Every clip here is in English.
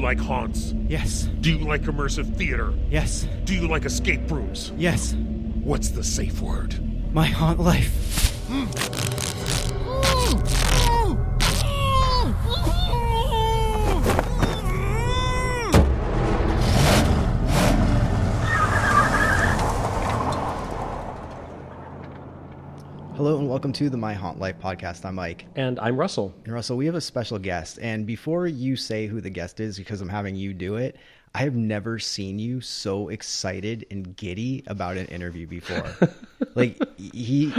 you like haunts? Yes. Do you like immersive theater? Yes. Do you like escape rooms? Yes. What's the safe word? My haunt life. Hmm. Hello and welcome to the My Haunt Life podcast. I'm Mike. And I'm Russell. And Russell, we have a special guest. And before you say who the guest is, because I'm having you do it, I have never seen you so excited and giddy about an interview before. like he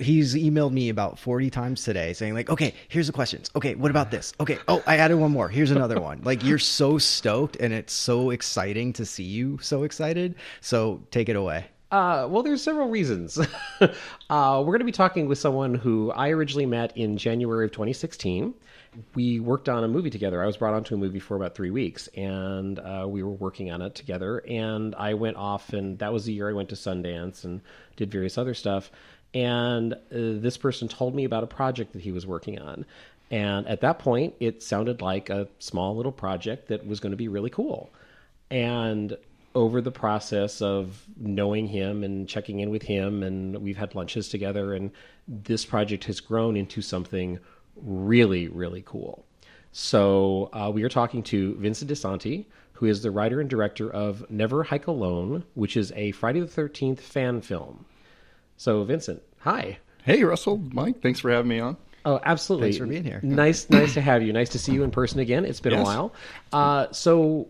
he's emailed me about 40 times today saying like, "Okay, here's the questions. Okay, what about this? Okay, oh, I added one more. Here's another one." Like you're so stoked and it's so exciting to see you so excited. So, take it away. Uh, well, there's several reasons. uh, we're going to be talking with someone who I originally met in January of 2016. We worked on a movie together. I was brought onto a movie for about three weeks, and uh, we were working on it together. And I went off, and that was the year I went to Sundance and did various other stuff. And uh, this person told me about a project that he was working on. And at that point, it sounded like a small little project that was going to be really cool. And over the process of knowing him and checking in with him, and we've had lunches together, and this project has grown into something really, really cool. So uh, we are talking to Vincent DiSanti who is the writer and director of Never Hike Alone, which is a Friday the Thirteenth fan film. So Vincent, hi. Hey, Russell, Mike, thanks for having me on. Oh, absolutely. Thanks for being here. Nice, nice to have you. Nice to see you in person again. It's been a while. Uh, so,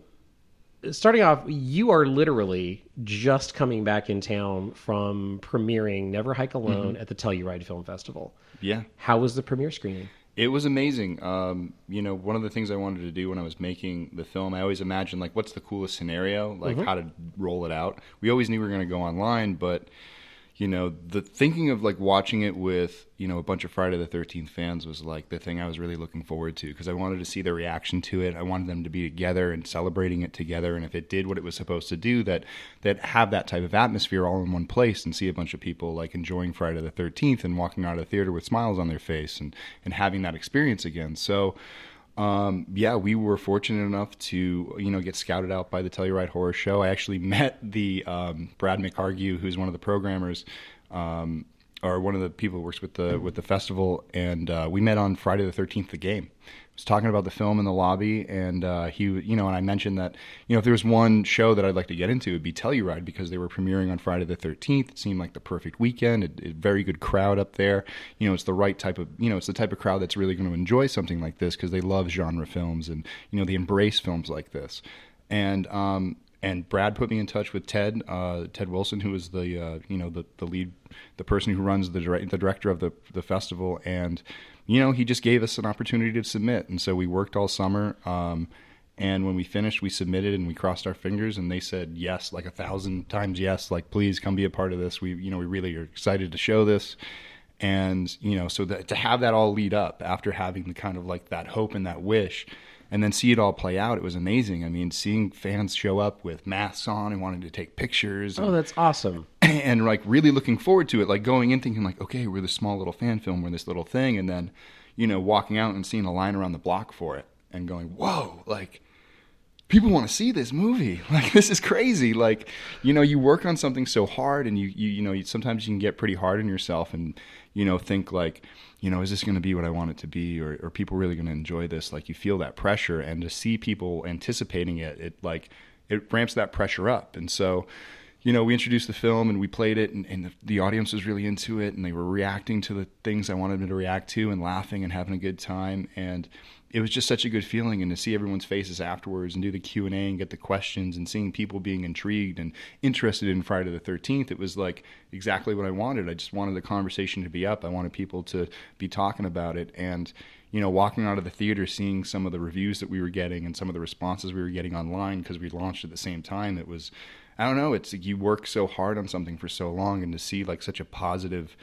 starting off, you are literally just coming back in town from premiering Never Hike Alone at the Telluride Film Festival. Yeah, How was the premiere screening? it was amazing. Um, you know, one of the things I wanted to do when I was making the film, I always imagined like, what's the coolest scenario, like how to roll it out. We always knew we were going to go online, but you know, the thinking of like watching it with you know a bunch of Friday the Thirteenth fans was like the thing I was really looking forward to because I wanted to see their reaction to it. I wanted them to be together and celebrating it together, and if it did what it was supposed to do, that that have that type of atmosphere all in one place and see a bunch of people like enjoying Friday the Thirteenth and walking out of the theater with smiles on their face and and having that experience again. So. Um, yeah, we were fortunate enough to, you know, get scouted out by the Telluride Horror Show. I actually met the um, Brad McHargue, who's one of the programmers, um, or one of the people who works with the with the festival, and uh, we met on Friday the Thirteenth, the game. Was talking about the film in the lobby, and uh, he, you know, and I mentioned that, you know, if there was one show that I'd like to get into, it'd be Telluride because they were premiering on Friday the Thirteenth. It seemed like the perfect weekend. A, a very good crowd up there. You know, it's the right type of, you know, it's the type of crowd that's really going to enjoy something like this because they love genre films and you know they embrace films like this. And um, and Brad put me in touch with Ted, uh, Ted Wilson, who is the uh, you know the, the lead, the person who runs the direct, the director of the the festival, and you know he just gave us an opportunity to submit, and so we worked all summer. Um, and when we finished, we submitted and we crossed our fingers, and they said yes, like a thousand times yes, like please come be a part of this. We you know we really are excited to show this and you know so that to have that all lead up after having the kind of like that hope and that wish and then see it all play out it was amazing. I mean seeing fans show up with masks on and wanting to take pictures Oh, that's awesome. and like really looking forward to it like going in thinking like okay we're this small little fan film we're this little thing and then you know walking out and seeing a line around the block for it and going whoa like people want to see this movie. Like this is crazy. Like you know you work on something so hard and you you, you know you, sometimes you can get pretty hard on yourself and you know think like you know is this going to be what i want it to be? Or are people really going to enjoy this? Like you feel that pressure and to see people anticipating it it like it ramps that pressure up. And so you know, we introduced the film and we played it, and, and the, the audience was really into it, and they were reacting to the things I wanted them to react to, and laughing and having a good time, and it was just such a good feeling, and to see everyone's faces afterwards, and do the Q and get the questions, and seeing people being intrigued and interested in Friday the Thirteenth, it was like exactly what I wanted. I just wanted the conversation to be up. I wanted people to be talking about it, and you know, walking out of the theater, seeing some of the reviews that we were getting and some of the responses we were getting online because we launched at the same time, it was, I don't know, it's like you work so hard on something for so long, and to see like such a positive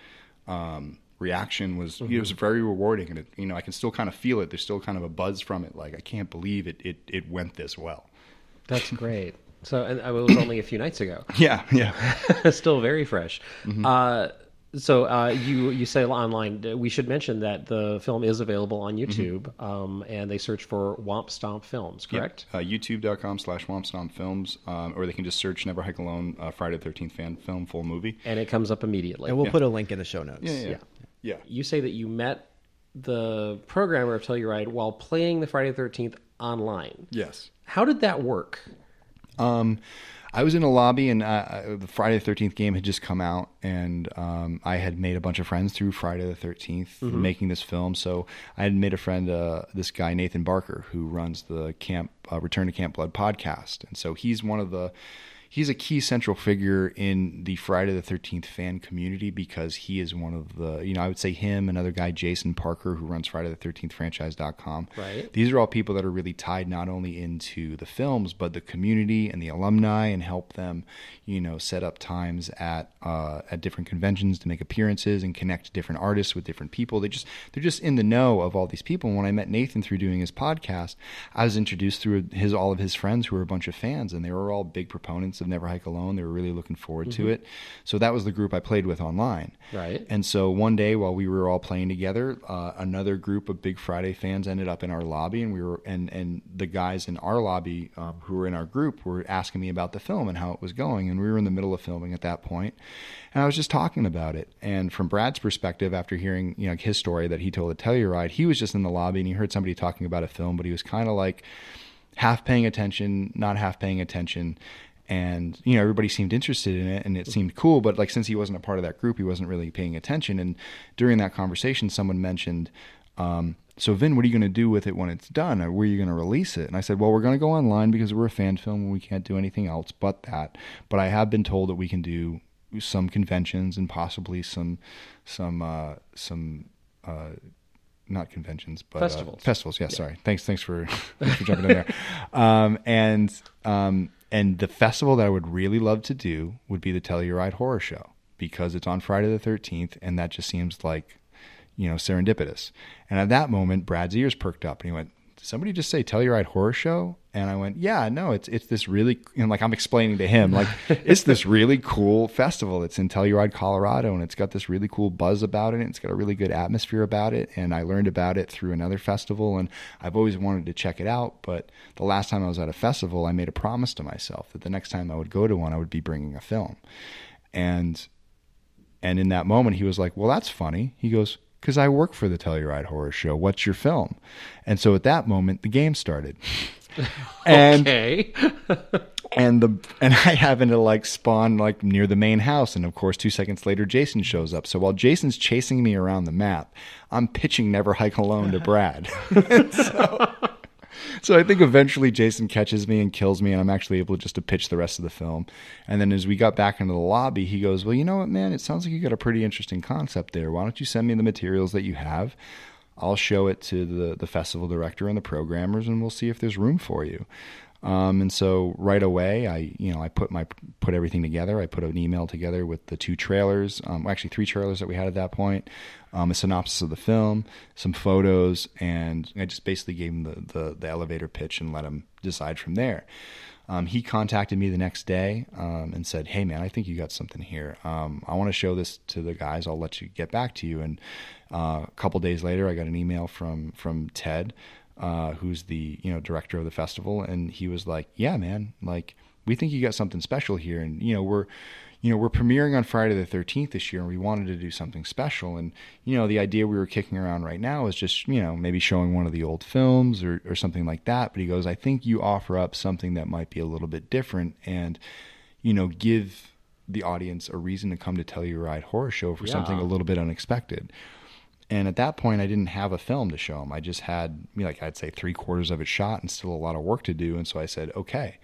um, reaction was it was very rewarding, and it, you know, I can still kind of feel it. There's still kind of a buzz from it. Like I can't believe it it it went this well. That's great. So, and it was only a few nights ago. Yeah, yeah. Still very fresh. Uh, So uh, you you say online. uh, We should mention that the film is available on YouTube, um, and they search for Womp Stomp Films. Correct. Uh, YouTube.com slash Womp Stomp Films, um, or they can just search Never Hike Alone uh, Friday the 13th fan film full movie. And it comes up immediately. And we'll Yeah. put a link in the show notes. Yeah, yeah. Yeah. Yeah. You say that you met the programmer of Telluride while playing the Friday the Thirteenth online. Yes. How did that work? Um, I was in a lobby, and uh, uh, the Friday the Thirteenth game had just come out, and um, I had made a bunch of friends through Friday the 13th making this film. So I had made a friend, uh, this guy Nathan Barker, who runs the Camp uh, Return to Camp Blood podcast, and so he's one of the he's a key central figure in the Friday the 13th fan community because he is one of the, you know, I would say him, another guy, Jason Parker, who runs Friday the 13th franchise.com. Right. These are all people that are really tied not only into the films, but the community and the alumni and help them, you know, set up times at, uh, at different conventions to make appearances and connect different artists with different people. They just, they're just in the know of all these people. And when I met Nathan through doing his podcast, I was introduced through his, all of his friends who were a bunch of fans and they were all big proponents of Never Hike Alone. They were really looking forward to it. So that was the group I played with online. Right. And so one day while we were all playing together, uh, another group of Big Friday fans ended up in our lobby, and we were and and the guys in our lobby um, who were in our group were asking me about the film and how it was going, and we were in the middle of filming at that point, and I was just talking about it. And from Brad's perspective, after hearing you know his story that he told at Telluride, he was just in the lobby and he heard somebody talking about a film, but he was kind of like half paying attention, not half paying attention. And you know everybody seemed interested in it, and it seemed cool. But like since he wasn't a part of that group, he wasn't really paying attention. And during that conversation, someone mentioned, um, "So Vin, what are you going to do with it when it's done? Or where are you going to release it?" And I said, "Well, we're going to go online because we're a fan film and we can't do anything else but that. But I have been told that we can do some conventions and possibly some some uh, some." Uh, not conventions, but Festivals. Uh, festivals, yeah, Sorry. Thanks. Thanks for thanks for jumping in there. Um, and um, and the festival that I would really love to do would be the Telluride Horror Show because it's on Friday the thirteenth, and that just seems like you know serendipitous. And at that moment, Brad's ears perked up, and he went, "Did somebody just say Telluride Horror Show?" And I went, "Yeah, no, it's it's this really and like I'm explaining to him like it's this really cool festival. It's in Telluride, Colorado, and it's got this really cool buzz about it. And it's got a really good atmosphere about it. And I learned about it through another festival, and I've always wanted to check it out. But the last time I was at a festival, I made a promise to myself that the next time I would go to one, I would be bringing a film. And and in that moment, he was like, "Well, that's funny." He goes, "Because I work for the Telluride Horror Show. What's your film?" And so at that moment, the game started. and okay. and the and I happen to like spawn like near the main house, and of course, two seconds later, Jason shows up. So while Jason's chasing me around the map, I'm pitching Never Hike Alone to Brad. so, so I think eventually Jason catches me and kills me, and I'm actually able just to pitch the rest of the film. And then as we got back into the lobby, he goes, "Well, you know what, man? It sounds like you got a pretty interesting concept there. Why don't you send me the materials that you have?" I'll show it to the the festival director and the programmers, and we'll see if there's room for you. Um, and so right away, I you know I put my put everything together. I put an email together with the two trailers, um, actually three trailers that we had at that point, um, a synopsis of the film, some photos, and I just basically gave him the the, the elevator pitch and let him decide from there. Um, he contacted me the next day um, and said, "Hey, man, I think you got something here. Um, I want to show this to the guys. I'll let you get back to you." And uh, a couple days later, I got an email from from Ted, uh, who's the you know director of the festival, and he was like, "Yeah, man, like we think you got something special here, and you know we're." You know, we're premiering on Friday the 13th this year, and we wanted to do something special. And, you know, the idea we were kicking around right now is just, you know, maybe showing one of the old films or, or something like that. But he goes, I think you offer up something that might be a little bit different and, you know, give the audience a reason to come to Telluride Horror Show for Yeah. something a little bit unexpected. And at that point, I didn't have a film to show him. I just had, you know, like I'd say, three quarters of it shot and still a lot of work to do. And so I said, okay,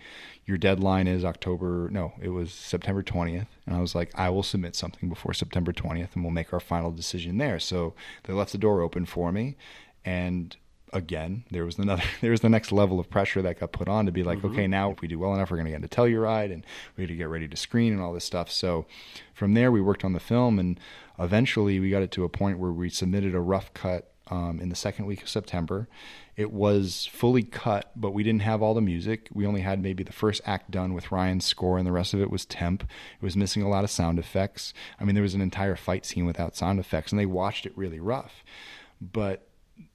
your deadline is October. No, it was September 20th. And I was like, I will submit something before September 20th and we'll make our final decision there. So they left the door open for me. And again, there was another, there was the next level of pressure that got put on to be like, mm-hmm. okay, now if we do well enough, we're going to get into Telluride and we had to get ready to screen and all this stuff. So from there, we worked on the film and eventually we got it to a point where we submitted a rough cut um, in the second week of September. It was fully cut, but we didn't have all the music. We only had maybe the first act done with Ryan's score, and the rest of it was temp. It was missing a lot of sound effects. I mean, there was an entire fight scene without sound effects, and they watched it really rough. But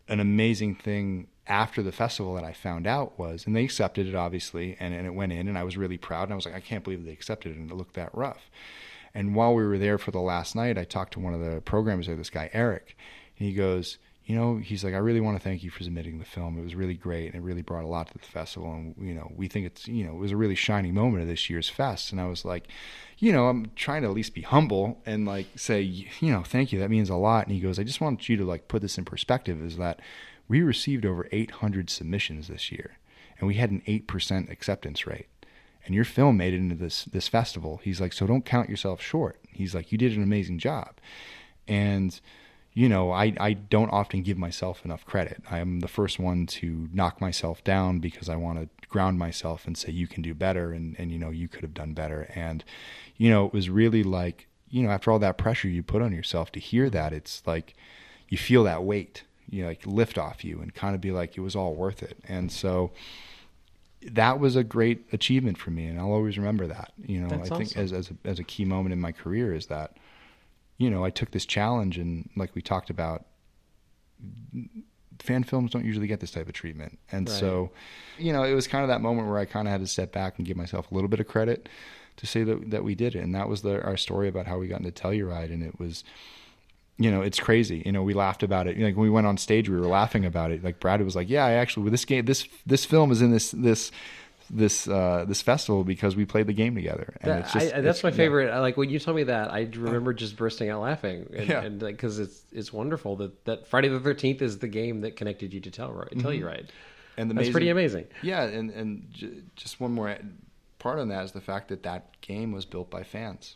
an amazing thing after the festival that I found out was, and they accepted it obviously, and, and it went in, and I was really proud. And I was like, I can't believe they accepted it, and it looked that rough. And while we were there for the last night, I talked to one of the programmers there, this guy Eric, and he goes, you know, he's like, I really want to thank you for submitting the film. It was really great, and it really brought a lot to the festival. And you know, we think it's, you know, it was a really shining moment of this year's fest. And I was like, you know, I'm trying to at least be humble and like say, you know, thank you. That means a lot. And he goes, I just want you to like put this in perspective. Is that we received over 800 submissions this year, and we had an eight percent acceptance rate. And your film made it into this this festival. He's like, so don't count yourself short. He's like, you did an amazing job, and you know, I, I don't often give myself enough credit. I am the first one to knock myself down because I want to ground myself and say, you can do better. And, and, you know, you could have done better. And, you know, it was really like, you know, after all that pressure you put on yourself to hear that, it's like you feel that weight, you know, like lift off you and kind of be like, it was all worth it. And so that was a great achievement for me. And I'll always remember that, you know, That's I think as, as a, as a key moment in my career is that, you know, I took this challenge and like we talked about, fan films don't usually get this type of treatment. And Right. so, you know, it was kind of that moment where I kind of had to step back and give myself a little bit of credit to say that, that we did it. And that was the, our story about how we got into Telluride. And it was, you know, it's crazy. You know, we laughed about it. Like when we went on stage, we were laughing about it. Like Brad was like, "Yeah, I actually this game, this this film is in this this this uh, this festival because we played the game together." And That- it's just, I, that's it's- my favorite. I, like when you told me that, I remember just bursting out laughing, and, Yeah. and like because it's it's wonderful that that Friday the Thirteenth is the game that connected you to Telluride. Telluride. And the That's pretty amazing. Yeah, and and j- just one more part on that is the fact that that game was built by fans.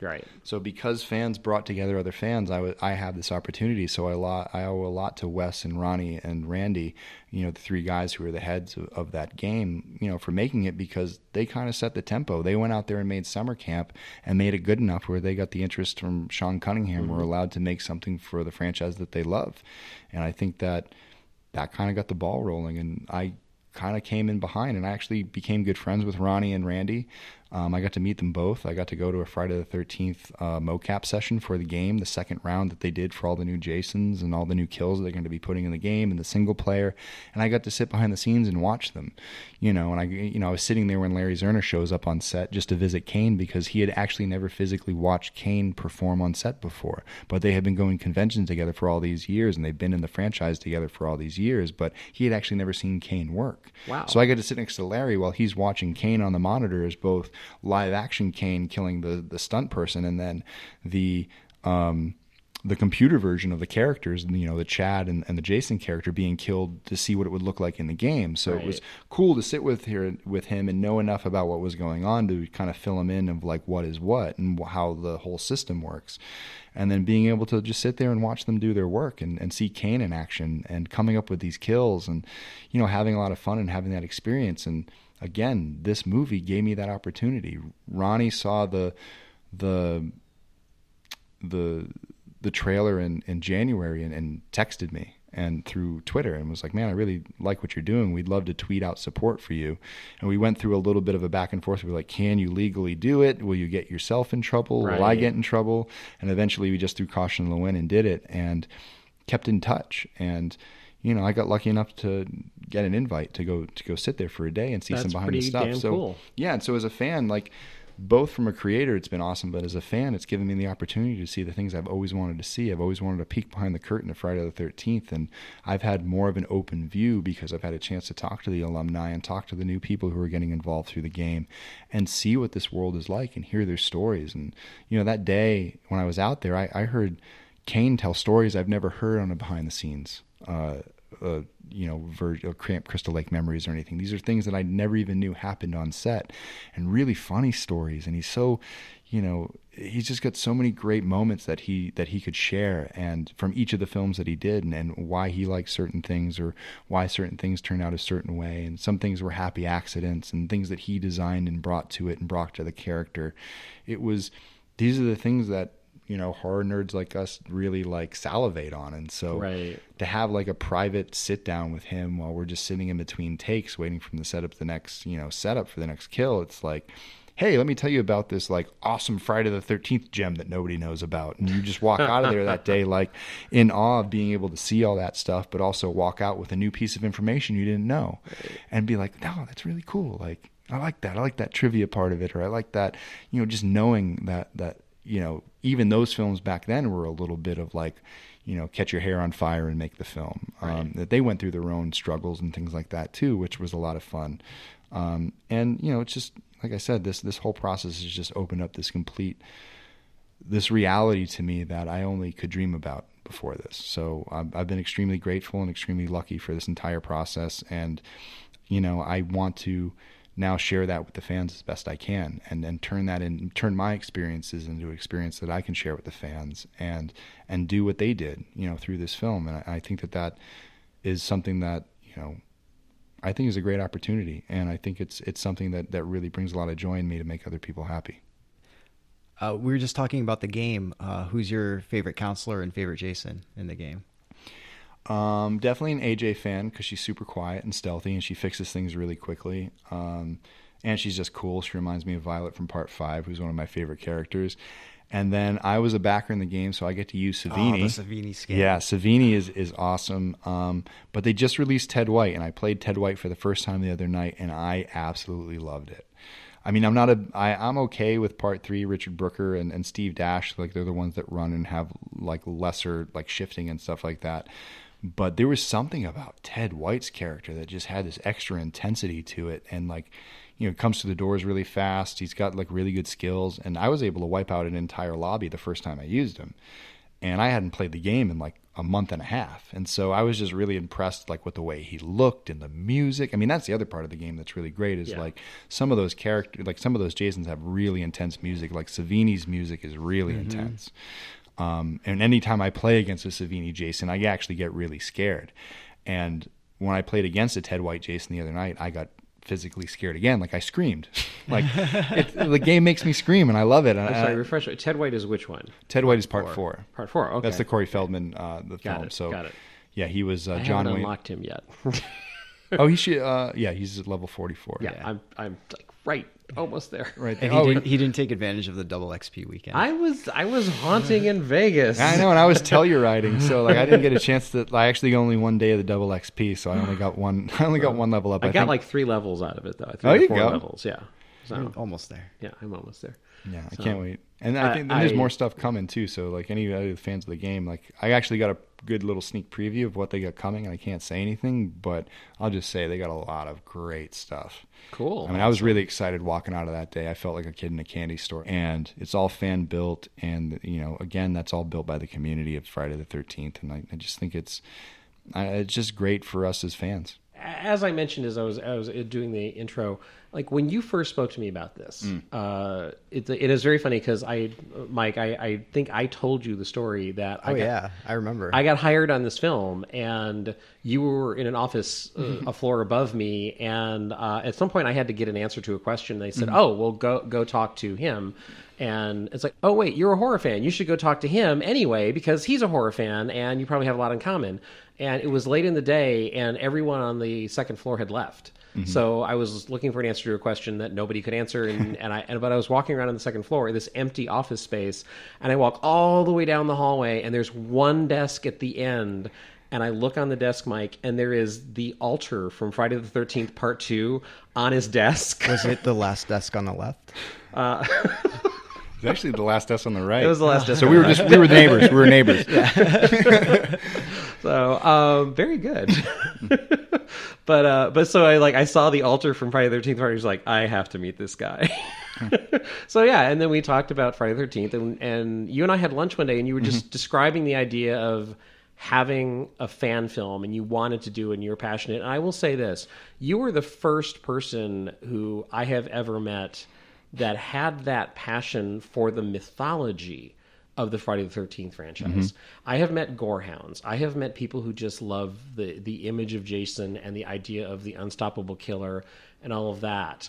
Right. So because fans brought together other fans, I wa- I have this opportunity. So I lot I owe a lot to Wes and Ronnie and Randy, you know, the three guys who are the heads of, of that game, you know, for making it because they kind of set the tempo. They went out there and made summer camp and made it good enough where they got the interest from Sean Cunningham, were mm-hmm. allowed to make something for the franchise that they love, and I think that that kind of got the ball rolling, and I kind of came in behind, and I actually became good friends with Ronnie and Randy. Um, I got to meet them both. I got to go to a Friday the Thirteenth uh, mocap session for the game, the second round that they did for all the new Jasons and all the new kills that they're going to be putting in the game and the single player. And I got to sit behind the scenes and watch them, you know. And I, you know, I was sitting there when Larry Zerner shows up on set just to visit Kane because he had actually never physically watched Kane perform on set before. But they had been going conventions together for all these years, and they've been in the franchise together for all these years. But he had actually never seen Kane work. Wow. So I got to sit next to Larry while he's watching Kane on the monitor as both live action Kane killing the the stunt person and then the um the computer version of the characters, you know, the Chad and, and the Jason character being killed to see what it would look like in the game. So it was cool to sit with here with him and know enough about what was going on to kind of fill him in of like what is what and how the whole system works. And then being able to just sit there and watch them do their work and, and see Kane in action and coming up with these kills and, you know, having a lot of fun and having that experience. And again, this movie gave me that opportunity. Ronnie saw the, the, the the trailer in, in January and, and texted me and through Twitter and was like, "Man, I really like what you're doing. We'd love to tweet out support for you." And we went through a little bit of a back and forth. We were like, "Can you legally do it? Will you get yourself in trouble? Will I get in trouble?" And eventually, we just threw caution to the wind and did it and kept in touch. And you know, I got lucky enough to get an invite to go to go sit there for a day and see That's some behind the stuff. so cool. yeah, and so as a fan, like both from a creator, it's been awesome, but as a fan, it's given me the opportunity to see the things I've always wanted to see. I've always wanted to peek behind the curtain of Friday the Thirteenth, and I've had more of an open view because I've had a chance to talk to the alumni and talk to the new people who are getting involved through the game, and see what this world is like and hear their stories. And you know, that day when I was out there, I, I heard Kane tell stories I've never heard on a behind the scenes. Uh, uh, you know, Vir- uh, Cramp Crystal Lake memories or anything. These are things that I never even knew happened on set, and really funny stories. And he's so, you know, he's just got so many great moments that he that he could share, and from each of the films that he did, and, and why he likes certain things or why certain things turned out a certain way, and some things were happy accidents and things that he designed and brought to it and brought to the character. It was these are the things that you know horror nerds like us really like salivate on. And so Right. to have like a private sit down with him while we're just sitting in between takes waiting for him to set up the next you know setup for the next kill it's like hey let me tell you about this like awesome friday the 13th gem that nobody knows about. And you just walk out of there that day like in awe of being able to see all that stuff but also walk out with a new piece of information you didn't know and be like no that's really cool. Like i like that. I like that trivia part of it or i like that you know just knowing that that you know, even those films back then were a little bit of like, you know, catch your hair on fire and make the film. Um, that they went through their own struggles and things like that too, which was a lot of fun. Um, and you know, it's just like I said, this this whole process has just opened up this complete this reality to me that I only could dream about before this. So I've, I've been extremely grateful and extremely lucky for this entire process. And you know, I want to now share that with the fans as best I can, and then turn that in, turn my experiences into an experience that I can share with the fans, and and do what they did, you know, through this film. And I, I think that that is something that you know I think is a great opportunity, and I think it's it's something that that really brings a lot of joy in me to make other people happy. Uh, we were just talking about the game. Uh, who's your favorite counselor and favorite Jason in the game? Um, definitely an AJ fan because she's super quiet and stealthy, and she fixes things really quickly. Um, and she's just cool. She reminds me of Violet from Part Five, who's one of my favorite characters. And then I was a backer in the game, so I get to use Savini. Oh, the Savini skin. Yeah, Savini is is awesome. Um, but they just released Ted White, and I played Ted White for the first time the other night, and I absolutely loved it. I mean, I'm not a I, I'm okay with part three. Richard Brooker and, and Steve Dash, like they're the ones that run and have like lesser like shifting and stuff like that. But there was something about Ted White's character that just had this extra intensity to it, and like you know, comes to the doors really fast. He's got like really good skills, and I was able to wipe out an entire lobby the first time I used him. And I hadn't played the game in like a month and a half, and so I was just really impressed, like with the way he looked and the music. I mean, that's the other part of the game that's really great is Yeah. like some of those characters, like some of those Jasons have really intense music. Like Savini's music is really mm-hmm. intense. Um, and anytime I play against a Savini Jason, I actually get really scared. And when I played against a Ted White Jason the other night, I got physically scared again. Like I screamed. like it, the game makes me scream, and I love it. And I'm I- sorry, refresh. Ted White is which one? Ted White is part four. Part four. Okay. That's the Corey Feldman uh, the Got film. it, So got it. yeah, he was uh, I John haven't Wayne. unlocked him yet. Oh, he should. Uh, yeah, he's at level forty four. yeah, I'm I'm like right, almost there. right. And There. Oh, he Oh, didn't. He didn't take advantage of the double XP weekend. I was I was haunting in Vegas. I know, and I was Telluride, so like I didn't get a chance to. I actually got only one day of the double XP, so I only got one. I only got one level up. I got think- like three levels out of it though. Oh, three Oh, or you four go. levels. Yeah. So almost there. yeah, I'm almost there. Yeah, I can't wait. And I I- think then there's I- more stuff coming too. So like any other fans of the game, like I actually got a good little sneak preview of what they got coming, and I can't say anything, but I'll just say they got a lot of great stuff. Cool. I mean, I was really excited walking out of that day. I felt like a kid in a candy store, and it's all fan built, and you know, again, that's all built by the community of Friday the Thirteenth, and I, I just think it's I, it's just great for us as fans. as I mentioned as I was I was doing the intro, like when you first spoke to me about this, Mm. uh, it, it is very funny because I, Mike, I, I think I told you the story that I Oh got, yeah, I remember. I got hired on this film, and you were in an office uh, a floor above me. And uh, at some point, I had to get an answer to a question. They said, "Oh, well, go go talk to him." And it's like, "Oh, wait, you're a horror fan. You should go talk to him anyway because he's a horror fan, and you probably have a lot in common." And it was late in the day, and everyone on the second floor had left. Mm-hmm. So I was looking for an answer to a question that nobody could answer, and, and I and, but I was walking around on the second floor, this empty office space, and I walk all the way down the hallway, and there's one desk at the end, and I look on the desk, Mike, and there is the altar from Friday the Thirteenth Part Two on his desk. Was it the last desk on the left? Uh, It's actually the last S on the right. It was the last S. So we were just we were neighbors. We were neighbors. So um, very good. but uh, but so I like I saw the altar from Friday the Thirteenth. I was like, I have to meet this guy. so yeah, and then we talked about Friday the Thirteenth, and and you and I had lunch one day, and you were just describing the idea of having a fan film and you wanted to do it and you're passionate and i will say this you were the first person who i have ever met that had that passion for the mythology of the Friday the 13th franchise. Mm-hmm. I have met gorehounds. I have met people who just love the the image of Jason and the idea of the unstoppable killer and all of that.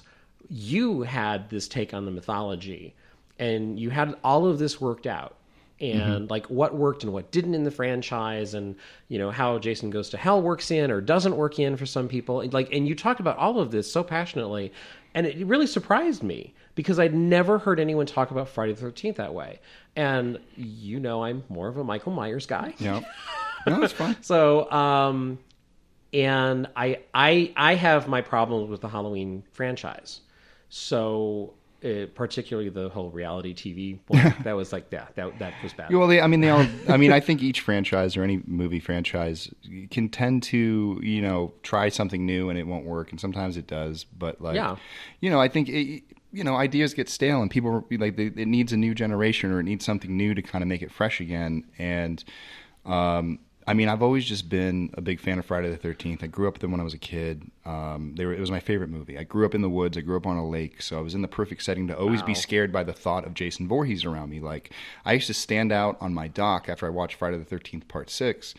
You had this take on the mythology and you had all of this worked out. and mm-hmm. like what worked and what didn't in the franchise and you know how Jason Goes to Hell works in or doesn't work in for some people like and you talked about all of this so passionately and it really surprised me because I'd never heard anyone talk about Friday the 13th that way and you know I'm more of a Michael Myers guy Yeah. No, that's fine. so, um, and I, I, I have my problems with the Halloween franchise. So, uh, particularly the whole reality TV one, that was like that, that, that was bad. Well, they, I mean, they all. I mean, I think each franchise or any movie franchise can tend to, you know, try something new and it won't work, and sometimes it does. But like, Yeah. you know, I think it, you know, ideas get stale, and people like they, it needs a new generation or it needs something new to kind of make it fresh again. And um, I mean, I've always just been a big fan of Friday the Thirteenth. I grew up with them when I was a kid. Um, they were, it was my favorite movie. I grew up in the woods. I grew up on a lake, so I was in the perfect setting to always be scared by the thought of Jason Voorhees around me. Like I used to stand out on my dock after I watched Friday the Thirteenth Part Six.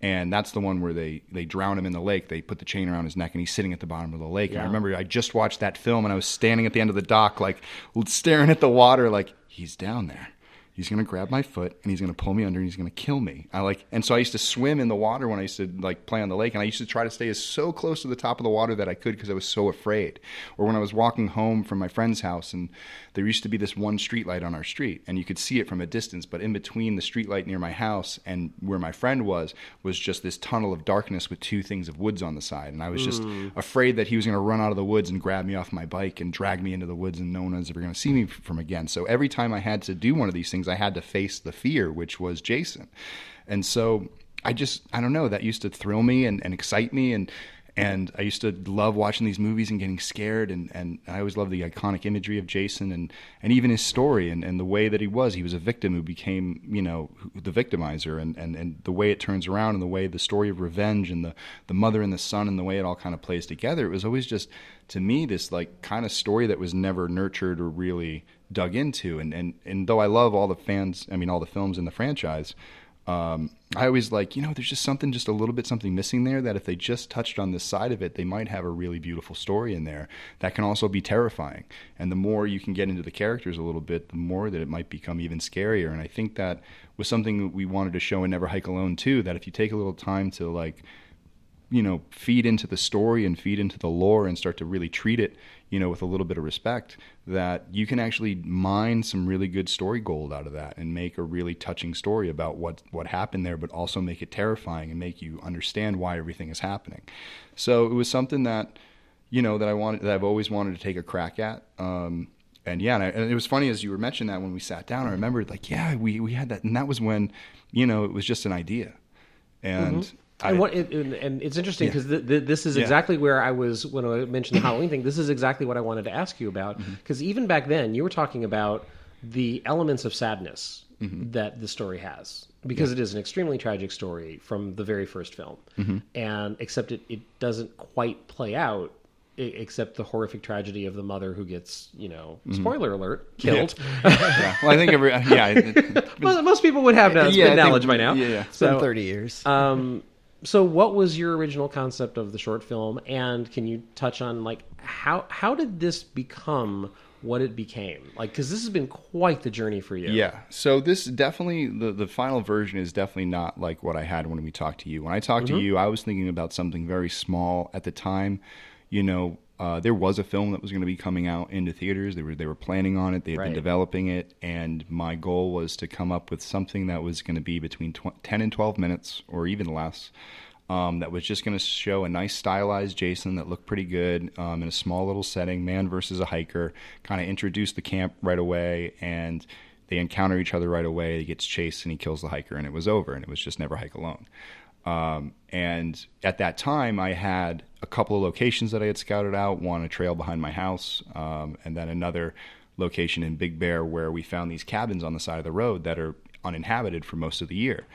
And that's the one where they, they drown him in the lake. They put the chain around his neck, and he's sitting at the bottom of the lake. And I remember I just watched that film, and I was standing at the end of the dock, like staring at the water, like he's down there he's gonna grab my foot and he's gonna pull me under and he's gonna kill me. I like, and so I used to swim in the water when I used to like play on the lake, and I used to try to stay as so close to the top of the water that I could because I was so afraid. Or when I was walking home from my friend's house, and there used to be this one street light on our street, and you could see it from a distance, but in between the street light near my house and where my friend was was just this tunnel of darkness with two things of woods on the side, and I was just mm. afraid that he was gonna run out of the woods and grab me off my bike and drag me into the woods, and no one was ever gonna see me from again. So every time I had to do one of these things, I had to face the fear, which was Jason. And so I just, I don't know, that used to thrill me and, and excite me. And, and I used to love watching these movies and getting scared. And, and I always loved the iconic imagery of Jason and, and even his story and, and the way that he was. He was a victim who became, you know, the victimizer and, and, and the way it turns around and the way the story of revenge and the, the mother and the son and the way it all kind of plays together. It was always just, to me, this like kind of story that was never nurtured or really dug into. And, and, and though I love all the fans, I mean, all the films in the franchise, um, I always like, you know, there's just something, just a little bit something missing there that if they just touched on this side of it, they might have a really beautiful story in there that can also be terrifying. And the more you can get into the characters a little bit, the more that it might become even scarier. And I think that was something that we wanted to show in Never Hike Alone too, that if you take a little time to like, you know, feed into the story and feed into the lore and start to really treat it, you know, with a little bit of respect, that you can actually mine some really good story gold out of that and make a really touching story about what what happened there, but also make it terrifying and make you understand why everything is happening. So it was something that, you know, that I wanted that I've always wanted to take a crack at. Um, and yeah, and, I, and it was funny as you were mentioning that when we sat down, I remembered like, yeah, we we had that, and that was when, you know, it was just an idea, and. I, and what it, and, and it's interesting Yeah. because th- th- this is Yeah. exactly where I was when I mentioned the Halloween thing. This is exactly what I wanted to ask you about Mm-hmm. because even back then you were talking about the elements of sadness Mm-hmm. that the story has because it is an extremely tragic story from the very first film, Mm-hmm. and except it, it doesn't quite play out. Except the horrific tragedy of the mother who gets, you know, Mm-hmm. spoiler alert, killed. yeah. Well, I think every yeah, it- it- Most, most people would have that Yeah, I think- knowledge by now. yeah, yeah. It's been So, 30 years. um, so what was your original concept of the short film, and can you touch on like how how did this become what it became? Like, because this has been quite the journey for you. Yeah. So this definitely the the final version is definitely not like what I had when we talked to you. When I talked to mm-hmm. you, I was thinking about something very small at the time. You know, uh, there was a film that was going to be coming out into theaters. They were they were planning on it. They had Right. been developing it, and my goal was to come up with something that was going to be between tw- ten and twelve minutes, or even less. Um, that was just going to show a nice stylized Jason that looked pretty good um, in a small little setting, man versus a hiker. Kind of introduce the camp right away, and they encounter each other right away. He gets chased and he kills the hiker, and it was over. And it was just never hike alone. Um, and at that time, I had a couple of locations that I had scouted out. One, a trail behind my house, um, and then another location in Big Bear where we found these cabins on the side of the road that are uninhabited for most of the year.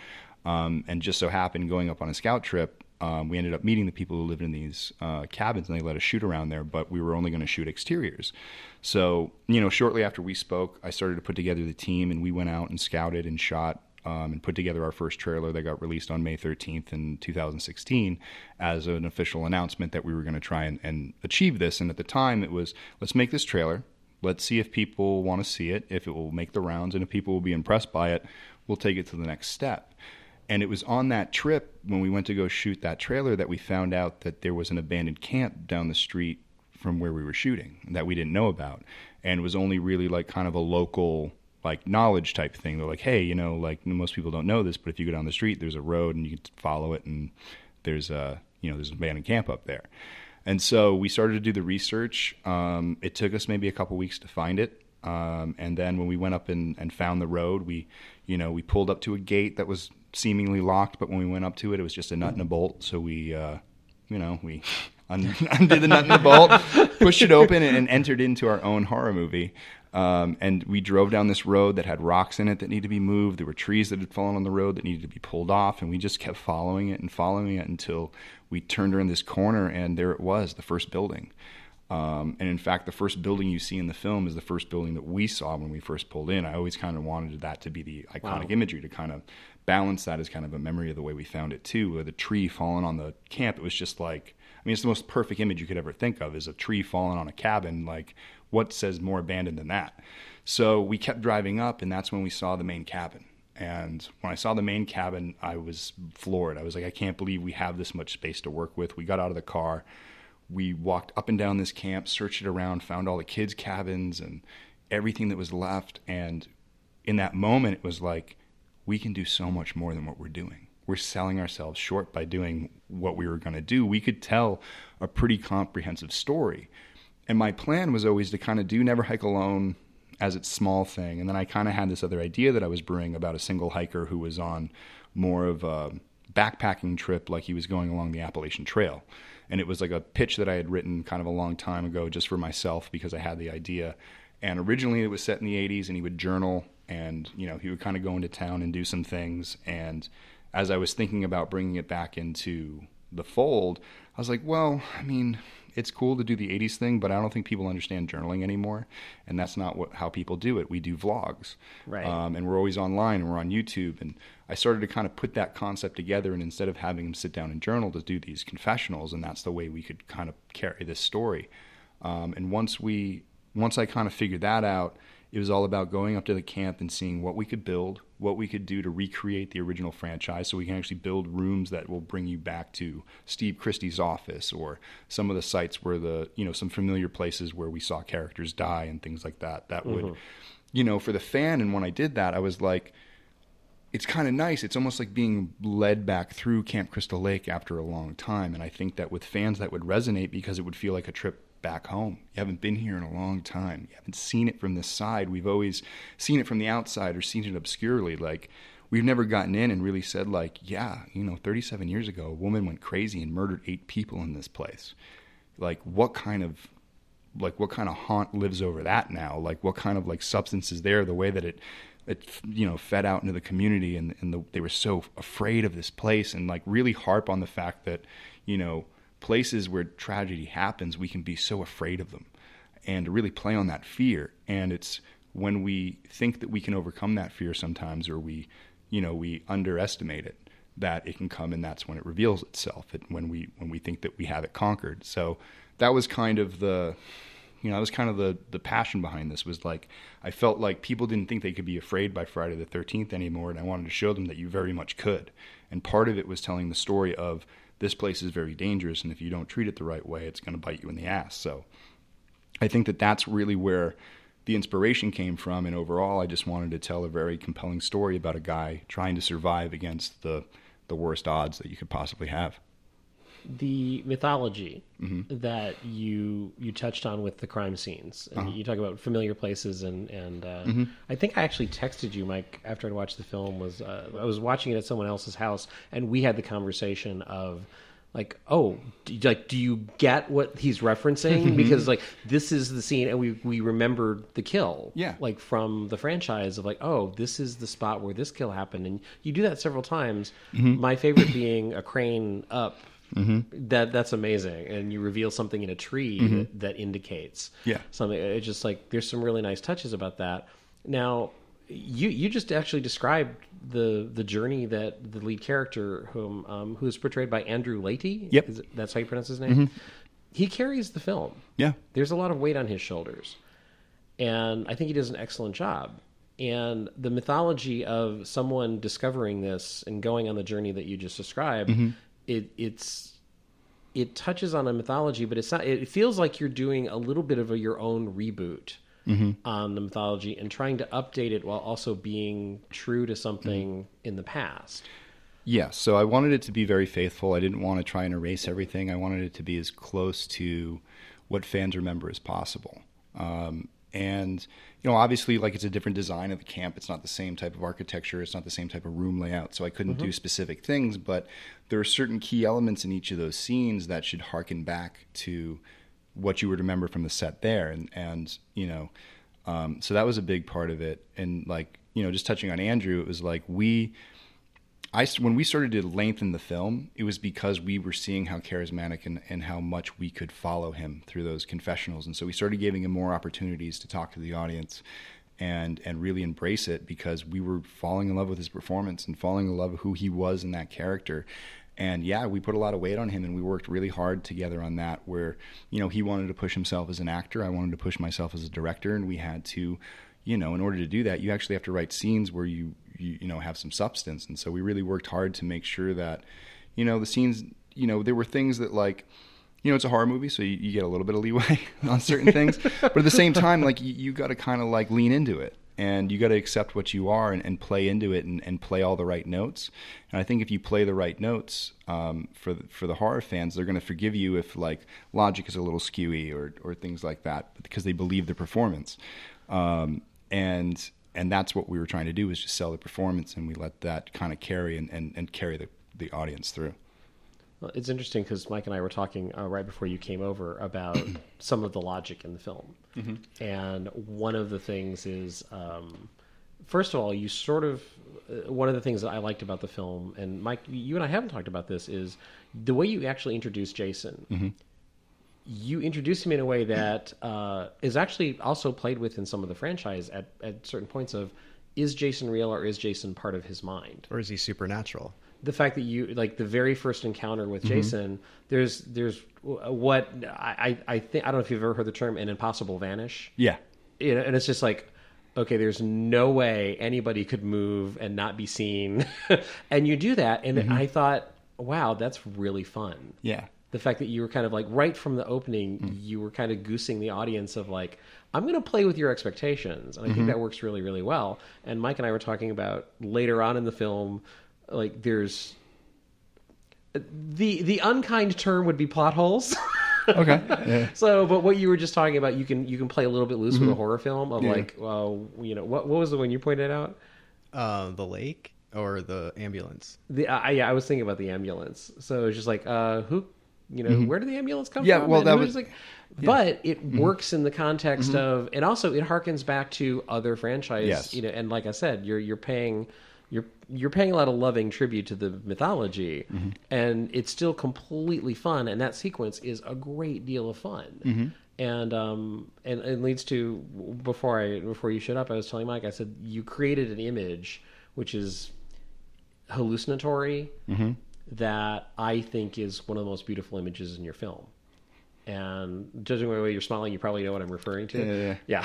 Um, and just so happened, going up on a scout trip, um, we ended up meeting the people who lived in these uh, cabins, and they let us shoot around there. But we were only going to shoot exteriors. So, you know, shortly after we spoke, I started to put together the team, and we went out and scouted and shot um, and put together our first trailer that got released on May 13th in 2016 as an official announcement that we were going to try and, and achieve this. And at the time, it was let's make this trailer. Let's see if people want to see it, if it will make the rounds, and if people will be impressed by it. we'll take it to the next step. And it was on that trip when we went to go shoot that trailer that we found out that there was an abandoned camp down the street from where we were shooting that we didn't know about. And was only really like kind of a local like knowledge type thing. They're like, hey, you know, like most people don't know this, but if you go down the street, there's a road and you can follow it, and there's a you know there's an abandoned camp up there. And so we started to do the research. Um, it took us maybe a couple weeks to find it. Um, and then when we went up and, and found the road, we, you know, we pulled up to a gate that was seemingly locked, but when we went up to it, it was just a nut and a bolt. So we, uh, you know, we un- undid the nut and the bolt, pushed it open, and entered into our own horror movie. Um, and we drove down this road that had rocks in it that needed to be moved. There were trees that had fallen on the road that needed to be pulled off, and we just kept following it and following it until we turned around this corner, and there it was, the first building. Um, and in fact, the first building you see in the film is the first building that we saw when we first pulled in. I always kind of wanted that to be the iconic Wow. imagery to kind of balance that as kind of a memory of the way we found it too. With a tree falling on the camp, it was just like I mean, it's the most perfect image you could ever think of is a tree falling on a cabin. Like, what says more abandoned than that? So we kept driving up, and that's when we saw the main cabin. And when I saw the main cabin, I was floored. I was like, I can't believe we have this much space to work with. We got out of the car, we walked up and down this camp, searched it around, found all the kids' cabins and everything that was left. And in that moment, it was like, we can do so much more than what we're doing. We're selling ourselves short by doing what we were going to do. We could tell a pretty comprehensive story. And my plan was always to kind of do Never Hike Alone as its small thing. And then I kind of had this other idea that I was brewing about a single hiker who was on more of a backpacking trip, like he was going along the Appalachian Trail. And it was like a pitch that I had written kind of a long time ago just for myself because I had the idea. And originally it was set in the 80s and he would journal and, you know, he would kind of go into town and do some things. And as I was thinking about bringing it back into the fold, I was like, well, I mean, it's cool to do the 80s thing, but I don't think people understand journaling anymore. And that's not what, how people do it. We do vlogs. Right. Um, and we're always online and we're on YouTube. And I started to kind of put that concept together. And instead of having them sit down and journal, to do these confessionals. And that's the way we could kind of carry this story. Um, and once we, once I kind of figured that out, it was all about going up to the camp and seeing what we could build, what we could do to recreate the original franchise so we can actually build rooms that will bring you back to Steve Christy's office or some of the sites where the, you know, some familiar places where we saw characters die and things like that. That would, mm-hmm. you know, for the fan. And when I did that, I was like, it's kind of nice. It's almost like being led back through Camp Crystal Lake after a long time. And I think that with fans, that would resonate because it would feel like a trip back home. You haven't been here in a long time. You haven't seen it from this side. We've always seen it from the outside or seen it obscurely. Like, we've never gotten in and really said, like, yeah, you know, 37 years ago, a woman went crazy and murdered eight people in this place. Like, what kind of like what kind of haunt lives over that now like what kind of like substance is there the way that it it you know fed out into the community and and the, they were so afraid of this place and like really harp on the fact that you know places where tragedy happens we can be so afraid of them and to really play on that fear. And it's when we think that we can overcome that fear sometimes or we you know we underestimate it that it can come and that's when it reveals itself it, when we when we think that we have it conquered. So that was kind of the you know that was kind of the the passion behind this was like i felt like people didn't think they could be afraid by friday the 13th anymore and i wanted to show them that you very much could. And part of it was telling the story of this place is very dangerous and if you don't treat it the right way it's going to bite you in the ass. So i think that that's really where the inspiration came from and overall i just wanted to tell a very compelling story about a guy trying to survive against the the worst odds that you could possibly have the mythology Mm-hmm. that you you touched on with the crime scenes and Uh-huh. you talk about familiar places and and uh, Mm-hmm. I think I actually texted you Mike after I'd watched the film was uh, I was watching it at someone else's house and we had the conversation of like oh do, like do you get what he's referencing because like this is the scene and we we remembered the kill Yeah. like from the franchise of like oh this is the spot where this kill happened and you do that several times Mm-hmm. my favorite being a crane up that that's amazing. And you reveal something in a tree that, that indicates Mm-hmm. Yeah. something. It's just like there's some really nice touches about that. Now you you just actually described the the journey that the lead character whom um, who is portrayed by Andrew Leahy Yep. Mm-hmm. Is it- that's how you pronounce his name? He carries the film. Yeah. There's a lot of weight on his shoulders. And I think he does an excellent job. And the mythology of someone discovering this and going on the journey that you just described, it, it's it touches on a mythology, but it's not. It feels like you're doing a little bit of a, your own reboot on the mythology and trying to update it while also being true to something in the past. Yeah, so I wanted it to be very faithful. I didn't want to try and erase everything. I wanted it to be as close to what fans remember as possible. Um, and you know, obviously, like it's a different design of the camp. It's not the same type of architecture. It's not the same type of room layout. So I couldn't do specific things, but there are certain key elements in each of those scenes that should harken back to what you would remember from the set there. And and you know, um, so that was a big part of it. And like you know, just touching on Andrew, it was like we I when we started to lengthen the film, it was because we were seeing how charismatic and, and how much we could follow him through those confessionals, and so we started giving him more opportunities to talk to the audience, and and really embrace it because we were falling in love with his performance and falling in love with who he was in that character. And yeah, we put a lot of weight on him, and we worked really hard together on that. Where you know he wanted to push himself as an actor, I wanted to push myself as a director, and we had to you know, in order to do that, you actually have to write scenes where you, you, you know, have some substance. And so we really worked hard to make sure that, you know, the scenes, you know, there were things that like, you know, it's a horror movie, so you, you get a little bit of leeway on certain things. But at the same time, like, you, you got to kind of like lean into it and you got to accept what you are and, and play into it and, and, play all the right notes. And I think if you play the right notes um, for the, for the horror fans, they're going to forgive you if like logic is a little skewy or or things like that because they believe the performance. Um, and and that's what we were trying to do is just sell the performance, and we let that kind of carry and, and, and carry the, the audience through. Well, it's interesting because Mike and I were talking uh, right before you came over about some of the logic in the film, mm-hmm. and one of the things is, um, first of all, you sort of uh, one of the things that I liked about the film, and Mike, you and I haven't talked about this, is the way you actually introduce Jason. Mm-hmm. You introduce him in a way that uh, is actually also played with in some of the franchise at, at certain points of is Jason real or is Jason part of his mind? Or is he supernatural? the fact that you like the very first encounter with Jason, there's there's what I I think I don't know if you've ever heard the term an impossible vanish. Yeah, You know, and it's just like okay, there's no way anybody could move and not be seen, and you do that, and I thought, wow, that's really fun. yeah, The fact that you were kind of like right from the opening, mm-hmm. you were kind of goosing the audience of like, I'm going to play with your expectations, and I think mm-hmm. that works really, really well. And Mike and I were talking about later on in the film, like there's uh, the the unkind term would be plot holes. okay, yeah. so, but what you were just talking about, you can you can play a little bit loose with a mm-hmm. horror film of Yeah. like, well, you know, what what was the one you pointed out? Uh, the lake or the ambulance? The I, yeah, I was thinking about the ambulance. So it's just like, uh, who, you know, mm-hmm. where did the ambulance come Yeah, from? well, And that was- like, but it mm-hmm. works in the context mm-hmm. of, and also it harkens back to other franchise. Yes. You know, and like I said, you're you're paying. You're you're paying a lot of loving tribute to the mythology, and it's still completely fun. And that sequence is a great deal of fun. And um and it leads to before I before you showed up, I was telling Mike, I said you created an image which is hallucinatory that I think is one of the most beautiful images in your film. And judging by the way you're smiling, you probably know what I'm referring to. Yeah,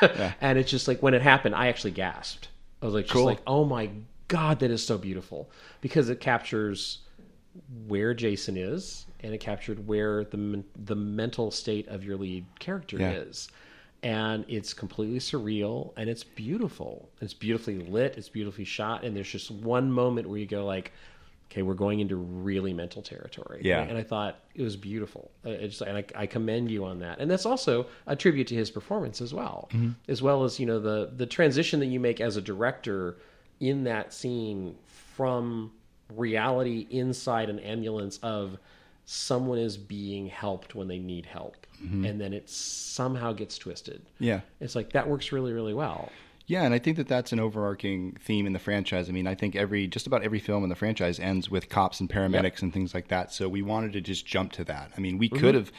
Yeah. and it's just like when it happened, I actually gasped. I was like, just Cool. like, oh my god, that is so beautiful because it captures where Jason is, and it captured where the the mental state of your lead character Yeah. is, and it's completely surreal and it's beautiful. It's beautifully lit. It's beautifully shot, and there's just one moment where you go like. Okay, we're going into really mental territory. Yeah. and I thought it was beautiful. Uh, It's, and I, I commend you on that. And that's also a tribute to his performance as well, as well as you know the the transition that you make as a director in that scene from reality inside an ambulance of someone is being helped when they need help, and then it somehow gets twisted. yeah. It's like that works really really well. Yeah, and I think that that's an overarching theme in the franchise. I mean, I think every just about every film in the franchise ends with cops and paramedics and things like that. So we wanted to just jump to that. I mean, we mm-hmm. could have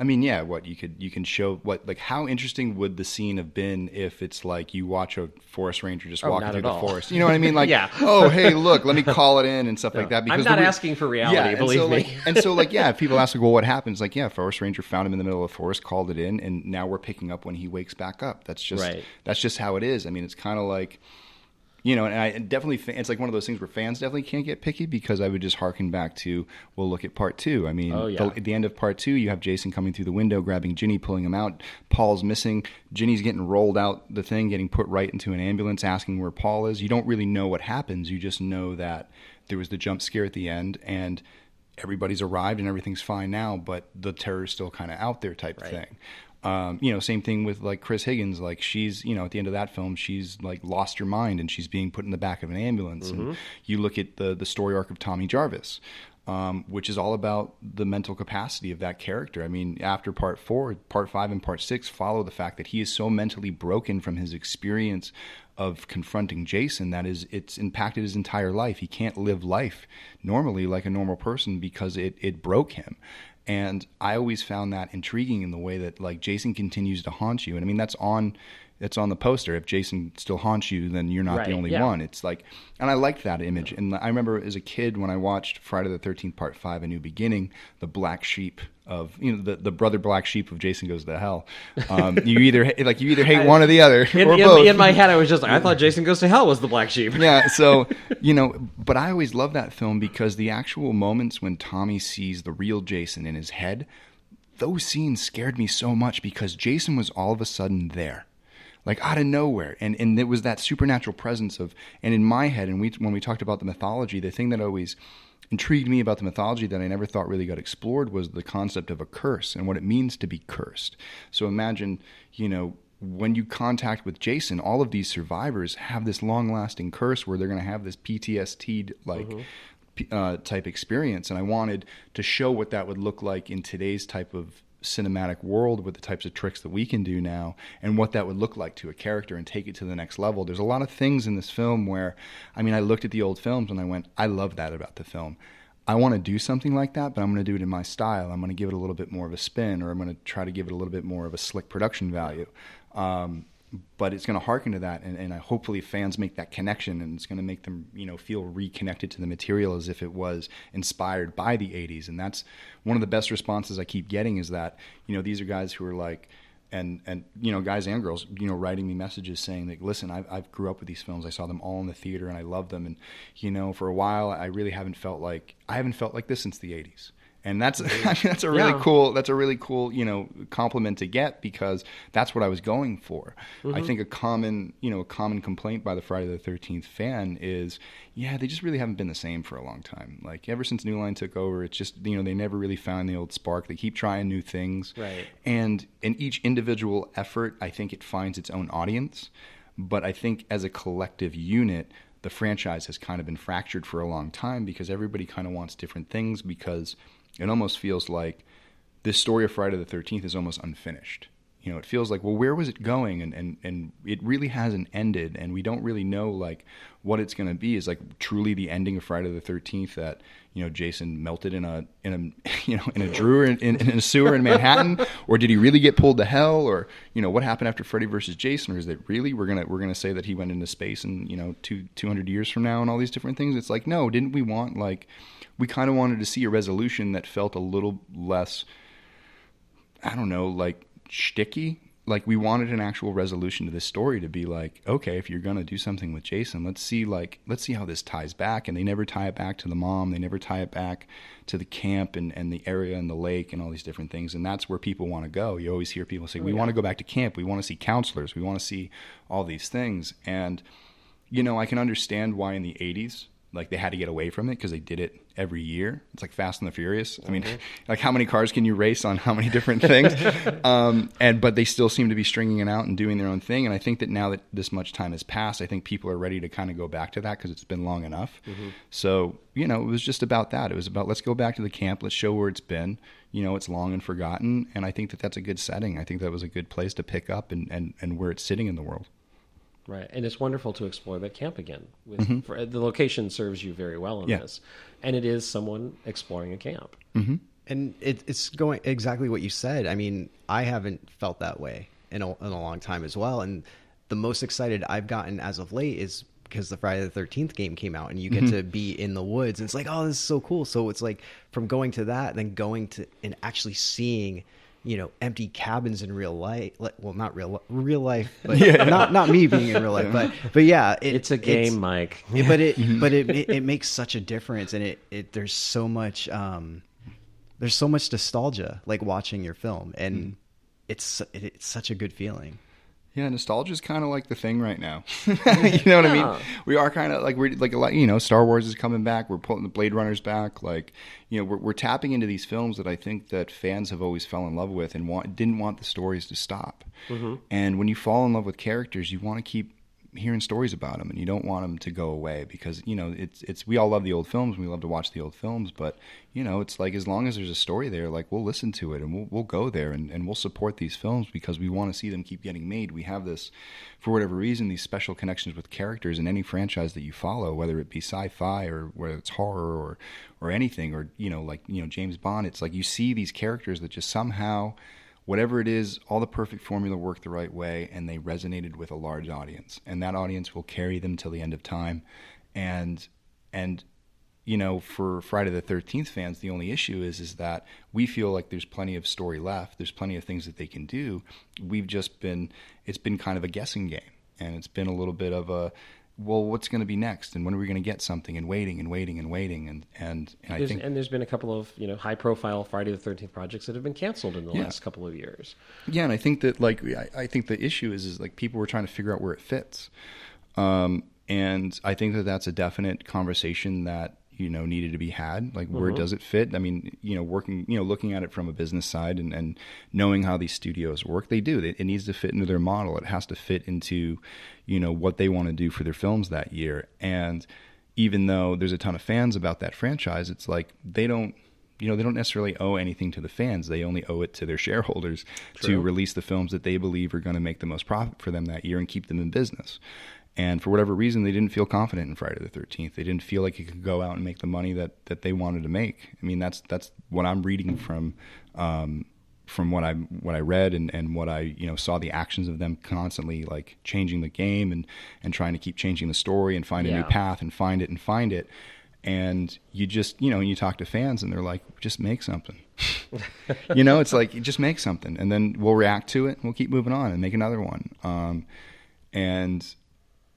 I mean, yeah, what you could you can show what like how interesting would the scene have been if it's like you watch a forest ranger just Oh, walking through the all. forest. You know what I mean? Like, Yeah. oh hey, look, let me call it in and stuff like that. I'm the not asking for reality, and believe so, me. Like, and so, like, yeah, if people ask, like, well, what happens? Like, yeah, forest ranger found him in the middle of the forest, called it in, and now we're picking up when he wakes back up. That's just Right. that's just how it is. I mean, it's kind of like you know, and I definitely, it's like one of those things where fans definitely can't get picky because I would just harken back to, well, look at part two. I mean, Oh, yeah. the, at the end of part two, you have Jason coming through the window, grabbing Ginny, pulling him out. Paul's missing. Ginny's getting rolled out the thing, getting put right into an ambulance, asking where Paul is. You don't really know what happens. You just know that there was the jump scare at the end, and everybody's arrived and everything's fine now, but the terror's still kind of out there, type of thing. Um, you know, same thing with like Chris Higgins. Like she's, you know, at the end of that film, she's like lost her mind and she's being put in the back of an ambulance. And you look at the the story arc of Tommy Jarvis, um, which is all about the mental capacity of that character. I mean, after part four, part five, and part six follow the fact that he is so mentally broken from his experience of confronting Jason that is it's impacted his entire life. He can't live life normally like a normal person because it it broke him. And I always found that intriguing in the way that like Jason continues to haunt you. And I mean that's on it's on the poster. If Jason still haunts you, then you're not Right, the only yeah. one. It's like, and I liked that image. And I remember as a kid when I watched Friday the Thirteenth Part Five: A New Beginning, the black sheep of you know the, the brother black sheep of Jason Goes to Hell. Um, you either like you either hate one or the other In, or in- both. in my head, I was just like, I thought Jason Goes to Hell was the black sheep. yeah, so you know, but I always love that film because the actual moments when Tommy sees the real Jason in his head, those scenes scared me so much because Jason was all of a sudden there. Like out of nowhere, and and it was that supernatural presence of, and in my head, and we when we talked about the mythology, the thing that always intrigued me about the mythology that I never thought really got explored was the concept of a curse and what it means to be cursed. So imagine, you know, when you contact with Jason, all of these survivors have this long lasting curse where they're going to have this PTSD like p- uh, type experience. And I wanted to show what that would look like in today's type of cinematic world with the types of tricks that we can do now and what that would look like to a character and take it to the next level. There's a lot of things in this film where, I mean, I looked at the old films and I went, I love that about the film. I want to do something like that, but I'm going to do it in my style. I'm going to give it a little bit more of a spin, or I'm going to try to give it a little bit more of a slick production value. Um, but it's going to harken to that, and, and hopefully fans make that connection, and it's going to make them, you know, feel reconnected to the material as if it was inspired by the '80s. And that's one of the best responses I keep getting is that, you know, these are guys who are like, and and you know guys and girls you know writing me messages saying like listen I've, I've grew up with these films i saw them all in the theater and i love them and you know for a while i really haven't felt like i haven't felt like this since the 80s and that's I mean, that's a really Yeah. cool that's a really cool you know compliment to get because that's what I was going for. I mm-hmm. think a common you know a common complaint by the Friday the Thirteenth fan is yeah they just really haven't been the same for a long time. Like ever since New Line took over, it's just you know they never really found the old spark. They keep trying new things, Right. And in each individual effort, I think it finds its own audience. But I think as a collective unit, the franchise has kind of been fractured for a long time because everybody kind of wants different things because it almost feels like this story of Friday the 13th is almost unfinished. You know, it feels like, well, where was it going? And, and, and it really hasn't ended. And we don't really know, like, what it's going to be. Is like truly the ending of Friday the 13th that, you know, Jason melted in a, in a, you know, in a drawer in, in, in a sewer in Manhattan? or did he really get pulled to hell? Or, you know, what happened after Freddy versus Jason? Or is it really, we're going to, we're going to say that he went into space and, you know, two, 200 years from now and all these different things? It's like, no, didn't we want, like, we kind of wanted to see a resolution that felt a little less, I don't know, like shticky. Like we wanted an actual resolution to this story to be like, okay, if you're gonna do something with Jason, let's see like let's see how this ties back. And they never tie it back to the mom. They never tie it back to the camp and, and the area and the lake and all these different things. And that's where people want to go. You always hear people say, oh, we want to go back to camp. We want to see counselors. We want to see all these things. And you know, I can understand why in the 80s, like they had to get away from it because they did it every year. It's like Fast and the Furious. I mean, like how many cars can you race on how many different things? um, and but they still seem to be stringing it out and doing their own thing. And I think that now that this much time has passed, I think people are ready to kind of go back to that because it's been long enough. So you know, it was just about that. It was about let's go back to the camp. Let's show where it's been. You know, it's long and forgotten. And I think that that's a good setting. I think that was a good place to pick up and and, and where it's sitting in the world. Right, and it's wonderful to explore that camp again. With for, the location serves you very well in Mm-hmm. Yeah. this, and it is someone exploring a camp. Mm-hmm. And it, it's going exactly what you said. I mean, I haven't felt that way in a, in a long time as well. And the most excited I've gotten as of late is because the Friday the Thirteenth game came out, and you get to be in the woods. And it's like, oh, this is so cool. So it's like from going to that, then going to and actually seeing, you know, empty cabins in real life. Like, well, not real real life, but not not me being in real life, but but yeah, it, It's a game, Mike. but it but it, it it makes such a difference, and it it there's so much um there's so much nostalgia like watching your film, and it's it, it's such a good feeling. Yeah, nostalgia is kind of like the thing right now. you know what I mean? We are kind of like we're like a lot. You know, Star Wars is coming back. We're pulling the Blade Runners back. Like, you know, we're we're tapping into these films that I think that fans have always fell in love with and want didn't want the stories to stop. Mm-hmm. And when you fall in love with characters, you want to keep hearing stories about them, and you don't want them to go away because you know it's it's we all love the old films. We love to watch the old films, but you know it's like as long as there's a story there, like we'll listen to it and we'll we'll go there and, and we'll support these films because we want to see them keep getting made. We have this for whatever reason these special connections with characters in any franchise that you follow, whether it be sci-fi or whether it's horror or or anything or you know like you know James Bond. It's like you see these characters that just somehow whatever it is, all the perfect formula worked the right way, and they resonated with a large audience, and that audience will carry them till the end of time, and and you know for Friday the Thirteenth fans, the only issue is is that we feel like there's plenty of story left, there's plenty of things that they can do. We've just been it's been kind of a guessing game, and it's been a little bit of a well, what's going to be next, and when are we going to get something, and waiting and waiting and waiting, and and, and I There's, think and there's been a couple of you know high profile Friday the Thirteenth projects that have been canceled in the Yeah. last couple of years. Yeah, and I think that like I, I think the issue is is like people were trying to figure out where it fits, um, and I think that that's a definite conversation that you know needed to be had. Like where mm-hmm. does it fit? I mean, you know, working you know looking at it from a business side and, and knowing how these studios work, they do. It, it needs to fit into their model. It has to fit into you know what they want to do for their films that year. And even though there's a ton of fans about that franchise, it's like they don't you know they don't necessarily owe anything to the fans they only owe it to their shareholders to release the films that they believe are going to make the most profit for them that year and keep them in business and for whatever reason they didn't feel confident in friday the 13th they didn't feel like it could go out and make the money that, that they wanted to make. I mean that's that's what i'm reading from um, from what I what I read and, and what I you know saw the actions of them constantly like changing the game and and trying to keep changing the story and find a new path and find it and find it. And you just you know and you talk to fans and they're like just make something. You know it's like just make something. And then we'll react to it. And we'll keep moving on and make another one. Um, and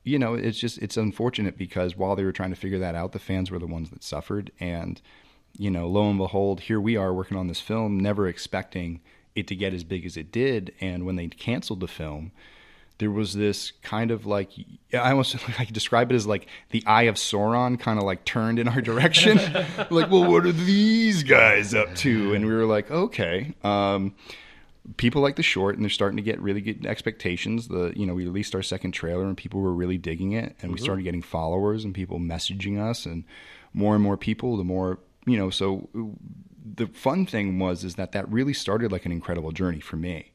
you know it's just it's unfortunate because while they were trying to figure that out the fans were the ones that suffered and you know lo and behold here we are working on this film never expecting it to get as big as it did and when they canceled the film there was this kind of like I almost I could describe it as like the eye of Sauron kind of like turned in our direction. like, well, what are these guys up to? And we were like, okay. Um, people like the short, and they're starting to get really good expectations. The you know we released our second trailer, and people were really digging it, and we started getting followers and people messaging us, and more and more people. The more you know, so the fun thing was is that that really started like an incredible journey for me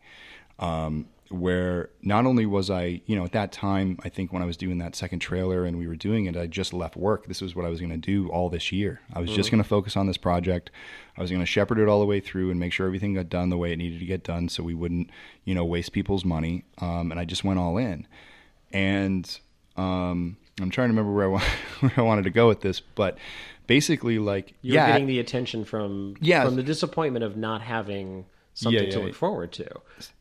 um, where not only was I, you know, at that time, I think when I was doing that second trailer and we were doing it, I just left work. This was what I was going to do all this year. I was just going to focus on this project. I was going to shepherd it all the way through and make sure everything got done the way it needed to get done so we wouldn't, you know, waste people's money. Um, and I just went all in. And um, I'm trying to remember where I, wa- where I wanted to go with this, but basically, like, You're yeah, getting the attention from Yeah. from the disappointment of not having something Yeah, to yeah. look forward to,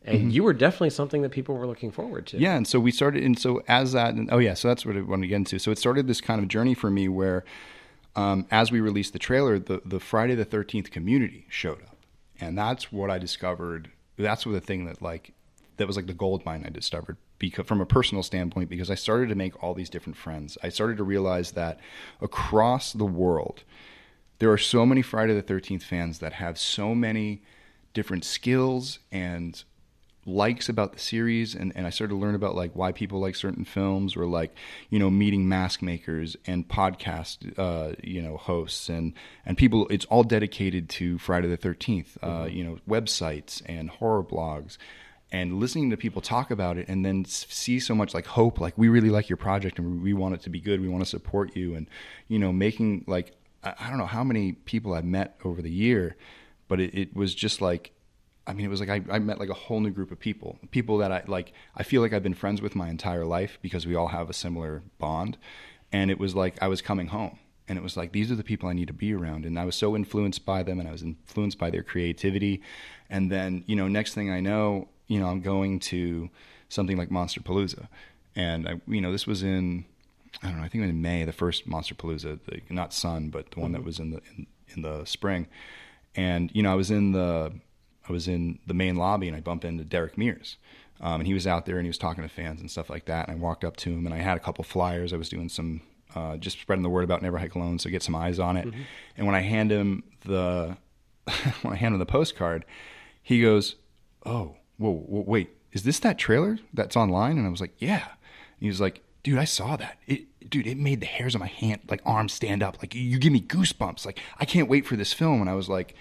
and you were definitely something that people were looking forward to. Yeah, and so we started, and so as that, and, oh yeah, so that's what I wanted to get into. So it started this kind of journey for me where, um, as we released the trailer, the the Friday the Thirteenth community showed up, and that's what I discovered. That's what the thing that like that was like the gold mine I discovered because from a personal standpoint because I started to make all these different friends. I started to realize that across the world there are so many Friday the 13th fans that have so many different skills and likes about the series and, and I started to learn about like why people like certain films or like you know meeting mask makers and podcast uh, you know hosts and and people it's all dedicated to Friday the 13th uh, you know websites and horror blogs and listening to people talk about it and then see so much like hope like we really like your project and we want it to be good. We want to support you. And you know making like I, I don't know how many people I've met over the year but it, it was just like I mean, it was like I, I met like a whole new group of people, people that I like. I feel like I've been friends with my entire life because we all have a similar bond, and it was like I was coming home, and it was like these are the people I need to be around, and I was so influenced by them, and I was influenced by their creativity, and then you know, next thing I know, you know, I'm going to something like Monsterpalooza, and I, you know, this was in I don't know, I think it was in May, the first Monsterpalooza, not Sun, but the one that mm-hmm. was in the in, in the spring, and you know, I was in the I was in the main lobby and I bumped into Derek Mears. Um, and he was out there and he was talking to fans and stuff like that. And I walked up to him and I had a couple flyers. I was doing some, uh, just spreading the word about Never Hike Alone, so get some eyes on it. Mm-hmm. And when I hand him the, when I hand him the postcard, he goes, "Oh, whoa, whoa, wait, is this that trailer that's online?" And I was like, "Yeah." And he was like, "Dude, I saw that. It, dude, it made the hairs on my hand, like arms, stand up. Like you give me goosebumps. Like I can't wait for this film." And I was like,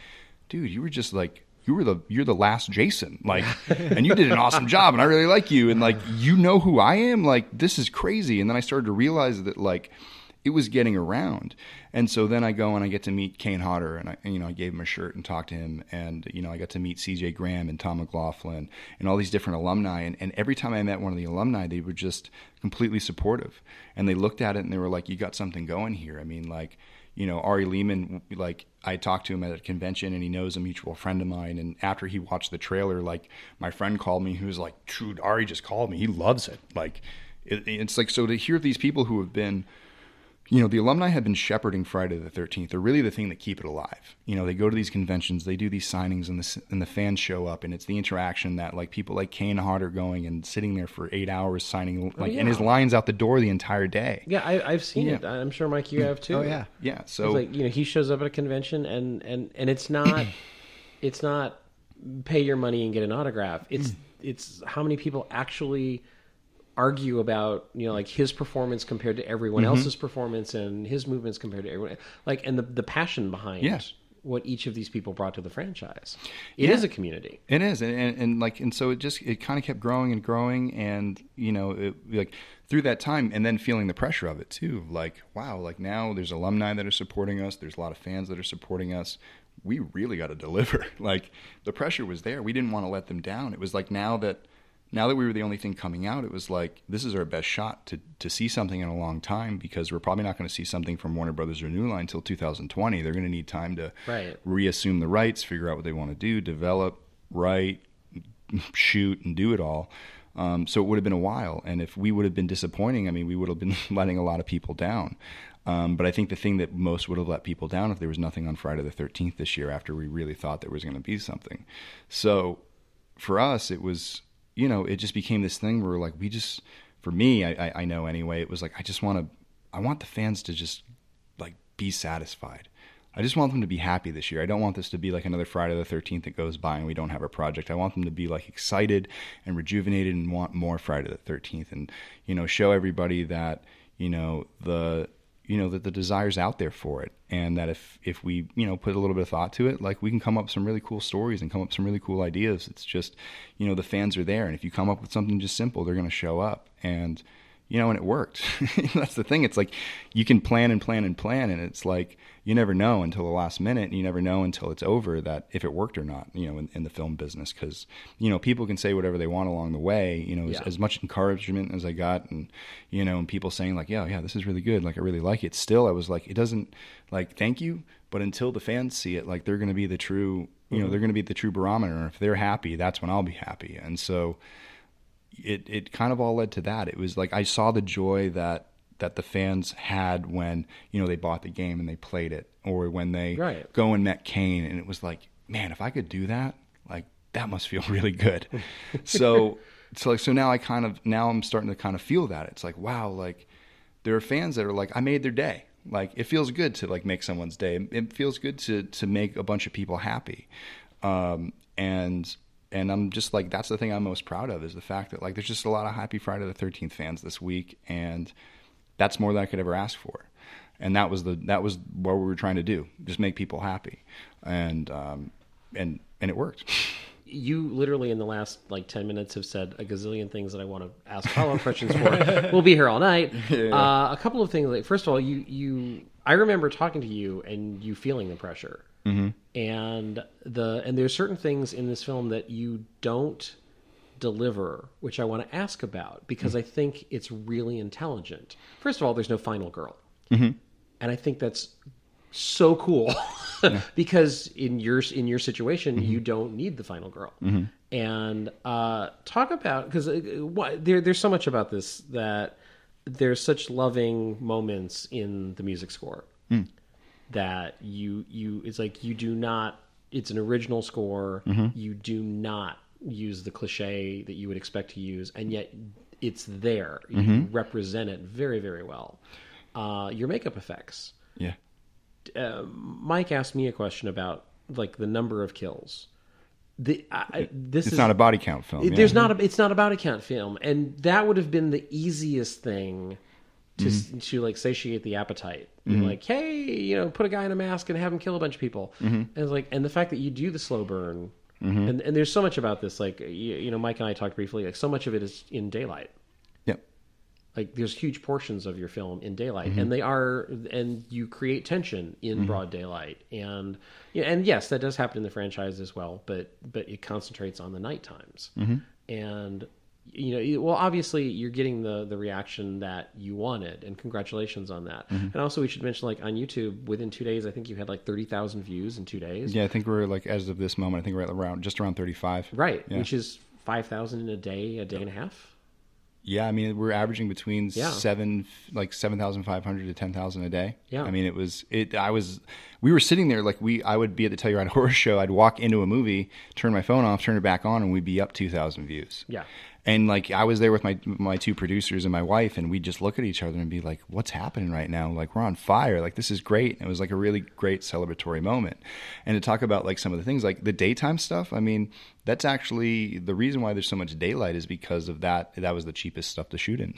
"Dude, you were just like." you were the you're the last Jason, like, and you did an awesome job, and I really like you, and like you know who I am, like this is crazy. And then I started to realize that like it was getting around, and so then I go and I get to meet Kane Hodder, and I you know I gave him a shirt and talked to him, and you know I got to meet C.J. Graham and Tom McLoughlin and all these different alumni, and, and every time I met one of the alumni, they were just completely supportive, and they looked at it and they were like, "You got something going here." I mean, like you know, Ari Lehman, like I talked to him at a convention and he knows a mutual friend of mine. And after he watched the trailer, like my friend called me, he was like, dude, Ari just called me. He loves it. Like, it, it's like, so to hear these people who have been, you know, the alumni have been shepherding Friday the 13th. They're really the thing that keep it alive. You know, they go to these conventions, they do these signings, and the, and the fans show up, and it's the interaction that, like, people like Kane Hodder going and sitting there for eight hours signing, oh, like, oh, yeah. and his lines out the door the entire day. Yeah, I, have seen yeah. it. I'm sure, Mike, you mm. have too. Oh, yeah. Yeah. So, it's like, you know, he shows up at a convention, and, and, and it's not, it's not pay your money and get an autograph. It's, mm. it's how many people actually argue about you know like his performance compared to everyone mm-hmm. else's performance and his movements compared to everyone like and the the passion behind yes. what each of these people brought to the franchise. It yeah. is a community. It is, and, and, and like and so it just it kind of kept growing and growing, and you know it, like through that time, and then feeling the pressure of it too. Like wow, like now there's alumni that are supporting us. There's a lot of fans that are supporting us. We really got to deliver. Like the pressure was there. We didn't want to let them down. It was like now that now that we were the only thing coming out, it was like this is our best shot to to see something in a long time because we're probably not going to see something from Warner Brothers or New Line until 2020. They're going to need time to right. reassume the rights, figure out what they want to do, develop, write, shoot, and do it all. Um, so it would have been a while, and if we would have been disappointing, I mean, we would have been letting a lot of people down. Um, but I think the thing that most would have let people down if there was nothing on Friday the 13th this year after we really thought there was going to be something. So for us, it was you know, it just became this thing where like we just, for me, I, I know anyway, it was like I just want to, I want the fans to just like be satisfied. I just want them to be happy this year. I don't want this to be like another Friday the 13th that goes by and we don't have a project. I want them to be like excited and rejuvenated and want more Friday the 13th and, you know, show everybody that, you know, the you know that the desire's out there for it. And that if if we you know put a little bit of thought to it like we can come up some really cool stories and come up some really cool ideas. It's just you know the fans are there. And if you come up with something just simple they're going to show up. And you know and it worked. That's the thing. It's like you can plan and plan and plan. And it's like you never know until the last minute and you never know until it's over that if it worked or not you know in, in the film business because you know people can say whatever they want along the way you know yeah. as, as, much encouragement as i got and you know and people saying like yeah yeah this is really good like i really like it still i was like it doesn't like thank you but until the fans see it like they're going to be the true you know mm-hmm. they're going to be the true barometer and if they're happy that's when i'll be happy and so it it kind of all led to that it was like i saw the joy that that the fans had when you know they bought the game and they played it, or when they right. go and met Kane, and it was like, man, if I could do that, like that must feel really good. so so like so now I kind of now I'm starting to kind of feel that it's like wow, like there are fans that are like I made their day. Like it feels good to like make someone's day. It feels good to to make a bunch of people happy. Um, and and I'm just like that's the thing I'm most proud of is the fact that like there's just a lot of happy Friday the 13th fans this week and that's more than I could ever ask for. And that was the that was what we were trying to do, just make people happy, and um, and and it worked. you literally in the last like 10 minutes have said a gazillion things that I want to ask follow-up questions for. we'll be here all night. Uh, a couple of things. Like, first of all, you you I remember talking to you and you feeling the pressure. Mm-hmm. And the and there's certain things in this film that you don't deliver, which I want to ask about because mm-hmm. I think it's really intelligent. First of all, there's no final girl, mm-hmm. and I think that's so cool because in your in your situation, mm-hmm. you don't need the final girl. And uh, talk about because uh, there there's so much about this that there's such loving moments in the music score mm. that you you it's like you do not it's an original score. You do not use the cliche that you would expect to use and yet it's there you represent it very very well uh, your makeup effects Yeah. mike asked me a question about like the number of kills the I, this It's is not a body count film. yeah. there's not a, it's not about a count film and that would have been the easiest thing to Mm-hmm. to like satiate the appetite Be like hey you know put a guy in a mask and have him kill a bunch of people Mm-hmm. and it's like and the fact that you do the slow burn and and there's so much about this like you, you know mike and i talked briefly like so much of it is in daylight Yep. like there's huge portions of your film in daylight Mm-hmm. and they are and you create tension in broad daylight and and yes that does happen in the franchise as well but but it concentrates on the night times Mm-hmm. and you know well obviously you're getting the the reaction that you wanted and congratulations on that Mm-hmm. and also we should mention like on youtube within two days i think you had like 30000 views in two days Yeah, I think we're like as of this moment, I think we're at around just around 35. right Yeah. which is 5000 in a day a day and a half Yeah, I mean we're averaging between Yeah. seven, like seven thousand five hundred to ten thousand a day. Yeah. I mean it was it. I was, we were sitting there like we. I would be at the Telluride Horror Show. I'd walk into a movie, turn my phone off, turn it back on, and we'd be up two thousand views. Yeah. And like I was there with my my two producers and my wife, and we'd just look at each other and be like, "What's happening right now? Like we're on fire! Like this is great!" And it was like a really great celebratory moment. And to talk about like some of the things, like the daytime stuff. I mean, that's actually the reason why there's so much daylight is because of that. That was the cheapest stuff to shoot in.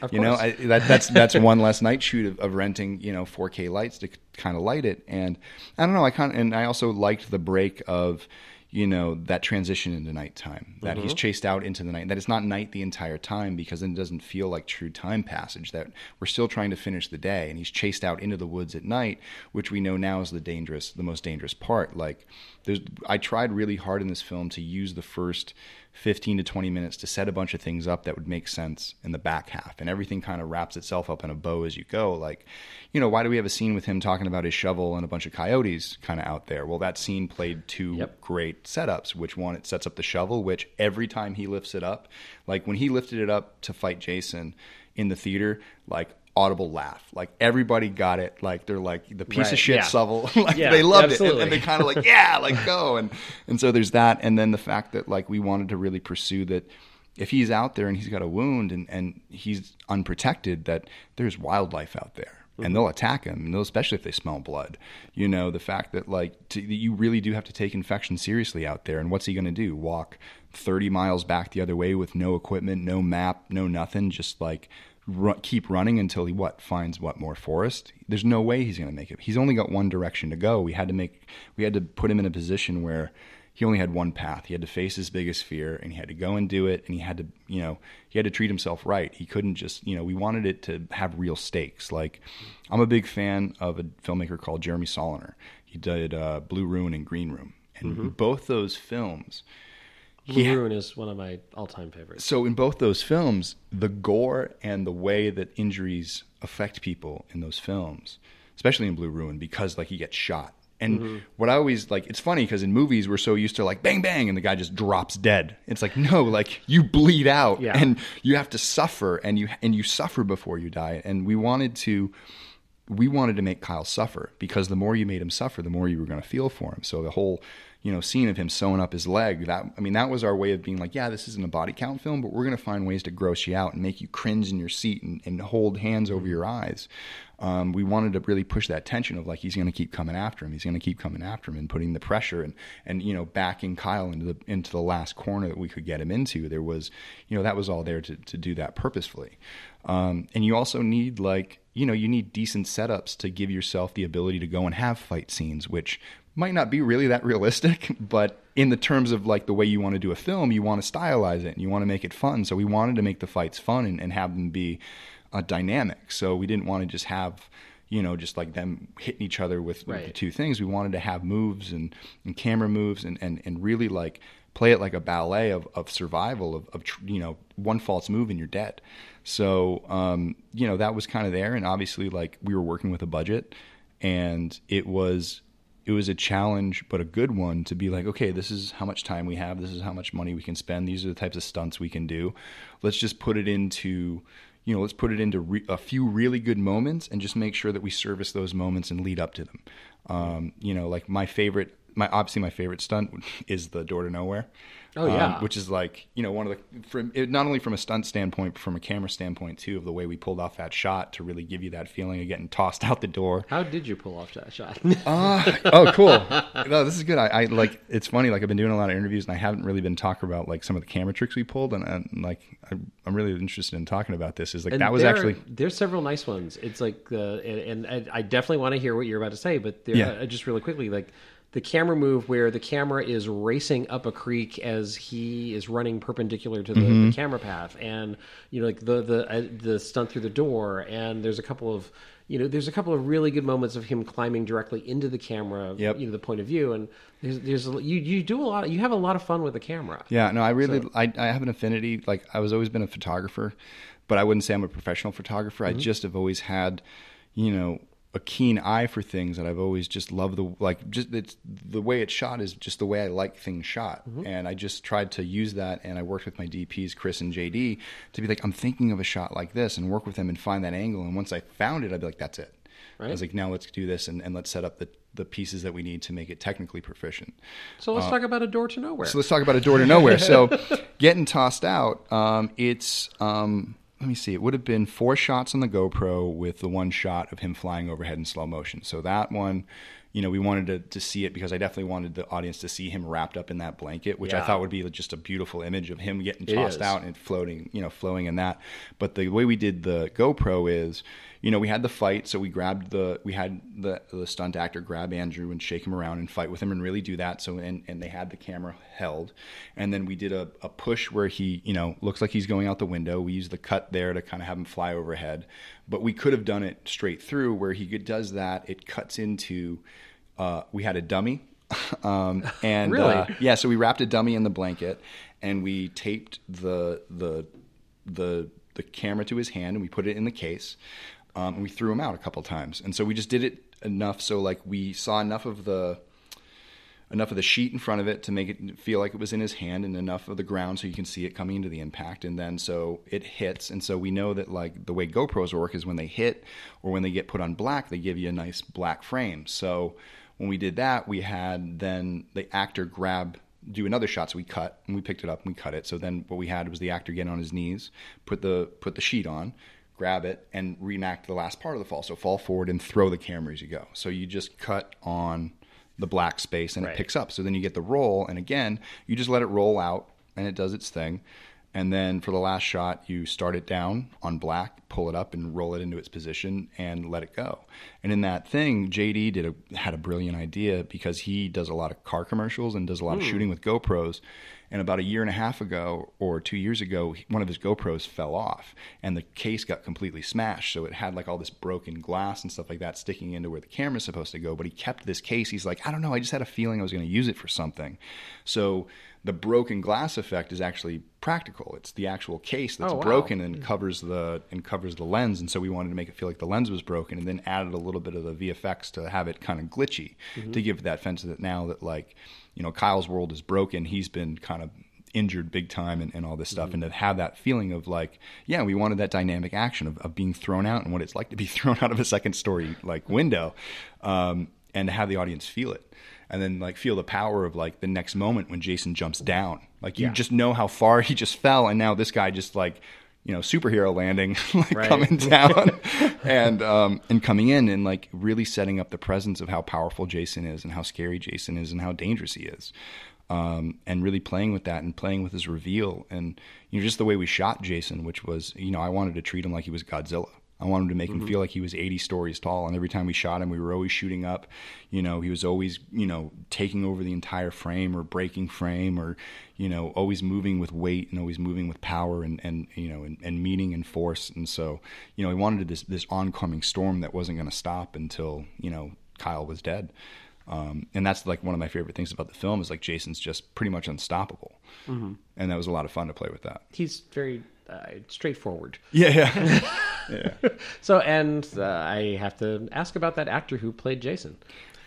Of you know. I, that, that's that's one less night shoot of, of renting you know 4K lights to kind of light it. And I don't know. I kind and I also liked the break of you know that transition into nighttime that he's mm-hmm. chased out into the night that it's not night the entire time because then it doesn't feel like true time passage that we're still trying to finish the day and he's chased out into the woods at night which we know now is the dangerous the most dangerous part. Like there's i tried really hard in this film to use the first 15 to 20 minutes to set a bunch of things up that would make sense in the back half. And everything kind of wraps itself up in a bow as you go. Like you know why do we have a scene with him talking about his shovel and a bunch of coyotes kind of out there? Well that scene played two Yep. great setups which one it sets up the shovel which every time he lifts it up like when he lifted it up to fight jason in the theater like audible laugh. Like everybody got it. Like they're like the piece Right, of shit yeah. like Yeah, they loved it. And, and they kind of like yeah like go. And and so there's that. And then the fact that like we wanted to really pursue that if he's out there and he's got a wound and and he's unprotected that there's wildlife out there. And mm-hmm. they'll attack him and they'll, especially if they smell blood. You know the fact that like to, that you really do have to take infection seriously out there. And what's he going to do? Walk 30 miles back the other way with no equipment no map no nothing? Just like ru- keep running until he what finds what more forest? There's no way he's going to make it. He's only got one direction to go. We had to make we had to put him in a position where he only had one path. He had to face his biggest fear and he had to go and do it and he had to you know he had to treat himself right. He couldn't just you know we wanted it to have real stakes. Like i'm a big fan of a filmmaker called jeremy saulnier he did uh, blue ruin and green room. And both those films Blue Ruin is one of my all-time favorites so in both those films, the gore and the way that injuries affect people in those films, especially in Blue Ruin, because like he gets shot. And mm-hmm. what I always like, it's funny because in movies we're so used to like bang bang and the guy just drops dead. It's like no, like you bleed out Yeah. and you have to suffer and you and you suffer before you die. And we wanted to we wanted to make Kyle suffer because the more you made him suffer, the more you were going to feel for him. So the whole, you know, scene of him sewing up his leg, that I mean, that was our way of being like, yeah, this isn't a body count film, but we're going to find ways to gross you out and make you cringe in your seat and, and hold hands over your eyes. Um, we wanted to really push that tension of like he's going to keep coming after him, he's going to keep coming after him, and putting the pressure and and you know backing Kyle into the into the last corner that we could get him into. There was, you know, that was all there to to do that purposefully. Um, and you also need like you know, you need decent setups to give yourself the ability to go and have fight scenes, which might not be really that realistic, but in the terms of like the way you want to do a film, you want to stylize it and you want to make it fun. So we wanted to make the fights fun and, and have them be uh, dynamic. So we didn't want to just have you know, just like them hitting each other with, with the two things. We wanted to have moves and, and camera moves and, and, and really like play it like a ballet of, of survival of, of, you know, one false move and you're dead. So, um, you know, that was kind of there. And obviously like we were working with a budget and it was, it was a challenge, but a good one to be like, okay, this is how much time we have. This is how much money we can spend. These are the types of stunts we can do. Let's just put it into, you know, let's put it into re- a few really good moments and just make sure that we service those moments and lead up to them. Um, you know, like my favorite, my obviously my favorite stunt is the door to nowhere. Oh, yeah. um, which is like you know one of the from it, not only from a stunt standpoint, but from a camera standpoint too, of the way we pulled off that shot to really give you that feeling of getting tossed out the door. How did you pull off that shot? oh, cool. No, this is good. I, I like. It's funny. Like I've been doing a lot of interviews, and I haven't really been talking about like some of the camera tricks we pulled, and, and like I'm, I'm really interested in talking about this. Is like And that was there- actually there's several nice ones. It's like uh, and, and I definitely want to hear what you're about to say, but there, Yeah. uh, just really quickly, like the camera move where the camera is racing up a creek as he is running perpendicular to the, Mm-hmm. the camera path, and you know like the the uh, the stunt through the door, and there's a couple of you know there's a couple of really good moments of him climbing directly into the camera, Yep. you know the point of view, and there's there's a- you you do a lot you have a lot of fun with the camera. Yeah, no, I really, I, I have an affinity. Like I was always been a photographer, but I wouldn't say I'm a professional photographer. I just have always had, you know, a keen eye for things that I've always just loved the like just it's the way it's shot is just the way I like things shot, and I just tried to use that. And I worked with my DPs, Chris and JD, to be like, I'm thinking of a shot like this, and work with them and find that angle. And once I found it, I'd be like, that's it. I was like, now let's do this, and, and let's set up the the pieces that we need to make it technically proficient. So let's talk about a door to nowhere. Uh, So let's talk about a door to nowhere. So getting tossed out, um, it's um, let me see. It would have been four shots on the GoPro with the one shot of him flying overhead in slow motion. So that one, you know, we wanted to, to see it because I definitely wanted the audience to see him wrapped up in that blanket, which I thought would be just a beautiful image of him getting tossed out and floating, you know, flowing in that. But the way we did the GoPro is, you know, we had the fight, so we grabbed the, we had the the stunt actor grab Andrew and shake him around and fight with him and really do that. So and and they had the camera held, and then we did a, a push where he, you know, looks like he's going out the window. We used the cut there to kind of have him fly overhead, but we could have done it straight through where he does that. It cuts into, uh, we had a dummy. um, and Really? uh, yeah, so we wrapped a dummy in the blanket, and we taped the the the the camera to his hand, and we put it in the case, um, and we threw him out a couple times. And so we just did it enough so like we saw enough of the enough of the sheet in front of it to make it feel like it was in his hand and enough of the ground so you can see it coming into the impact. And then so it hits. And so we know that like the way GoPros work is when they hit or when they get put on black they give you a nice black frame. So when we did that we had then the actor grab do another shot. So we cut and we picked it up and we cut it. So then what we had was the actor get on his knees put the put the sheet on grab it and reenact the last part of the fall. So fall forward and throw the camera as you go. So you just cut on the black space and Right. it picks up. So then you get the roll, and again, you just let it roll out and it does its thing. And then for the last shot, you start it down on black, pull it up, and roll it into its position and let it go. And in that thing, JD did a, had a brilliant idea because he does a lot of car commercials and does a lot of hmm. shooting with GoPros. And about a year and a half ago or two years ago, one of his GoPros fell off and the case got completely smashed. So it had like all this broken glass and stuff like that sticking into where the camera's supposed to go. But he kept this case. He's like, I don't know. I just had a feeling I was going to use it for something. So the broken glass effect is actually practical. It's the actual case that's Oh, wow. broken and covers the and covers the lens. And so we wanted to make it feel like the lens was broken, and then added a little bit of the VFX to have it kind of glitchy Mm-hmm. to give that sense that now that like you know Kyle's world is broken, he's been kind of injured big time and, and all this stuff Mm-hmm. and to have that feeling of like yeah we wanted that dynamic action of, of being thrown out and what it's like to be thrown out of a second story like window um, and to have the audience feel it and then like feel the power of like the next moment when Jason jumps down. Like you Yeah. just know how far he just fell, and now this guy just like you know superhero landing, like Right. coming down and um, and coming in and like really setting up the presence of how powerful Jason is and how scary Jason is and how dangerous he is. Um, and really playing with that and playing with his reveal and you know just the way we shot Jason, which was you know I wanted to treat him like he was Godzilla. I wanted to make him feel like he was 80 stories tall. And every time we shot him, we were always shooting up. You know, he was always, you know, taking over the entire frame or breaking frame or, you know, always moving with weight and always moving with power and, and you know, and, and meaning and force. And so, you know, he wanted this, this oncoming storm that wasn't going to stop until, you know, Kyle was dead. Um, and that's like one of my favorite things about the film is like Jason's just pretty much unstoppable. And that was a lot of fun to play with that. He's very uh, straightforward. Yeah, yeah. So, and uh, I have to ask about that actor who played Jason.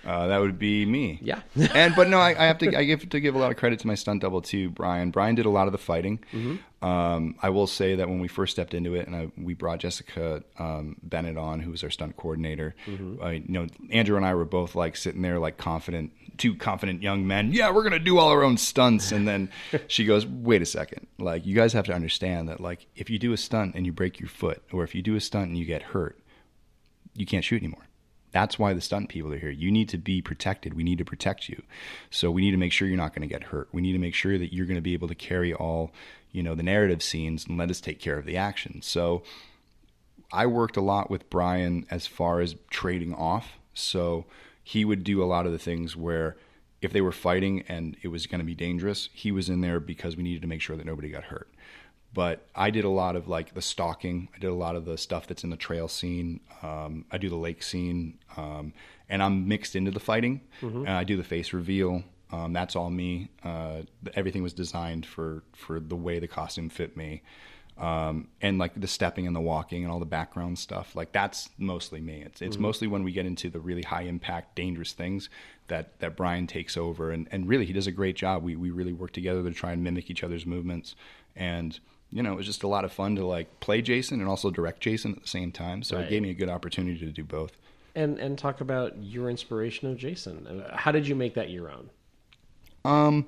Uh, that would be me. Yeah. and but no, I, I have to I give to give a lot of credit to my stunt double too, Brian. Brian did a lot of the fighting. Um, I will say that when we first stepped into it, and I, we brought Jessica um, Bennett on, who was our stunt coordinator. I, you know, Andrew and I were both like sitting there like confident, two confident young men. Yeah, we're gonna do all our own stunts. And then she goes, "Wait a second, like you guys have to understand that like if you do a stunt and you break your foot, or if you do a stunt and you get hurt, you can't shoot anymore." That's why the stunt people are here. You need to be protected. We need to protect you. So we need to make sure you're not going to get hurt. We need to make sure that you're going to be able to carry all, you know, the narrative scenes and let us take care of the action. So I worked a lot with Brian as far as trading off. So he would do a lot of the things where if they were fighting and it was going to be dangerous, he was in there because we needed to make sure that nobody got hurt but I did a lot of like the stalking. I did a lot of the stuff that's in the trail scene. Um, I do the lake scene, um, and I'm mixed into the fighting. And I do the face reveal. Um, that's all me. Uh, everything was designed for for the way the costume fit me, um, and like the stepping and the walking and all the background stuff. Like that's mostly me. It's it's mostly when we get into the really high impact, dangerous things that that Brian takes over, and and really he does a great job. We we really work together to try and mimic each other's movements and you know, it was just a lot of fun to like play Jason and also direct Jason at the same time. So Right. it gave me a good opportunity to do both. And and talk about your inspiration of Jason. Uh, How did you make that your own? Um,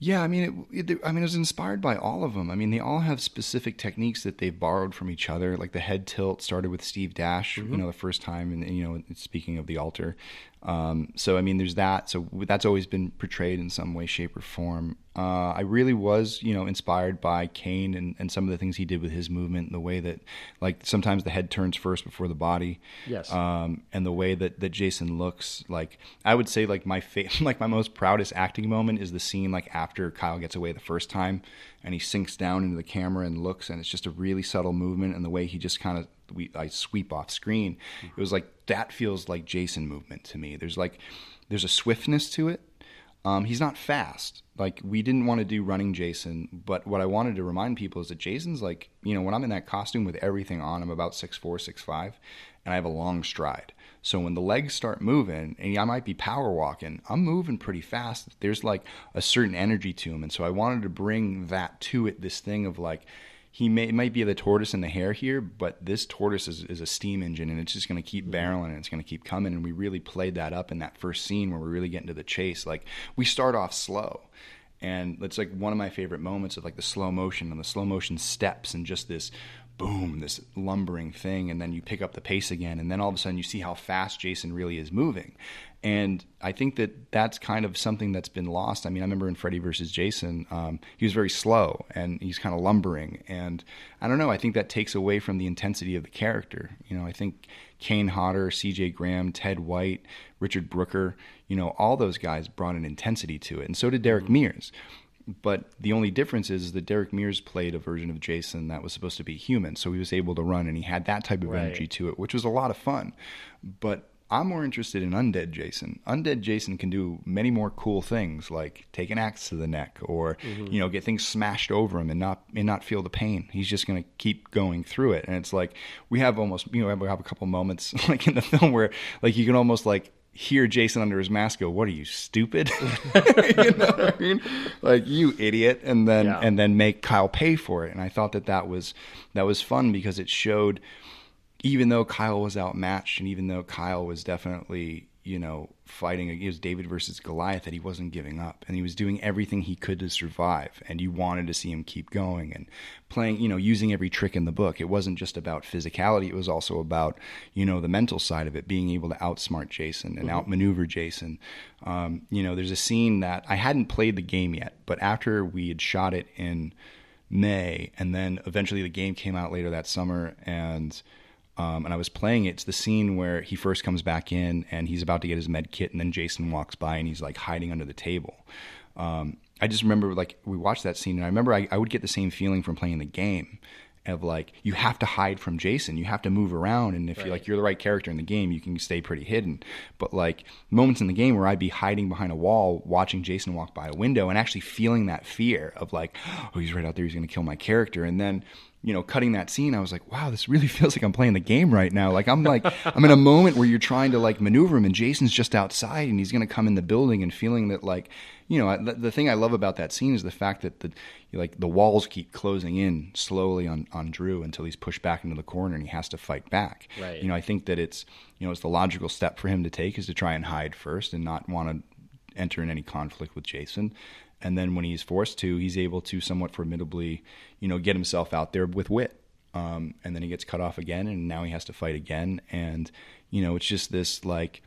yeah, I mean, it, it, I mean, it was inspired by all of them. I mean, they all have specific techniques that they've borrowed from each other. Like the head tilt started with Steve Dash, you know, the first time, and, you know, speaking of the altar. Um, so I mean, there's that. So that's always been portrayed in some way, shape, or form. Uh, I really was, you know, inspired by Kane and, and some of the things he did with his movement, and the way that, like, sometimes the head turns first before the body. Yes. Um, and the way that, that Jason looks, like, I would say, like my fa- like my most proudest acting moment is the scene like after Kyle gets away the first time, and he sinks down into the camera and looks, and it's just a really subtle movement, and the way he just kind of we I sweep off screen. It was like that feels like Jason movement to me. There's like there's a swiftness to it. Um, he's not fast. Like we didn't want to do running Jason, but what I wanted to remind people is that Jason's like, you know, when I'm in that costume with everything on, I'm about six four, six five, and I have a long stride. So when the legs start moving, and I might be power walking, I'm moving pretty fast. There's like a certain energy to him, and so I wanted to bring that to it. This thing of like, he may it might be the tortoise and the hare here, but this tortoise is, is a steam engine and it's just going to keep mm-hmm. barreling and it's going to keep coming. And we really played that up in that first scene where we really get into the chase. Like we start off slow, and it's like one of my favorite moments of like the slow motion and the slow motion steps and just this boom, this lumbering thing, and then you pick up the pace again, and then all of a sudden you see how fast Jason really is moving. And I think that that's kind of something that's been lost. I mean, I remember in Freddy versus Jason, um, he was very slow and he's kind of lumbering. And I don't know, I think that takes away from the intensity of the character. You know, I think Kane Hodder, CJ Graham, Ted White, Richard Brooker, you know, all those guys brought an intensity to it. And so did Derek Mears. But the only difference is that Derek Mears played a version of Jason that was supposed to be human. So he was able to run and he had that type of Right. energy to it, which was a lot of fun. But I'm more interested in Undead Jason. Undead Jason can do many more cool things, like take an axe to the neck, or mm-hmm. you know, get things smashed over him and not and not feel the pain. He's just going to keep going through it, and it's like we have almost you know we have a couple moments like in the film where like you can almost like hear Jason under his mask go, "What are you stupid?" you know what I mean? Like you idiot, and then Yeah. and then make Kyle pay for it. And I thought that that was that was fun because it showed even though Kyle was outmatched and even though Kyle was definitely, you know, fighting against David versus Goliath, that he wasn't giving up and he was doing everything he could to survive. And you wanted to see him keep going and playing, you know, using every trick in the book. It wasn't just about physicality, it was also about, you know, the mental side of it, being able to outsmart Jason and outmaneuver Jason. Um, you know, there's a scene that I hadn't played the game yet, but after we had shot it in May, and then eventually the game came out later that summer, and um, and I was playing it. It's the scene where he first comes back in and he's about to get his med kit, and then Jason walks by and he's like hiding under the table. Um, I just remember like we watched that scene, and I remember I, I would get the same feeling from playing the game of like you have to hide from Jason, you have to move around, and if Right. you like you're the right character in the game, you can stay pretty hidden. But like moments in the game where I'd be hiding behind a wall, watching Jason walk by a window, and actually feeling that fear of like, oh, he's right out there, he's going to kill my character, and then you know, cutting that scene, I was like, wow, this really feels like I'm playing the game right now. Like I'm like I'm in a moment where you're trying to like maneuver him, and Jason's just outside, and he's going to come in the building, and feeling that like, you know, the, the thing I love about that scene is the fact that the like the walls keep closing in slowly on on Drew until he's pushed back into the corner and he has to fight back. Right. You know, I think that it's you know it's the logical step for him to take is to try and hide first and not want to enter in any conflict with Jason. And then when he's forced to, he's able to somewhat formidably, you know, get himself out there with wit. Um, and then he gets cut off again, and now he has to fight again. And you know, it's just this like,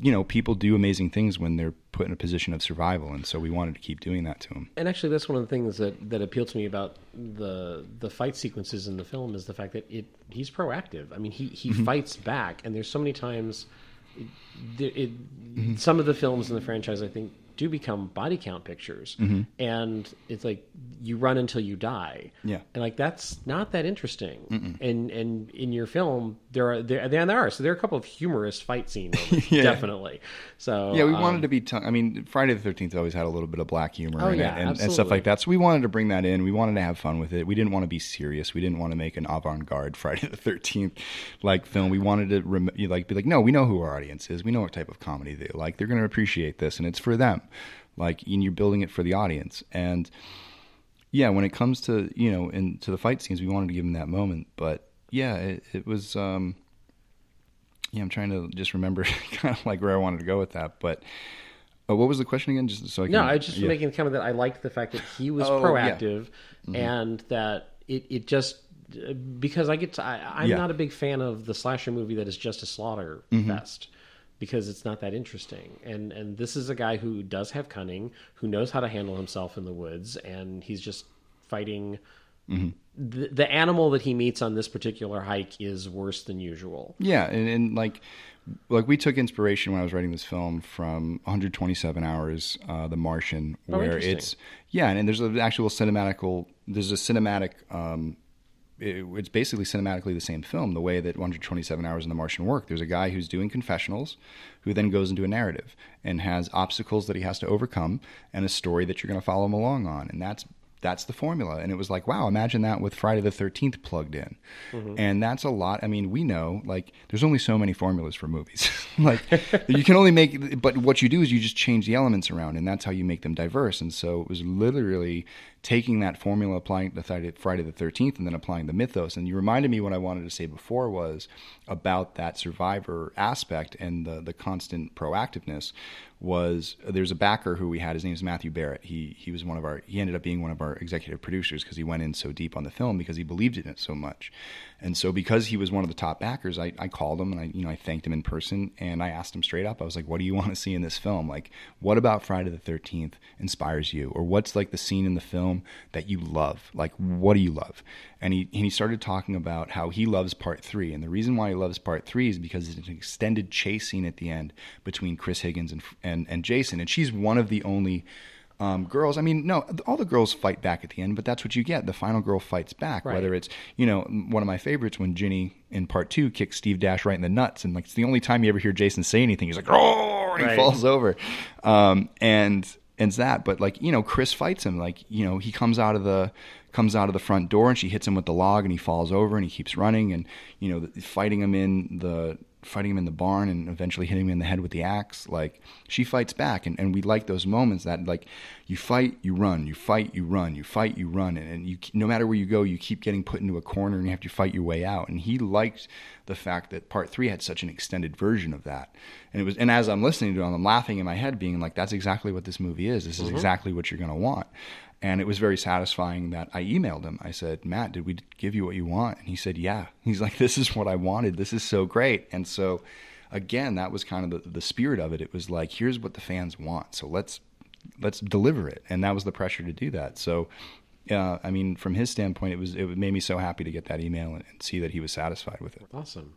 you know, people do amazing things when they're put in a position of survival, and so we wanted to keep doing that to him. And actually, that's one of the things that, that appealed to me about the the fight sequences in the film is the fact that it he's proactive. I mean, he he Mm-hmm. fights back, and there's so many times. It, it, Mm-hmm. Some of the films in the franchise, I think, do become body count pictures, Mm-hmm. and it's like you run until you die. Yeah. and like that's not that interesting. And and in your film, there are there there, there are so there are a couple of humorous fight scenes Yeah. definitely. So Yeah, we um, wanted to be. T- I mean, Friday the Thirteenth always had a little bit of black humor Oh, in yeah, it and, and stuff like that. So we wanted to bring that in. We wanted to have fun with it. We didn't want to be serious. We didn't want to make an avant-garde Friday the Thirteenth like film. We wanted to rem- like be like, no, we know who our audience is. We know what type of comedy they like. They're going to appreciate this, and it's for them. Like, and you're building it for the audience. And yeah, when it comes to you know, into the fight scenes, we wanted to give them that moment. But yeah, it, it was. um yeah, I'm trying to just remember kind of like where I wanted to go with that. But uh, what was the question again? Just so I can, No, I was just yeah. making the comment that I liked the fact that he was Oh, yeah. proactive and that it, it just uh, because I get to, I, I'm Yeah. not a big fan of the slasher movie that is just a slaughter Mm-hmm. fest because it's not that interesting. And and this is a guy who does have cunning, who knows how to handle himself in the woods, and he's just fighting. Mm-hmm. The, the animal that he meets on this particular hike is worse than usual. Yeah, and, and like like we took inspiration when I was writing this film from 127 Hours, uh, The Martian, Oh, where interesting. it's yeah, and, and there's an actual cinematical. There's a cinematic. Um, it, it's basically cinematically the same film. The way that 127 Hours in The Martian work. There's a guy who's doing confessionals, who then goes into a narrative and has obstacles that he has to overcome, and a story that you're going to follow him along on, and that's that's the formula. And it was like, wow, imagine that with Friday the 13th plugged in. Mm-hmm. And that's a lot. I mean, we know, like, there's only so many formulas for movies. like, you can only make, but what you do is you just change the elements around, and that's how you make them diverse. And so it was literally taking that formula, applying it to Friday the 13th, and then applying the mythos. And you reminded me what I wanted to say before was about that survivor aspect and the, the constant proactiveness was there's a backer who we had his name is Matthew Barrett he he was one of our he ended up being one of our executive producers because he went in so deep on the film because he believed in it so much and so because he was one of the top backers I, I called him and I you know I thanked him in person and I asked him straight up. I was like what do you want to see in this film? Like what about Friday the 13th inspires you? Or what's like the scene in the film that you love? Like what do you love? And he and he started talking about how he loves part three. And the reason why he loves part three is because it's an extended chase scene at the end between Chris Higgins and and, and Jason. And she's one of the only um, girls. I mean, no, all the girls fight back at the end, but that's what you get. The final girl fights back. Right. Whether it's you know one of my favorites when Ginny in part two kicks Steve Dash right in the nuts, and like it's the only time you ever hear Jason say anything. He's like, oh, and he falls over, um, and and that. But like you know, Chris fights him. Like you know, he comes out of the comes out of the front door and she hits him with the log and he falls over and he keeps running and you know fighting him in the fighting him in the barn and eventually hitting him in the head with the axe like she fights back. And, and we like those moments that like you fight you run you fight you run you fight you run. And, and you no matter where you go you keep getting put into a corner and you have to fight your way out. And he liked the fact that part three had such an extended version of that. And it was and as i'm listening to it i'm laughing in my head being like that's exactly what this movie is. This is mm-hmm. exactly what you're going to want and it was very satisfying that I emailed him. I said, Matt, did we give you what you want? And he said, Yeah. He's like, This is what I wanted. This is so great. And so, again, that was kind of the, the spirit of it. It was like, here's what the fans want. So let's let's deliver it. And that was the pressure to do that. So uh, I mean, from his standpoint, it was it made me so happy to get that email and, and see that he was satisfied with it. Awesome.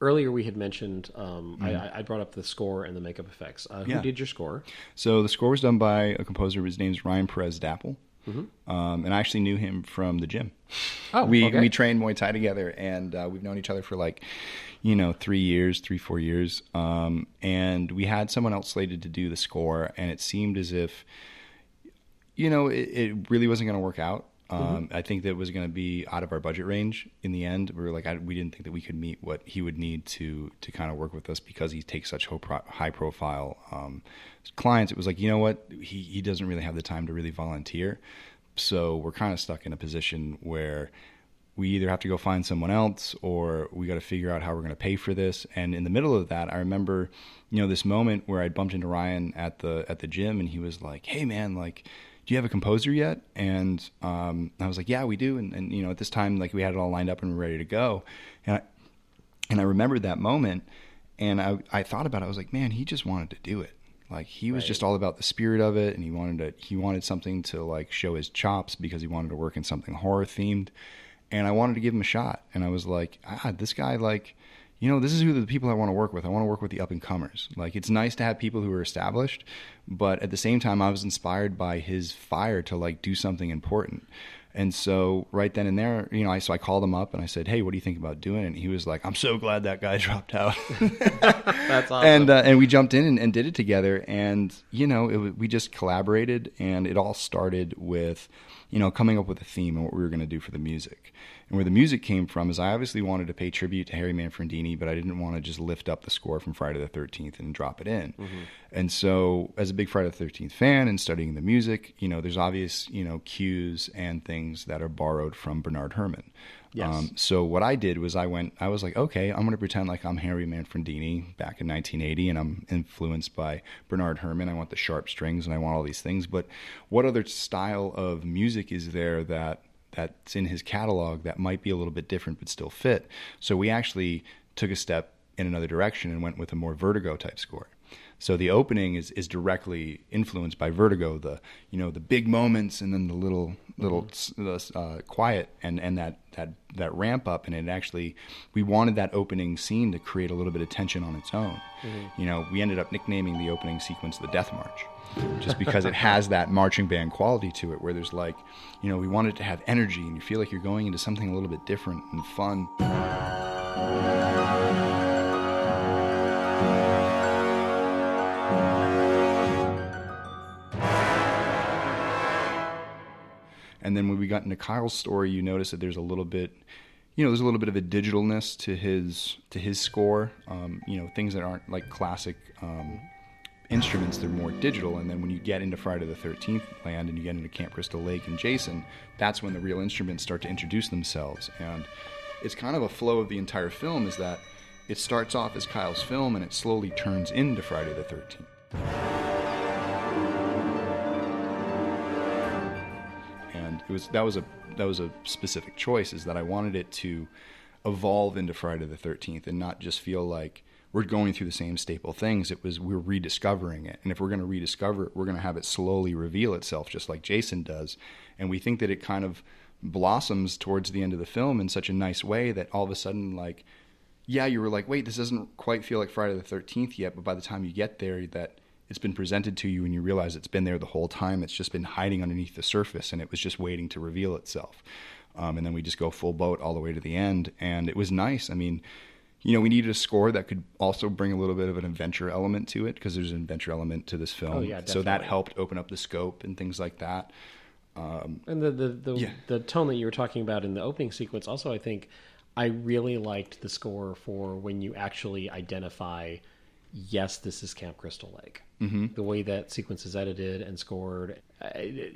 Earlier, we had mentioned um, I, I brought up the score and the makeup effects. Uh, who Yeah. did your score? So the score was done by a composer. His name's Ryan Perez Daple, um, and I actually knew him from the gym. Oh, we okay. we trained Muay Thai together, and uh, we've known each other for like, you know, three years, three four years. Um, and we had someone else slated to do the score, and it seemed as if, you know, it, it really wasn't going to work out. Um, I think that was going to be out of our budget range in the end. We were like, I, we didn't think that we could meet what he would need to to kind of work with us because he takes such high profile um, clients. It was like, you know what, he he doesn't really have the time to really volunteer, so we're kind of stuck in a position where we either have to go find someone else or we got to figure out how we're going to pay for this. And in the middle of that, I remember, you know, this moment where I bumped into Ryan at the at the gym, and he was like, "Hey, man, like." Do you have a composer yet? And um, I was like, yeah, we do. And, and you know, at this time, like we had it all lined up and we were ready to go. And I, and I remembered that moment, and I I thought about it. I was like, man, he just wanted to do it. Like he was Right. just all about the spirit of it, and he wanted to he wanted something to like show his chops because he wanted to work in something horror themed, and I wanted to give him a shot. And I was like, ah, this guy like. You know, this is who the people I want to work with. I want to work with the up and comers. Like, it's nice to have people who are established, but at the same time, I was inspired by his fire to like do something important. And so right then and there, you know, I so I called him up and I said, "Hey, what do you think about doing it?" And he was like, "I'm so glad that guy dropped out." That's awesome. and uh, and we jumped in and, and did it together. And you know, it, we just collaborated, and it all started with, you know, coming up with a theme and what we were going to do for the music. And where the music came from is I obviously wanted to pay tribute to Harry Manfredini, but I didn't want to just lift up the score from Friday the Thirteenth and drop it in. Mm-hmm. And so, as a big Friday the Thirteenth fan and studying the music, you know, there's obvious you know cues and things that are borrowed from Bernard Herrmann. Yes. Um, so what I did was I went, I was like, okay, I'm going to pretend like I'm Harry Manfredini back in 1980 and I'm influenced by Bernard Herrmann. I want the sharp strings and I want all these things. But what other style of music is there that that's in his catalog that might be a little bit different but still fit? So we actually took a step in another direction and went with a more vertigo type score. So the opening is, is directly influenced by Vertigo, the you know the big moments and then the little little s- uh, quiet and, and that, that that ramp up and it actually we wanted that opening scene to create a little bit of tension on its own. You know, we ended up nicknaming the opening sequence the Death March, just because it has that marching band quality to it, where there's like, you know, we wanted to have energy and you feel like you're going into something a little bit different and fun. And then when we got into Kyle's story, you notice that there's a little bit, you know, there's a little bit of a digitalness to his to his score. Um, you know, things that aren't like classic um, instruments; they're more digital. And then when you get into Friday the Thirteenth land and you get into Camp Crystal Lake and Jason, that's when the real instruments start to introduce themselves. And it's kind of a flow of the entire film is that it starts off as Kyle's film and it slowly turns into Friday the Thirteenth. It was that was a that was a specific choice is that I wanted it to evolve into Friday the 13th and not just feel like we're going through the same staple things. It was we're rediscovering it. And if we're going to rediscover it we're going to have it slowly reveal itself just like Jason does. And we think that it kind of blossoms towards the end of the film in such a nice way that all of a sudden like yeah you were like wait this doesn't quite feel like Friday the 13th yet but by the time you get there that it's been presented to you and you realize it's been there the whole time. It's just been hiding underneath the surface and it was just waiting to reveal itself. Um, and then we just go full boat all the way to the end. And it was nice. I mean, you know, we needed a score that could also bring a little bit of an adventure element to it because there's an adventure element to this film. Oh, yeah, so that helped open up the scope and things like that. And the the the, Yeah. the tone that you were talking about in the opening sequence, also, I think I really liked the score for when you actually identify, yes, this is Camp Crystal Lake. Mm-hmm. The way that sequence is edited and scored, uh,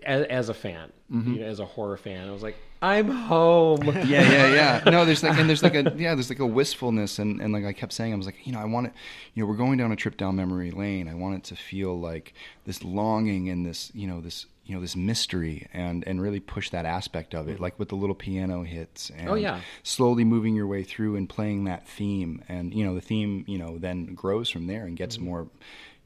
as, as a fan, Mm-hmm. you know, as a horror fan, I was like, I'm home. yeah, yeah, yeah. No, there's like, and there's like a, yeah, there's like a wistfulness, and, and like I kept saying, I was like, you know, I want it, you know, we're going down a trip down memory lane. I want it to feel like this longing and this, you know, this, you know, this mystery, and and really push that aspect of it, like with the little piano hits, and Oh, yeah. slowly moving your way through and playing that theme, and you know, the theme, you know, then grows from there and gets more.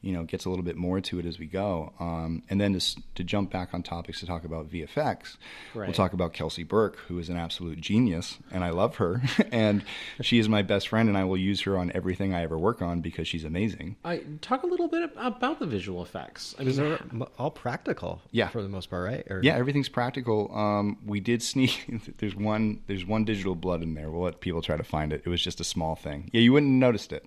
You know gets a little bit more to it as we go. Um, and then to, to jump back on topics to talk about VFX, we'll talk about Kelsey Burke, who is an absolute genius, and I love her, and she is my best friend, and I will use her on everything I ever work on because she's amazing. I talk a little bit about the visual effects. I mean, they're all practical. Yeah. for the most part, right? Or, Yeah, everything's practical. Um, we did sneak. There's one. There's one digital blood in there. We'll let people try to find it. It was just a small thing. Yeah, you wouldn't have noticed it.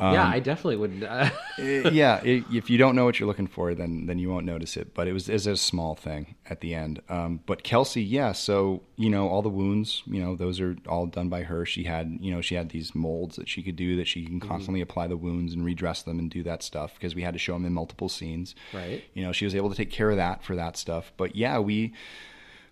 Yeah, I definitely would. Uh, Uh, yeah, i if you don't know what you're looking for, then then you won't notice it. But it was it's a small thing at the end. Um, but Kelsey, yeah. So you know all the wounds. You know those are all done by her. She had you know she had these molds that she could do that she can constantly apply the wounds and redress them and do that stuff because we had to show them in multiple scenes. Right. You know she was able to take care of that for that stuff. But yeah, we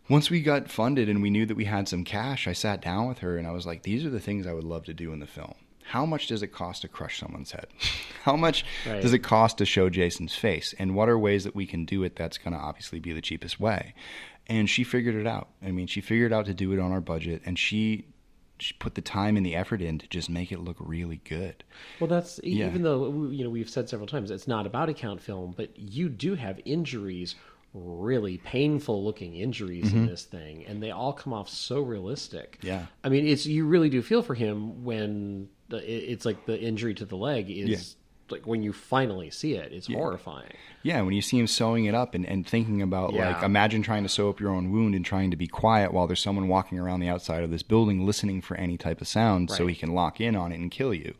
once we got funded and we knew that we had some cash, I sat down with her and I was like, these are the things I would love to do in the film. How much does it cost to crush someone's head? How much Right. does it cost to show Jason's face? And what are ways that we can do it that's going to obviously be the cheapest way? And she figured it out. I mean, she figured out to do it on our budget and she she put the time and the effort in to just make it look really good. well, that's Yeah. even though you know we've said several times it's not about account film, but you do have injuries, really painful looking injuries in this thing, and they all come off so realistic. Mm-hmm. Yeah. I mean, it's you really do feel for him when it's like the injury to the leg is. Like when you finally see it, it's horrifying. Yeah, when you see him sewing it up and, and thinking about Yeah. like imagine trying to sew up your own wound and trying to be quiet while there's someone walking around the outside of this building listening for any type of sound so he can lock in on it and kill you.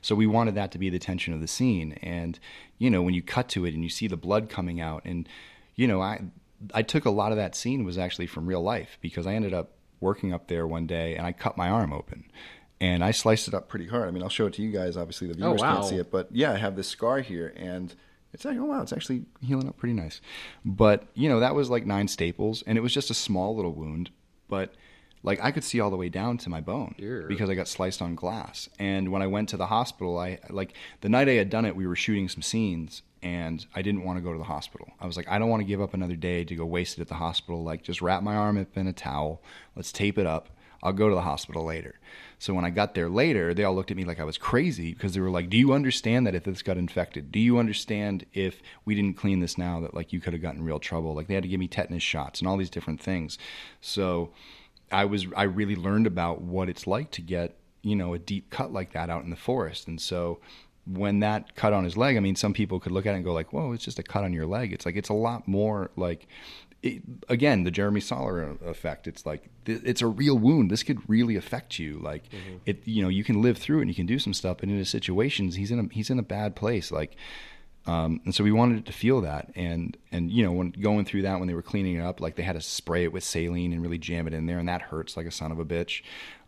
So we wanted that to be the tension of the scene. And you know, when you cut to it and you see the blood coming out and you know, I I took a lot of that scene was actually from real life because I ended up working up there one day and I cut my arm open. And I sliced it up pretty hard. I mean, I'll show it to you guys. Obviously, the oh, viewers wow. can't see it, but yeah, I have this scar here, and it's like, oh wow, it's actually healing up pretty nice. But you know, that was like nine staples, and it was just a small little wound, but like I could see all the way down to my bone because I got sliced on glass. And when I went to the hospital, I like the night I had done it, we were shooting some scenes, and I didn't want to go to the hospital. I was like, I don't want to give up another day to go waste it at the hospital. Like, just wrap my arm up in a towel, let's tape it up. I'll go to the hospital later. So when I got there later, they all looked at me like I was crazy because they were like, "Do you understand that if this got infected? Do you understand if we didn't clean this now that like you could have gotten in real trouble? Like they had to give me tetanus shots and all these different things." So I was I really learned about what it's like to get, you know, a deep cut like that out in the forest. And so when that cut on his leg, I mean, some people could look at it and go like, "Whoa, it's just a cut on your leg." It's like it's a lot more like it, again, the Jeremy Saulnier effect. It's like th- it's a real wound. This could really affect you. Like it, you know, you can live through it and you can do some stuff. And in his situations, he's in a he's in a bad place. Like, um, and so we wanted it to feel that. And and you know, when going through that, when they were cleaning it up, like they had to spray it with saline and really jam it in there, and that hurts like a son of a bitch.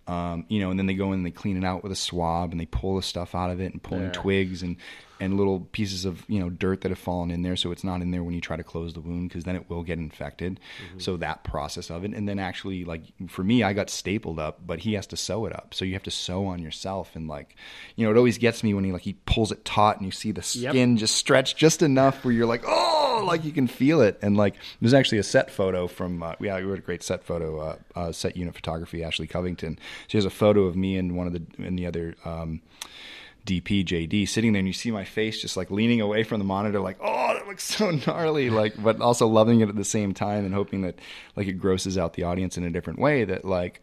Um, you know, and then they go in and they clean it out with a swab and they pull the stuff out of it and pulling Yeah. twigs and and little pieces of you know dirt that have fallen in there, so it's not in there when you try to close the wound because then it will get infected. So that process of it, and then actually like for me, I got stapled up, but he has to sew it up, so you have to sew on yourself, and like you know, it always gets me when he like he pulls it taut and you see the Yep. skin just stretch just enough where you're like, oh, like you can feel it, and like there's actually a set photo from uh, yeah, we had a great set photo, uh, uh, set unit photography, Ashley Covington. She has a photo of me and one of the and the other. Um, DP JD sitting there and you see my face just like leaning away from the monitor like oh that looks so gnarly like but also loving it at the same time and hoping that like it grosses out the audience in a different way that like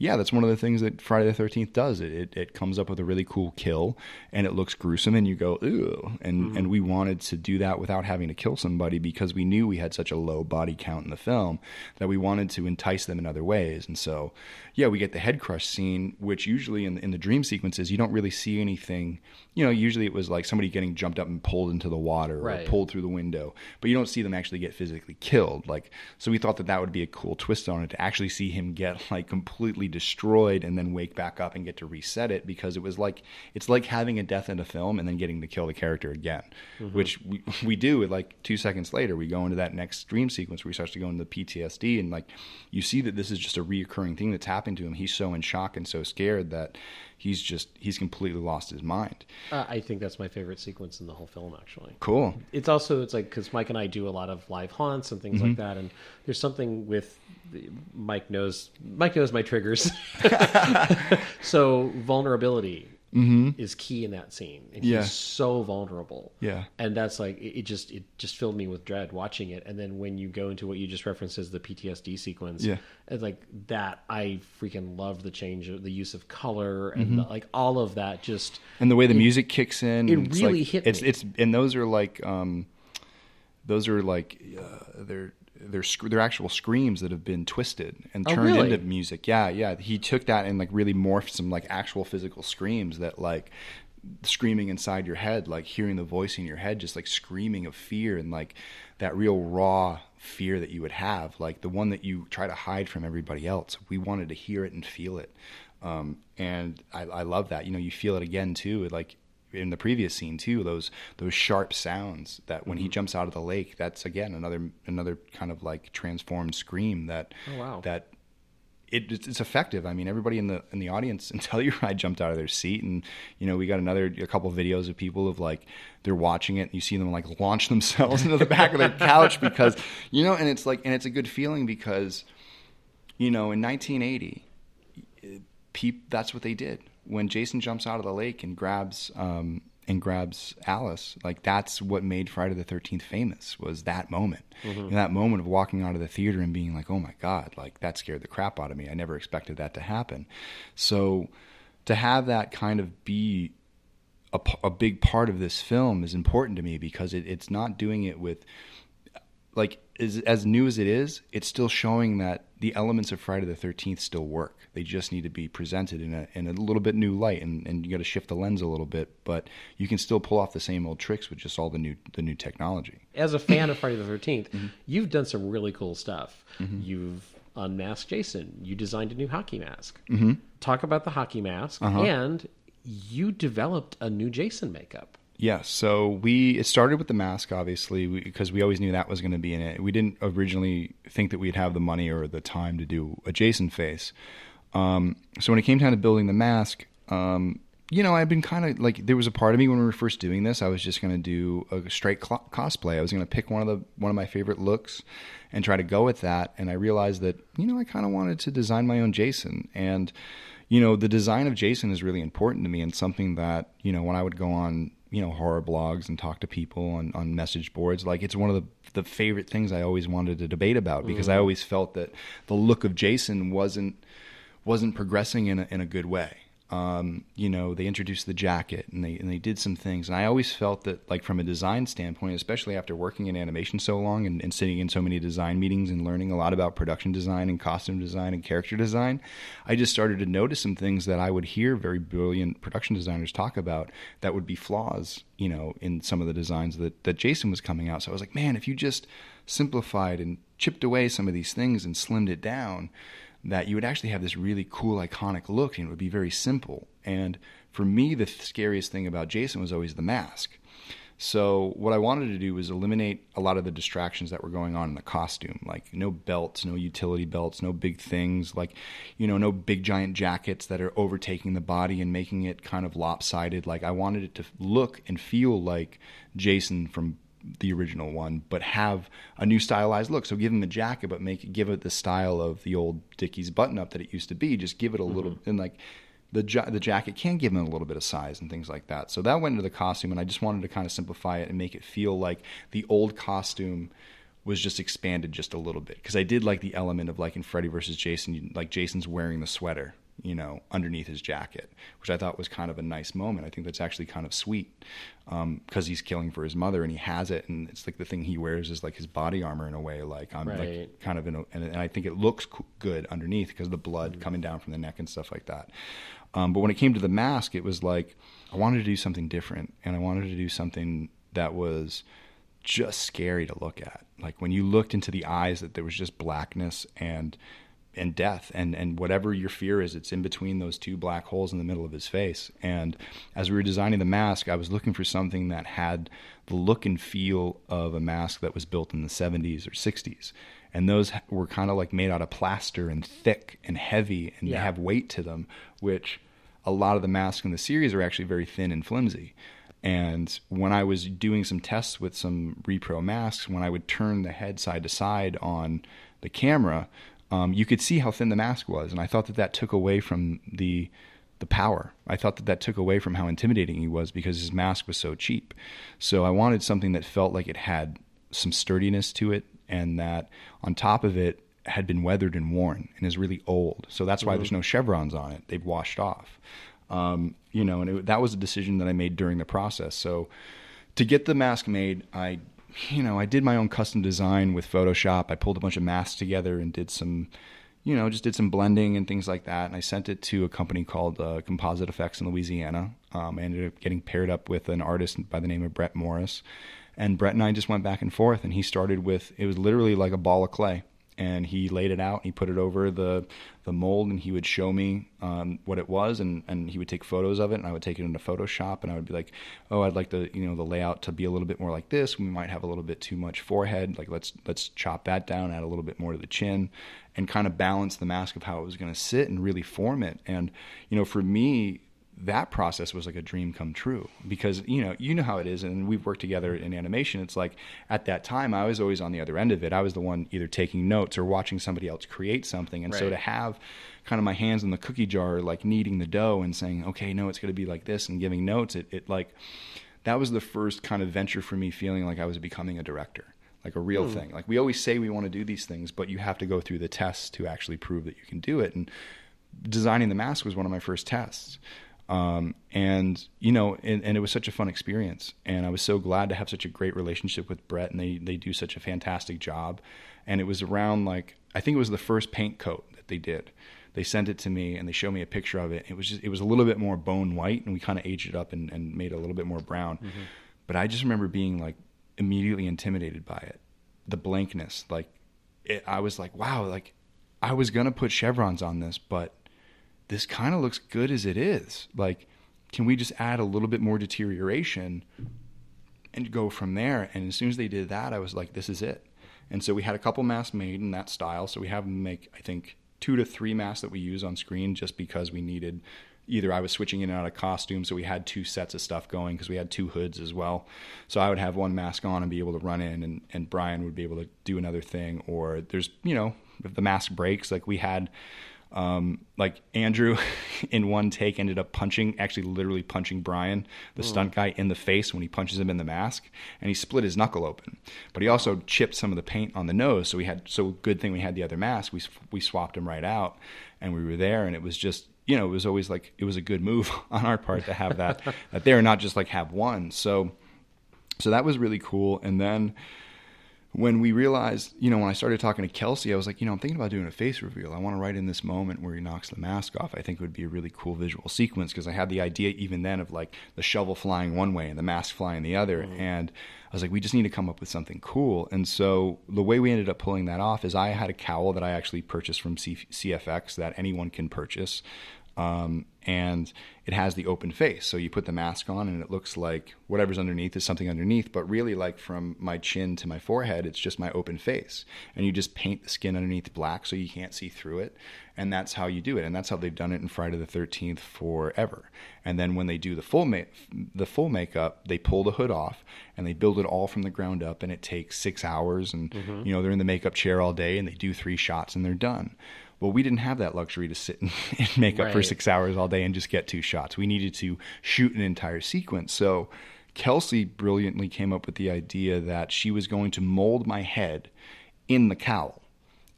yeah that's one of the things that Friday the 13th does. It it, it comes up with a really cool kill and it looks gruesome and you go ooh and mm-hmm. and we wanted to do that without having to kill somebody because we knew we had such a low body count in the film that we wanted to entice them in other ways. And so yeah we get the head crush scene which usually in, in the dream sequences you don't really see anything. You know usually it was like somebody getting jumped up and pulled into the water Right. or pulled through the window but you don't see them actually get physically killed. Like so we thought that that would be a cool twist on it to actually see him get like completely destroyed and then wake back up and get to reset it because it was like it's like having a death in a film and then getting to kill the character again mm-hmm. which we, we do like two seconds later we go into that next dream sequence where he starts to go into the ptsd and like you see that this is just a reoccurring thing that's happened to him. He's so in shock and so scared that he's just he's completely lost his mind Uh, I think that's my favorite sequence in the whole film, actually. cool It's also it's like because Mike and I do a lot of live haunts and things like Mm-hmm. that, and there's something with Mike knows Mike knows my triggers. so vulnerability is key in that scene. And Yeah. he's so vulnerable. Yeah. And that's like it, it just it just filled me with dread watching it. And then when you go into what you just referenced as the PTSD sequence, Yeah. it's like that I freaking love the change of the use of color and Mm-hmm. the, like all of that just and the way the music kicks in it really like- hit it's me. it's and those are like um those are like uh, they're they're sc- they're actual screams that have been twisted and Oh, turned really? into music. Yeah yeah. He took that and like really morphed some like actual physical screams that like screaming inside your head like hearing the voice in your head just like screaming of fear and like that real raw fear that you would have like the one that you try to hide from everybody else. We wanted to hear it and feel it. Um, and I, I love that. You know you feel it again too like in the previous scene too those those sharp sounds that when he Mm-hmm. jumps out of the lake that's again another another kind of like transformed scream that Oh, wow. that it, it's, it's effective. I mean, everybody in the in the audience in Telluride jumped out of their seat, and you know, we got another a couple of videos of people of like they're watching it, and you see them like launch themselves into the back of their couch because you know, and it's like, and it's a good feeling because you know, in 1980, peop, that's what they did when Jason jumps out of the lake and grabs um, and grabs Alice. Like that's what made Friday the Thirteenth famous was that moment. And that moment of walking out of the theater and being like, "Oh my god!" Like that scared the crap out of me. I never expected that to happen. So to have that kind of be a, a big part of this film is important to me because it, it's not doing it with like as, as new as it is, it's still showing that the elements of Friday the Thirteenth still work. They just need to be presented in a in a little bit new light, and, and you got to shift the lens a little bit. But you can still pull off the same old tricks with just all the new the new technology. as a fan of Friday the 13th, Mm-hmm. you've done some really cool stuff. You've unmasked Jason. You designed a new hockey mask. Mm-hmm. Talk about the hockey mask, Uh-huh. and you developed a new Jason makeup. Yeah, so we it started with the mask, obviously, because we, always knew that was going to be in it. We didn't originally think that we'd have the money or the time to do a Jason face. Um, so when it came time to building the mask, um, you know, I've been kind of like there was a part of me when we were first doing this, I was just going to do a straight cl- cosplay. I was going to pick one of the one of my favorite looks and try to go with that. And I realized that you know I kind of wanted to design my own Jason and you know, the design of Jason is really important to me and something that, you know, when I would go on, you know, horror blogs and talk to people on, on message boards, like it's one of the, the favorite things I always wanted to debate about because I mm-hmm. always felt that the look of Jason wasn't, wasn't progressing in a, in a good way. Um, you know, they introduced the jacket and they and they did some things, and I always felt that, like from a design standpoint, especially after working in animation so long and, and sitting in so many design meetings and learning a lot about production design and costume design and character design, I just started to notice some things that I would hear very brilliant production designers talk about that would be flaws, you know, in some of the designs that that Jason was coming out. So I was like, man, if you just simplified and chipped away some of these things and slimmed it down that you would actually have this really cool iconic look and it would be very simple. And for me the scariest thing about jason was always the mask. So what i wanted to do was eliminate a lot of the distractions that were going on in the costume like no belts no utility belts no big things like you know no big giant jackets that are overtaking the body and making it kind of lopsided. Like i wanted it to look and feel like jason from the original one, but have a new stylized look. So give him a jacket, but make it give it the style of the old Dickies button up that it used to be. Just give it a little mm-hmm. and like the ja- the jacket can give him a little bit of size and things like that. So that went into the costume, and I just wanted to kind of simplify it and make it feel like the old costume was just expanded just a little bit because I did like the element of like in Freddy versus Jason, you- like Jason's wearing the sweater, you know, underneath his jacket, which I thought was kind of a nice moment. I think that's actually kind of sweet um, because he's killing for his mother and he has it, and it's like the thing he wears is like his body armor in a way, like um, I'm Right. like kind of in a, and, and I think it looks co- good underneath because the blood mm-hmm. coming down from the neck and stuff like that. Um, but when it came to the mask, it was like I wanted to do something different, and I wanted to do something that was just scary to look at. Like when you looked into the eyes, that there was just blackness and and death and and whatever your fear is, it's in between those two black holes in the middle of his face. And as we were designing the mask, I was looking for something that had the look and feel of a mask that was built in the 70s or 60s. And those were kind of like made out of plaster and thick and heavy, and Yeah. they have weight to them, which a lot of the masks in the series are actually very thin and flimsy. And when I was doing some tests with some repro masks, when I would turn the head side to side on the camera, um, you could see how thin the mask was, and I thought that that took away from the the power. I thought that that took away from how intimidating he was because his mask was so cheap. So I wanted something that felt like it had some sturdiness to it and that on top of it had been weathered and worn and is really old. So that's why mm-hmm. there's no chevrons on it. They've washed off. Um, you know, and it, that was a decision that I made during the process. So to get the mask made, I, you know, I did my own custom design with Photoshop. I pulled a bunch of masks together and did some, you know, just did some blending and things like that. And I sent it to a company called uh, Composite Effects in Louisiana. Um, I ended up getting paired up with an artist by the name of Brett Morris. And Brett and I just went back and forth. And he started with, it was literally like a ball of clay and he laid it out and he put it over the the mold and he would show me um, what it was and, and he would take photos of it and I would take it into Photoshop and I would be like, oh, I'd like the you know the layout to be a little bit more like this. We might have a little bit too much forehead. Like let's let's chop that down, add a little bit more to the chin, and kind of balance the mask of how it was going to sit and really form it. And you know, for me, that process was like a dream come true. Because you know you know how it is and we've worked together in animation. It's like at that time i was always on the other end of it. I was the one either taking notes or watching somebody else create something. And right. so to have kind of my hands in the cookie jar like kneading the dough and saying okay no it's going to be like this and giving notes it, it like that was the first kind of venture for me feeling like i was becoming a director like a real mm. thing. Like we always say we want to do these things but you have to go through the tests to actually prove that you can do it. And designing the mask was one of my first tests um, and you know, and, and, it was such a fun experience, and I was so glad to have such a great relationship with Brett, and they they do such a fantastic job. And it was around like I think it was the first paint coat that they did. They sent it to me, and they showed me a picture of it. It was just it was a little bit more bone white, and we kind of aged it up and, and made it a little bit more brown. Mm-hmm. But I just remember being like immediately intimidated by it, the blankness. Like it, I was like, wow, like I was gonna put chevrons on this, but this kind of looks good as it is. Like, can we just add a little bit more deterioration and go from there? And as soon as they did that, I was like, this is it. And so we had a couple masks made in that style. So we have them make, I think, two to three masks that we use on screen just because we needed either I was switching in and out of costume, so we had two sets of stuff going because we had two hoods as well. So I would have one mask on and be able to run in, and, and Brian would be able to do another thing. Or there's, you know, if the mask breaks, like we had um, like Andrew, in one take, ended up punching, actually literally punching Brian, the stunt guy, in the face when he punches him in the mask, and he split his knuckle open. But he also chipped some of the paint on the nose, so we had so good thing we had the other mask. We we swapped him right out, and we were there, and it was just you know it was always like it was a good move on our part to have that that there, not just like have one. So so that was really cool, and then when we realized, you know, when I started talking to Kelsey, I was like, you know, I'm thinking about doing a face reveal. I want to write in this moment where he knocks the mask off. I think it would be a really cool visual sequence because I had the idea even then of like the shovel flying one way and the mask flying the other. Mm-hmm. And I was like, we just need to come up with something cool. And so the way we ended up pulling that off is I had a cowl that I actually purchased from C- CFX that anyone can purchase. Um, and it has the open face. So you put the mask on and it looks like whatever's underneath is something underneath, but really like from my chin to my forehead, it's just my open face. And you just paint the skin underneath black so you can't see through it. And that's how you do it. And that's how they've done it in Friday the 13th forever. And then when they do the full ma- the full makeup, they pull the hood off and they build it all from the ground up and it takes 6 hours and mm-hmm. you know, they're in the makeup chair all day and they do 3 shots and they're done. Well, we didn't have that luxury to sit and, and make up for six hours all day and just get two shots. We needed to shoot an entire sequence. So Kelsey brilliantly came up with the idea that she was going to mold my head in the cowl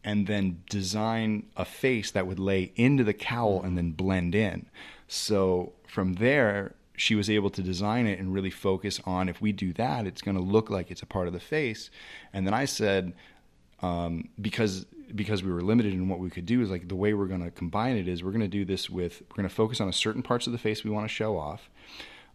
and then design a face that would lay into the cowl and then blend in. So from there, she was able to design it and really focus on if we do that, it's going to look like it's a part of the face. And then I said, um, because because we were limited in what we could do is like the way we're going to combine it is we're going to do this with we're going to focus on a certain parts of the face we want to show off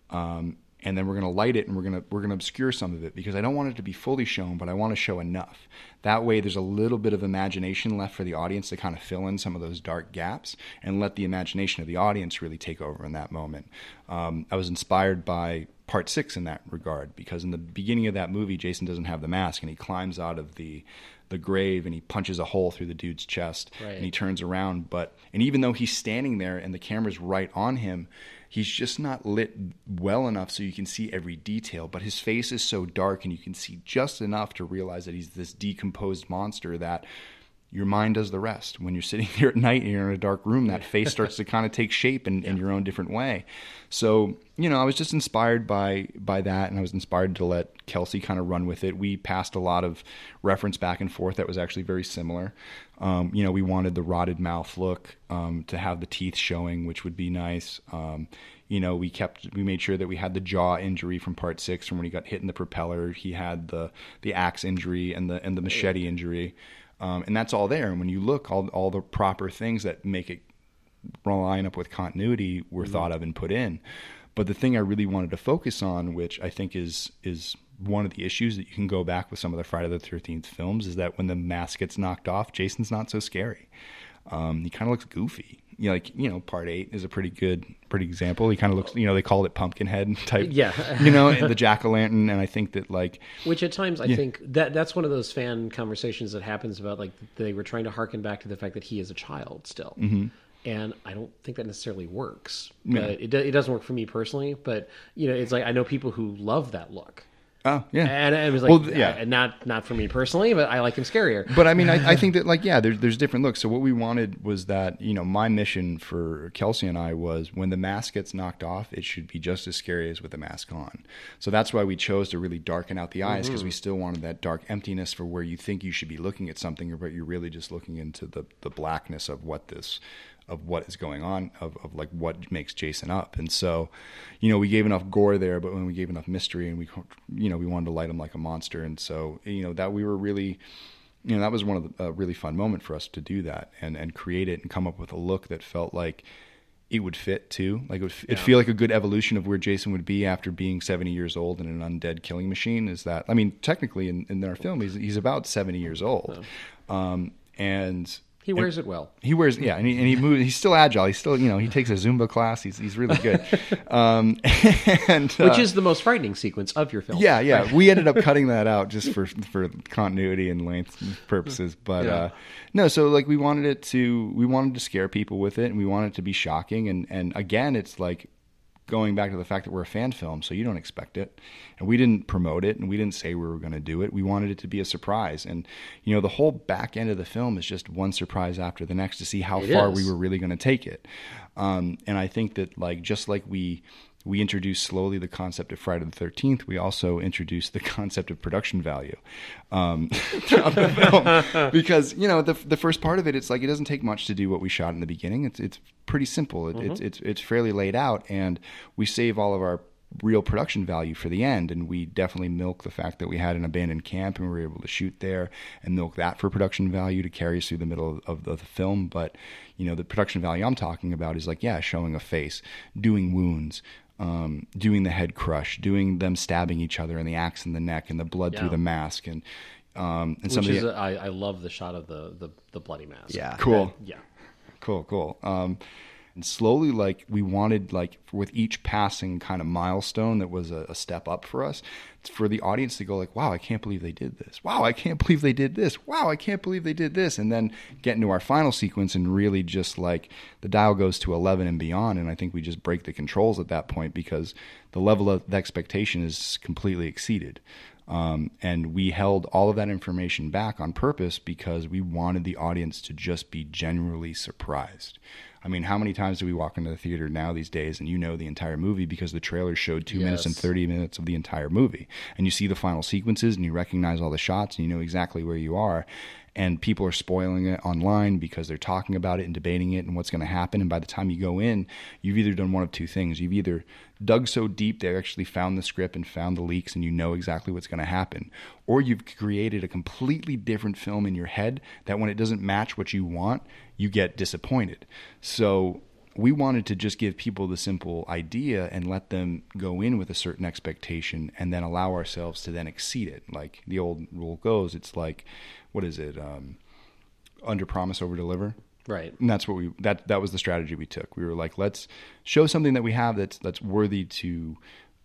um, and then we're going to light it and we're going to we're going to obscure some of it because I don't want it to be fully shown but I want to show enough. That way there's a little bit of imagination left for the audience to kind of fill in some of those dark gaps and let the imagination of the audience really take over in that moment. Um, I was inspired by part six in that regard because in the beginning of that movie Jason doesn't have the mask and he climbs out of the the grave and he punches a hole through the dude's chest right. and he turns around but and even though he's standing there and the camera's right on him he's just not lit well enough so you can see every detail but his face is so dark and you can see just enough to realize that he's this decomposed monster that your mind does the rest. When you're sitting there at night and you're in a dark room, that face starts to kind of take shape in, in your own different way. So, you know, I was just inspired by by that and I was inspired to let Kelsey kind of run with it. We passed a lot of reference back and forth that was actually very similar. Um, you know, we wanted the rotted mouth look um, to have the teeth showing, which would be nice. Um, you know, we kept we made sure that we had the jaw injury from part six from when he got hit in the propeller. He had the the axe injury and the and the machete injury, um, and that's all there. And when you look, all all the proper things that make it line up with continuity were Mm-hmm. thought of and put in. But the thing I really wanted to focus on, which I think is is one of the issues that you can go back with some of the Friday the Thirteenth films, is that when the mask gets knocked off, Jason's not so scary. Um, he kind of looks goofy. You know, like you know, part eight is a pretty good, pretty example. He kind of looks, you know, they called it Pumpkinhead type. Yeah. you know, the jack o' lantern, and I think that like Which at times I think that that's one of those fan conversations that happens about like they were trying to harken back to the fact that he is a child still, mm-hmm. and I don't think that necessarily works. But it it doesn't work for me personally. But you know, it's like I know people who love that look, oh yeah, and it was like Well, yeah. not not for me personally, but I like him scarier. but I mean, I, I think that like yeah, there's there's different looks. So what we wanted was that you know my mission for Kelsey and I was when the mask gets knocked off, it should be just as scary as with the mask on. So that's why we chose to really darken out the eyes because we mm-hmm. still wanted that dark emptiness for where you think you should be looking at something, but you're really just looking into the the blackness of what this of what is going on of, of like what makes Jason up. And so, you know, we gave enough gore there, but when we gave enough mystery and we, you know, we wanted to light him like a monster. And so, you know, that we were really, you know, that was one of the a really fun moment for us to do that and, and create it and come up with a look that felt like it would fit too. Like it would it'd feel like a good evolution of where Jason would be after being 70 years old and an undead killing machine is that, I mean, technically in, in our film, he's, he's about 70 years old. Um, and He wears it well. he wears yeah, and he, and he moves. He's still agile. He's still you know he takes a Zumba class. He's he's really good. Um, and uh, Which is the most frightening sequence of your film. yeah yeah. We ended up cutting that out just for for continuity and length purposes. But Yeah. uh, no, so like we wanted it to we wanted to scare people with it, and we wanted it to be shocking. And and again, it's like going back to the fact that we're a fan film, so you don't expect it. And we didn't promote it and we didn't say we were going to do it. We wanted it to be a surprise. And, you know, the whole back end of the film is just one surprise after the next to see how It far is. we were really going to take it. Um, and I think that, like, just like we. We introduced slowly the concept of Friday the Thirteenth. We also introduced the concept of production value um, throughout the film, because you know the the first part of it, it's like it doesn't take much to do what we shot in the beginning. It's it's pretty simple. It, It's it's it's fairly laid out, and we save all of our real production value for the end and we definitely milk the fact that we had an abandoned camp and we were able to shoot there and milk that for production value to carry us through the middle of, of the film but you know the production value i'm talking about is like yeah showing a face doing wounds um, doing the head crush doing them stabbing each other and the axe in the neck and the blood Yeah. through the mask and um, and some Which of is the, I I love the shot of the the, the bloody mask. Yeah. cool Yeah. cool cool um and slowly like we wanted like with each passing kind of milestone that was a, a step up for us for the audience to go like wow i can't believe they did this. Wow i can't believe they did this. Wow i can't believe they did this. And then get into our final sequence and really just like the dial goes to 11 and beyond. And i think we just break the controls at that point because the level of the expectation is completely exceeded. Um, and we held all of that information back on purpose because we wanted the audience to just be genuinely surprised. I mean, how many times do we walk into the theater now these days and you know the entire movie because the trailer showed two minutes and 30 minutes of the entire movie? And you see the final sequences and you recognize all the shots and you know exactly where you are. And people are spoiling it online because they're talking about it and debating it and what's going to happen. And by the time you go in, you've either done one of two things. You've either dug so deep they actually found the script and found the leaks and you know exactly what's going to happen, or you've created a completely different film in your head that when it doesn't match what you want, you get disappointed. So we wanted to just give people the simple idea and let them go in with a certain expectation and then allow ourselves to then exceed it. Like the old rule goes, it's like, what is it? Um, under promise, over deliver. Right. And that's what we that that was the strategy we took. We were like, let's show something that we have that's that's worthy to,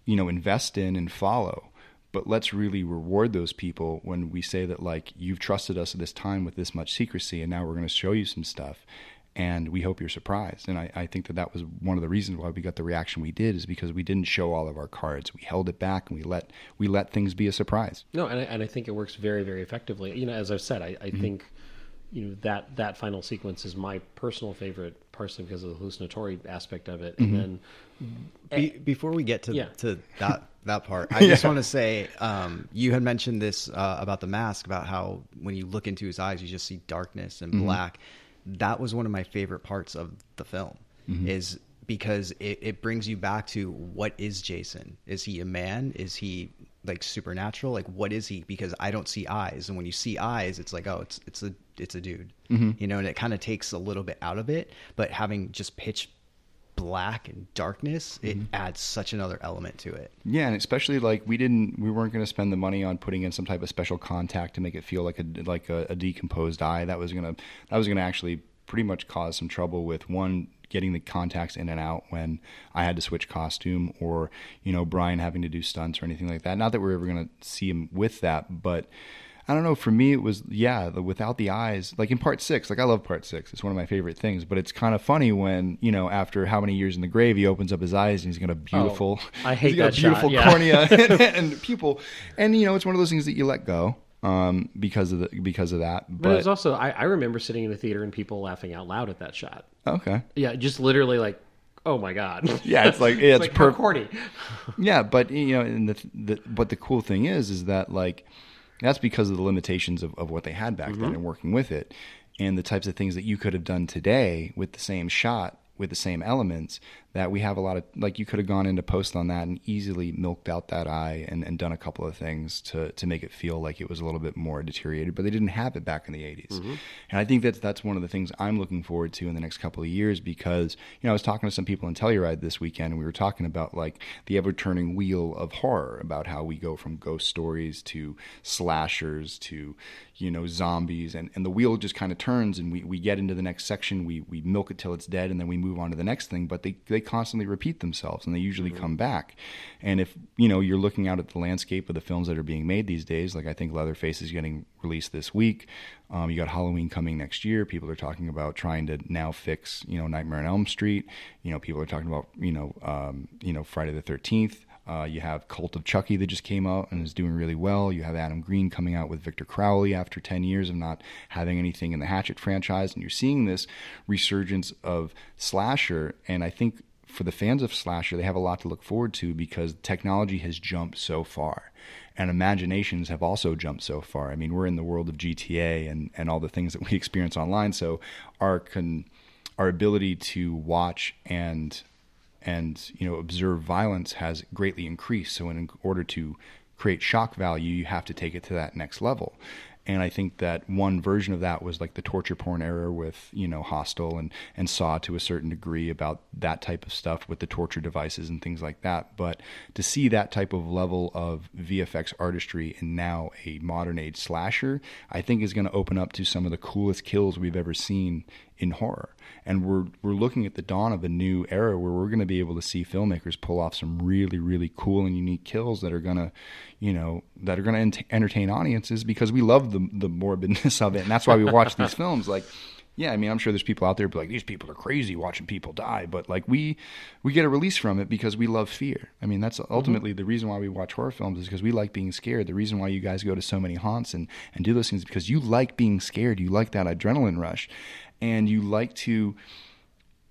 you know, invest in and follow. But let's really reward those people when we say that like you've trusted us at this time with this much secrecy, and now we're going to show you some stuff, and we hope you're surprised. And I, I think that that was one of the reasons why we got the reaction we did is because we didn't show all of our cards. We held it back and we let we let things be a surprise. No, and I, and I think it works very, very effectively. You know, as I've said, I, I Mm-hmm. think you know that that final sequence is my personal favorite, partially because of the hallucinatory aspect of it, and then Be, before we get to Yeah. to that that part, I just want to say um, you had mentioned this uh, about the mask, about how when you look into his eyes, you just see darkness and black. That was one of my favorite parts of the film, is because it, it brings you back to what is Jason? Is he a man? Is he like supernatural? Like what is he? Because I don't see eyes, and when you see eyes, it's like oh, it's it's a it's a dude, mm-hmm. you know, and it kind of takes a little bit out of it. But having just pitch black and darkness, it mm-hmm. adds such another element to it. Yeah, and especially like we didn't, we weren't going to spend the money on putting in some type of special contact to make it feel like a like a, a decomposed eye. That was gonna that was gonna actually pretty much cause some trouble with one getting the contacts in and out when I had to switch costume, or you know Brian having to do stunts or anything like that. Not that we're ever going to see him with that, but. I don't know. For me, it was yeah. The, without the eyes, like in part six, like I love part six. It's one of my favorite things. But it's kind of funny when you know after how many years in the grave, he opens up his eyes and he's got a beautiful, Oh, I hate he's got that a beautiful shot, yeah. cornea and, and pupil, and you know it's one of those things that you let go um, because of the because of that. But, it was also I, I remember sitting in the theater and people laughing out loud at that shot. okay, Yeah, just literally like, oh my god. yeah, it's like yeah, it's, like per- corny. Yeah, but you know, and the, the but the cool thing is, is that like that's because of the limitations of, of what they had back then mm-hmm. and working with it, and the types of things that you could have done today with the same shot with the same elements that we have a lot of like you could have gone into post on that and easily milked out that eye and, and done a couple of things to to make it feel like it was a little bit more deteriorated but they didn't have it back in the 80s mm-hmm. and i think that's that's one of the things i'm looking forward to in the next couple of years because you know i was talking to some people in telluride this weekend and we were talking about like the ever turning wheel of horror about how we go from ghost stories to slashers to you know zombies and, and the wheel just kind of turns and we, we get into the next section we, we milk it till it's dead and then we move on to the next thing but they, they constantly repeat themselves and they usually come back. And if you know you're looking out at the landscape of the films that are being made these days like i think leatherface is getting released this week. Um, you got halloween coming next year. People are talking about trying to now fix you know nightmare on elm street. You know people are talking about you know um, you know friday the 13th uh, you have Cult of Chucky that just came out and is doing really well. You have Adam Green coming out with Victor Crowley after 10 years of not having anything in the Hatchet franchise. And you're seeing this resurgence of slasher. And I think for the fans of slasher, they have a lot to look forward to because technology has jumped so far. And imaginations have also jumped so far. I mean, we're in the world of GTA and, and all the things that we experience online. So our con, our ability to watch and and you know observe violence has greatly increased. So in order to create shock value, you have to take it to that next level. And I think that one version of that was like the torture porn era with, you know, Hostel and, and Saw to a certain degree about that type of stuff with the torture devices and things like that. But to see that type of level of VFX artistry in now a modern age slasher, I think is going to open up to some of the coolest kills we've ever seen in horror. And we're we're looking at the dawn of a new era where we're going to be able to see filmmakers pull off some really really cool and unique kills that are going to, you know, that are going to ent- entertain audiences because we love the the morbidness of it, and that's why we watch these films. Like, yeah, I mean, I'm sure there's people out there who be like, these people are crazy watching people die, but like we we get a release from it because we love fear. I mean, that's mm-hmm. ultimately the reason why we watch horror films is because we like being scared. The reason why you guys go to so many haunts and and do those things is because you like being scared. You like that adrenaline rush, and you like to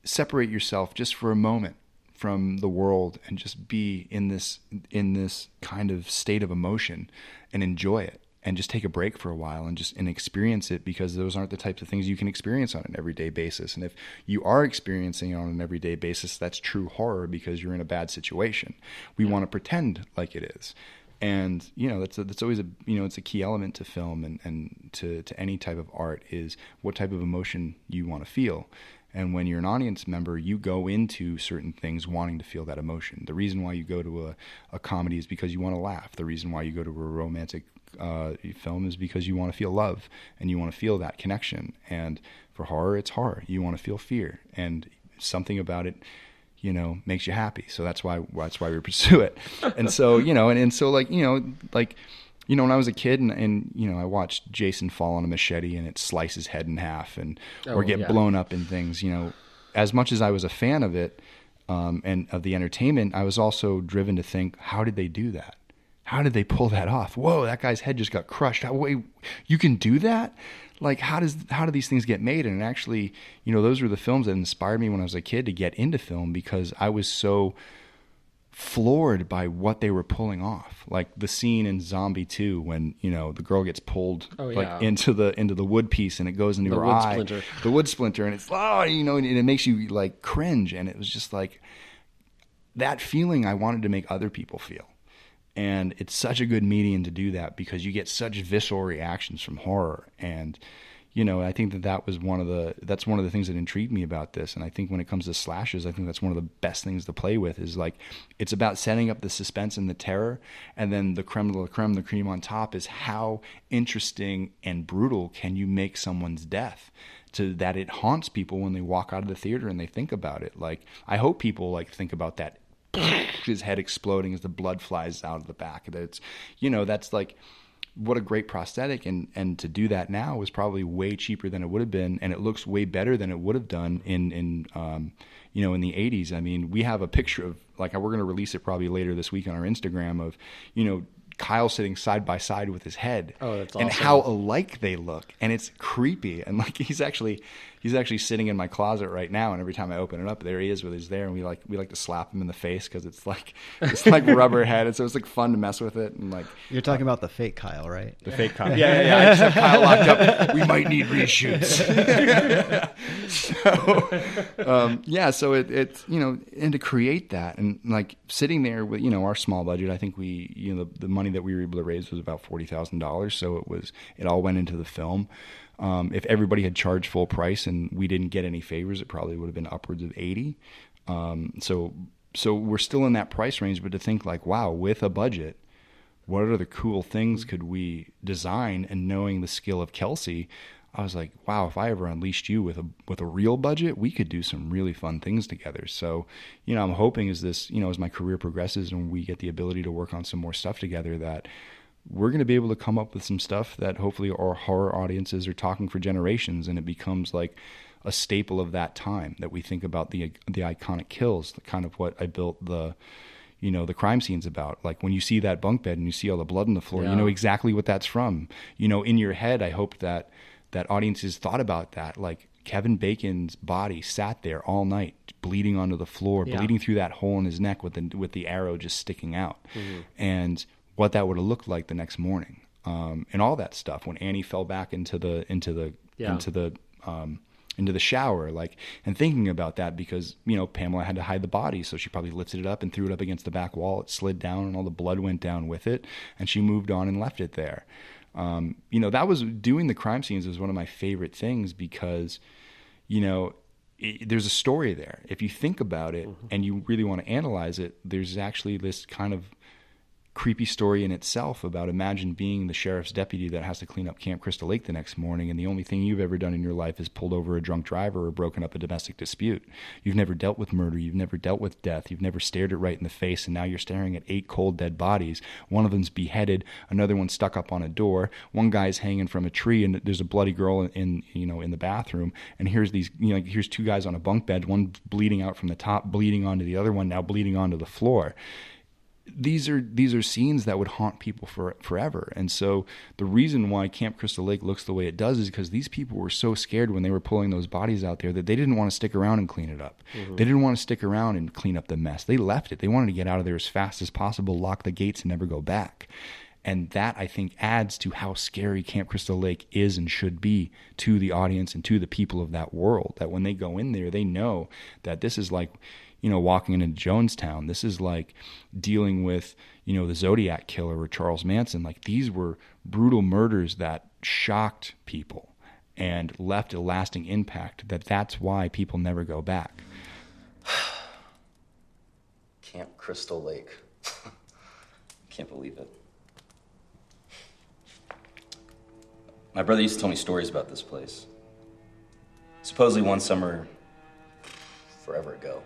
separate yourself just for a moment from the world and just be in this in this kind of state of emotion and enjoy it and just take a break for a while and just and experience it because those aren't the types of things you can experience on an everyday basis. And if you are experiencing it on an everyday basis that's true horror because you're in a bad situation. We want to pretend like it is and you know that's a, that's always a you know it's a key element to film and and to to any type of art is what type of emotion you want to feel and when you're an audience member, you go into certain things wanting to feel that emotion. The reason why you go to a, a comedy is because you want to laugh. The reason why you go to a romantic uh, film is because you want to feel love and you want to feel that connection. And for horror, it's horror. You want to feel fear, and something about it, you know, makes you happy. So that's why that's why we pursue it. And so you know, and, and so like you know, like you know, when I was a kid and, and you know, I watched Jason fall on a machete and it slices his head in half and or Oh, get yeah. blown up in things. You know, as much as I was a fan of it um, and of the entertainment, I was also driven to think, how did they do that? how did they pull that off? Whoa, that guy's head just got crushed. How, wait, you can do that? Like, how does how do these things get made? And actually, you know, those were the films that inspired me when I was a kid to get into film because I was so floored by what they were pulling off. Like the scene in Zombie 2 when, you know, the girl gets pulled Oh, like into the into the wood piece and it goes into The her wood eye. splinter. The wood splinter and it's oh, you know, and it makes you like cringe and it was just like that feeling I wanted to make other people feel. And it's such a good medium to do that because you get such visceral reactions from horror. And, you know, I think that that was one of the, that's one of the things that intrigued me about this. And I think when it comes to slashes, I think that's one of the best things to play with is like, it's about setting up the suspense and the terror. And then the creme de la creme, the cream on top is how interesting and brutal can you make someone's death to that it haunts people when they walk out of the theater and they think about it. Like, I hope people like think about that his head exploding as the blood flies out of the back. That it's, you know, that's like what a great prosthetic, and and to do that now was probably way cheaper than it would have been, and it looks way better than it would have done in in um, you know in the 80s. I mean, we have a picture of like we're going to release it probably later this week on our Instagram of you know. Kyle sitting side by side with his head, Oh, that's awesome. and how alike they look, and it's creepy. And like he's actually he's actually sitting in my closet right now, and every time I open it up, there he is with his there, and we like we like to slap him in the face because it's like it's like rubber head, and so it's like fun to mess with it, and like You're talking about the fake Kyle, right? the fake Kyle. Yeah, yeah, yeah. I just have Kyle locked up. We might need reshoots. so, um, yeah, so it, it's you know, and to create that and like sitting there with you know our small budget, I think we you know the, the money that we were able to raise was about forty thousand dollars. So it was it all went into the film. Um, if everybody had charged full price and we didn't get any favors, it probably would have been upwards of eighty. Um, so so we're still in that price range, but to think like, wow, with a budget, what other cool things could we design? And knowing the skill of Kelsey, I was like, wow, if I ever unleashed you with a with a real budget, we could do some really fun things together. So, you know, I'm hoping as this, you know, as my career progresses and we get the ability to work on some more stuff together that we're going to be able to come up with some stuff that hopefully our horror audiences are talking for generations and it becomes like a staple of that time that we think about the the iconic kills, the kind of what I built the you know the crime scenes about. Like when you see that bunk bed and you see all the blood on the floor Yeah. you know exactly what that's from. You know in your head i hope that that audiences thought about that. Like kevin bacon's body sat there all night bleeding onto the floor Yeah. bleeding through that hole in his neck with the with the arrow just sticking out. Mm-hmm. And what that would have looked like the next morning um, and all that stuff when annie fell back into the into the Yeah. into the um, into the shower, like, and thinking about that because you know Pamela had to hide the body, so she probably lifted it up and threw it up against the back wall. It slid down, and all the blood went down with it, and she moved on and left it there. Um, you know, that was doing the crime scenes was one of my favorite things because, you know, it, there's a story there. If you think about it and you really want to analyze it, there's actually this kind of creepy story in itself about imagine being the sheriff's deputy that has to clean up Camp Crystal Lake the next morning and the only thing you've ever done in your life is pulled over a drunk driver or broken up a domestic dispute. You've never dealt with murder, you've never dealt with death, you've never stared it right in the face and now you're staring at eight cold dead bodies. One of them's beheaded, another one's stuck up on a door, one guy's hanging from a tree and there's a bloody girl in, in you know in the bathroom. And here's these you know here's two guys on a bunk bed, one bleeding out from the top, bleeding onto the other one, now bleeding onto the floor these are these are scenes that would haunt people for forever. And so the reason why Camp Crystal Lake looks the way it does is because these people were so scared when they were pulling those bodies out there that they didn't want to stick around and clean it up. Mm-hmm. They didn't want to stick around and clean up the mess. They left it. They wanted to get out of there as fast as possible, lock the gates and never go back. And that I think adds to how scary Camp Crystal Lake is and should be to the audience and to the people of that world. That when they go in there, they know that this is like you know, walking into Jonestown. This is like dealing with, you know, the Zodiac killer or Charles Manson. Like these were brutal murders that shocked people and left a lasting impact that that's why people never go back. Camp Crystal Lake. Can't believe it. My brother used to tell me stories about this place. Supposedly, one summer, forever ago,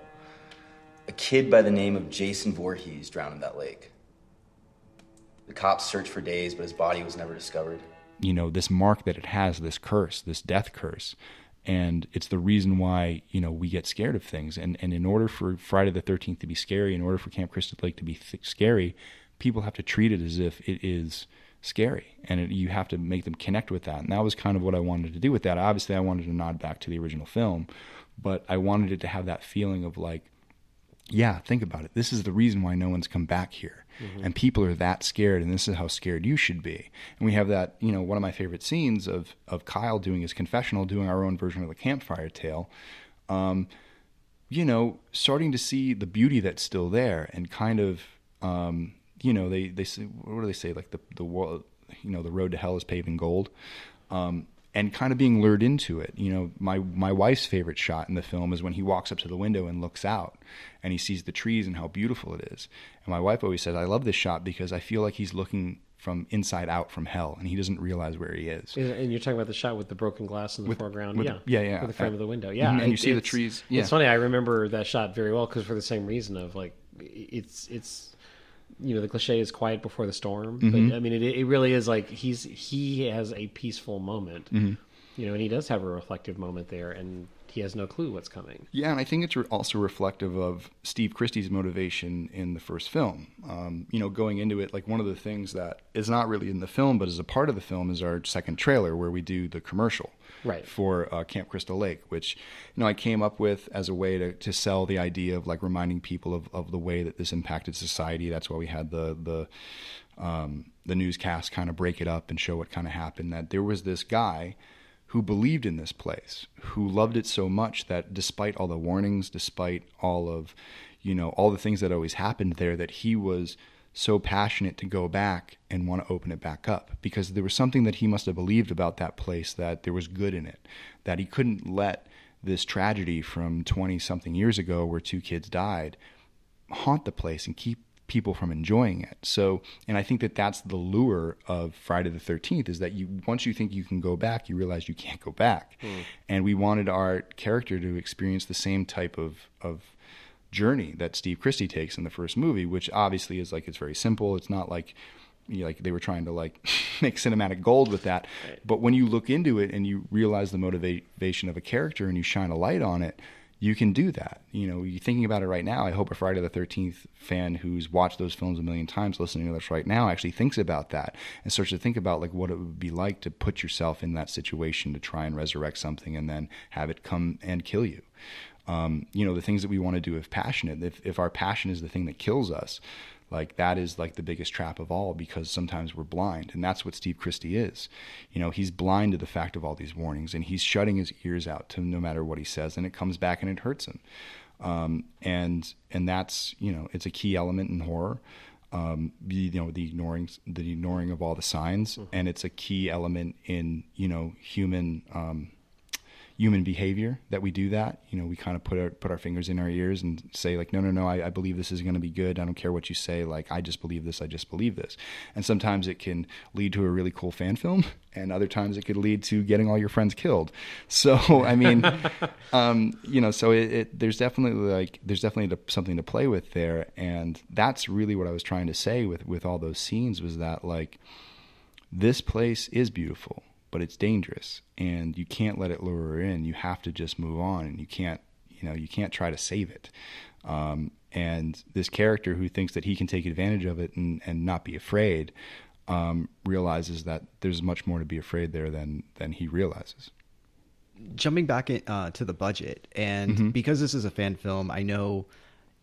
a kid by the name of Jason Voorhees drowned in that lake. The cops searched for days, but his body was never discovered. you know this mark that it has this curse this death curse and it's the reason why you know we get scared of things and and in order for friday the 13th to be scary in order for camp crystal lake to be th- scary people have to treat it as if it is scary and it, you have to make them connect with that and that was kind of what i wanted to do with that obviously i wanted to nod back to the original film but i wanted it to have that feeling of like yeah think about it. This is the reason why no one's come back here. And people are that scared and this is how scared you should be. And we have that you know one of my favorite scenes of of kyle doing his confessional doing our own version of the campfire tale um, you know, starting to see the beauty that's still there, and kind of, um, you know, they they say what do they say? Like the the world, you know, the road to hell is paved in gold, um, and kind of being lured into it. You know, my my wife's favorite shot in the film is when he walks up to the window and looks out, and he sees the trees and how beautiful it is. And my wife always says, I love this shot because I feel like he's looking from inside out from hell, and he doesn't realize where he is. And you're talking about the shot with the broken glass in the With- foreground, with yeah, yeah, yeah. with the frame of the window, yeah, mhm, and you see the trees, yeah. It's funny. I remember that shot very well because for the same reason of like, it's it's you know the cliche is quiet before the storm, Mm-hmm. but I mean it, it really is like he's he has a peaceful moment, Mm-hmm. you know, and he does have a reflective moment there, and he has no clue what's coming. Yeah, and I think it's also reflective of Steve Christy's motivation in the first film. Um, you know, going into it, like one of the things that is not really in the film, but is a part of the film, is our second trailer where we do the commercial Right. for uh, Camp Crystal Lake, which you know I came up with as a way to, to sell the idea of like reminding people of, of the way that this impacted society. That's why we had the the um, the newscast kind of break it up and show what kind of happened. That there was this guy who believed in this place, who loved it so much that despite all the warnings, despite all of, you know, all the things that always happened there, that he was so passionate to go back and want to open it back up because there was something that he must have believed about that place that there was good in it, that he couldn't let this tragedy from 20 something years ago where two kids died haunt the place and keep people from enjoying it. So, and I think that that's the lure of Friday the 13th is that you once you think you can go back, you realize you can't go back. Hmm. And we wanted our character to experience the same type of of journey that Steve Christy takes in the first movie, which obviously is like it's very simple. It's not like you know, like they were trying to like make cinematic gold with that. But when you look into it and you realize the motivation of a character and you shine a light on it, you can do that. You know, you're thinking about it right now. I hope a Friday the 13th fan who's watched those films a million times listening to this right now actually thinks about that and starts to think about like what it would be like to put yourself in that situation to try and resurrect something and then have it come and kill you. Um, you know, the things that we want to do if passionate, if, if our passion is the thing that kills us, like that is like the biggest trap of all because sometimes we're blind and that's what steve christy is. You know he's blind to the fact of all these warnings and he's shutting his ears out to no matter what he says and it comes back and it hurts him. Um, and and that's you know it's a key element in horror um, you know the ignoring the ignoring of all the signs and it's a key element in you know human um, human behavior that we do that. You know, we kind of put our put our fingers in our ears and say like, no, no, no, I, I believe this is going to be good. I don't care what you say. Like, I just believe this. I just believe this. And sometimes it can lead to a really cool fan film, and other times it could lead to getting all your friends killed. So, I mean, um, you know, so it, it there's definitely like there's definitely something to play with there, and that's really what I was trying to say with with all those scenes was that like this place is beautiful but it's dangerous and you can't let it lure her in you have to just move on and you can't you know you can't try to save it um, and this character who thinks that he can take advantage of it and, and not be afraid um, realizes that there's much more to be afraid there than than he realizes jumping back in, uh, to the budget, and Mm-hmm. because this is a fan film, I know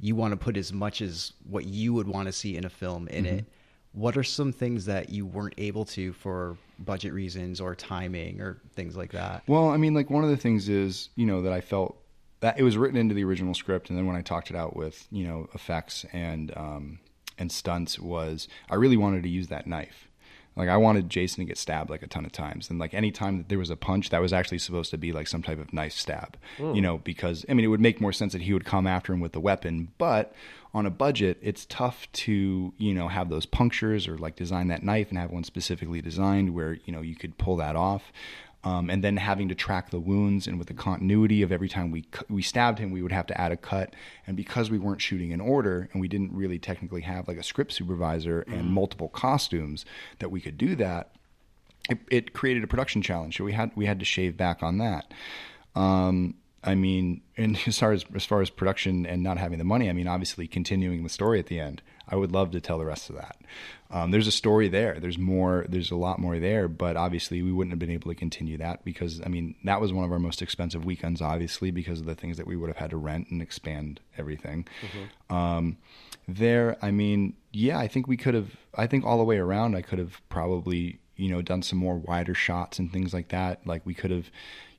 you want to put as much as what you would want to see in a film in Mm-hmm. it. What are some things that you weren't able to for budget reasons or timing or things like that? Well, I mean, like one of the things is, you know, that I felt that it was written into the original script, and then when I talked it out with, you know, effects and um, and stunts, was I really wanted to use that knife. Like I wanted Jason to get stabbed like a ton of times, and like any time that there was a punch, that was actually supposed to be like some type of knife stab, you know, because I mean it would make more sense that he would come after him with the weapon, but on a budget, it's tough to you know have those punctures or like design that knife and have one specifically designed where you know you could pull that off. Um, and then having to track the wounds and with the continuity of every time we we stabbed him, we would have to add a cut. And because we weren't shooting in order and we didn't really technically have like a script supervisor and multiple costumes that we could do that, it, it created a production challenge. So we had we had to shave back on that. Um, I mean, and as far as as far as production and not having the money, I mean, obviously continuing the story at the end. I would love to tell the rest of that. Um, there's a story there. There's more. There's a lot more there. But obviously, we wouldn't have been able to continue that because I mean, that was one of our most expensive weekends, obviously, because of the things that we would have had to rent and expand everything. Um, there, I mean, yeah, I think we could have. I think all the way around, I could have probably you know done some more wider shots and things like that. Like we could have,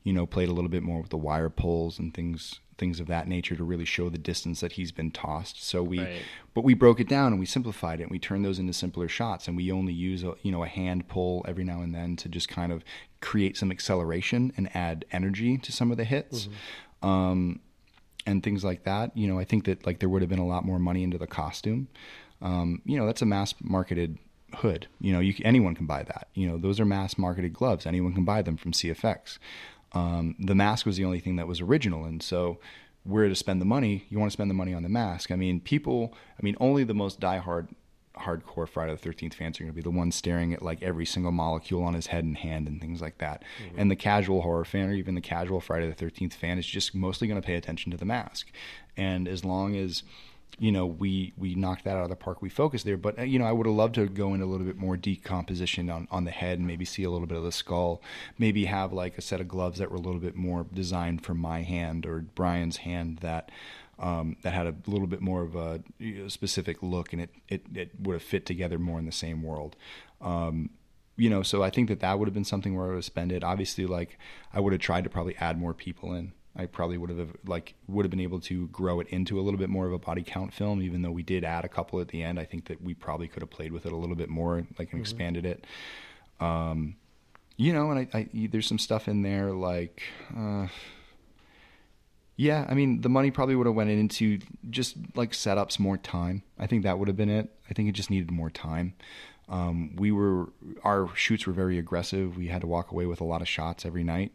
you know, played a little bit more with the wire pulls and things things of that nature to really show the distance that he's been tossed. So we, Right. but we broke it down and we simplified it and we turned those into simpler shots and we only use a you know a hand pull every now and then to just kind of create some acceleration and add energy to some of the hits. Um, and things like that. You know, I think that like there would have been a lot more money into the costume. Um, you know, that's a mass marketed hood. You know, you, anyone can buy that. You know, those are mass marketed gloves. Anyone can buy them from CFX. Um, the mask was the only thing that was original, and so where to spend the money? You want to spend the money on the mask. I mean, people. I mean, only the most diehard hardcore Friday the Thirteenth fans are going to be the ones staring at like every single molecule on his head and hand and things like that. And the casual horror fan or even the casual Friday the Thirteenth fan is just mostly going to pay attention to the mask. And as long as you know we we knocked that out of the park, we focused there. But uh, you know, I would have loved to go in a little bit more decomposition on on the head and maybe see a little bit of the skull. Maybe have like a set of gloves that were a little bit more designed for my hand or Brian's hand that um, that had a little bit more of a specific look, and it, it it would have fit together more in the same world. Um, you know, so I think that that would have been something where I would have spent it. Obviously, like I would have tried to probably add more people in. I probably would have like would have been able to grow it into a little bit more of a body count film, even though we did add a couple at the end. I think that we probably could have played with it a little bit more, like and expanded it. Um, you know, and I, I there's some stuff in there like. Uh, yeah, I mean, the money probably would have went into just like setups, more time. I think that would have been it. I think it just needed more time. Um, we were our shoots were very aggressive. We had to walk away with a lot of shots every night,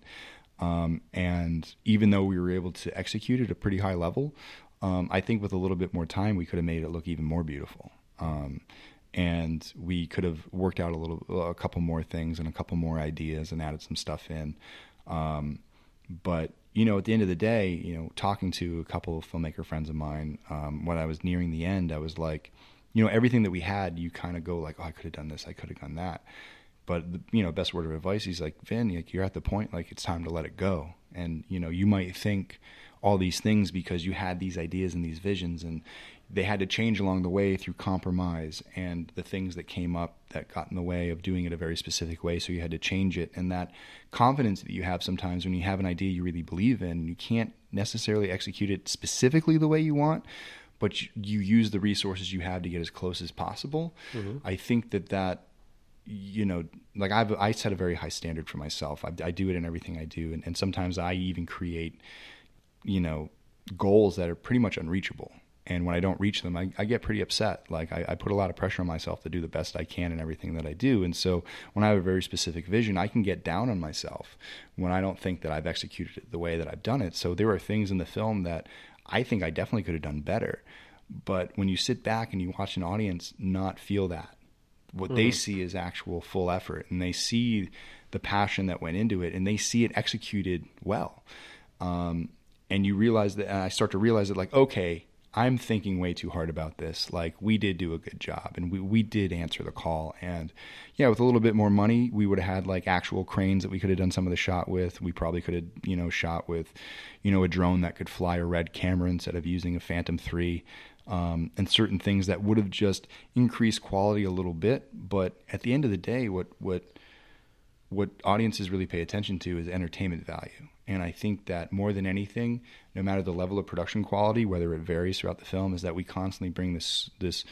um, and even though we were able to execute at a pretty high level, um, I think with a little bit more time, we could have made it look even more beautiful. Um, and we could have worked out a little, a couple more things and a couple more ideas and added some stuff in. Um, but you know, at the end of the day, you know, talking to a couple of filmmaker friends of mine, um, when I was nearing the end, I was like, you know, everything that we had, you kind of go like, oh, I could have done this, I could have done that. But you know, best word of advice, he's like, Vin, like you're at the point, like it's time to let it go. And you know, you might think all these things because you had these ideas and these visions, and they had to change along the way through compromise and the things that came up that got in the way of doing it a very specific way. So you had to change it. And that confidence that you have sometimes when you have an idea you really believe in, you can't necessarily execute it specifically the way you want, but you, you use the resources you have to get as close as possible. Mm-hmm. I think that that you know, like I've I set a very high standard for myself. I, I do it in everything I do, and, and sometimes I even create, you know, goals that are pretty much unreachable. And when I don't reach them, I, I get pretty upset. Like I, I put a lot of pressure on myself to do the best I can in everything that I do. And so when I have a very specific vision, I can get down on myself when I don't think that I've executed it the way that I've done it. So there are things in the film that I think I definitely could have done better. But when you sit back and you watch an audience not feel that, what they see is actual full effort and they see the passion that went into it and they see it executed well. Um, and you realize that and i start to realize that like okay i'm thinking way too hard about this. Like we did do a good job and we, we did answer the call. And yeah with a little bit more money we would have had like actual cranes that we could have done some of the shot with. We probably could have you know shot with you know a drone that could fly a red camera instead of using a phantom 3 um, and certain things that would have just increased quality a little bit. But at the end of the day, what what what audiences really pay attention to is entertainment value. And I think that more than anything, no matter the level of production quality, whether it varies throughout the film, is that we constantly bring this this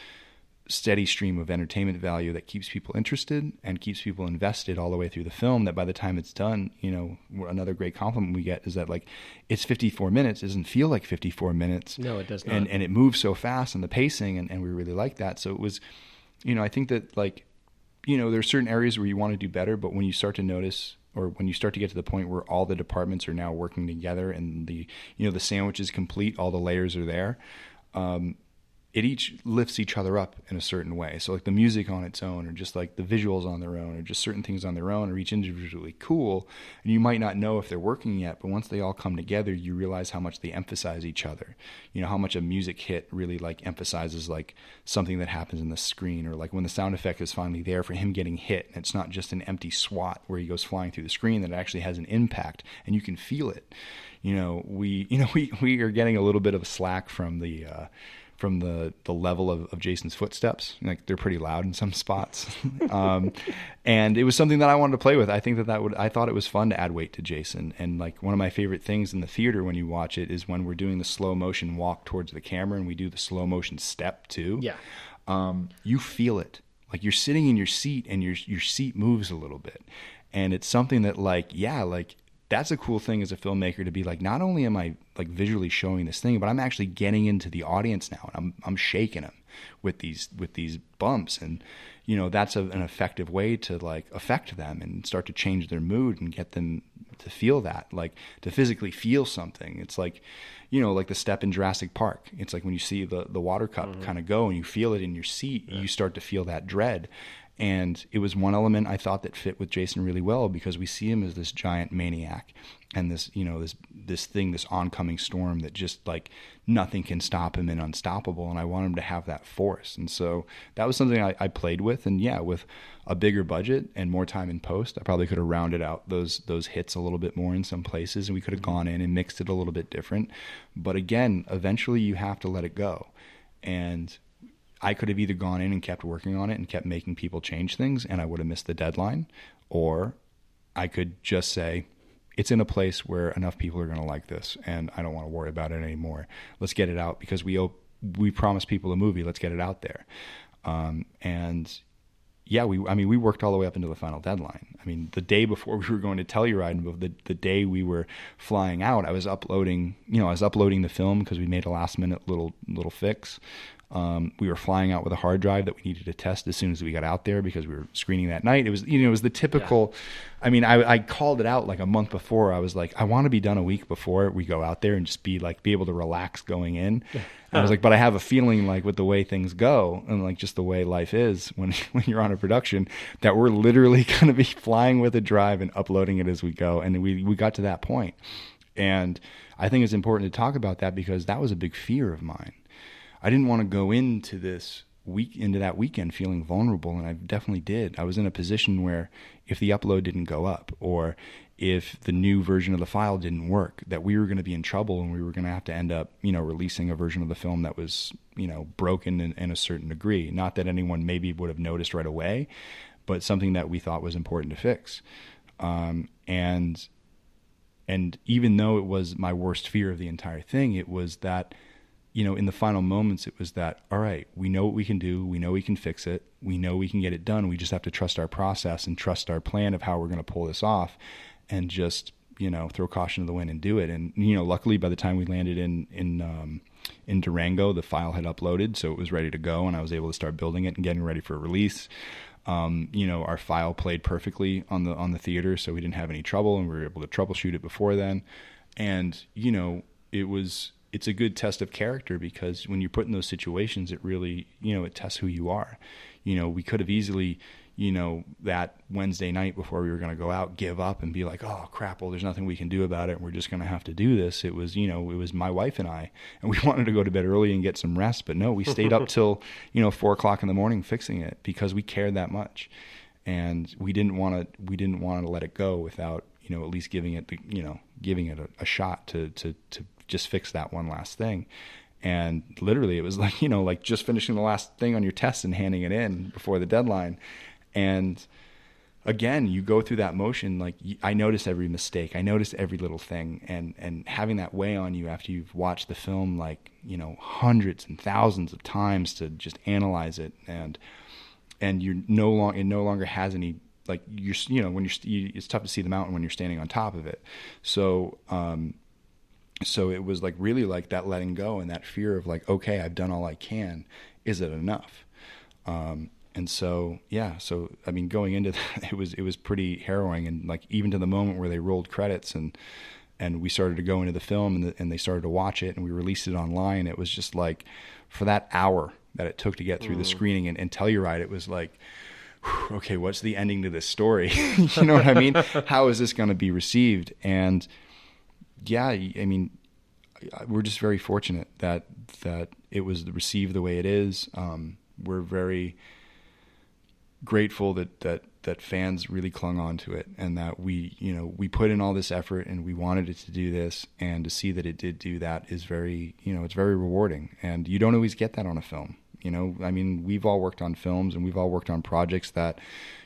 steady stream of entertainment value that keeps people interested and keeps people invested all the way through the film that by the time it's done you know another great compliment we get is that like it's 54 minutes it doesn't feel like 54 minutes. No, it does not. and and it moves so fast and the pacing and, and we really like that. So it was you know i think that like you know there's certain areas where you want to do better but when you start to notice or when you start to get to the point where all the departments are now working together and the you know the sandwich is complete all the layers are there um, it each lifts each other up in a certain way. So like the music on its own, or just like the visuals on their own, or just certain things on their own, are each individually cool. And you might not know if they're working yet, but once they all come together, you realize how much they emphasize each other. You know how much a music hit really like emphasizes like something that happens in the screen, or like when the sound effect is finally there for him getting hit, and it's not just an empty swat where he goes flying through the screen, that it actually has an impact, and you can feel it. You know, we you know we we are getting a little bit of a slack from the. Uh, from the the level of, of Jason's footsteps. Like they're pretty loud in some spots, um, and it was something that I wanted to play with. I think that that would I thought it was fun to add weight to Jason. And like one of my favorite things in the theater when you watch it is when we're doing the slow motion walk towards the camera and we do the slow motion step too. Yeah. Um, you feel it. Like you're sitting in your seat and your your seat moves a little bit. And it's something that like, yeah, like that's a cool thing as a filmmaker to be like not only am i like visually showing this thing but i'm actually getting into the audience now and i'm i'm shaking them with these with these bumps and you know that's a, an effective way to like affect them and start to change their mood and get them to feel that like to physically feel something it's like you know like the step in Jurassic Park it's like when you see the the water cup mm-hmm. kind of go and you feel it in your seat yeah. you start to feel that dread and it was one element I thought that fit with Jason really well because we see him as this giant maniac and this, you know, this this thing, this oncoming storm that just like nothing can stop him and unstoppable. And I want him to have that force. And so that was something I, I played with. And yeah, with a bigger budget and more time in post, I probably could have rounded out those those hits a little bit more in some places, and we could have mm-hmm. gone in and mixed it a little bit different. But again, eventually you have to let it go. And I could have either gone in and kept working on it and kept making people change things and I would have missed the deadline, or I could just say, it's in a place where enough people are going to like this and I don't want to worry about it anymore. Let's get it out because we we promised people a movie. Let's get it out there. Um, and yeah, we I mean we worked all the way up into the final deadline. I mean the day before we were going to Telluride, the the day we were flying out, I was uploading. You know, I was uploading the film because we made a last minute little little fix. Um, we were flying out with a hard drive that we needed to test as soon as we got out there because we were screening that night. It was, you know, it was the typical. Yeah. I mean, I, I called it out like a month before. I was like, I want to be done a week before we go out there and just be like, be able to relax going in. Yeah. I was like, but I have a feeling like with the way things go and like just the way life is when when you're on a production that we're literally going to be flying with a drive and uploading it as we go. And we we got to that point, and I think it's important to talk about that because that was a big fear of mine I didn't want to go into this week into that weekend feeling vulnerable and I definitely did. I was in a position where if the upload didn't go up or if the new version of the file didn't work that we were going to be in trouble and we were going to have to end up, you know, releasing a version of the film that was, you know, broken in, in a certain degree. Not that anyone maybe would have noticed right away, but something that we thought was important to fix. Um, and and even though it was my worst fear of the entire thing, it was that you know, in the final moments, it was that, all right, we know what we can do. We know we can fix it. We know we can get it done. We just have to trust our process and trust our plan of how we're going to pull this off and just, you know, throw caution to the wind and do it. And, you know, luckily by the time we landed in, in, um, in Durango, the file had uploaded, so it was ready to go, and I was able to start building it and getting ready for release. Um, you know, our file played perfectly on the on the theater, so we didn't have any trouble, and we were able to troubleshoot it before then. And you know, it was it's a good test of character because when you're put in those situations, it really, you know, it tests who you are. You know, we could have easily, you know, that Wednesday night before we were going to go out, give up and be like, oh crap, well, there's nothing we can do about it. We're just going to have to do this. It was, you know, it was my wife and I, and we wanted to go to bed early and get some rest, but no, we stayed up till, you know, four o'clock in the morning fixing it because we cared that much. And we didn't want to, we didn't want to let it go without, you know, at least giving it, the, you know, giving it a, a shot to, to, to just fix that one last thing. And literally, it was like, you know, like just finishing the last thing on your test and handing it in before the deadline. And again, you go through that motion. Like I notice every mistake, I notice every little thing, and and having that weigh on you after you've watched the film like you know hundreds and thousands of times to just analyze it, and and you're no long it no longer has any like you're you know when you're you, it's tough to see the mountain when you're standing on top of it. So um, so it was like really like that letting go and that fear of like okay i've done all i can is it enough um, and so yeah so i mean going into that it was it was pretty harrowing and like even to the moment where they rolled credits and and we started to go into the film and, the, and they started to watch it and we released it online. It was just like for that hour that it took to get through the screening and, and Telluride, it was like, whew, okay, what's the ending to this story? you know what I mean? How is this going to be received? And yeah, I mean, we're just very fortunate that that it was received the way it is. Um, we're very grateful that that that fans really clung on to it and that we you know we put in all this effort and we wanted it to do this. And to see that it did do that is very you know it's very rewarding. And you don't always get that on a film you know? I mean we've all worked on films and we've all worked on projects that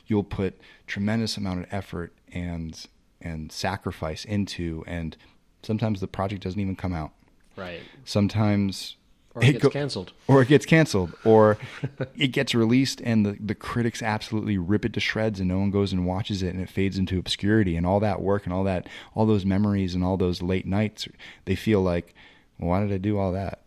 you'll put tremendous amount of effort and and sacrifice into. And sometimes the project doesn't even come out Right. sometimes Or it gets go- canceled. or it gets canceled, or it gets released and the, the critics absolutely rip it to shreds and no one goes and watches it and it fades into obscurity and all that work and all that all those memories and all those late nights they feel like well, why did I do all that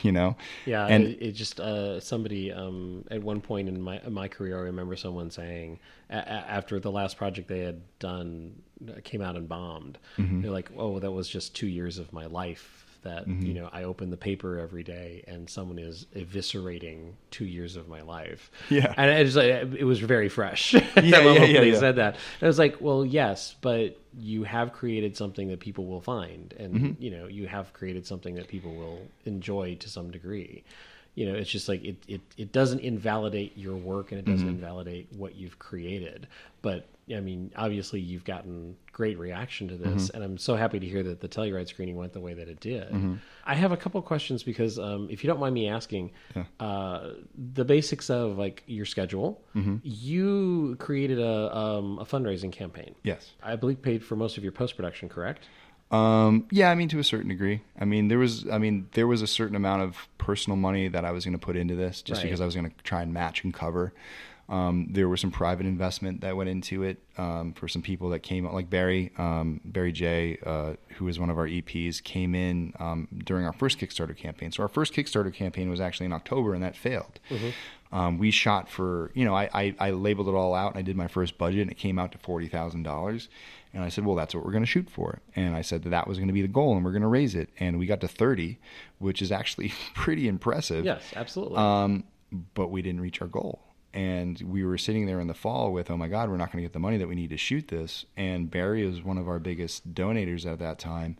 you know Yeah, and it, it just uh, somebody um, at one point in my in my career, I remember someone saying a- after the last project they had done uh, came out and bombed, Mm-hmm. they're like, "Oh, that was just two years of my life." That Mm-hmm. you know, I open the paper every day and someone is eviscerating two years of my life. Yeah. and it was like, it was very fresh. at that Yeah, yeah, moment yeah, yeah. said that. And I was like, well, yes, but you have created something that people will find, and Mm-hmm. you know, you have created something that people will enjoy to some degree. You know, it's just like it it, it doesn't invalidate your work and it doesn't Mm-hmm. invalidate what you've created. But I mean, obviously, you've gotten great reaction to this, Mm-hmm. and I'm so happy to hear that the Telluride screening went the way that it did. Mm-hmm. I have a couple questions because, um, if you don't mind me asking, uh, the basics of like your schedule. Mm-hmm. You created a um, a fundraising campaign. yes I believe paid for most of your post production, correct? Um, yeah, I mean, to a certain degree. I mean, there was, I mean, there was a certain amount of personal money that I was going to put into this, just Right. because I was going to try and match and cover. Um, there was some private investment that went into it um, for some people that came, out like Barry, um, Barry J, uh, who is one of our EPs, came in um, during our first Kickstarter campaign. So our first Kickstarter campaign was actually in October, and that failed. Um, we shot for, you know, I, I, I labeled it all out and I did my first budget and it came out to $40,000. And I said, well, that's what we're going to shoot for. And I said that that was going to be the goal and we're going to raise it. And we got to 30, which is actually pretty impressive. Yes, absolutely. Um, but we didn't reach our goal. And we were sitting there in the fall with, oh my God, we're not going to get the money that we need to shoot this. And Barry was one of our biggest donators at that time,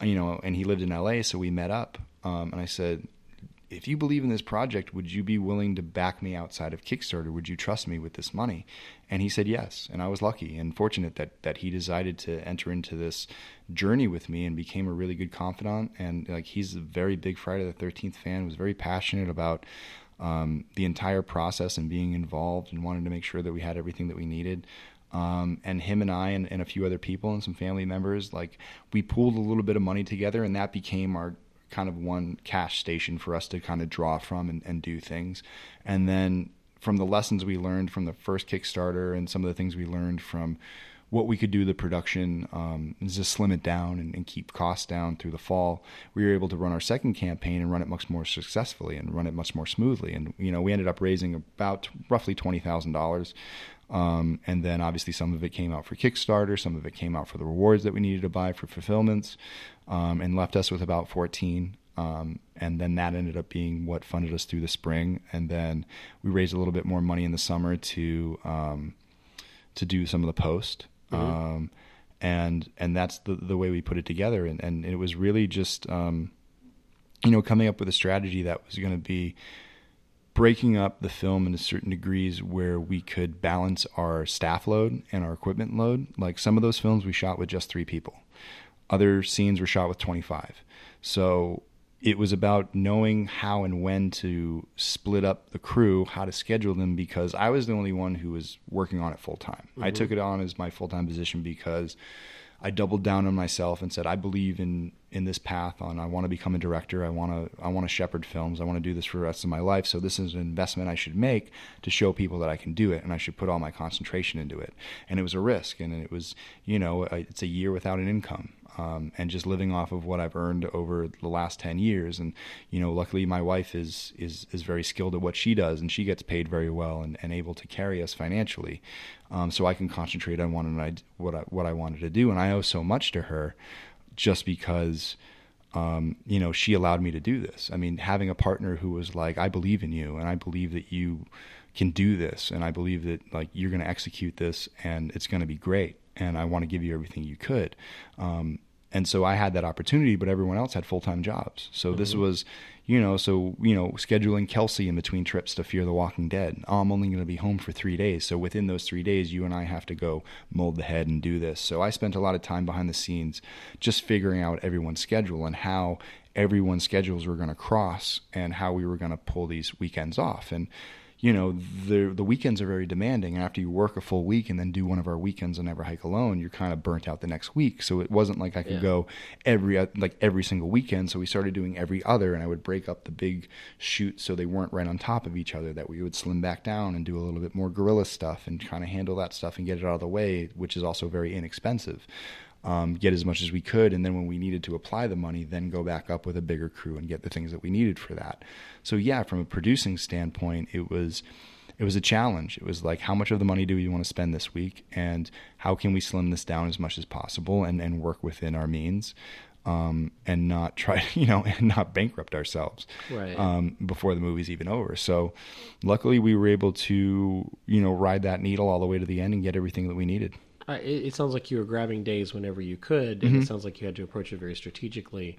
you know, and he lived in LA. So we met up. Um, and I said, if you believe in this project, would you be willing to back me outside of Kickstarter? Would you trust me with this money? And he said yes. And I was lucky and fortunate that, that he decided to enter into this journey with me and became a really good confidant. And like he's a very big Friday the 13th fan, was very passionate about um, the entire process and being involved and wanted to make sure that we had everything that we needed. Um, and him and I and, and a few other people and some family members, like we pooled a little bit of money together, and that became our kind of one cash station for us to kind of draw from and, and do things. And then from the lessons we learned from the first Kickstarter and some of the things we learned from what we could do the production um, is just slim it down and, and keep costs down through the fall. We were able to run our second campaign and run it much more successfully and run it much more smoothly. And you know, we ended up raising about roughly twenty thousand dollars. Um, and then obviously some of it came out for Kickstarter, some of it came out for the rewards that we needed to buy for fulfillments, um, and left us with about 14. Um, and then that ended up being what funded us through the spring. And then we raised a little bit more money in the summer to um, to do some of the post. Um, and and that's the the way we put it together. And and it was really just um, you know coming up with a strategy that was going to be breaking up the film into certain degrees where we could balance our staff load and our equipment load. Like some of those films we shot with just three people. Other scenes were shot with 25. So it was about knowing how and when to split up the crew, how to schedule them because I was the only one who was working on it full time. I mm-hmm. took it on as my full time position because I doubled down on myself and said I believe in in this path on I want to become a director. I want to I want to shepherd films. I want to do this for the rest of my life. So this is an investment I should make to show people that I can do it and I should put all my concentration into it. And it was a risk and it was, you know, it's a year without an income. Um, and just living off of what I've earned over the last ten years, and you know, luckily my wife is is is very skilled at what she does, and she gets paid very well and, and able to carry us financially, um, so I can concentrate on what I what I what I wanted to do, and I owe so much to her. just because um, you know, she allowed me to do this. I mean, having a partner who was like, I believe in you and I believe that you can do this and I believe that like you're going to execute this and it's going to be great and I want to give you everything you could. Um, and so I had that opportunity, but everyone else had full time jobs. So mm-hmm. this was, you know, so you know, scheduling Kelsey in between trips to Fear the Walking Dead. Oh, I'm only going to be home for three days, so within those three days, you and I have to go mold the head and do this. So I spent a lot of time behind the scenes, just figuring out everyone's schedule and how everyone's schedules were going to cross and how we were going to pull these weekends off. And you know the the weekends are very demanding. And after you work a full week and then do one of our weekends on never hike alone you're kind of burnt out the next week. So it wasn't like i could yeah. go every uh, like every single weekend. So we started doing every other and i would break up the big shoots so they weren't right on top of each other that we would slim back down and do a little bit more guerrilla stuff and kind of handle that stuff and get it out of the way which is also very inexpensive um, get as much as we could, and then when we needed to apply the money, then go back up with a bigger crew and get the things that we needed for that. So yeah, from a producing standpoint, it was it was a challenge. It was like how much of the money do we want to spend this week, and how can we slim this down as much as possible and and work within our means. Um, and not try, you know, and not bankrupt ourselves right. um, before the movie's even over. So, luckily, we were able to, you know, ride that needle all the way to the end and get everything that we needed. It, it, sounds like you were grabbing days whenever you could, and mm-hmm. it sounds like you had to approach it very strategically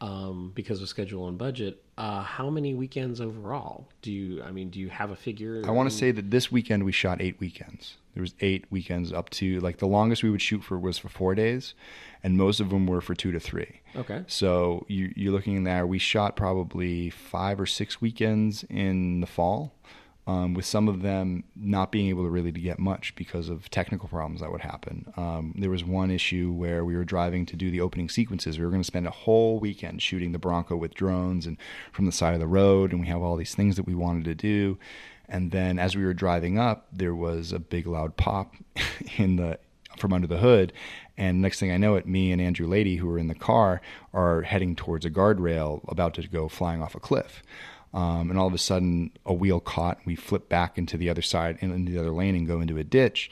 um, because of schedule and budget. Uh, how many weekends overall do you? I mean, do you have a figure? I want to say that this weekend we shot eight weekends. There was eight weekends up to like the longest we would shoot for was for four days, and most of them were for two to three. Okay. So you, you're looking there. We shot probably five or six weekends in the fall um, with some of them not being able to really to get much because of technical problems that would happen. Um, there was one issue where we were driving to do the opening sequences. We were going to spend a whole weekend shooting the Bronco with drones and from the side of the road, and we have all these things that we wanted to do. And then as we were driving up, there was a big loud pop in the from under the hood. And next thing I know it, me and Andrew Lady, who were in the car, are heading towards a guardrail about to go flying off a cliff. Um, and all of a sudden, a wheel caught. And We flip back into the other side, and into the other lane, and go into a ditch.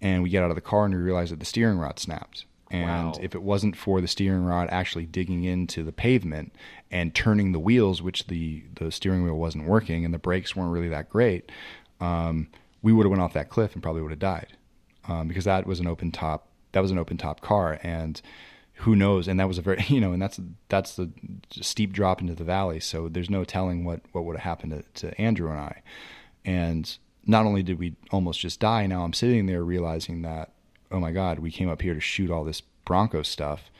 And we get out of the car and we realize that the steering rod snapped. And wow. if it wasn't for the steering rod actually digging into the pavement and turning the wheels, which the the steering wheel wasn't working and the brakes weren't really that great, um, we would have went off that cliff and probably would have died um, because that was an open top. That was an open top car, and who knows? And that was a very, you know, and that's that's the steep drop into the valley. So there's no telling what what would have happened to, to Andrew and I. And not only did we almost just die, now I'm sitting there realizing that, oh my God, we came up here to shoot all this Bronco stuff.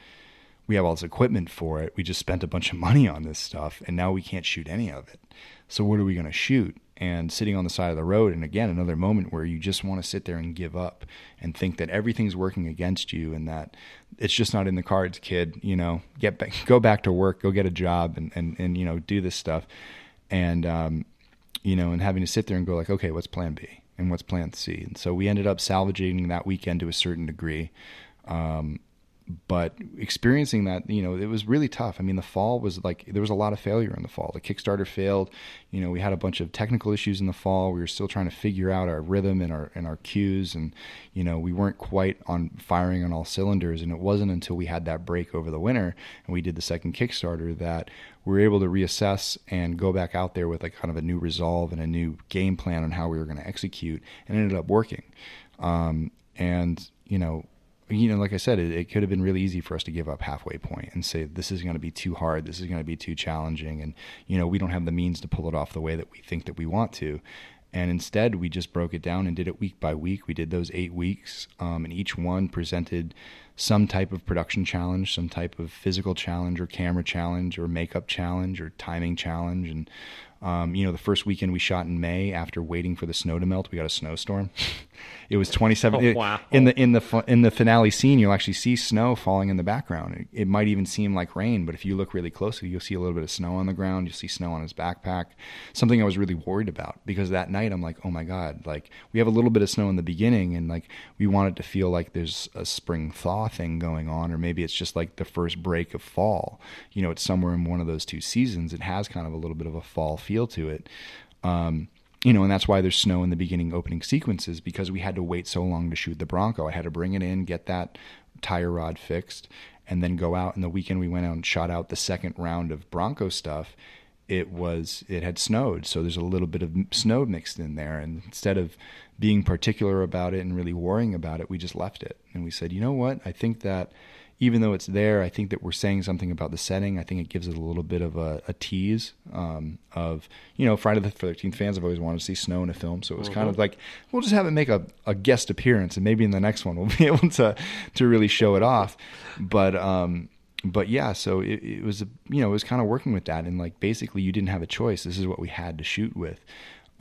We have all this equipment for it. We just spent a bunch of money on this stuff, and now we can't shoot any of it. So what are we going to shoot? And sitting on the side of the road and again another moment where you just want to sit there and give up and think that everything's working against you and that it's just not in the cards kid you know? Get back go back to work go get a job and and, and you know do this stuff. And um, you know and having to sit there and go like okay what's plan b and what's plan c? And so we ended up salvaging that weekend to a certain degree. Um, but experiencing that, you know, it was really tough. I mean, the fall was like there was a lot of failure in the fall. The Kickstarter failed. You know, we had a bunch of technical issues in the fall. We were still trying to figure out our rhythm and our and our cues, and you know, we weren't quite on firing on all cylinders. And it wasn't until we had that break over the winter and we did the second Kickstarter that we were able to reassess and go back out there with like kind of a new resolve and a new game plan on how we were going to execute, and ended up working. Um, and you know you know, like I said, it, it, could have been really easy for us to give up halfway point and say this is going to be too hard, this is going to be too challenging, and you know we don't have the means to pull it off the way that we think that we want to. And instead, we just broke it down and did it week by week. We did those eight weeks, um, and each one presented some type of production challenge, some type of physical challenge, or camera challenge, or makeup challenge, or timing challenge, and um, you know, the first weekend we shot in May after waiting for the snow to melt, we got a snowstorm. it was 27 oh, wow. in the in the in the finale scene, you'll actually see snow falling in the background. It, it, might even seem like rain, but if you look really closely, you'll see a little bit of snow on the ground. You'll see snow on his backpack. Something I was really worried about because that night I'm like, "Oh my god, like we have a little bit of snow in the beginning and like we want it to feel like there's a spring thaw thing going on or maybe it's just like the first break of fall. You know, it's somewhere in one of those two seasons. It has kind of a little bit of a fall feel feel to it. Um, you know, and that's why there's snow in the beginning opening sequences because we had to wait so long to shoot the Bronco. I had to bring it in, get that tire rod fixed, and then go out. And the weekend we went out and shot out the second round of Bronco stuff, it was it had snowed, so there's a little bit of snow mixed in there. And instead of being particular about it and really worrying about it, we just left it. And we said, you know what? I think that even though it's there, I think that we're saying something about the setting. I think it gives it a little bit of a, a tease um, of, you know, Friday the 13th fans have always wanted to see snow in a film. So it was kind of like, we'll just have it make a, a guest appearance and maybe in the next one we'll be able to, to really show it off. But, um, but yeah, so it, it was, you know, it was kind of working with that. And like, basically you didn't have a choice. This is what we had to shoot with.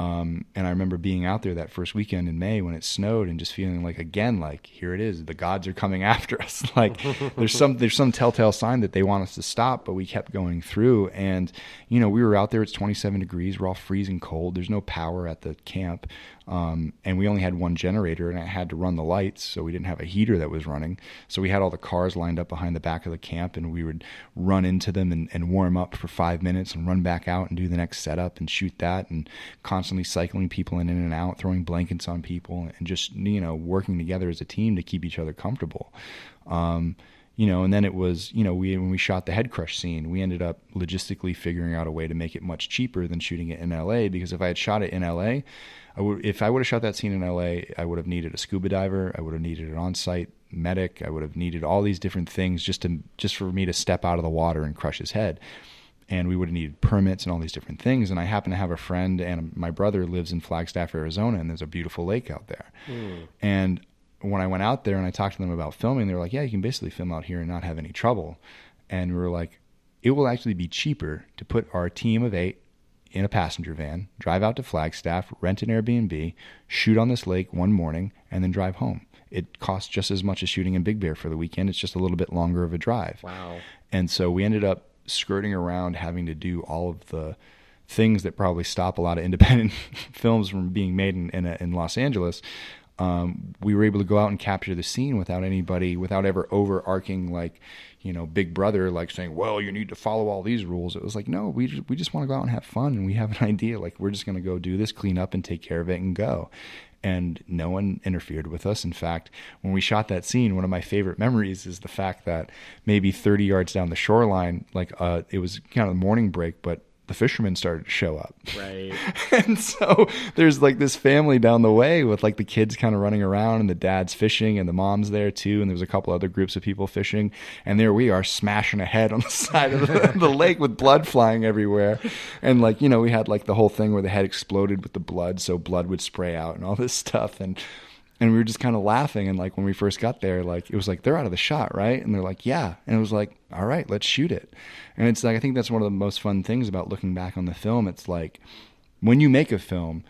Um, and I remember being out there that first weekend in May when it snowed and just feeling like again, like here it is, the gods are coming after us. like there's some there's some telltale sign that they want us to stop, but we kept going through. And you know, we were out there. It's 27 degrees. We're all freezing cold. There's no power at the camp. Um, and we only had one generator and I had to run the lights, so we didn't have a heater that was running. So we had all the cars lined up behind the back of the camp, and we would run into them and, and warm up for five minutes and run back out and do the next setup and shoot that, and constantly cycling people in, in and out, throwing blankets on people, and just you know working together as a team to keep each other comfortable. Um, you know, and then it was, you know, we when we shot the head crush scene, we ended up logistically figuring out a way to make it much cheaper than shooting it in LA because if I had shot it in LA, I would if I would have shot that scene in LA, I would have needed a scuba diver, I would have needed an on-site medic, I would have needed all these different things just to just for me to step out of the water and crush his head. And we would have needed permits and all these different things. And I happen to have a friend, and my brother lives in Flagstaff, Arizona, and there's a beautiful lake out there. Hmm. And when I went out there and I talked to them about filming, they were like, "Yeah, you can basically film out here and not have any trouble." And we were like, "It will actually be cheaper to put our team of eight in a passenger van, drive out to Flagstaff, rent an Airbnb, shoot on this lake one morning, and then drive home. It costs just as much as shooting in Big Bear for the weekend. It's just a little bit longer of a drive." Wow. And so we ended up skirting around having to do all of the things that probably stop a lot of independent films from being made in in, in Los Angeles. Um, we were able to go out and capture the scene without anybody, without ever overarching like, you know, Big Brother like saying, "Well, you need to follow all these rules." It was like, no, we just, we just want to go out and have fun, and we have an idea. Like, we're just going to go do this, clean up, and take care of it, and go and no one interfered with us. In fact, when we shot that scene, one of my favorite memories is the fact that maybe 30 yards down the shoreline, like uh, it was kind of the morning break, but the fishermen started to show up. Right. and so there's like this family down the way with like the kids kind of running around and the dad's fishing and the mom's there too and there's a couple other groups of people fishing and there we are smashing a head on the side of the, the lake with blood flying everywhere and like you know we had like the whole thing where the head exploded with the blood so blood would spray out and all this stuff and and we were just kind of laughing and like when we first got there like it was like they're out of the shot right? And they're like yeah. And it was like all right let's shoot it. And it's like i think that's one of the most fun things about looking back on the film. It's like when you make a film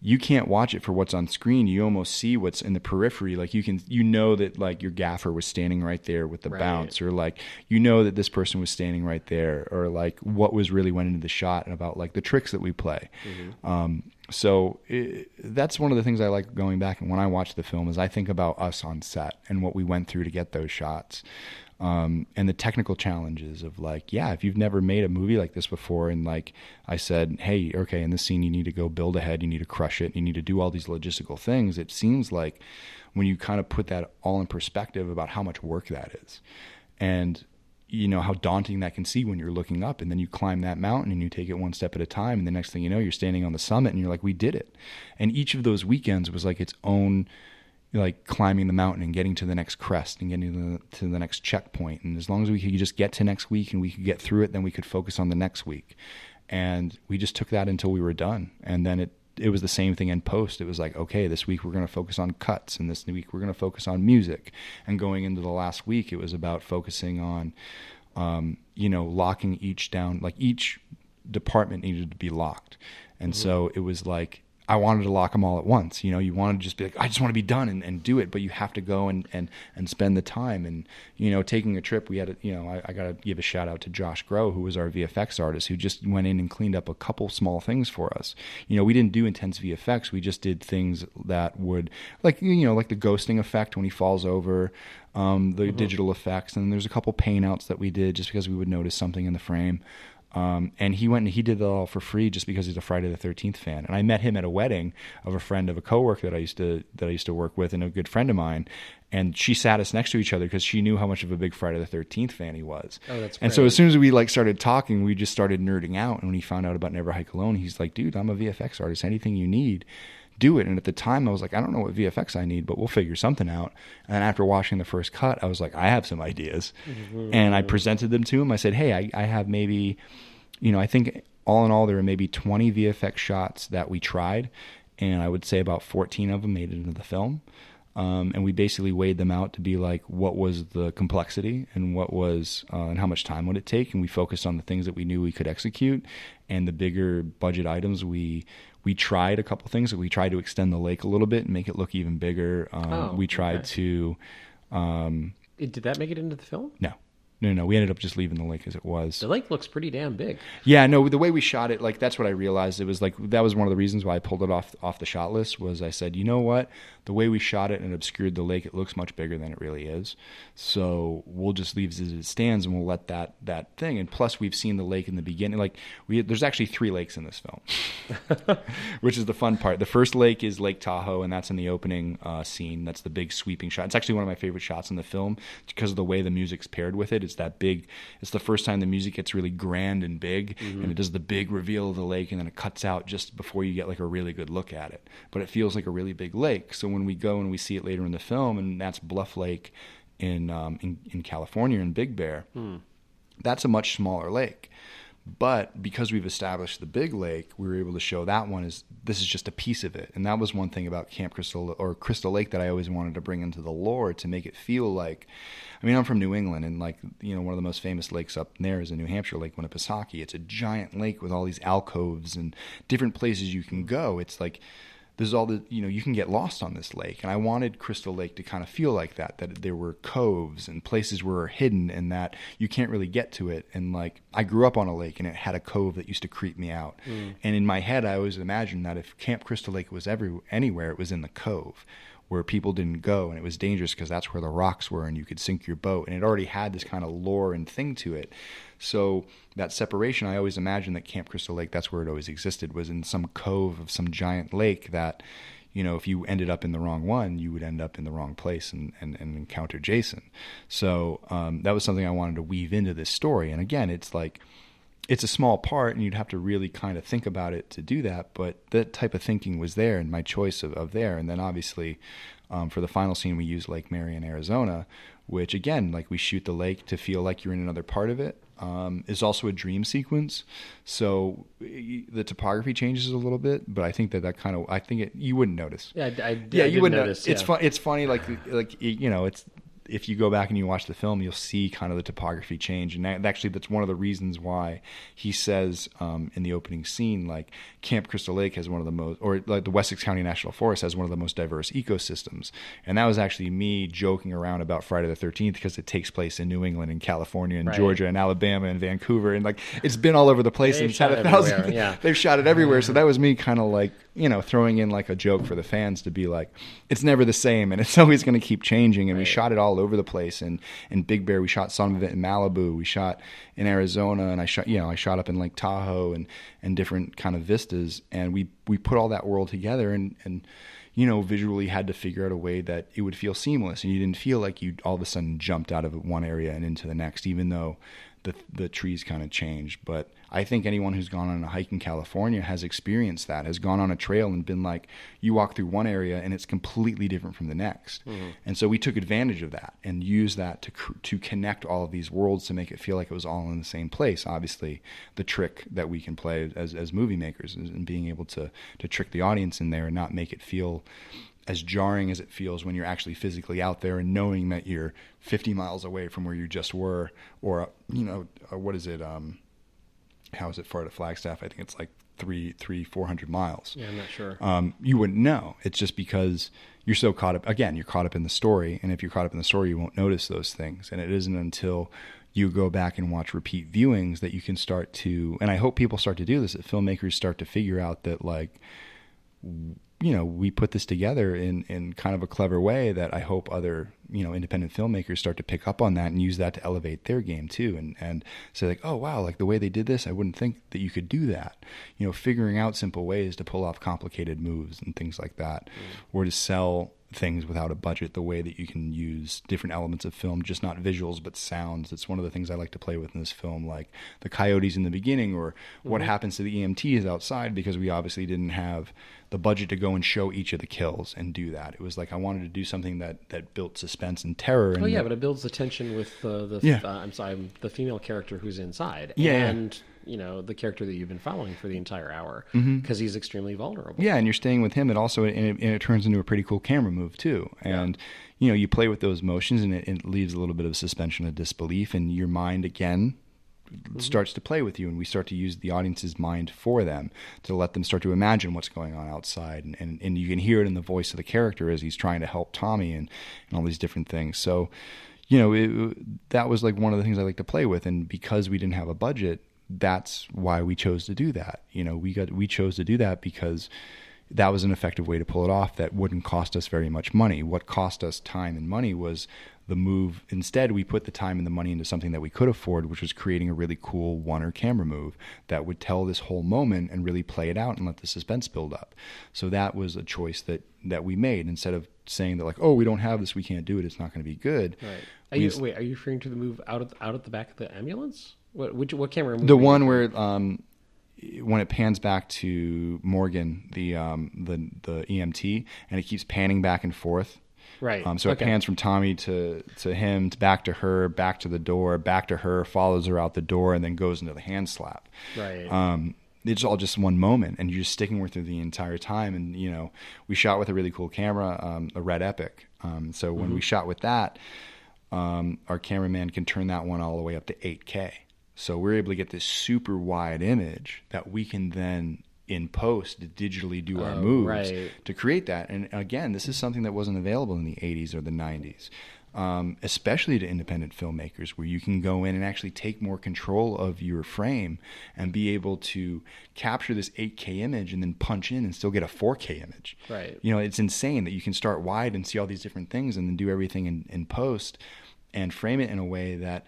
you can't watch it for what's on screen. You almost see what's in the periphery. Like you can you know that like your gaffer was standing right there with the Right. bounce or like you know that this person was standing right there or like what was really went into the shot and about like the tricks that we play. Um, so it, that's one of the things I like going back and when I watch the film is I think about us on set and what we went through to get those shots um, and the technical challenges of like yeah if you've never made a movie like this before and like I said hey okay in this scene you need to go build ahead you need to crush it you need to do all these logistical things it seems like when you kind of put that all in perspective about how much work that is and you know how daunting that can see when you're looking up and then you climb that mountain and you take it one step at a time and the next thing you know you're standing on the summit and you're like we did it. And each of those weekends was like its own like climbing the mountain and getting to the next crest and getting to the, to the next checkpoint. And as long as we could just get to next week and we could get through it then we could focus on the next week. And we just took that until we were done. And then it it was the same thing in post. It was like okay this week we're going to focus on cuts and this week we're going to focus on music. And going into the last week it was about focusing on um, you know locking each down like each department needed to be locked. And so it was like I wanted to lock them all at once. You know, you want to just be like, I just want to be done and, and do it, but you have to go and, and, and spend the time. And, you know, taking a trip, we had, a, you know, I, I got to give a shout out to Josh Grow, who was our VFX artist, who just went in and cleaned up a couple small things for us. You know, we didn't do intense VFX. We just did things that would, like, you know, like the ghosting effect when he falls over, um, the digital effects. And there's a couple paint outs that we did just because we would notice something in the frame. Um, and he went and he did it all for free just because he's a Friday the Thirteenth fan. And I met him at a wedding of a friend of a coworker that I used to that I used to work with and a good friend of mine. and she sat us next to each other because she knew how much of a big Friday the Thirteenth fan he was. Oh, that's great. and so as soon as we like started talking, we just started nerding out. And when he found out about Never Hike Alone, he's like, "Dude, I'm a VFX artist. Anything you need." Do it. And at the time, I was like, I don't know what VFX I need, but we'll figure something out. And after watching the first cut, I was like, I have some ideas. And I presented them to him. I said, Hey, I, I have maybe, you know, I think all in all, there were maybe 20 VFX shots that we tried. And I would say about 14 of them made it into the film. Um, and we basically weighed them out to be like what was the complexity and what was uh, and how much time would it take and we focused on the things that we knew we could execute and the bigger budget items we we tried a couple things we tried to extend the lake a little bit and make it look even bigger um, Oh, we tried okay. to um, Did that make it into the film? no no no we ended up just leaving the lake as it was The lake looks pretty damn big. yeah, no, the way we shot it, like that's what I realized. It was like that was one of the reasons why I pulled it off off the shot list. Was I said, you know what, the way we shot it and obscured the lake, it looks much bigger than it really is. So we'll just leave it as it stands, and we'll let that that thing. And plus, we've seen the lake in the beginning. Like we, there's actually three lakes in this film, which is the fun part. The first lake is Lake Tahoe, and that's in the opening uh, scene. That's the big sweeping shot. It's actually one of my favorite shots in the film because of the way the music's paired with it. It's that big. It's the first time the music gets really grand and big, and it does the big reveal of the lake, and then it cuts out just before you get like a really good look at it. But it feels like a really big lake. So when we go and we see it later in the film, and that's Bluff Lake in um, in, in California in Big Bear, that's a much smaller lake. But because we've established the big lake, we were able to show that one is this is just a piece of it. And that was one thing about Camp Crystal or Crystal Lake that I always wanted to bring into the lore to make it feel like I mean, I'm from New England and like, you know, one of the most famous lakes up there is in New Hampshire, Lake Winnipesaukee. It's a giant lake with all these alcoves and different places you can go. It's like there's all the you know you can get lost on this lake. And i wanted crystal lake to kind of feel like that that there were coves and places where are hidden and that you can't really get to it. And like i grew up on a lake and it had a cove that used to creep me out. Mm. And in my head i always imagined that if camp crystal lake was every anywhere it was in the cove where people didn't go. And it was dangerous because that's where the rocks were and you could sink your boat. And it already had this kind of lore and thing to it so that separation i always imagined that camp crystal lake that's where it always existed was in some cove of some giant lake that you know if you ended up in the wrong one you would end up in the wrong place and, and, and encounter jason. So um, that was something i wanted to weave into this story. And again it's like it's a small part and you'd have to really kind of think about it to do that but that type of thinking was there and my choice of, of there. And then obviously um, for the final scene we use lake mary in arizona which again like we shoot the lake to feel like you're in another part of it um, is also a dream sequence so the topography changes a little bit but i think that that kind of i think it you wouldn't notice Yeah, I, I, yeah, I you did would know. notice. It's yeah. fun. It's funny. Like like you know, it's if you go back and you watch the film, you'll see kind of the topography change, and that, actually that's one of the reasons why he says um, in the opening scene, like Camp Crystal Lake has one of the most, or like the Wessex County National Forest has one of the most diverse ecosystems, and that was actually me joking around about Friday the Thirteenth because it takes place in New England and California and Right. Georgia and Alabama and Vancouver, and like it's been all over the place They've and it's had shot a thousand. yeah. they've shot it everywhere. So that was me kind of like, you know, throwing in like a joke for the fans to be like, it's never the same and it's always going to keep changing. And we shot it all over the place. And in Big Bear, we shot some of it in Malibu. We shot in Arizona and I shot, you know, I shot up in Lake Tahoe and, and different kind of vistas. And we, we put all that world together and, and, you know, visually had to figure out a way that it would feel seamless and you didn't feel like you all of a sudden jumped out of one area and into the next, even though the the trees kind of changed. But I think anyone who's gone on a hike in California has experienced that, has gone on a trail and been like, you walk through one area and it's completely different from the next. And so we took advantage of that and used that to to connect all of these worlds to make it feel like it was all in the same place. Obviously, the trick that we can play as as movie makers is in being able to to trick the audience in there and not make it feel as jarring as it feels when you're actually physically out there and knowing that you're 50 miles away from where you just were, or you know, uh, what is it? Um, how is it far to Flagstaff? I think it's like three, three, four hundred miles. Yeah, I'm not sure. Um, you wouldn't know. It's just because you're so caught up. Again, you're caught up in the story, and if you're caught up in the story, you won't notice those things. And it isn't until you go back and watch repeat viewings that you can start to. And I hope people start to do this. That filmmakers start to figure out that like you know, we put this together in, in kind of a clever way that I hope other, you know, independent filmmakers start to pick up on that and use that to elevate their game too. And, and say like, oh, wow, like the way they did this, I wouldn't think that you could do that. You know, figuring out simple ways to pull off complicated moves and things like that, mm. or to sell things without a budget the way that you can use different elements of film just not visuals but sounds it's one of the things i like to play with in this film like the coyotes in the beginning or what happens to the emts outside because we obviously didn't have the budget to go and show each of the kills and do that it was like i wanted to do something that that built suspense and terror and Oh yeah, that- but it builds the tension with uh, the Yeah. uh, I'm sorry, the female character who's inside, Yeah, yeah. You know the character that you've been following for the entire hour because he's extremely vulnerable. Mm-hmm. Yeah, and you're staying with him. It also and it, and it turns into a pretty cool camera move too. And you know, you play with those motions, and it, it leaves a little bit of suspension of disbelief, and your mind again starts to play with you, and we start to use the audience's mind for them to let them start to imagine what's going on outside, and and, and you can hear it in the voice of the character as he's trying to help Tommy and and all these different things. So. You know, it, that was like one of the things I like to play with, and because we didn't have a budget, that's why we chose to do that. You know, we got we chose to do that because that was an effective way to pull it off that wouldn't cost us very much money. What cost us time and money was the move. Instead, we put the time and the money into something that we could afford, which was creating a really cool one or camera move that would tell this whole moment and really play it out and let the suspense build up. So that was a choice that that we made instead of saying that like, oh, we don't have this, we can't do it, it's not going to be good. Right. Are you, just- wait, are you referring to the move out of out at the back of the ambulance? What which what camera? The one where um, when it pans back to Morgan, the um, the the EMT, and it keeps panning back and forth. Right. Um, so Okay. it pans from Tommy to to him, to back to her, back to the door, back to her, follows her out the door, and then goes into the hand slap. Right. Um, it's all just one moment, and you're just sticking with her the entire time. And you know, we shot with a really cool camera, um, a Red Epic. Um, so when we shot with that, um, our cameraman can turn that one all the way up to 8K. So we're able to get this super wide image that we can then in post digitally do our Oh, moves right. to create that. And again, this is something that wasn't available in the 80s or the 90s, um, especially to independent filmmakers, where you can go in and actually take more control of your frame and be able to capture this 8K image and then punch in and still get a 4K image. Right. You know, it's insane that you can start wide and see all these different things and then do everything in, in post and frame it in a way that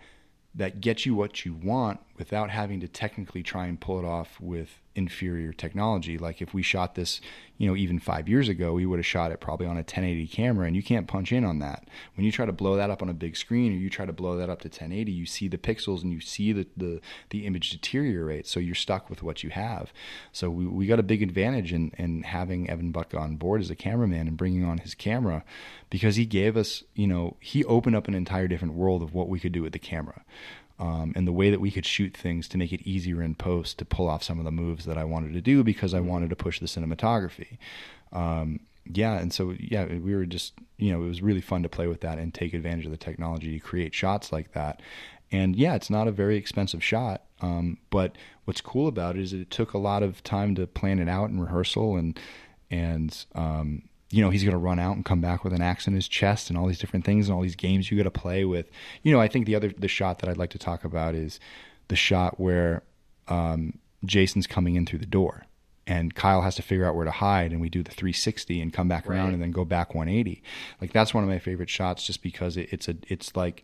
that gets you what you want without having to technically try and pull it off with inferior technology. Like if we shot this, you know, even five years ago, we would have shot it probably on a 1080 camera, and you can't punch in on that. When you try to blow that up on a big screen, or you try to blow that up to 1080, you see the pixels and you see the the, the image deteriorate. So you're stuck with what you have. So we, we got a big advantage in in having Evan Buck on board as a cameraman and bringing on his camera, because he gave us, you know, he opened up an entire different world of what we could do with the camera um, and the way that we could shoot things to make it easier in post to pull off some of the moves that I wanted to do because I wanted to push the cinematography. Um, yeah, and so yeah, we were just you know it was really fun to play with that and take advantage of the technology to create shots like that. And yeah, it's not a very expensive shot, um, but what's cool about it is it took a lot of time to plan it out and rehearsal and and um, you know he's going to run out and come back with an axe in his chest and all these different things and all these games you got to play with. You know i think the other the shot that i'd like to talk about is the shot where um, jason's coming in through the door and kyle has to figure out where to hide and we do the 360 and come back around and then go back 180 like that's one of my favorite shots just because it, it's a it's like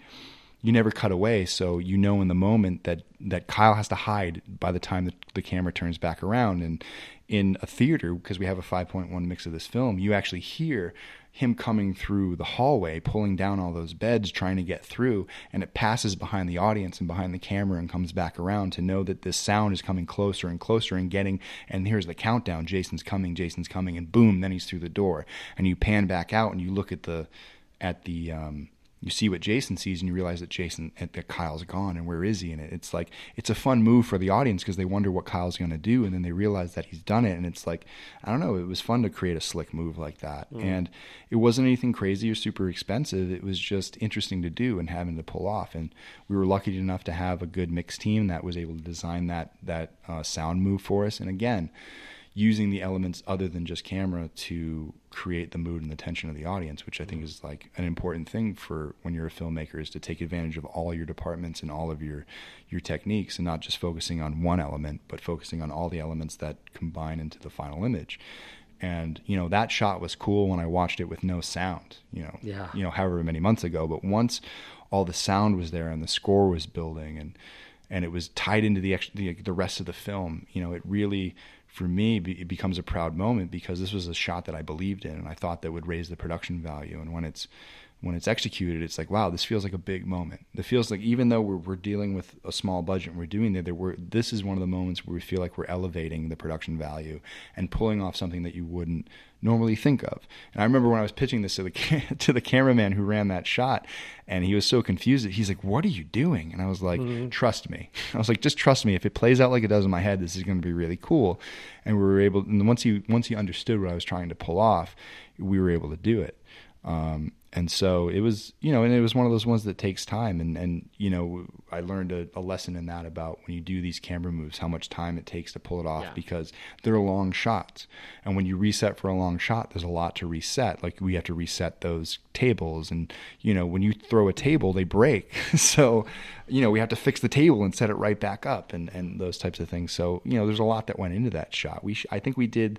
you never cut away so you know in the moment that that Kyle has to hide by the time that the camera turns back around and in a theater because we have a 5.1 mix of this film you actually hear him coming through the hallway pulling down all those beds trying to get through and it passes behind the audience and behind the camera and comes back around to know that this sound is coming closer and closer and getting and here's the countdown Jason's coming Jason's coming and boom then he's through the door. And you pan back out and you look at the at the um you see what Jason sees and you realize that Jason that Kyle's gone and where is he in it? It's like it's a fun move for the audience because they wonder what Kyle's going to do and then they realize that he's done it and it's like I don't know it was fun to create a slick move like that. And it wasn't anything crazy or super expensive. It was just interesting to do and having to pull off. And we were lucky enough to have a good mix team that was able to design that that uh, sound move for us. And again using the elements other than just camera to create the mood and the tension of the audience, which I think is like an important thing for when you're a filmmaker is to take advantage of all your departments and all of your your techniques and not just focusing on one element, but focusing on all the elements that combine into the final image. And you know that shot was cool when I watched it with no sound. You know, Yeah. you know, however many months ago. But once all the sound was there and the score was building and and it was tied into the the, the rest of the film, you know, it really for me, it becomes a proud moment because this was a shot that I believed in and I thought that would raise the production value. And when it's when it's executed, it's like, wow, this feels like a big moment. It feels like even though we're, we're dealing with a small budget and we're doing that, there we're, this is one of the moments where we feel like we're elevating the production value and pulling off something that you wouldn't normally think of. And I remember when I was pitching this to the to the cameraman who ran that shot, and he was so confused. He's like, "What are you doing?" And I was like, mm-hmm. "Trust me." I was like, "Just trust me. If it plays out like it does in my head, this is going to be really cool." And we were able. And once he once he understood what I was trying to pull off, we were able to do it. Um, and so it was you know and it was one of those ones that takes time. And and you know i learned a, a lesson in that about when you do these camera moves how much time it takes to pull it off yeah. because they're long shots. And when you reset for a long shot there's a lot to reset. Like we have to reset those tables. And you know when you throw a table they break. So you know we have to fix the table and set it right back up and and those types of things. So you know there's a lot that went into that shot. We sh- i think we did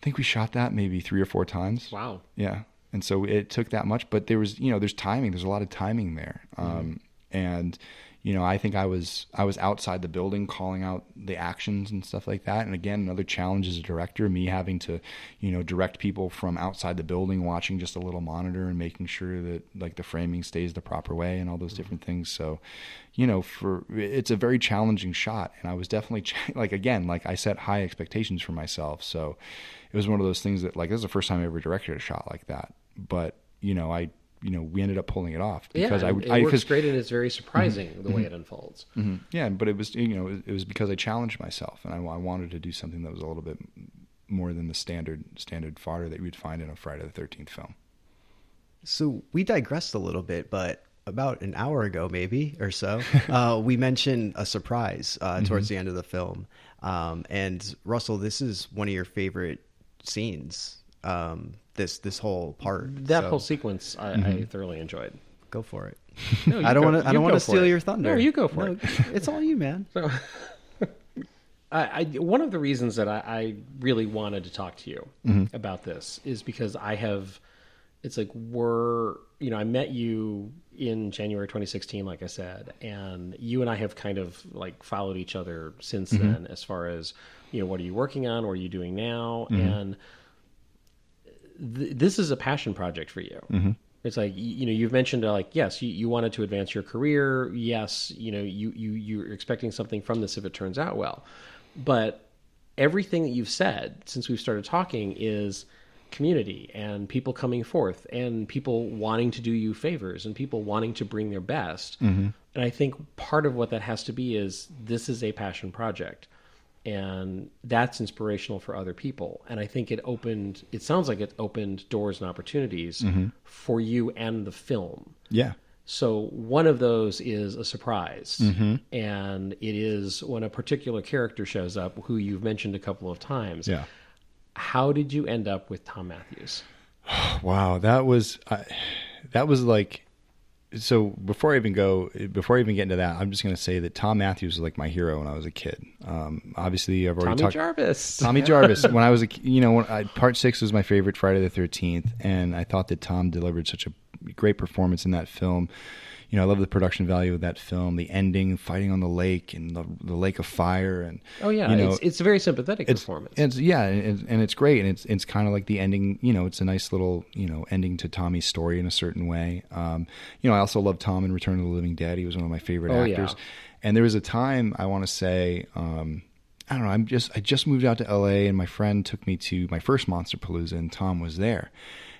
I think we shot that maybe three or four times. Wow. Yeah and so it took that much. But there was, you know, there's timing. There's a lot of timing there, mm-hmm. um, and you know, I think I was I was outside the building calling out the actions and stuff like that. And again, another challenge as a director, me having to, you know, direct people from outside the building, watching just a little monitor and making sure that like the framing stays the proper way and all those mm-hmm. different things. So, you know, for it's a very challenging shot, and I was definitely like again, like I set high expectations for myself. So, it was one of those things that like this is the first time I ever directed a shot like that but you know, I you know we ended up pulling it off because yeah, I it I, works great and it's very surprising mm-hmm, the way mm-hmm, it unfolds. Mm-hmm. Yeah, but it was you know it was because I challenged myself and I, I, wanted to do something that was a little bit more than the standard standard fodder that you'd find in a Friday the Thirteenth film. So we digressed a little bit, but about an hour ago, maybe or so, uh, we mentioned a surprise uh, towards mm-hmm. the end of the film. Um, and Russell, this is one of your favorite scenes um, this this whole part. That so. whole sequence, I, mm-hmm. I, thoroughly enjoyed. Go for it. No, I don't want to. I don't want to steal it. your thunder. No, you go for no, it. It's all you, man. So, I, I, one of the reasons that I, I really wanted to talk to you mm-hmm. about this is because I have. It's like we're you know I met you in January 2016, like I said, and you and I have kind of like followed each other since mm-hmm. then as far as you know what are you working on, what are you doing now, mm-hmm. and th- this is a passion project for you. Mm-hmm. It's like you know you've mentioned uh, like yes you, you wanted to advance your career yes you know you you you're expecting something from this if it turns out well, but everything that you've said since we've started talking is community and people coming forth and people wanting to do you favors and people wanting to bring their best. Mm-hmm. And I think part of what that has to be is this is a passion project and that's inspirational for other people. And i think it opened it sounds like it opened doors and opportunities mm-hmm. for you and the film. Yeah. So one of those is a surprise. Mm-hmm. and it is when a particular character shows up who you've mentioned a couple of times. Yeah. How did you end up with thom mathews? Wow. That was uh, that was like so before I even go, before I even get into that, I'm just going to say that Thom Mathews was like my hero when I was a kid. Um, obviously, I've already talked Tommy talked. Jarvis. Tommy Jarvis. when I was a, you know, when I, part six was my favorite Friday the Thirteenth, and I thought that Tom delivered such a great performance in that film you know, I love the production value of that film, the ending, fighting on the lake and the, the lake of fire, and oh yeah, you know, it's, it's a very sympathetic it's, performance. It's yeah, and, and it's great, and it's it's kind of like the ending. You know, it's a nice little you know ending to Tommy's story in a certain way. Um, you know, I also love Tom in Return of the Living Dead. He was one of my favorite oh, actors. Yeah. And there was a time I want to say. Um, I don't know. I'm just I just moved out to LA, and my friend took me to my first Monsterpalooza, and Tom was there.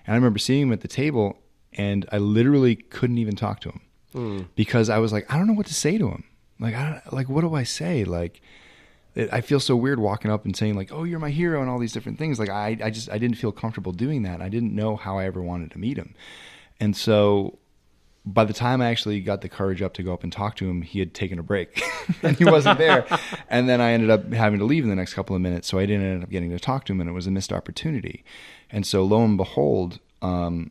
And I remember seeing him at the table, and I literally couldn't even talk to him mm. because I was like, I don't know what to say to him. Like, I don't, like, what do I say? Like, it, I feel so weird walking up and saying like, "Oh, you're my hero," and all these different things. Like, I, I just, I didn't feel comfortable doing that. I didn't know how I ever wanted to meet him, and so by the time I actually got the courage up to go up and talk to him, he had taken a break and he wasn't there. and then I ended up having to leave in the next couple of minutes, so I didn't end up getting to talk to him, and it was a missed opportunity. And so, lo and behold, um,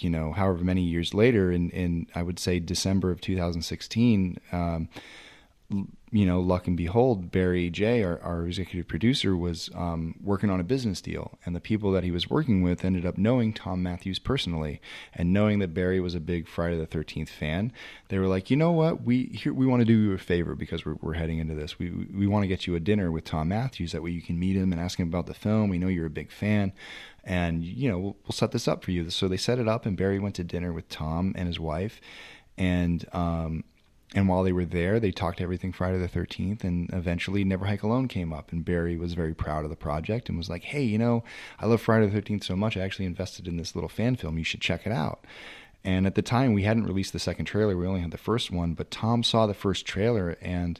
you know, however many years later, in, in I would say December of 2016, um, you know, luck and behold, Barry J, our, our executive producer, was um, working on a business deal, and the people that he was working with ended up knowing Thom Mathews personally, and knowing that Barry was a big Friday the Thirteenth fan, they were like, you know what, we here we want to do you a favor because we're we're heading into this. We we want to get you a dinner with Thom Mathews that way you can meet him and ask him about the film. We know you're a big fan, and you know we'll, we'll set this up for you. So they set it up, and Barry went to dinner with Tom and his wife, and um, and while they were there, they talked everything Friday the 13th, and eventually Never Hike Alone came up. And Barry was very proud of the project and was like, hey, you know, I love Friday the 13th so much, I actually invested in this little fan film. You should check it out. And at the time, we hadn't released the second trailer, we only had the first one, but Tom saw the first trailer and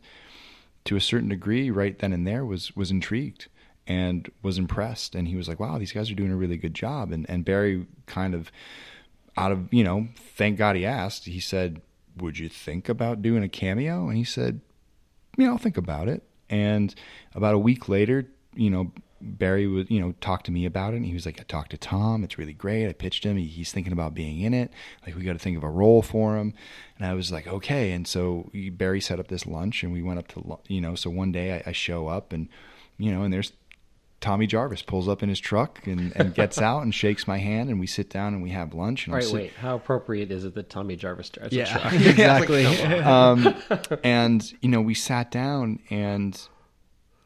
to a certain degree, right then and there, was, was intrigued and was impressed. And he was like, wow, these guys are doing a really good job. And, and Barry kind of, out of, you know, thank God he asked, he said, would you think about doing a cameo? And he said, yeah, I'll think about it. And about a week later, you know, Barry would, you know, talk to me about it. And he was like, I talked to Tom. It's really great. I pitched him. He's thinking about being in it. Like, we got to think of a role for him. And I was like, okay. And so Barry set up this lunch and we went up to, you know, so one day I, I show up and, you know, and there's Tommy Jarvis pulls up in his truck and, and gets out and shakes my hand, and we sit down and we have lunch. And All right, sit- wait. How appropriate is it that Tommy Jarvis drives a Yeah, truck? exactly. um, and you know, we sat down and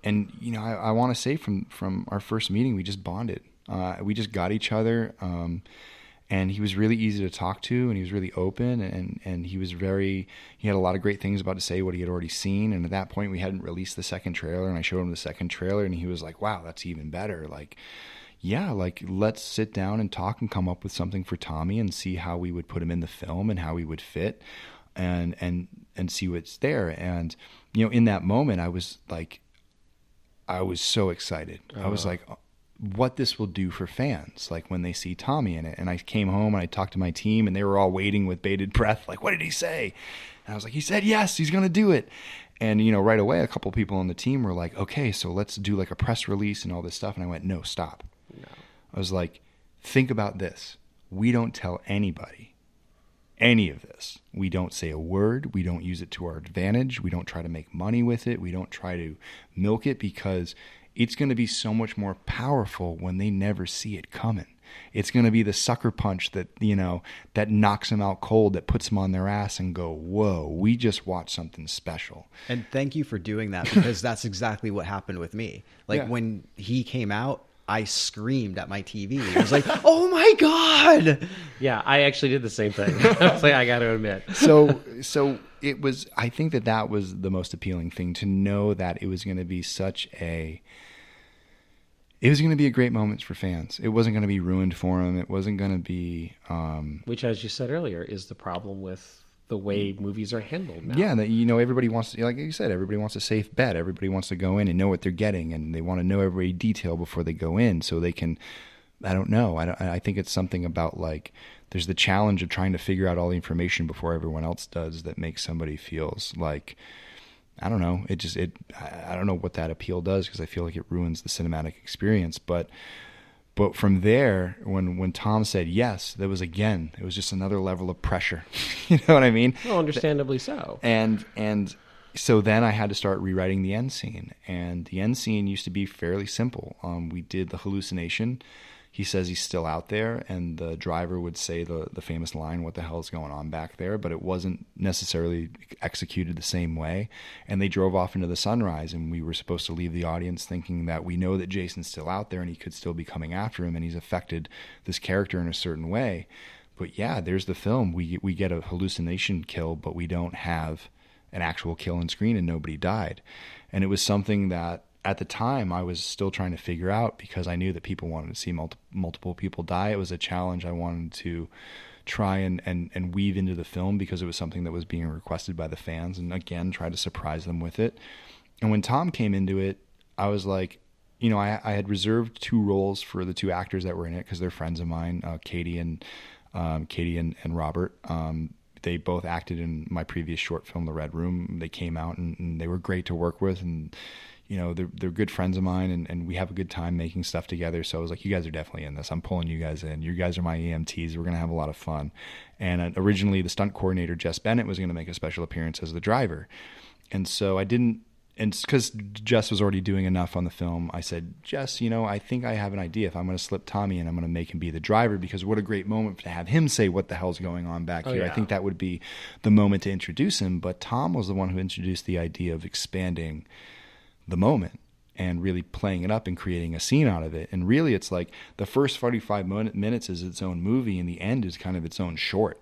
and you know, I, I want to say from from our first meeting, we just bonded. Uh, we just got each other, um, and he was really easy to talk to, and he was really open, and and he was very. He had a lot of great things about to say what he had already seen, and at that point, we hadn't released the second trailer, and I showed him the second trailer, and he was like, "Wow, that's even better!" Like. Yeah, like let's sit down and talk and come up with something for Tommy and see how we would put him in the film and how he would fit and and and see what's there. And you know, in that moment I was like I was so excited. I was uh-huh. like, what this will do for fans, like when they see Tommy in it. And I came home and I talked to my team, and they were all waiting with bated breath, like, what did he say? And I was like, he said yes, he's going to do it. And you know, right away, a couple people on the team were like, okay, so let's do like a press release and all this stuff. And I went, no, stop. I was like, think about this. We don't tell anybody any of this. We don't say a word. We don't use it to our advantage. We don't try to make money with it. We don't try to milk it because it's going to be so much more powerful when they never see it coming. It's going to be the sucker punch that, you know, that knocks them out cold, that puts them on their ass and go, whoa, we just watched something special. And thank you for doing that because that's exactly what happened with me. Like Yeah. when he came out, I screamed at my TV. I was like, "Oh my god!" Yeah, I actually did the same thing. I was like, I got to admit. so so it was i think that that was the most appealing thing to know that it was going to be such a it was going to be a great moment for fans. It wasn't going to be ruined for them it wasn't going to be um Which, as you said earlier, is the problem with the way movies are handled now. yeah that you know everybody wants to like you said everybody wants a safe bet. Everybody wants to go in and know what they're getting and they want to know every detail before they go in so they can i don't know. I don't, i think it's something about like there's the challenge of trying to figure out all the information before everyone else does that makes somebody feels like I don't know. It just it I don't know what that appeal does because I feel like it ruins the cinematic experience. But but from there, when when Tom said yes, there was again it was just another level of pressure. you know what I mean? Well, understandably so. And and so then I had to start rewriting the end scene, and the end scene used to be fairly simple. Um, we did the hallucination. He says he's still out there, and the driver would say the the famous line, "What the hell is going on back there?" But it wasn't necessarily executed the same way. And they drove off into the sunrise, and we were supposed to leave the audience thinking that we know that Jason's still out there, and he could still be coming after him, and he's affected this character in a certain way. But yeah, there's the film. We we get a hallucination kill, but we don't have an actual kill on screen and nobody died. And it was something that at the time I was still trying to figure out because I knew that people wanted to see multi- multiple people die. It was a challenge I wanted to try and, and, and weave into the film because it was something that was being requested by the fans and again try to surprise them with it. And when Tom came into it, I was like, you know, I, I had reserved two roles for the two actors that were in it because they're friends of mine, uh, Katie and um, Katie and, and Robert. Um, they both acted in my previous short film, The Red Room. They came out and, and they were great to work with, and you know they're they're good friends of mine, and, and we have a good time making stuff together. So I was like, you guys are definitely in this. I'm pulling you guys in. You guys are my EMTs. We're gonna have a lot of fun. And uh, originally, the stunt coordinator Jess Bennett was gonna make a special appearance as the driver. and so I didn't. And because Jess was already doing enough on the film, I said, Jess, you know, I think I have an idea. If I'm going to slip Tommy and I'm going to make him be the driver because what a great moment to have him say what the hell's going on back Oh, here. I think that would be the moment to introduce him. But Tom was the one who introduced the idea of expanding the moment and really playing it up and creating a scene out of it. And really, it's like the first 45 minutes is its own movie, and the end is kind of its own short.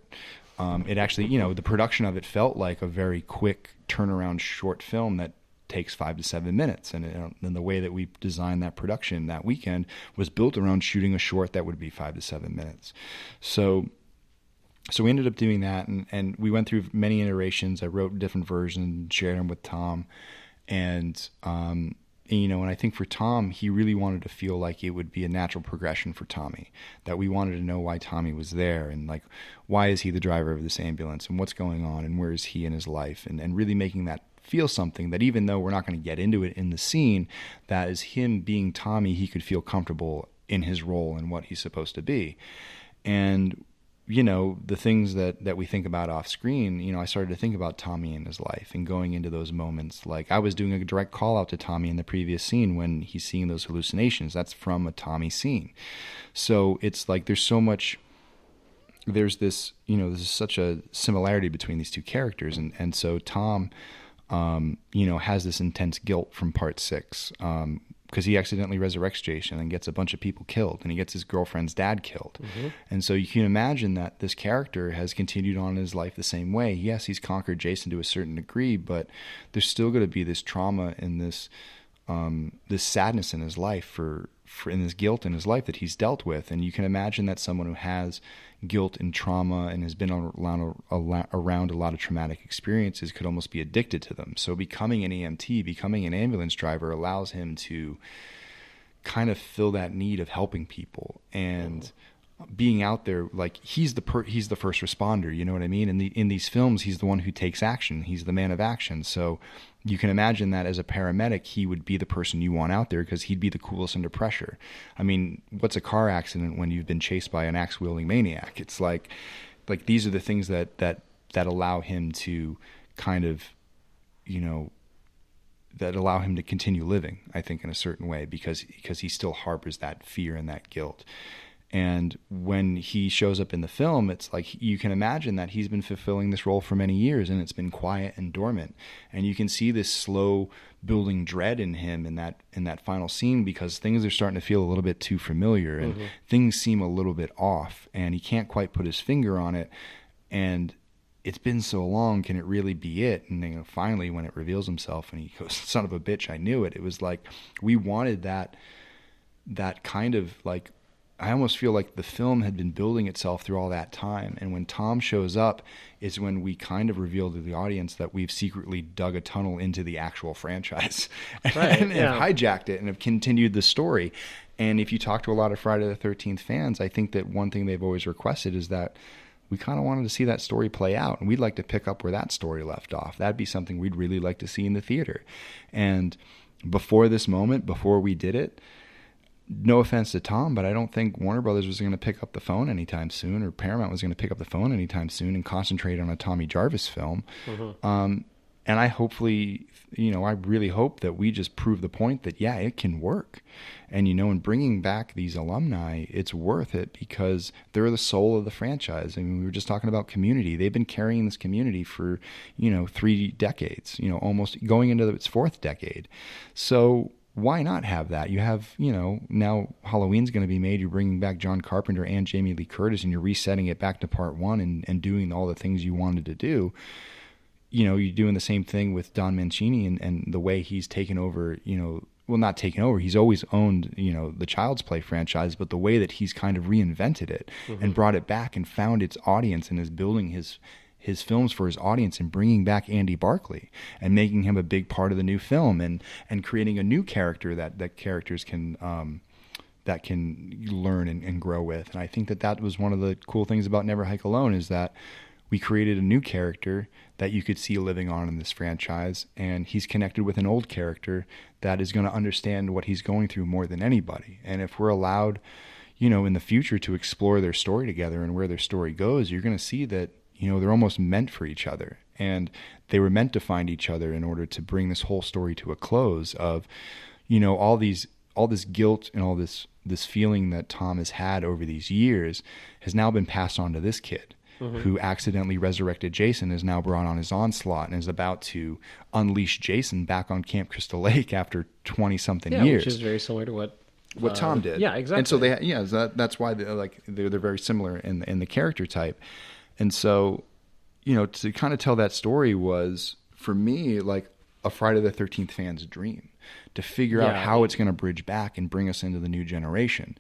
Um, it actually, you know, the production of it felt like a very quick turnaround short film that takes five to seven minutes. And, it, and the way that we designed that production that weekend was built around shooting a short that would be five to seven minutes. So so we ended up doing that and, and we went through many iterations i wrote different versions shared them with tom and um, you know and i think for tom he really wanted to feel like it would be a natural progression for tommy that we wanted to know why tommy was there and like why is he the driver of this ambulance and what's going on and where is he in his life? And, and really making that feel something that even though we're not going to get into it in the scene that is him being tommy he could feel comfortable in his role and what he's supposed to be. And you know the things that that we think about off screen you know i started to think about tommy and his life and going into those moments. Like i was doing a direct call out to tommy in the previous scene when he's seeing those hallucinations. That's from a tommy scene. So it's like there's so much there's this you know there's such a similarity between these two characters. And and so tom um, you know has this intense guilt from part six um, because he accidentally resurrects Jason and gets a bunch of people killed, and he gets his girlfriend's dad killed. And so you can imagine that this character has continued on in his life the same way. Yes, he's conquered Jason to a certain degree, but there's still going to be this trauma and this um, this sadness in his life for, for and this guilt in his life that he's dealt with. And you can imagine that someone who has guilt and trauma and has been around, a lot of traumatic experiences could almost be addicted to them. So becoming an EMT, becoming an ambulance driver allows him to kind of fill that need of helping people and being out there like he's the per, he's the first responder you know what i mean? In the in these films he's the one who takes action. He's the man of action. So you can imagine that as a paramedic he would be the person you want out there because he'd be the coolest under pressure. I mean what's a car accident when you've been chased by an axe wielding maniac? It's like like these are the things that that that allow him to kind of you know that allow him to continue living i think in a certain way because because he still harbors that fear and that guilt and when he shows up in the film it's like you can imagine that he's been fulfilling this role for many years and it's been quiet and dormant. And you can see this slow building dread in him in that in that final scene because things are starting to feel a little bit too familiar and Mm-hmm. things seem a little bit off and he can't quite put his finger on it. And it's been so long can it really be it? And then you know, finally when it reveals himself and he goes son of a bitch i knew it. It was like we wanted that that kind of like I almost feel like the film had been building itself through all that time. And when Tom shows up, is when we kind of reveal to the audience that we've secretly dug a tunnel into the actual franchise Right, and, yeah. have hijacked it and have continued the story. And if you talk to a lot of Friday the 13th fans, I think that one thing they've always requested is that we kind of wanted to see that story play out. And we'd like to pick up where that story left off. That'd be something we'd really like to see in the theater. And before this moment, before we did it, no offense to Tom, but I don't think Warner Brothers was going to pick up the phone anytime soon, or Paramount was going to pick up the phone anytime soon and concentrate on a Tommy Jarvis film. Um, and I hopefully, you know, I really hope that we just prove the point that yeah, it can work. And you know, in bringing back these alumni, it's worth it because they're the soul of the franchise. I mean, we were just talking about community. They've been carrying this community for you know three decades. You know, almost going into its fourth decade. So why not have that? You have, you know, now Halloween's going to be made. You're bringing back John Carpenter and Jamie Lee Curtis, and you're resetting it back to part one and, and doing all the things you wanted to do. You know, you're doing the same thing with Don Mancini and, and the way he's taken over, you know, well, not taken over. He's always owned, you know, the Child's Play franchise, but the way that he's kind of reinvented it mm-hmm. and brought it back and found its audience and is building his his films for his audience and bringing back Andy Barclay and making him a big part of the new film and and creating a new character that that characters can um, that can learn and, and grow with. And I think that that was one of the cool things about Never Hike Alone is that we created a new character that you could see living on in this franchise, and he's connected with an old character that is going to understand what he's going through more than anybody. And if we're allowed, you know, in the future to explore their story together and where their story goes, you're going to see that you know they're almost meant for each other and they were meant to find each other in order to bring this whole story to a close of you know all these all this guilt and all this this feeling that Tom has had over these years has now been passed on to this kid who accidentally resurrected Jason is now brought on his onslaught and is about to unleash Jason back on Camp Crystal Lake after 20 something Yeah, years which is very similar to what what uh, Tom did. Yeah, exactly. And so they, yeah, that, that's why they're like they're they're very similar in in the character type. And so, you know, to kind of tell that story was for me like a Friday the Thirteenth fan's dream to figure out how it's going to bridge back and bring us into the new generation.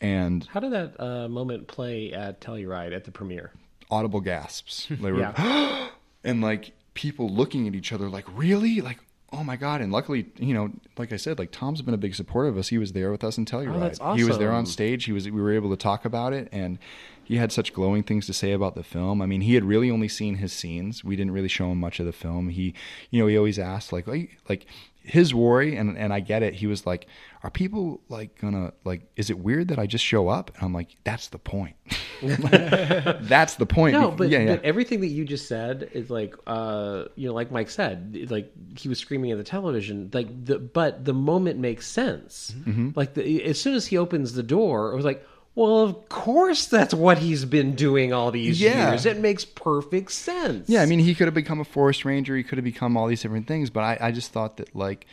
And How did that uh, moment play at Telluride at the premiere? audible gasps. They were, Yeah. and like people looking at each other like, really? Like, oh my God. And luckily, you know, like I said, like Tom's been a big supporter of us. He was there with us in Telluride. Oh, that's He was there on stage. He was, we were able to talk about it and he had such glowing things to say about the film. I mean, he had really only seen his scenes. We didn't really show him much of the film. He, you know, he always asked like, like, his worry, and, and I get it. He was like, are people like gonna, like, is it weird that I just show up? And I'm like, that's the point. that's the point. No, but, yeah, yeah. but everything that you just said is like, uh, you know, like Mike said, like he was screaming at the television. Like, the, but the moment makes sense. Mm-hmm. Like, the, as soon as he opens the door, it was like, well, of course, that's what he's been doing all these Yeah. years. It makes perfect sense. Yeah, I mean, he could have become a forest ranger. He could have become all these different things. But I, I just thought that like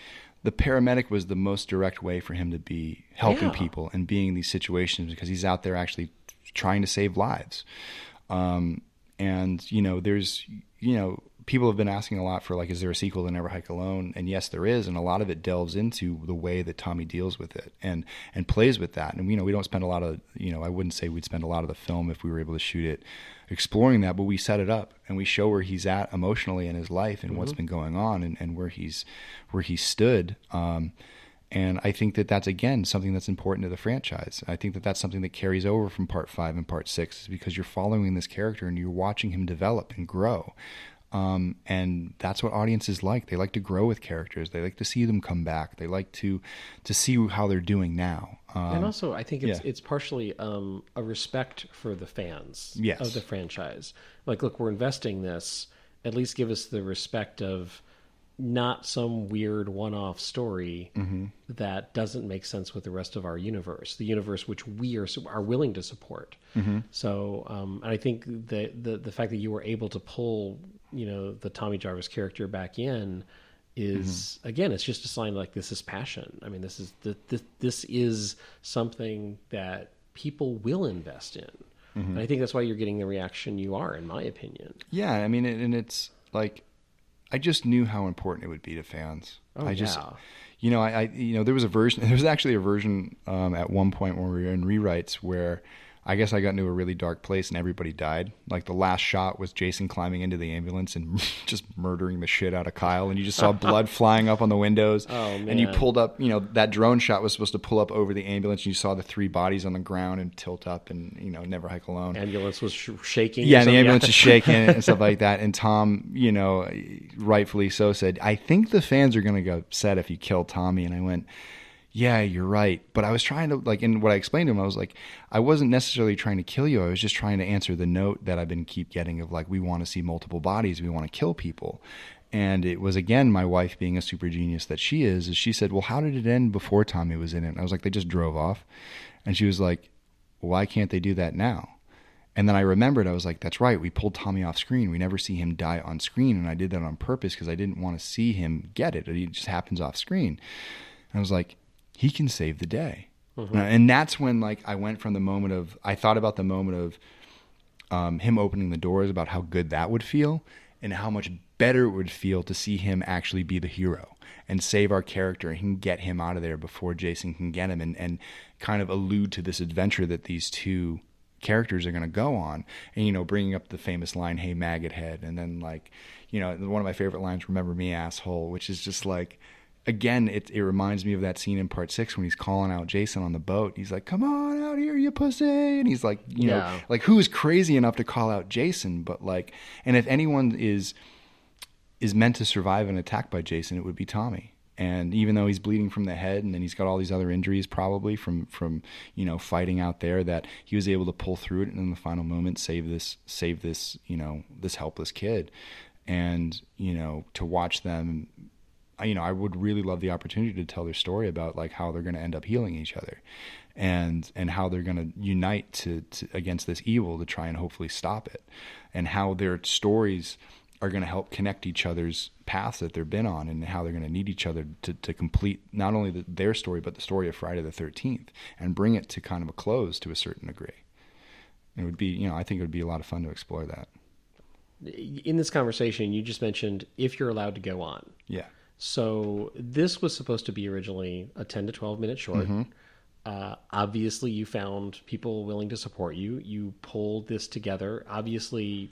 the paramedic was the most direct way for him to be helping Yeah. people and being in these situations because he's out there actually trying to save lives. Um, and you know, there's you know, people have been asking a lot for like, is there a sequel to Never Hike Alone? And yes, there is, and a lot of it delves into the way that Tommy deals with it and and plays with that. And you know, we don't spend a lot of you know, I wouldn't say we'd spend a lot of the film if we were able to shoot it exploring that, but we set it up and we show where he's at emotionally in his life and what's been going on and, and where he's where he stood. Um, and I think that that's again something that's important to the franchise. I think that that's something that carries over from part five and part six, is because you're following this character and you're watching him develop and grow. Um, and that's what audiences like. They like to grow with characters. They like to see them come back. They like to to see how they're doing now. Um, and also, I think it's yeah. it's partially um, a respect for the fans Yes. of the franchise. Like, look, we're investing this. At least give us the respect of not some weird one-off story Mm-hmm. that doesn't make sense with the rest of our universe, the universe which we are are willing to support. Mm-hmm. So, um, and I think the, the the fact that you were able to pull, you know, the Tommy Jarvis character back in is Mm-hmm. again, it's just a sign like this is passion. I mean, this is this this is something that people will invest in. Mm-hmm. And I think that's why you're getting the reaction you are, in my opinion. Yeah, I mean, and it's like I just knew how important it would be to fans. Oh, I just, yeah. you know, I, I, you know, there was a version. There was actually a version um, at one point when we were in rewrites where I guess I got into a really dark place and everybody died. Like the last shot was Jason climbing into the ambulance and just murdering the shit out of Kyle, and you just saw blood flying up on the windows. Oh, And you pulled up, you know, that drone shot was supposed to pull up over the ambulance, and you saw the three bodies on the ground and tilt up, and you know, never hike alone Ambulance was sh- shaking. yeah, and the ambulance is shaking and stuff like that. And Tom, you know, rightfully so, said, "I think the fans are going to get upset if you kill Tommy." And I went, "Yeah, you're right." But I was trying to like, and what I explained to him, I was like, I wasn't necessarily trying to kill you. I was just trying to answer the note that I've been keep getting of like, we want to see multiple bodies, we want to kill people. And it was again my wife being a super genius that she is. Is she said, "Well, how did it end before Tommy was in it?" And I was like, "They just drove off," and she was like, "Why can't they do that now?" And then I remembered, I was like, that's right. We pulled Tommy off screen. We never see him die on screen. And I did that on purpose because I didn't want to see him get it. It just happens off screen. And I was like, he can save the day. And that's when, like, I went from the moment of, I thought about the moment of um, him opening the doors, about how good that would feel and how much better it would feel to see him actually be the hero and save our character and can get him out of there before Jason can get him and, and kind of allude to this adventure that these two characters are going to go on and you know bringing up the famous line hey maggot head and then like you know one of my favorite lines remember me asshole which is just like again it, it reminds me of that scene in part six when he's calling out jason on the boat. He's like come on out here you pussy. And he's like you know like who is crazy enough to call out jason? But like and if anyone is is meant to survive an attack by jason it would be tommy. And even though he's bleeding from the head, and then he's got all these other injuries, probably from from you know fighting out there, that he was able to pull through it and in the final moment save this save this you know this helpless kid. And you know to watch them you know, I would really love the opportunity to tell their story about like how they're going to end up healing each other, and and how they're going to unite to, to against this evil to try and hopefully stop it, and how their stories are going to help connect each other's paths that they've been on, and how they're going to need each other to to complete not only the, their story but the story of Friday the Thirteenth, and bring it to kind of a close to a certain degree. It would be, you know, I think it would be a lot of fun to explore that. In this conversation, you just mentioned if you're allowed to go on. Yeah. So this was supposed to be originally a 10 to 12 minute short. Uh, obviously, you found people willing to support you. You pulled this together. Obviously,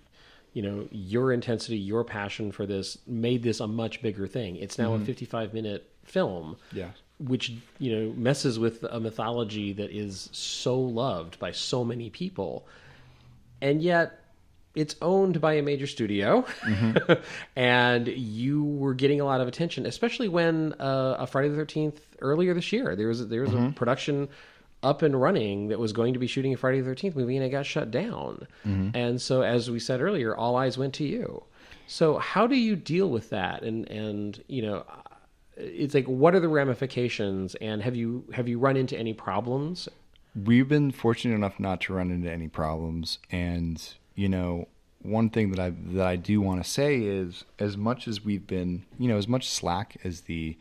you know your intensity, your passion for this made this a much bigger thing. It's now a 55 minute film. Yeah. Which you know messes with a mythology that is so loved by so many people, and yet it's owned by a major studio, and you were getting a lot of attention, especially when uh, a Friday the Thirteenth earlier this year there was there was a production up and running that was going to be shooting a Friday the Thirteenth movie, and it got shut down. And so, as we said earlier, all eyes went to you. So, how do you deal with that? And and you know, it's like, what are the ramifications? And have you have you run into any problems? we've been fortunate enough not to run into any problems and you know one thing that I that I do want to say is as much as we've been you know as much slack as the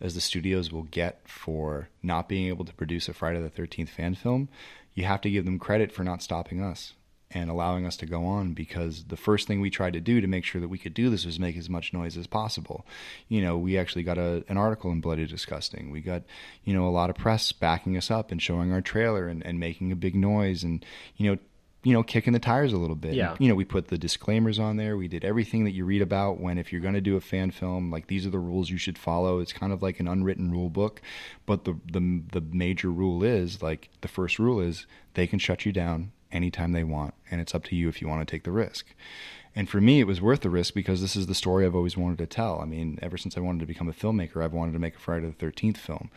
as the studios will get for not being able to produce a Friday the 13th fan film you have to give them credit for not stopping us and allowing us to go on because the first thing we tried to do to make sure that we could do this was make as much noise as possible. You know, we actually got a, an article in Bloody Disgusting. We got, you know, a lot of press backing us up and showing our trailer and, and making a big noise and, you know, you know, kicking the tires a little bit. Yeah. You know, we put the disclaimers on there. We did everything that you read about when if you're going to do a fan film, like these are the rules you should follow. It's kind of like an unwritten rule book, but the the the major rule is like the first rule is they can shut you down anytime they want, and it's up to you if you want to take the risk. And for me, it was worth the risk because this is the story I've always wanted to tell. I mean, ever since I wanted to become a filmmaker, I've wanted to make a Friday the Thirteenth film,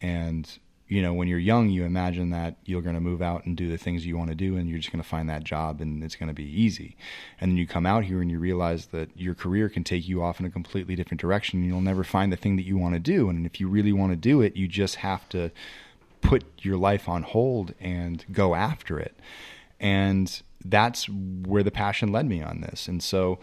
and you know, when you're young, you imagine that you're going to move out and do the things you want to do, and you're just going to find that job, and it's going to be easy. And then you come out here and you realize that your career can take you off in a completely different direction. And you'll never find the thing that you want to do. And if you really want to do it, you just have to put your life on hold and go after it. And that's where the passion led me on this. And so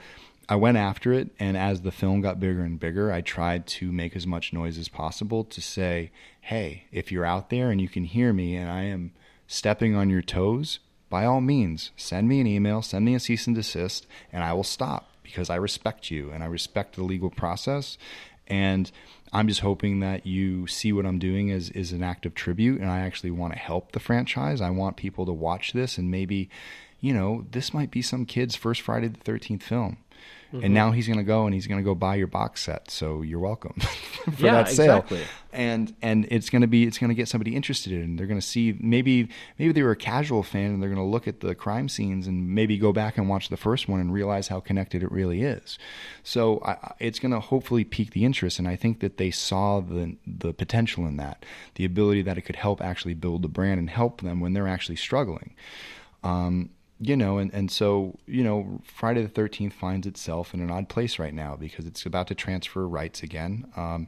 I went after it. And as the film got bigger and bigger, I tried to make as much noise as possible to say, hey, if you're out there and you can hear me and I am stepping on your toes, by all means, send me an email, send me a cease and desist, and I will stop because I respect you and I respect the legal process. And I'm just hoping that you see what I'm doing as is an act of tribute, and I actually want to help the franchise. I want people to watch this, and maybe, you know, this might be some kid's first Friday the 13th film. Mm-hmm. And now he's going to go and he's going to go buy your box set. So you're welcome for Yeah, that sale. exactly. And and it's going to be it's going to get somebody interested in. They're going to see maybe maybe they were a casual fan and they're going to look at the crime scenes and maybe go back and watch the first one and realize how connected it really is. So I, it's going to hopefully pique the interest. And I think that they saw the the potential in that, the ability that it could help actually build the brand and help them when they're actually struggling um, you know, and, and so, you know, Friday the 13th finds itself in an odd place right now because it's about to transfer rights again. Um,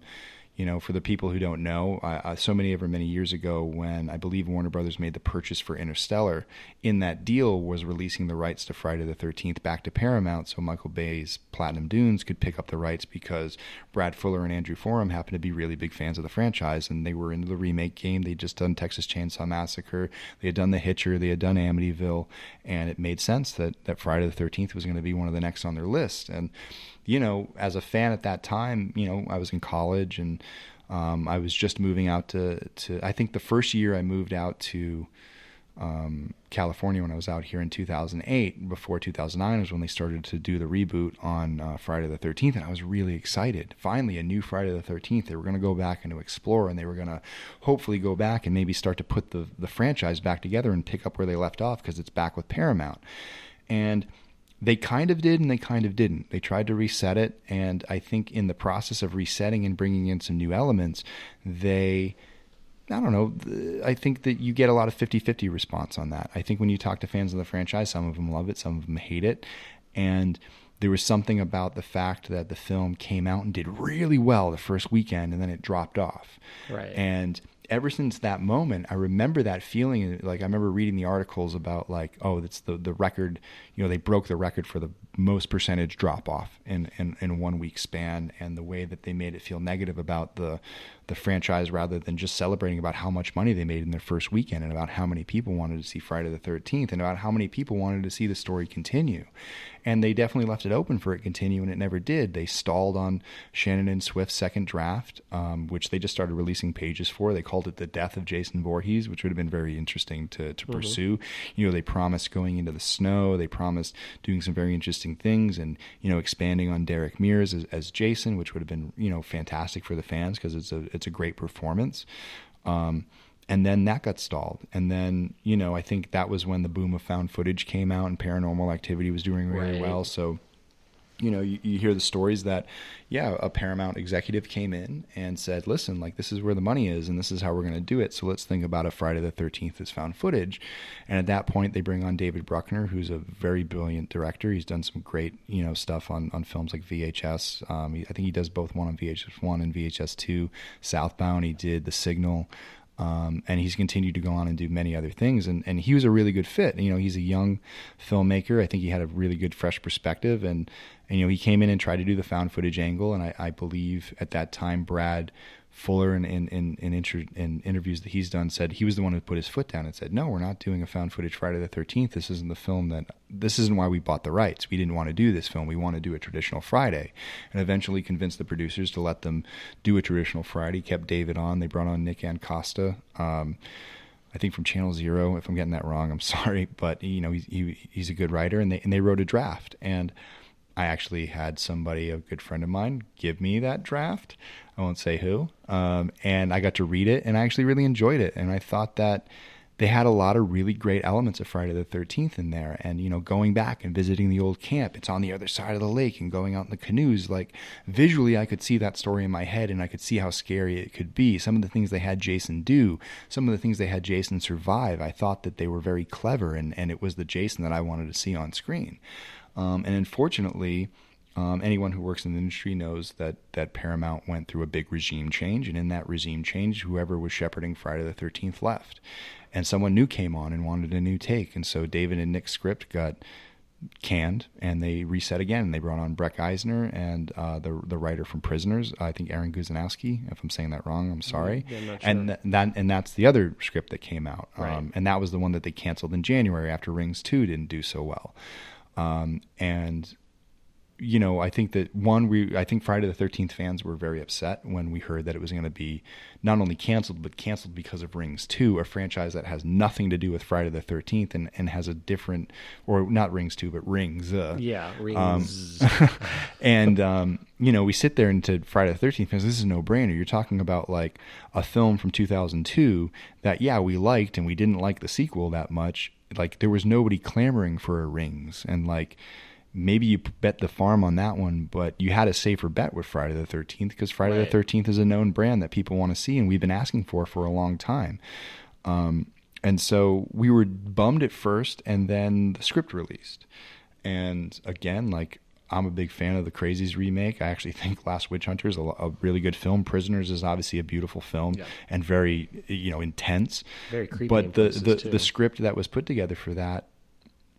you know, for the people who don't know, I, I, so many ever many years ago, when I believe Warner Brothers made the purchase for Interstellar, in that deal was releasing the rights to Friday the 13th back to Paramount so Michael Bay's Platinum Dunes could pick up the rights because Brad Fuller and Andrew Form happened to be really big fans of the franchise and they were into the remake game. They'd just done Texas Chainsaw Massacre, they had done The Hitcher, they had done Amityville, and it made sense that, that Friday the 13th was going to be one of the next on their list. And you know, as a fan at that time, you know, I was in college and um, I was just moving out to, to, I think the first year I moved out to um, California when I was out here in 2008. Before 2009 was when they started to do the reboot on uh, Friday the 13th, and I was really excited. Finally, a new Friday the 13th. They were going to go back and to explore, and they were going to hopefully go back and maybe start to put the the franchise back together and pick up where they left off because it's back with Paramount. And they kind of did and they kind of didn't. They tried to reset it, and I think in the process of resetting and bringing in some new elements, they. I don't know. I think that you get a lot of 50 50 response on that. I think when you talk to fans of the franchise, some of them love it, some of them hate it. And there was something about the fact that the film came out and did really well the first weekend and then it dropped off. Right. And ever since that moment, I remember that feeling. Like I remember reading the articles about like, oh, that's the the record. You know, they broke the record for the most percentage drop off in, in in one week span, and the way that they made it feel negative about the the franchise rather than just celebrating about how much money they made in their first weekend and about how many people wanted to see Friday the 13th and about how many people wanted to see the story continue. And they definitely left it open for it to continue, and it never did. They stalled on Shannon and Swift's second draft, um, which they just started releasing pages for. They called it the death of Jason Voorhees, which would have been very interesting to, to pursue. You know, they promised going into the snow. They promised doing some very interesting things, and you know, expanding on Derek Mears as, as Jason, which would have been you know fantastic for the fans because it's a it's a great performance. Um, and then that got stalled. And then, you know, I think that was when the boom of found footage came out and paranormal activity was doing really Right. well. So, you know, you, you hear the stories that, yeah, a Paramount executive came in and said, listen, like, this is where the money is and this is how we're going to do it. So let's think about a Friday the 13th as found footage. And at that point, they bring on David Bruckner, who's a very brilliant director. He's done some great, you know, stuff on, on films like VHS. Um, he, I think he does both one on VHS 1 and VHS 2. Southbound, he did The Signal. Um, and he's continued to go on and do many other things. And, and he was a really good fit. You know, he's a young filmmaker. I think he had a really good, fresh perspective. And, and you know, he came in and tried to do the found footage angle. And I, I believe at that time, Brad Fuller, in in in, in, inter, in interviews that he's done, said he was the one who put his foot down and said, "No, we're not doing a found footage Friday the Thirteenth. This isn't the film that. This isn't why we bought the rights. We didn't want to do this film. We want to do a traditional Friday." And eventually convinced the producers to let them do a traditional Friday. Kept David on. They brought on Nick Antosca. Um, I think from Channel Zero. If I'm getting that wrong, I'm sorry, but you know he's he, he's a good writer, and they and they wrote a draft. And I actually had somebody, a good friend of mine, give me that draft. I won't say who, um, and I got to read it, and I actually really enjoyed it. And I thought that they had a lot of really great elements of Friday the 13th in there. And, you know, going back and visiting the old camp, it's on the other side of the lake and going out in the canoes. Like, visually, I could see that story in my head and I could see how scary it could be. Some of the things they had Jason do, some of the things they had Jason survive, I thought that they were very clever and, and it was the Jason that I wanted to see on screen. Um, and unfortunately, um, anyone who works in the industry knows that that Paramount went through a big regime change, and in that regime change, whoever was shepherding Friday the Thirteenth left, and someone new came on and wanted a new take, and so David and Nick's script got canned, and they reset again. And they brought on Breck Eisner and uh, the the writer from Prisoners, I think Aaron Guzanowski. If I'm saying that wrong, I'm sorry. Yeah, I'm not And th- that and that's the other script that came out, Right. um, and that was the one that they canceled in January after Rings Two didn't do so well. Um, and you know, I think that one, we I think Friday the Thirteenth fans were very upset when we heard that it was going to be not only canceled but canceled because of Rings Two, a franchise that has nothing to do with Friday the Thirteenth and and has a different, or not Rings Two, but Rings. Uh, Yeah, rings. and um, you know, we sit there into Friday the Thirteenth because this is no brainer. You're talking about like a film from 2002 that yeah we liked and we didn't like the sequel that much. Like there was nobody clamoring for a Rings, and like maybe you bet the farm on that one, but you had a safer bet with Friday the Thirteenth because Friday Right. the Thirteenth is a known brand that people want to see, and we've been asking for for a long time. Um, and so we were bummed at first, and then the script released. And again, like I'm a big fan of the Crazies remake. I actually think Last Witch Hunter is a, a really good film. Prisoners is obviously a beautiful film Yeah. and very you know intense. Very creepy But the the, too. the script that was put together for that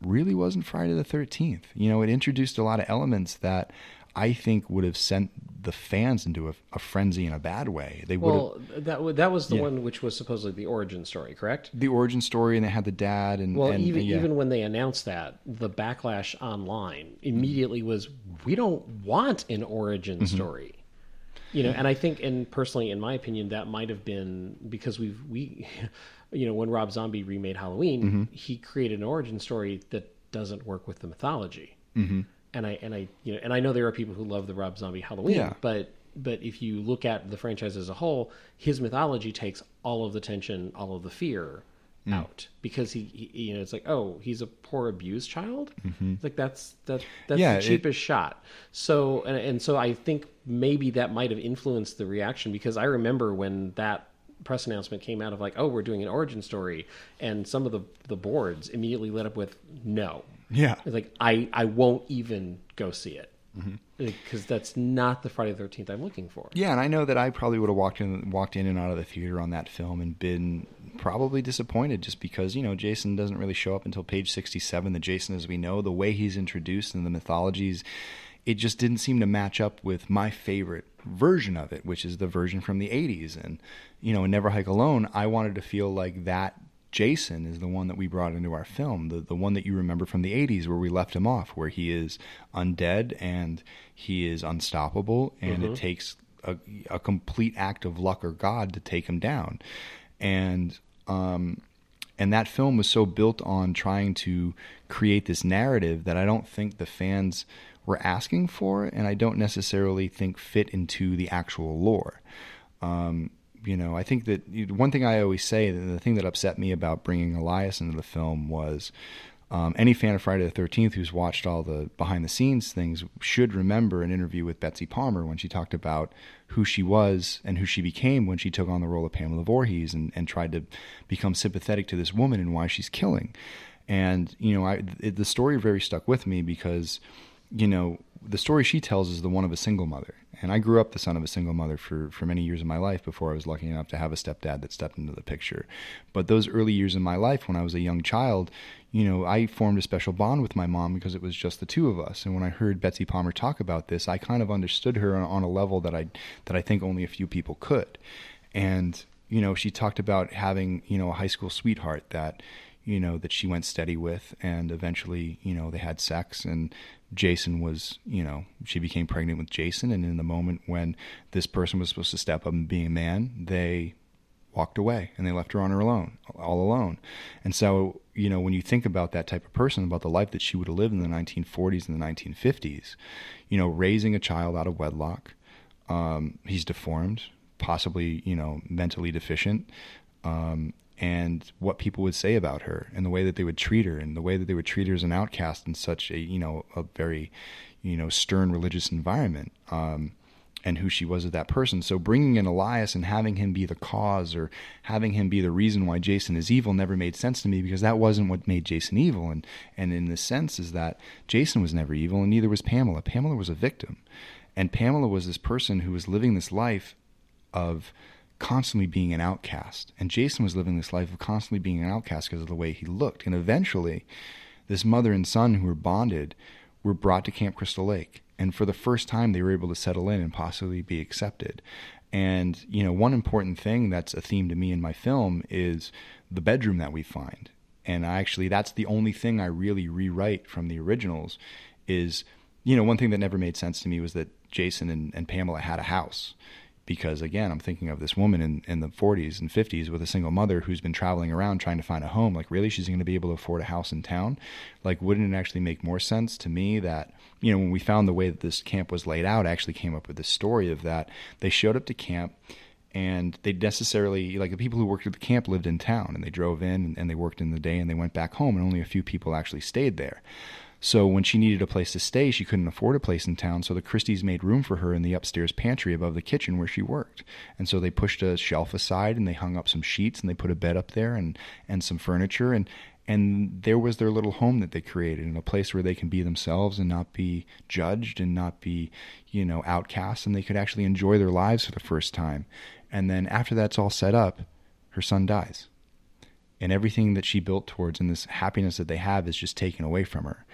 really wasn't Friday the 13th. You know, it introduced a lot of elements that I think would have sent the fans into a, a frenzy in a bad way. They would have well, that wa- that was the Yeah. one which was supposedly the origin story, correct? the origin story, and they had the dad, and Well, and, even yeah. even when they announced that, the backlash online immediately was, "We don't want an origin Mm-hmm. story." You know, and I think, and personally, in my opinion, that might have been because we've we, you know, when Rob Zombie remade Halloween, Mm-hmm. he created an origin story that doesn't work with the mythology. Mm-hmm. And I and I you know, and I know there are people who love the Rob Zombie Halloween, Yeah. but but if you look at the franchise as a whole, his mythology takes all of the tension, all of the fear mm. out because he, he, you know, it's like, oh, he's a poor abused child. It's like that's that that's Yeah, the it- cheapest shot. So and and so I think maybe that might have influenced the reaction because I remember when that press announcement came out of like, oh, we're doing an origin story, and some of the the boards immediately lit up with no. Yeah. It's like I I won't even go see it Mm-hmm. because that's not the Friday the Thirteenth I'm looking for. Yeah, and I know that I probably would have walked in, walked in and out of the theater on that film and been probably disappointed, just because you know Jason doesn't really show up until page sixty-seven. The Jason as we know, the way he's introduced in the mythologies, it just didn't seem to match up with my favorite version of it, which is the version from the '80s. And you know, in Never Hike Alone, I wanted to feel like that Jason is the one that we brought into our film, the the one that you remember from the 80s where we left him off, where he is undead and he is unstoppable and it takes a, a complete act of luck or god to take him down. And um and that film was so built on trying to create this narrative that I don't think the fans were asking for and I don't necessarily think fit into the actual lore. Um, you know, I think that one thing I always say, the thing that upset me about bringing Elias into the film was um, any fan of Friday the Thirteenth who's watched all the behind the scenes things should remember an interview with Betsy Palmer when she talked about who she was and who she became when she took on the role of Pamela Voorhees and, and tried to become sympathetic to this woman and why she's killing. And you know, I it, the story very stuck with me because you know the story she tells is the one of a single mother. And i grew up the son of a single mother for, for many years of my life before i was lucky enough to have a stepdad that stepped into the picture. But those early years in my life when i was a young child you know i formed a special bond with my mom because it was just the two of us. And when i heard betsy palmer talk about this i kind of understood her on, a level that i that i think only a few people could. And you know she talked about having you know a high school sweetheart that you know that she went steady with and eventually you know they had sex and Jason was you know she became pregnant with Jason and in the moment when this person was supposed to step up and be a man they walked away and they left her on her alone all alone. And so you know when you think about that type of person about the life that she would have lived in the 1940s and the 1950s you know raising a child out of wedlock um, he's deformed possibly you know mentally deficient um, and what people would say about her and the way that they would treat her and the way that they would treat her as an outcast in such a you know a very you know stern religious environment um, and who she was as that person. So bringing in Elias and having him be the cause or having him be the reason why Jason is evil never made sense to me because that wasn't what made Jason evil. And and in the sense is that Jason was never evil and neither was Pamela. Pamela was a victim. And Pamela was this person who was living this life of constantly being an outcast. And Jason was living this life of constantly being an outcast because of the way he looked. And eventually, this mother and son who were bonded were brought to Camp Crystal Lake. And for the first time, they were able to settle in and possibly be accepted. And, you know, one important thing that's a theme to me in my film is the bedroom that we find. And I actually, that's the only thing I really rewrite from the originals is, you know, one thing that never made sense to me was that Jason and, and Pamela had a house because again i'm thinking of this woman in, in the 40s and 50s with a single mother who's been traveling around trying to find a home. Like really she's going to be able to afford a house in town? Like wouldn't it actually make more sense to me that you know when we found the way that this camp was laid out I actually came up with the story of that. They showed up to camp and they necessarily like the people who worked at the camp lived in town and they drove in and, and they worked in the day and they went back home and only a few people actually stayed there so when she needed a place to stay, she couldn't afford a place in town. So the Christies made room for her in the upstairs pantry above the kitchen where she worked. And so they pushed a shelf aside and they hung up some sheets and they put a bed up there and, and some furniture and and there was their little home that they created in a place where they can be themselves and not be judged and not be, you know, outcast and they could actually enjoy their lives for the first time. And then after that's all set up, her son dies and everything that she built towards and this happiness that they have is just taken away from her.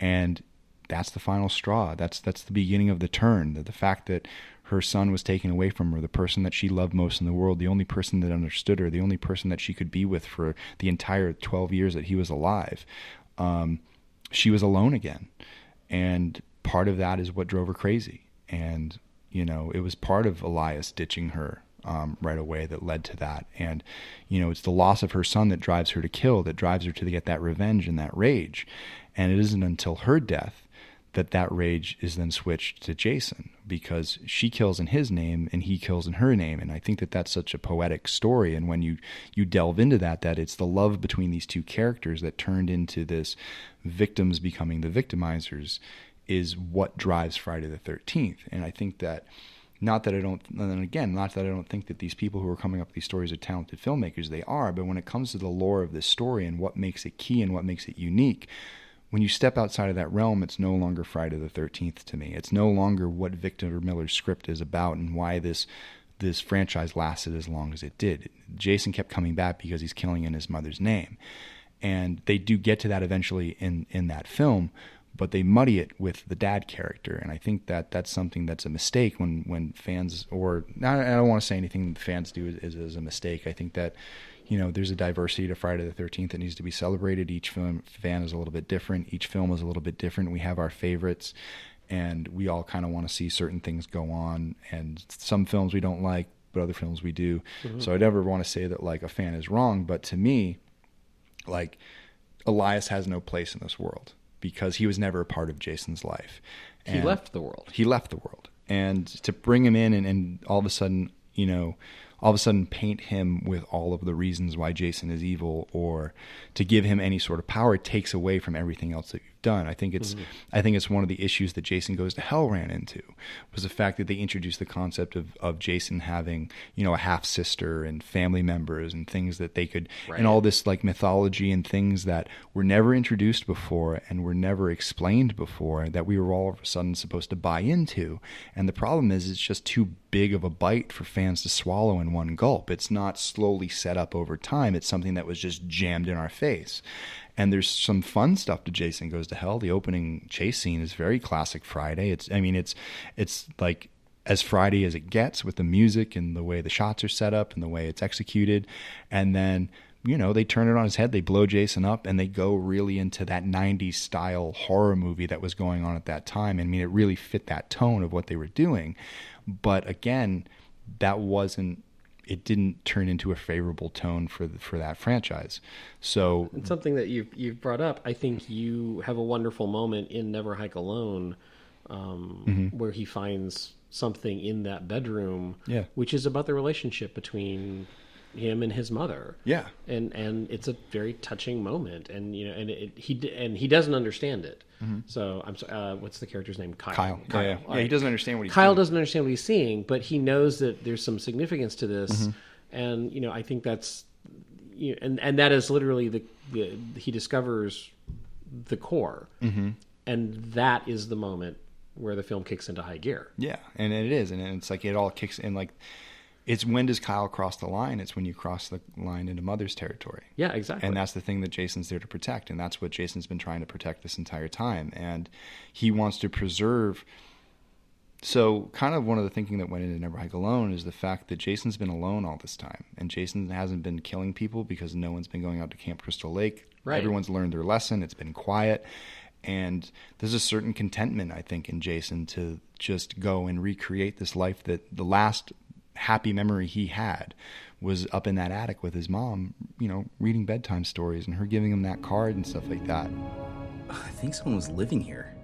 And that's the final straw. That's that's the beginning of the turn. The, the fact that her son was taken away from her the person that she loved most in the world the only person that understood her the only person that she could be with for the entire 12 years that he was alive um, she was alone again. And part of that is what drove her crazy. And you know it was part of elias ditching her um, right away that led to that. And, you know, it's the loss of her son that drives her to kill, that drives her to get that revenge and that rage. And it isn't until her death that that rage is then switched to Jason because she kills in his name and he kills in her name and I think that that's such a poetic story and when you you delve into that that it's the love between these two characters that turned into this victims becoming the victimizers is what drives Friday the 13th and I think that not that I don't, and again, not that I don't think that these people who are coming up with these stories are talented filmmakers, they are, but when it comes to the lore of this story and what makes it key and what makes it unique, when you step outside of that realm, it's no longer Friday the 13th to me. It's no longer what Victor Miller's script is about and why this this franchise lasted as long as it did. Jason kept coming back because he's killing in his mother's name. And they do get to that eventually in in that film, but they muddy it with the dad character, and I think that that's something that's a mistake when when fans or I don't want to say anything fans do is, is a mistake. I think that you know there's a diversity to Friday the Thirteenth that needs to be celebrated. Each film fan is a little bit different. Each film is a little bit different. We have our favorites, and we all kind of want to see certain things go on. And some films we don't like, but other films we do. Mm-hmm. So I never want to say that like a fan is wrong, but to me, like Elias has no place in this world because he was never a part of Jason's life. And he left the world. He left the world. And to bring him in and, and all of a sudden, you know, all of a sudden paint him with all of the reasons why Jason is evil or to give him any sort of power takes away from everything else that you've done. I think it's mm-hmm. I think it's one of the issues that Jason Goes to Hell ran into was the fact that they introduced the concept of, of Jason having, you know, a half sister and family members and things that they could right. and all this like mythology and things that were never introduced before and were never explained before that we were all of a sudden supposed to buy into. And the problem is it's just too big of a bite for fans to swallow in one gulp. It's not slowly set up over time. It's something that was just jammed in our face. And there's some fun stuff to Jason Goes to Hell. The opening chase scene is very classic Friday. It's I mean it's it's like as Friday as it gets with the music and the way the shots are set up and the way it's executed. And then you know, they turn it on his head, they blow Jason up, and they go really into that 90s style horror movie that was going on at that time. I mean, it really fit that tone of what they were doing. But again, that wasn't it didn't turn into a favorable tone for the, for that franchise. So and something that you've you've brought up, I think you have a wonderful moment in Never Hike Alone, um, mm-hmm. where he finds something in that bedroom, yeah. which is about the relationship between him and his mother. Yeah, and and it's a very touching moment, and you know, and it, he and he doesn't understand it. Mm-hmm. So I'm sorry, uh, what's the character's name? Kyle. Kyle. Kyle. Yeah, yeah. yeah he doesn't understand what he's. Kyle doing. doesn't understand what he's seeing, but he knows that there's some significance to this, mm-hmm. and you know, I think that's, you know, and and that is literally the, the he discovers the core, mm-hmm. and that is the moment where the film kicks into high gear. Yeah, and it is, and it's like it all kicks in like it's when does Kyle cross the line? It's when you cross the line into mother's territory. Yeah, exactly. And that's the thing that Jason's there to protect, and that's what Jason's been trying to protect this entire time. And he wants to preserve. So, kind of one of the thinking that went into Never Hike Alone is the fact that Jason's been alone all this time, and Jason hasn't been killing people because no one's been going out to Camp Crystal Lake. Right. Everyone's learned their lesson. It's been quiet, and there's a certain contentment, I think, in Jason to just go and recreate this life that the last happy memory he had was up in that attic with his mom, you know, reading bedtime stories and her giving him that card and stuff like that. I think someone was living here.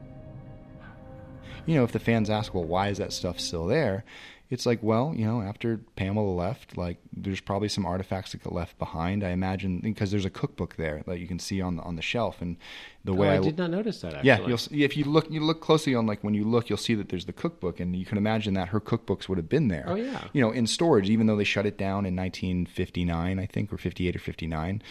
You know, if the fans ask, well, why is that stuff still there? it's like, well, you know, after Pamela left, like there's probably some artifacts that got left behind. I imagine because there's a cookbook there that you can see on the, on the shelf, and the oh, way oh, I, I, did not notice that. Actually. Yeah, you'll if you look you look closely on like when you look, you'll see that there's the cookbook, and you can imagine that her cookbooks would have been there. Oh yeah, you know, in storage, even though they shut it down in 1959, I think, or 58 or 59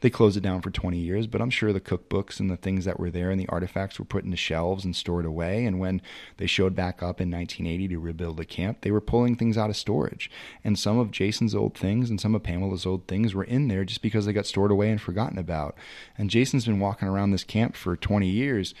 they closed it down for 20 years, but I'm sure the cookbooks and the things that were there and the artifacts were put into shelves and stored away. And when they showed back up in 1980 to rebuild the camp, they were pulling things out of storage. And some of Jason's old things and some of Pamela's old things were in there just because they got stored away and forgotten about. And Jason's been walking around this camp for 20 years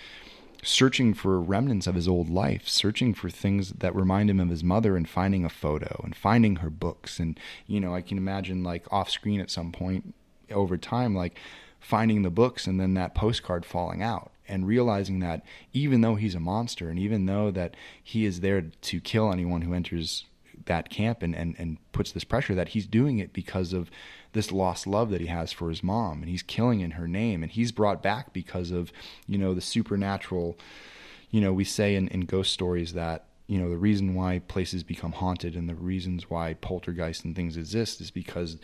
searching for remnants of his old life, searching for things that remind him of his mother and finding a photo and finding her books. And, you know, I can imagine like off screen at some point, over time, like finding the books and then that postcard falling out and realizing that even though he's a monster and even though that he is there to kill anyone who enters that camp and, and, and puts this pressure that he's doing it because of this lost love that he has for his mom and he's killing in her name and he's brought back because of you know the supernatural you know, we say in, in ghost stories that you know the reason why places become haunted and the reasons why poltergeists and things exist is because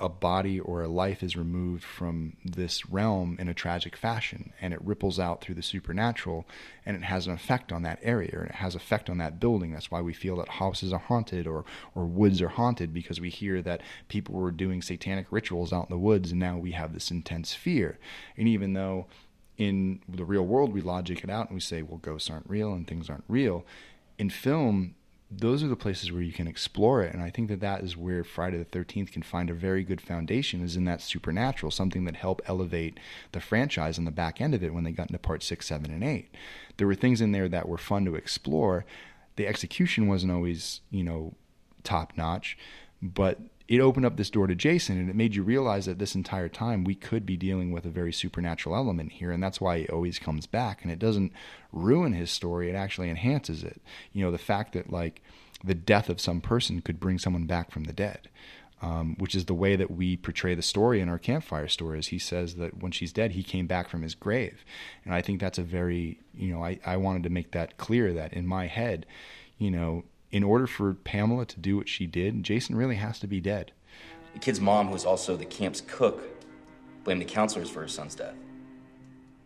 a body or a life is removed from this realm in a tragic fashion and it ripples out through the supernatural and it has an effect on that area and it has effect on that building. That's why we feel that houses are haunted or or woods are haunted because we hear that people were doing satanic rituals out in the woods and now we have this intense fear. And even though in the real world we logic it out and we say well ghosts aren't real and things aren't real in film those are the places where you can explore it and i think that that is where friday the 13th can find a very good foundation is in that supernatural something that helped elevate the franchise on the back end of it when they got into part 6 7 and 8 there were things in there that were fun to explore. The execution wasn't always you know top notch but it opened up this door to Jason and it made you realize that this entire time we could be dealing with a very supernatural element here and that's why he always comes back and it doesn't ruin his story it actually enhances it. You know the fact that like the death of some person could bring someone back from the dead um, which is the way that we portray the story in our campfire stories he says that when she's dead he came back from his grave. And i think that's a very you know i, I wanted to make that clear that in my head you know in order for Pamela to do what she did, Jason really has to be dead. The kid's mom, who was also the camp's cook, blamed the counselors for her son's death.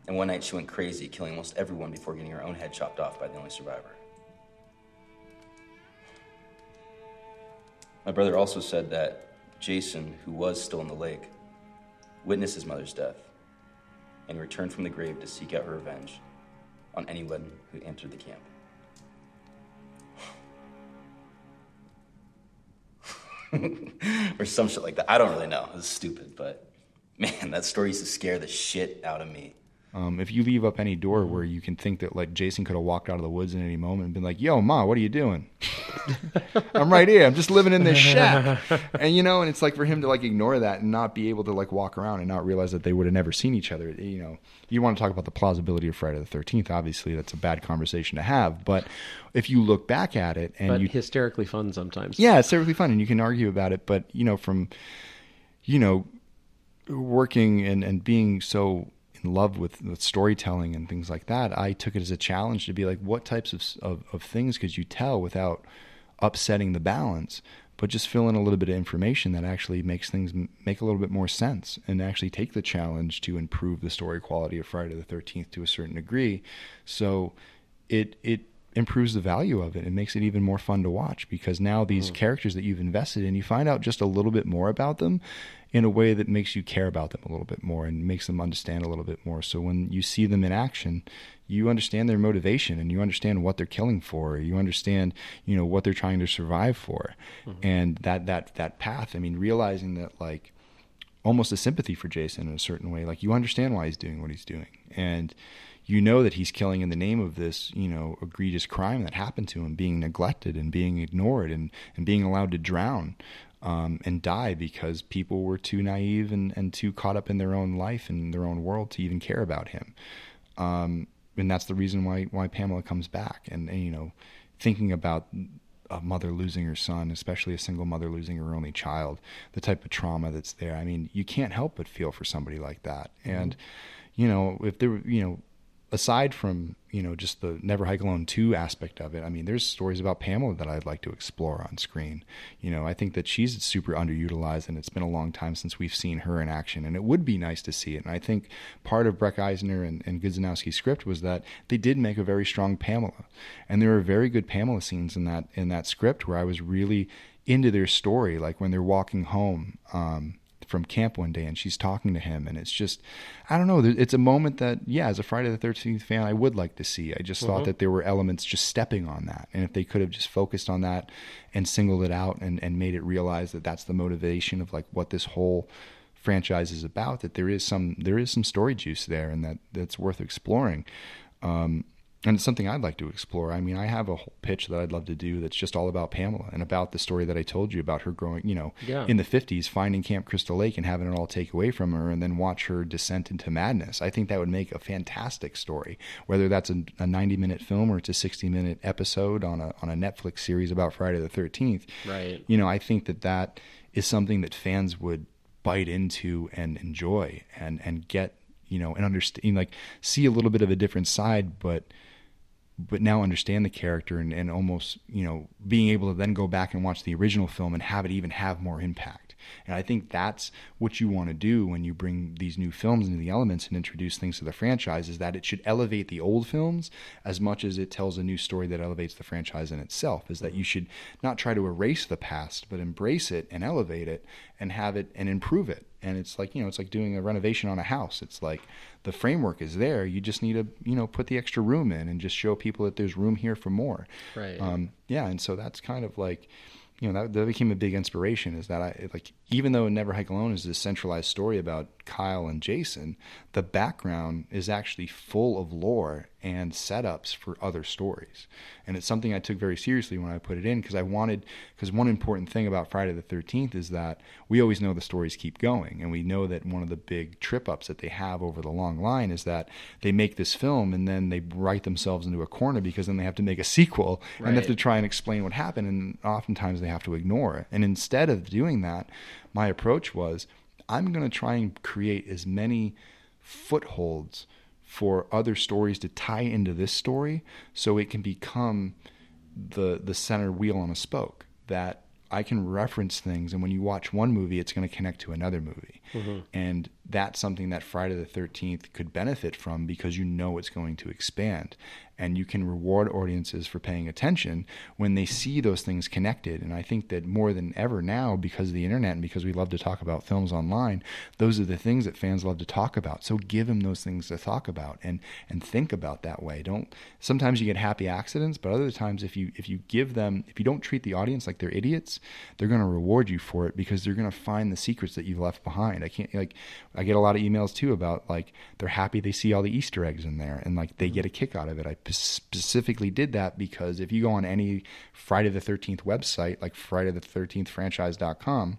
And one night she went crazy, killing almost everyone before getting her own head chopped off by the only survivor. My brother also said that Jason, who was still in the lake, witnessed his mother's death and returned from the grave to seek out her revenge on anyone who entered the camp. or some shit like that. I don't really know. It's stupid, but man, that story used to scare the shit out of me. Um, if you leave up any door where you can think that like Jason could have walked out of the woods in any moment and been like, "Yo, ma, what are you doing? I'm right here. I'm just living in this shack." And you know, and it's like for him to like ignore that and not be able to like walk around and not realize that they would have never seen each other. You know, you want to talk about the plausibility of Friday the 13th. Obviously, that's a bad conversation to have. But if you look back at it and but you hysterically fun sometimes. yeah, hysterically fun, and you can argue about it. But you know, from you know, working and and being so in love with, with storytelling and things like that, I took it as a challenge to be like, what types of, of of things could you tell without upsetting the balance? But just fill in a little bit of information that actually makes things m- make a little bit more sense, and actually take the challenge to improve the story quality of Friday the Thirteenth to a certain degree. So it it improves the value of it and makes it even more fun to watch because now these hmm. characters that you've invested in you find out just a little bit more about them in a way that makes you care about them a little bit more and makes them understand a little bit more so when you see them in action you understand their motivation and you understand what they're killing for you understand you know what they're trying to survive for mm-hmm. and that that that path i mean realizing that like almost a sympathy for Jason in a certain way. Like you understand why he's doing what he's doing, and you know that he's killing in the name of this, you know, egregious crime that happened to him, being neglected and being ignored and and being allowed to drown. Um, and die because people were too naive and, and too caught up in their own life and their own world to even care about him. Um, and that's the reason why why Pamela comes back. And, and you know, thinking about a mother losing her son, especially a single mother losing her only child, the type of trauma that's there. I mean, you can't help but feel for somebody like that. And, you know, if there, you know, aside from, you know, just the Never Hike Alone 2 aspect of it, I mean, there's stories about Pamela that I'd like to explore on screen. You know, I think that she's super underutilized and it's been a long time since we've seen her in action and it would be nice to see it. And I think part of Breck Eisner and, and Guzikowski's script was that they did make a very strong Pamela. And there are very good Pamela scenes in that in that script where I was really into their story, like when they're walking home um, from camp one day and she's talking to him, and it's just, I don't know it's a moment that, yeah, as a Friday the Thirteenth fan, I would like to see. I just thought that there were elements just stepping on that, and if they could have just focused on that and singled it out and and made it realize that that's the motivation of like what this whole franchise is about that there is some there is some story juice there and that that's worth exploring um, and it's something I'd like to explore. I mean, I have a whole pitch that I'd love to do that's just all about Pamela and about the story that I told you about her growing, you know, Yeah. in the 50s, finding Camp Crystal Lake and having it all take away from her and then watch her descent into madness. I think that would make a fantastic story, whether that's a, a 90 minute film or it's a 60 minute episode on a, on a Netflix series about Friday the 13th. Right. You know, I think that that is something that fans would bite into and enjoy and, and get, you know, and understand, like see a little bit of a different side, but but now understand the character and, and almost you know being able to then go back and watch the original film and have it even have more impact. And i think that's what you want to do when you bring these new films into the elements and introduce things to the franchise is that it should elevate the old films as much as it tells a new story that elevates the franchise in itself is that you should not try to erase the past but embrace it and elevate it and have it and improve it and it's like you know it's like doing a renovation on a house. It's like the framework is there. You just need to you know put the extra room in and just show people that there's room here for more. Right. um, yeah and so that's kind of like you know that, that became a big inspiration is that i like even though never hike alone is this centralized story about kyle and jason the background is actually full of lore and setups for other stories. And it's something i took very seriously when i put it in because i wanted because one important thing about friday the 13th is that we always know the stories keep going and we know that one of the big trip ups that they have over the long line is that they make this film and then they write themselves into a corner because then they have to make a sequel and they have to try and explain what happened and oftentimes they have to ignore it. And instead of doing that my approach was i'm going to try and create as many footholds for other stories to tie into this story so it can become the the center wheel on a spoke that I can reference things and when you watch one movie it's going to connect to another movie. Mm-hmm. And that's something that Friday the 13th could benefit from because you know it's going to expand. And you can reward audiences for paying attention when they see those things connected. And I think that more than ever now because of the internet and because we love to talk about films online those are the things that fans love to talk about. So give them those things to talk about and and think about that way. Don't sometimes you get happy accidents but other times if you if you give them if you don't treat the audience like they're idiots they're going to reward you for it because they're going to find the secrets that you've left behind i can't like i get a lot of emails too about like they're happy they see all the easter eggs in there and like they mm-hmm. get a kick out of it. I p- specifically did that because if you go on any friday the 13th website like friday the 13th franchise.com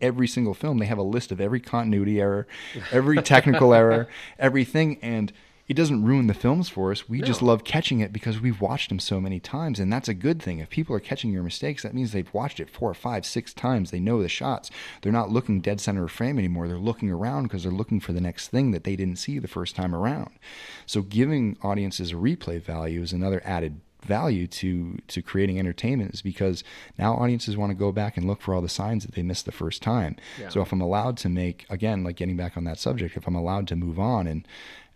every single film they have a list of every continuity error every technical error everything. And it doesn't ruin the films for us. We just love catching it because we've watched them so many times and that's a good thing. If people are catching your mistakes that means they've watched it four five six times. They know the shots. They're not looking dead center of frame anymore. They're looking around because they're looking for the next thing that they didn't see the first time around. So giving audiences a replay value is another added value to to creating entertainment is because now audiences want to go back and look for all the signs that they missed the first time. Yeah. So if I'm allowed to make again like getting back on that subject, if I'm allowed to move on and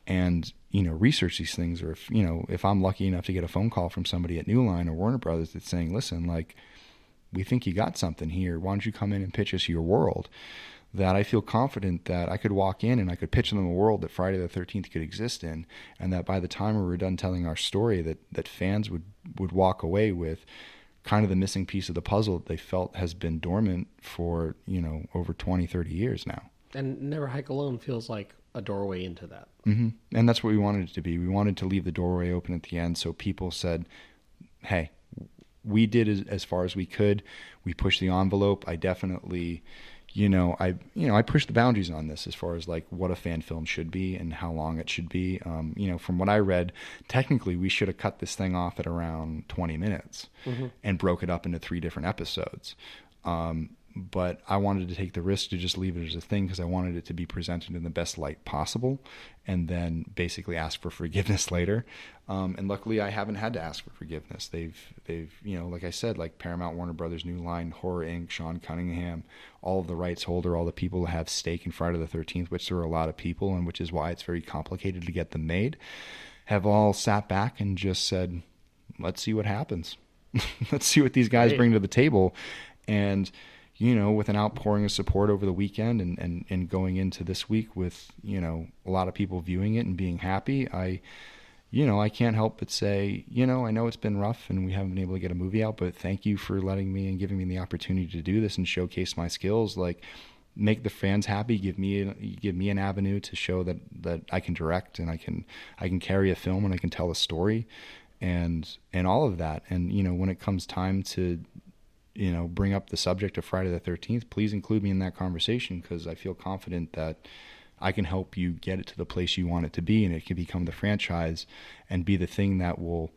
and you know research these things or if you know if I'm lucky enough to get a phone call from somebody at New Line or Warner Brothers that's saying, "Listen, like we think you got something here. Why don't you come in and pitch us your world?" That I feel confident that I could walk in and I could pitch them a world that Friday the Thirteenth could exist in, and that by the time we were done telling our story, that that fans would would walk away with kind of the missing piece of the puzzle that they felt has been dormant for you know over 20 30 years now And Never Hike Alone feels like a doorway into that. hmm and that's what we wanted it to be. We wanted to leave the doorway open at the end so people said hey we did as, as far as we could. We pushed the envelope. I definitely you know i you know i pushed the boundaries on this as far as like what a fan film should be and how long it should be. Um, you know from what i read technically we should have cut this thing off at around 20 minutes and broke it up into three different episodes. Um, but I wanted to take the risk to just leave it as a thing because I wanted it to be presented in the best light possible, and then basically ask for forgiveness later. Um, and luckily, I haven't had to ask for forgiveness. They've, they've, you know, like I said, like Paramount, Warner Brothers, New Line, Horror Inc., Sean Cunningham, all of the rights holder, all the people that have stake in Friday the Thirteenth, which there are a lot of people, and which is why it's very complicated to get them made, have all sat back and just said, "Let's see what happens." Let's see what these guys Great. bring to the table. And, you know, with an outpouring of support over the weekend and, and, and going into this week with, you know, a lot of people viewing it and being happy, I, you know, I can't help but say, you know, I know it's been rough and we haven't been able to get a movie out, but thank you for letting me and giving me the opportunity to do this and showcase my skills. Like, make the fans happy give me give me an avenue to show that that I can direct and I can I can carry a film and I can tell a story and and all of that and you know when it comes time to you know bring up the subject of Friday the 13th please include me in that conversation because I feel confident that I can help you get it to the place you want it to be and it can become the franchise and be the thing that will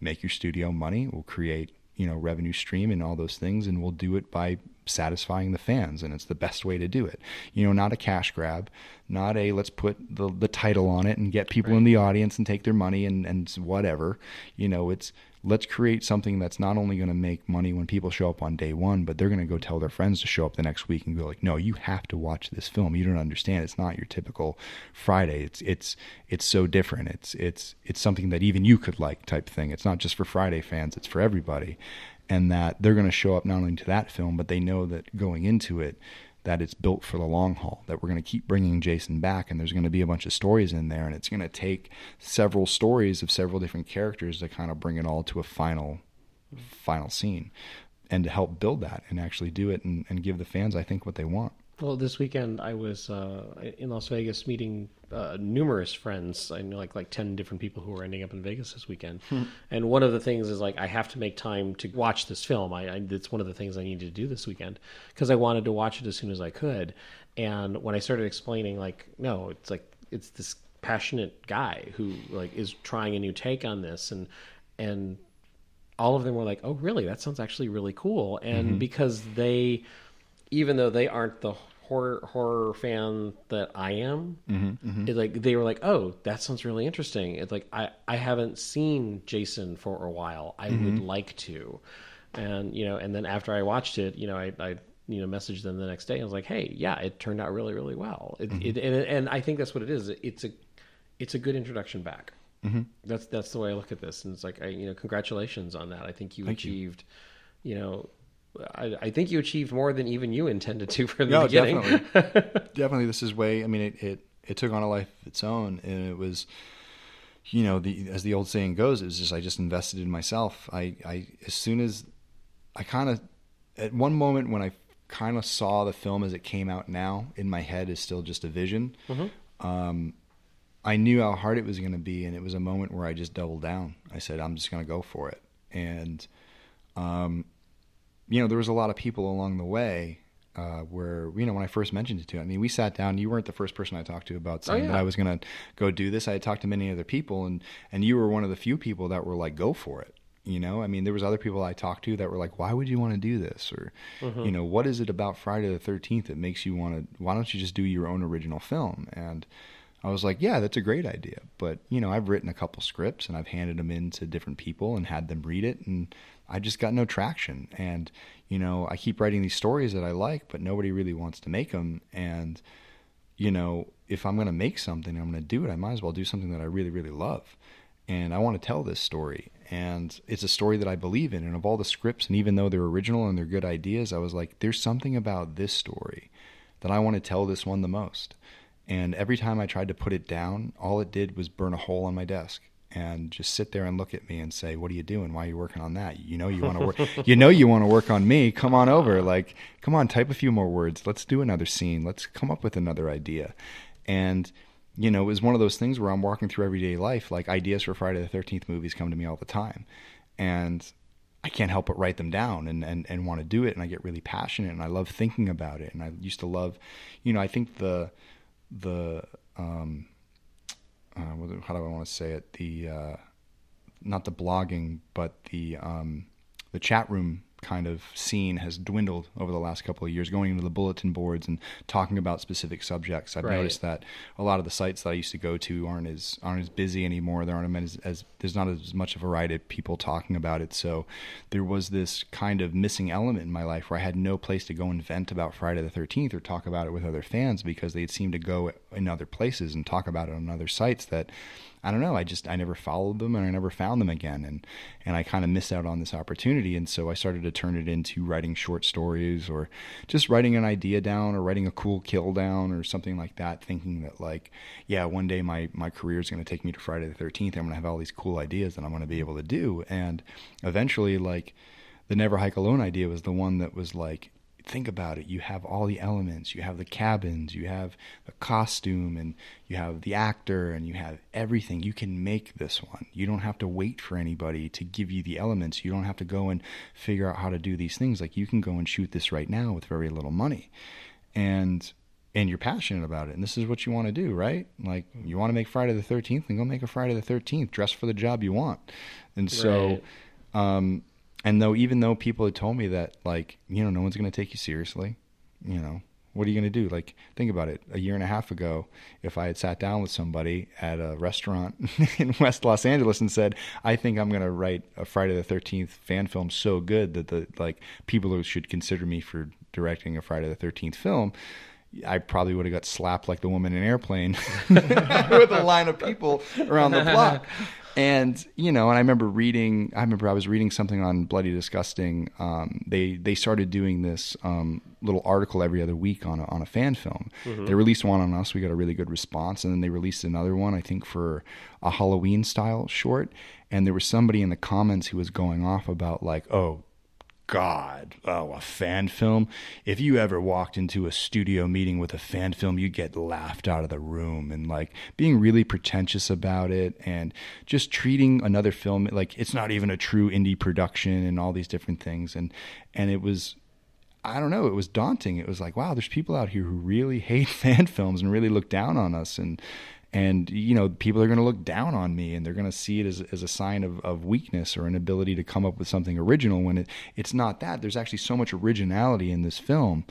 make your studio money will create you know revenue stream and all those things and we'll do it by satisfying the fans and it's the best way to do it. You know not a cash grab not a let's put the the title on it and get people in the audience and take their money and and whatever. You know it's let's create something that's not only going to make money when people show up on day one but they're going to go tell their friends to show up the next week and go like no you have to watch this film. You don't understand. It's not your typical friday. It's it's it's so different. It's it's it's something that even you could like type thing. It's not just for friday fans. It's for everybody. And that they're going to show up not only to that film, but they know that going into it, that it's built for the long haul, that we're going to keep bringing Jason back, and there's going to be a bunch of stories in there, and it's going to take several stories of several different characters to kind of bring it all to a final, final scene, and to help build that and actually do it and, and give the fans, I think, what they want. Well, this weekend I was uh, in Las Vegas meeting uh, numerous friends. I know like like ten different people who are ending up in Vegas this weekend. And one of the things is like I have to make time to watch this film. I, I it's one of the things I needed to do this weekend because I wanted to watch it as soon as I could. And when I started explaining, like, no, it's like it's this passionate guy who like is trying a new take on this, and and all of them were like, "Oh, really? That sounds actually really cool." And because they, even though they aren't the horror horror fan that I am, mm-hmm, mm-hmm. it, like they were like, "Oh, that sounds really interesting." It's like I I haven't seen Jason for a while. I would mm-hmm. like to, and you know, and then after I watched it, you know, I. I you know, messaged them the next day. I was like, "Hey, yeah, it turned out really, really well." It, it, and, and I think that's what it is. It's a, it's a good introduction back. That's that's the way I look at this, and it's like, I, you know, congratulations on that. I think you achieved, you. know, I, I think you achieved more than even you intended to from the No, beginning. definitely, definitely. This is way. I mean, it, it it took on a life of its own, and it was, you know, the as the old saying goes, it was just I just invested in myself. I I as soon as I kind of at one moment when I kind of saw the film as it came out now in my head is still just a vision. Um, I knew how hard it was going to be, and it was a moment where I just doubled down. I said, "I'm just going to go for it," and um, you know, there was a lot of people along the way uh, where, you know, when I first mentioned it to you, I mean, we sat down, you weren't the first person I talked to about saying yeah. that I was going to go do this. I had talked to many other people and, and you were one of the few people that were like, go for it. You know, I mean, there was other people I talked to that were like, why would you want to do this? Or, you know, what is it about Friday the 13th that makes you want to, why don't you just do your own original film? And, I was like, yeah, that's a great idea. But, you know, I've written a couple scripts and I've handed them in to different people and had them read it and I just got no traction. And, you know, I keep writing these stories that I like, but nobody really wants to make them. And, you know, if I'm going to make something, I'm going to do it. I might as well do something that I really, really love. And I want to tell this story. And it's a story that I believe in. And of all the scripts, and even though they're original and they're good ideas, I was like, there's something about this story that I want to tell this one the most. And every time I tried to put it down, all it did was burn a hole on my desk and just sit there and look at me and say, "What are you doing? Why are you working on that? You know you want to work. you know you want to work on me. Come on over. Like, come on, type a few more words. Let's do another scene. Let's come up with another idea." And you know, it was one of those things where I'm walking through everyday life. Like ideas for Friday the Thirteenth movies come to me all the time, and I can't help but write them down and, and, and want to do it. And I get really passionate and I love thinking about it. And I used to love, you know, I think the the um, uh, how do I want to say it? The uh, not the blogging, but the um, the chat room kind of scene has dwindled over the last couple of years, going into the bulletin boards and talking about specific subjects. I've Right. noticed that a lot of the sites that I used to go to aren't as aren't as busy anymore. There aren't as, as there's not as much of a variety of people talking about it. So there was this kind of missing element in my life where I had no place to go and vent about Friday the Thirteenth or talk about it with other fans because they'd seem to go in other places and talk about it on other sites that I don't know. I just I never followed them and I never found them again, and and I kind of missed out on this opportunity. And so I started to turn it into writing short stories or just writing an idea down or writing a cool kill down or something like that, thinking that like, yeah, one day my my career is going to take me to Friday the Thirteenth. I'm going to have all these cool ideas that I'm going to be able to do, and eventually, like, the Never Hike Alone idea was the one that was like think about it. You have all the elements. You have the cabins. You have the costume, and you have the actor, and you have everything. You can make this one. You don't have to wait for anybody to give you the elements. You don't have to go and figure out how to do these things. Like you can go and shoot this right now with very little money, and and you're passionate about it. And this is what you want to do, right? Like you want to make Friday the Thirteenth, and go make a Friday the Thirteenth. Dress for the job you want. And so. Right. Um, and though even though people had told me that like you know no one's going to take you seriously, you know what are you going to do? Like, think about it. A year and a half ago, if I had sat down with somebody at a restaurant in West Los Angeles and said, "I think I'm going to write a Friday the 13th fan film so good that the like people should consider me for directing a Friday the 13th film," I probably would have got slapped like the woman in Airplane with a line of people around the block. And you know, and I remember reading. I remember I was reading something on Bloody Disgusting. Um, they they started doing this um, little article every other week on a, on a fan film. They released one on us. We got a really good response, and then they released another one. I think for a Halloween style short. And there was somebody in the comments who was going off about like, oh, God, oh, a fan film. If you ever walked into a studio meeting with a fan film, you'd get laughed out of the room and like being really pretentious about it and just treating another film like it's not even a true indie production and all these different things. And, and it was, I don't know, it was daunting. It was like, wow, there's people out here who really hate fan films and really look down on us. And, and you know people are going to look down on me and they're going to see it as, as a sign of, of weakness or an ability to come up with something original when it, it's not that there's actually so much originality in this film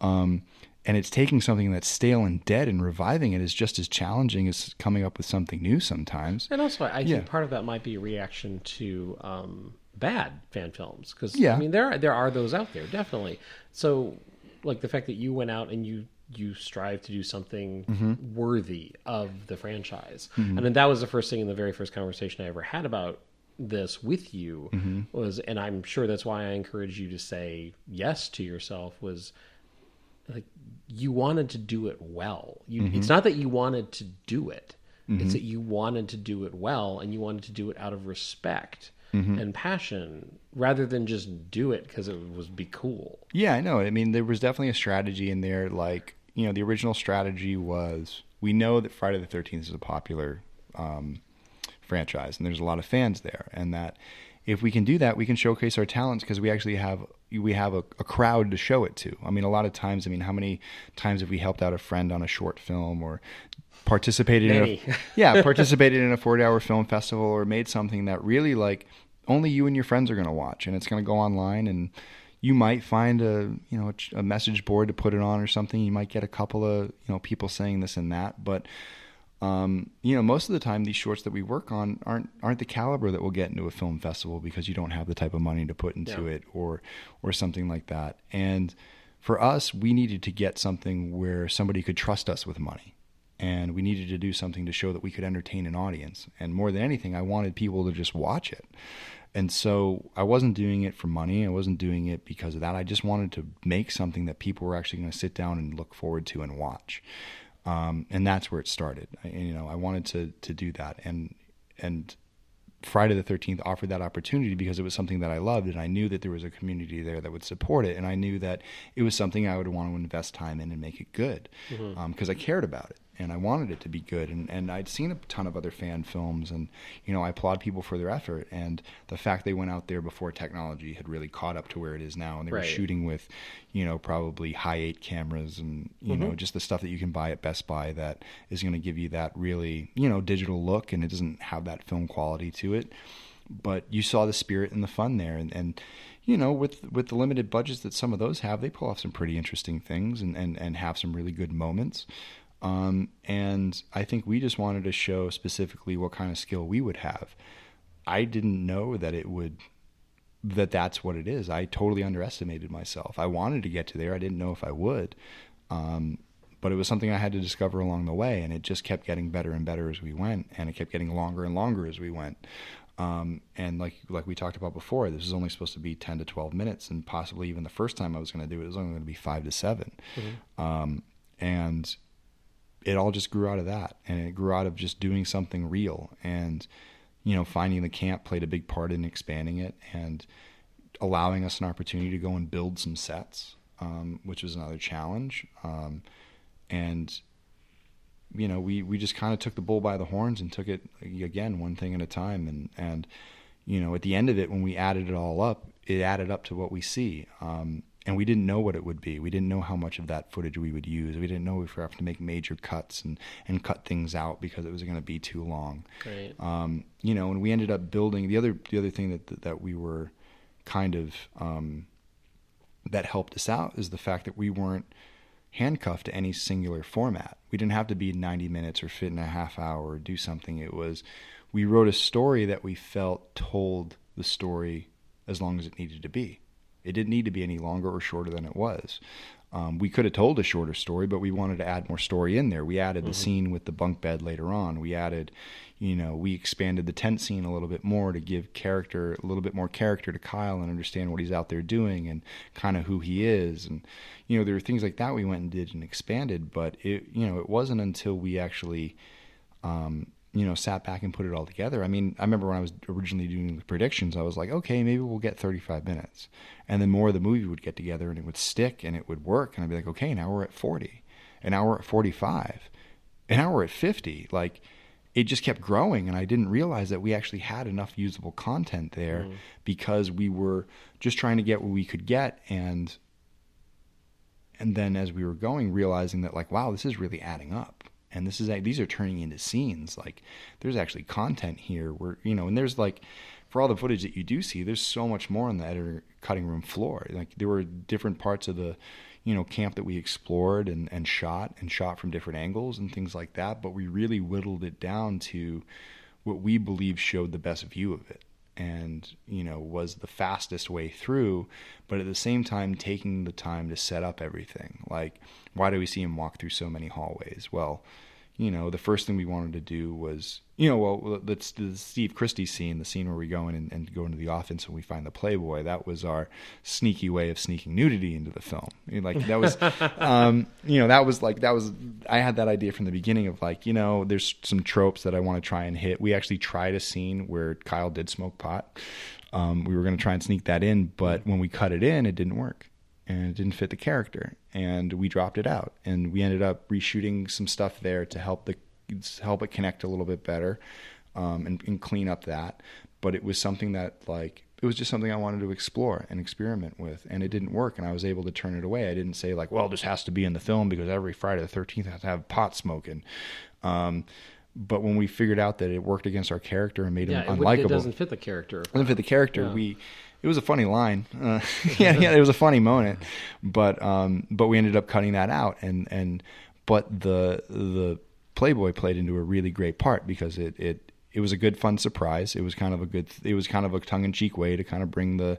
um, and it's taking something that's stale and dead and reviving it is just as challenging as coming up with something new sometimes And also, I think Yeah. part of that might be a reaction to um, bad fan films because Yeah. I mean there there are those out there definitely. So like the fact that you went out and you you strive to do something Mm-hmm. worthy of the franchise, and then that was the first thing in the very first conversation I ever had about this with you Mm-hmm. was, and I'm sure that's why I encouraged you to say yes to yourself was like you wanted to do it well. You, Mm-hmm. It's not that you wanted to do it; it's that you wanted to do it well, and you wanted to do it out of respect Mm-hmm. and passion, rather than just do it because it was be cool. Yeah, I know. I mean, there was definitely a strategy in there. Like, you know, the original strategy was we know that Friday the 13th is a popular um, franchise and there's a lot of fans there. And that if we can do that, we can showcase our talents because we actually have we have a, a crowd to show it to. I mean, a lot of times, I mean, how many times have we helped out a friend on a short film or participated Many. in a yeah participated in a 40 hour film festival or made something that really like only you and your friends are going to watch and it's going to go online and you might find a you know a, a message board to put it on or something. You might get a couple of you know people saying this and that. But um, you know most of the time these shorts that we work on aren't aren't the caliber that will get into a film festival because you don't have the type of money to put into Yeah. it or or something like that. And for us we needed to get something where somebody could trust us with money. And we needed to do something to show that we could entertain an audience. And more than anything i wanted people to just watch it and so i wasn't doing it for money. I wasn't doing it because of that. I just wanted to make something that people were actually going to sit down and look forward to and watch. Um, and that's where it started. I, you know i wanted to to do that. And and Friday the 13th offered that opportunity because it was something that I loved and I knew that there was a community there that would support it. And I knew that it was something I would want to invest time in and make it good because I cared about it and I wanted it to be good. And, and I'd seen a ton of other fan films and you know I applaud people for their effort and the fact they went out there before technology had really caught up to where it is now. And they were shooting with you know probably high eight cameras and you know mm-hmm. just the stuff that you can buy at Best Buy that is going to give you that really you know digital look and it doesn't have that film quality to it. But you saw the spirit and the fun there. And, and you know with with the limited budgets that some of those have they pull off some pretty interesting things and and, and have some really good moments um, and I think we just wanted to show specifically what kind of skill we would have. I didn't know that it would that that's what it is. I totally underestimated myself. I wanted to get to there. I didn't know if I would. Um, but it was something I had to discover along the way, and it just kept getting better and better as we went, and it kept getting longer and longer as we went. Um, and like like we talked about before, this is only supposed to be ten to twelve minutes, and possibly even the first time I was going to do it, it was only going to be five to 7 Um, and it all just grew out of that, and it grew out of just doing something real, and you know, finding the camp played a big part in expanding it, and allowing us an opportunity to go and build some sets, um, which was another challenge. Um, and you know, we we just kind of took the bull by the horns and took it again one thing at a time. And and you know, at the end of it, when we added it all up, it added up to what we see. Um, and we didn't know what it would be. We didn't know how much of that footage we would use. We didn't know if we were have to make major cuts and and cut things out because it was going to be too long Right. um, you know, and we ended up building the other the other thing that that we were kind of um, that helped us out is the fact that we weren't handcuffed to any singular format. We didn't have to be 90 minutes or fit in a half hour or do something. It was we wrote a story that we felt told the story as long as it needed to be. It didn't need to be any longer or shorter than it was. Um, we could have told a shorter story, but we wanted to add more story in there. We added mm-hmm. the scene with the bunk bed later on. We added, you know, we expanded the tent scene a little bit more to give character, a little bit more character to Kyle and understand what he's out there doing and kind of who he is. And, you know, there were things like that we went and did and expanded, but it, you know, it wasn't until we actually, um, you know, sat back and put it all together. I mean, I remember when I was originally doing the predictions, I was like, okay, maybe we'll get 35 minutes. And then more of the movie would get together and it would stick and it would work. And I'd be like, okay, now we're at 40. And now we're at 45. And now we're at 50. Like, it just kept growing. And I didn't realize that we actually had enough usable content there mm. because we were just trying to get what we could get. And, and then as we were going, realizing that, like, wow, this is really adding up and this is these are turning into scenes. Like there's actually content here where you know and there's like for all the footage that you do see there's so much more on the editor cutting room floor. Like there were different parts of the you know camp that we explored and, and shot and shot from different angles and things like that but we really whittled it down to what we believe showed the best view of it and you know was the fastest way through but at the same time taking the time to set up everything. Like why do we see him walk through so many hallways? Well you know, the first thing we wanted to do was, you know, well, that's the Steve Christy scene, the scene where we go in and, and, go into the office and we find the Playboy. That was our sneaky way of sneaking nudity into the film. Like that was, um, you know, that was like that was. I had that idea from the beginning of like, you know, there's some tropes that I want to try and hit. We actually tried a scene where Kyle did smoke pot. Um, we were going to try and sneak that in, but when we cut it in, it didn't work and it didn't fit the character and we dropped it out. And we ended up reshooting some stuff there to help the help it connect a little bit better um, and, and, clean up that. But it was something that like it was just something I wanted to explore and experiment with and it didn't work and I was able to turn it away. I didn't say like well this has to be in the film because every Friday the 13th has to have pot smoking. Um, but when we figured out that it worked against our character and made yeah, him unlikable, it doesn't fit the character. It doesn't fit the character. Yeah. We it was a funny line. Uh, yeah, yeah, it was a funny moment, but um, but we ended up cutting that out, and and but the the Playboy played into a really great part because it it it was a good fun surprise. It was kind of a good. It was kind of a tongue in cheek way to kind of bring the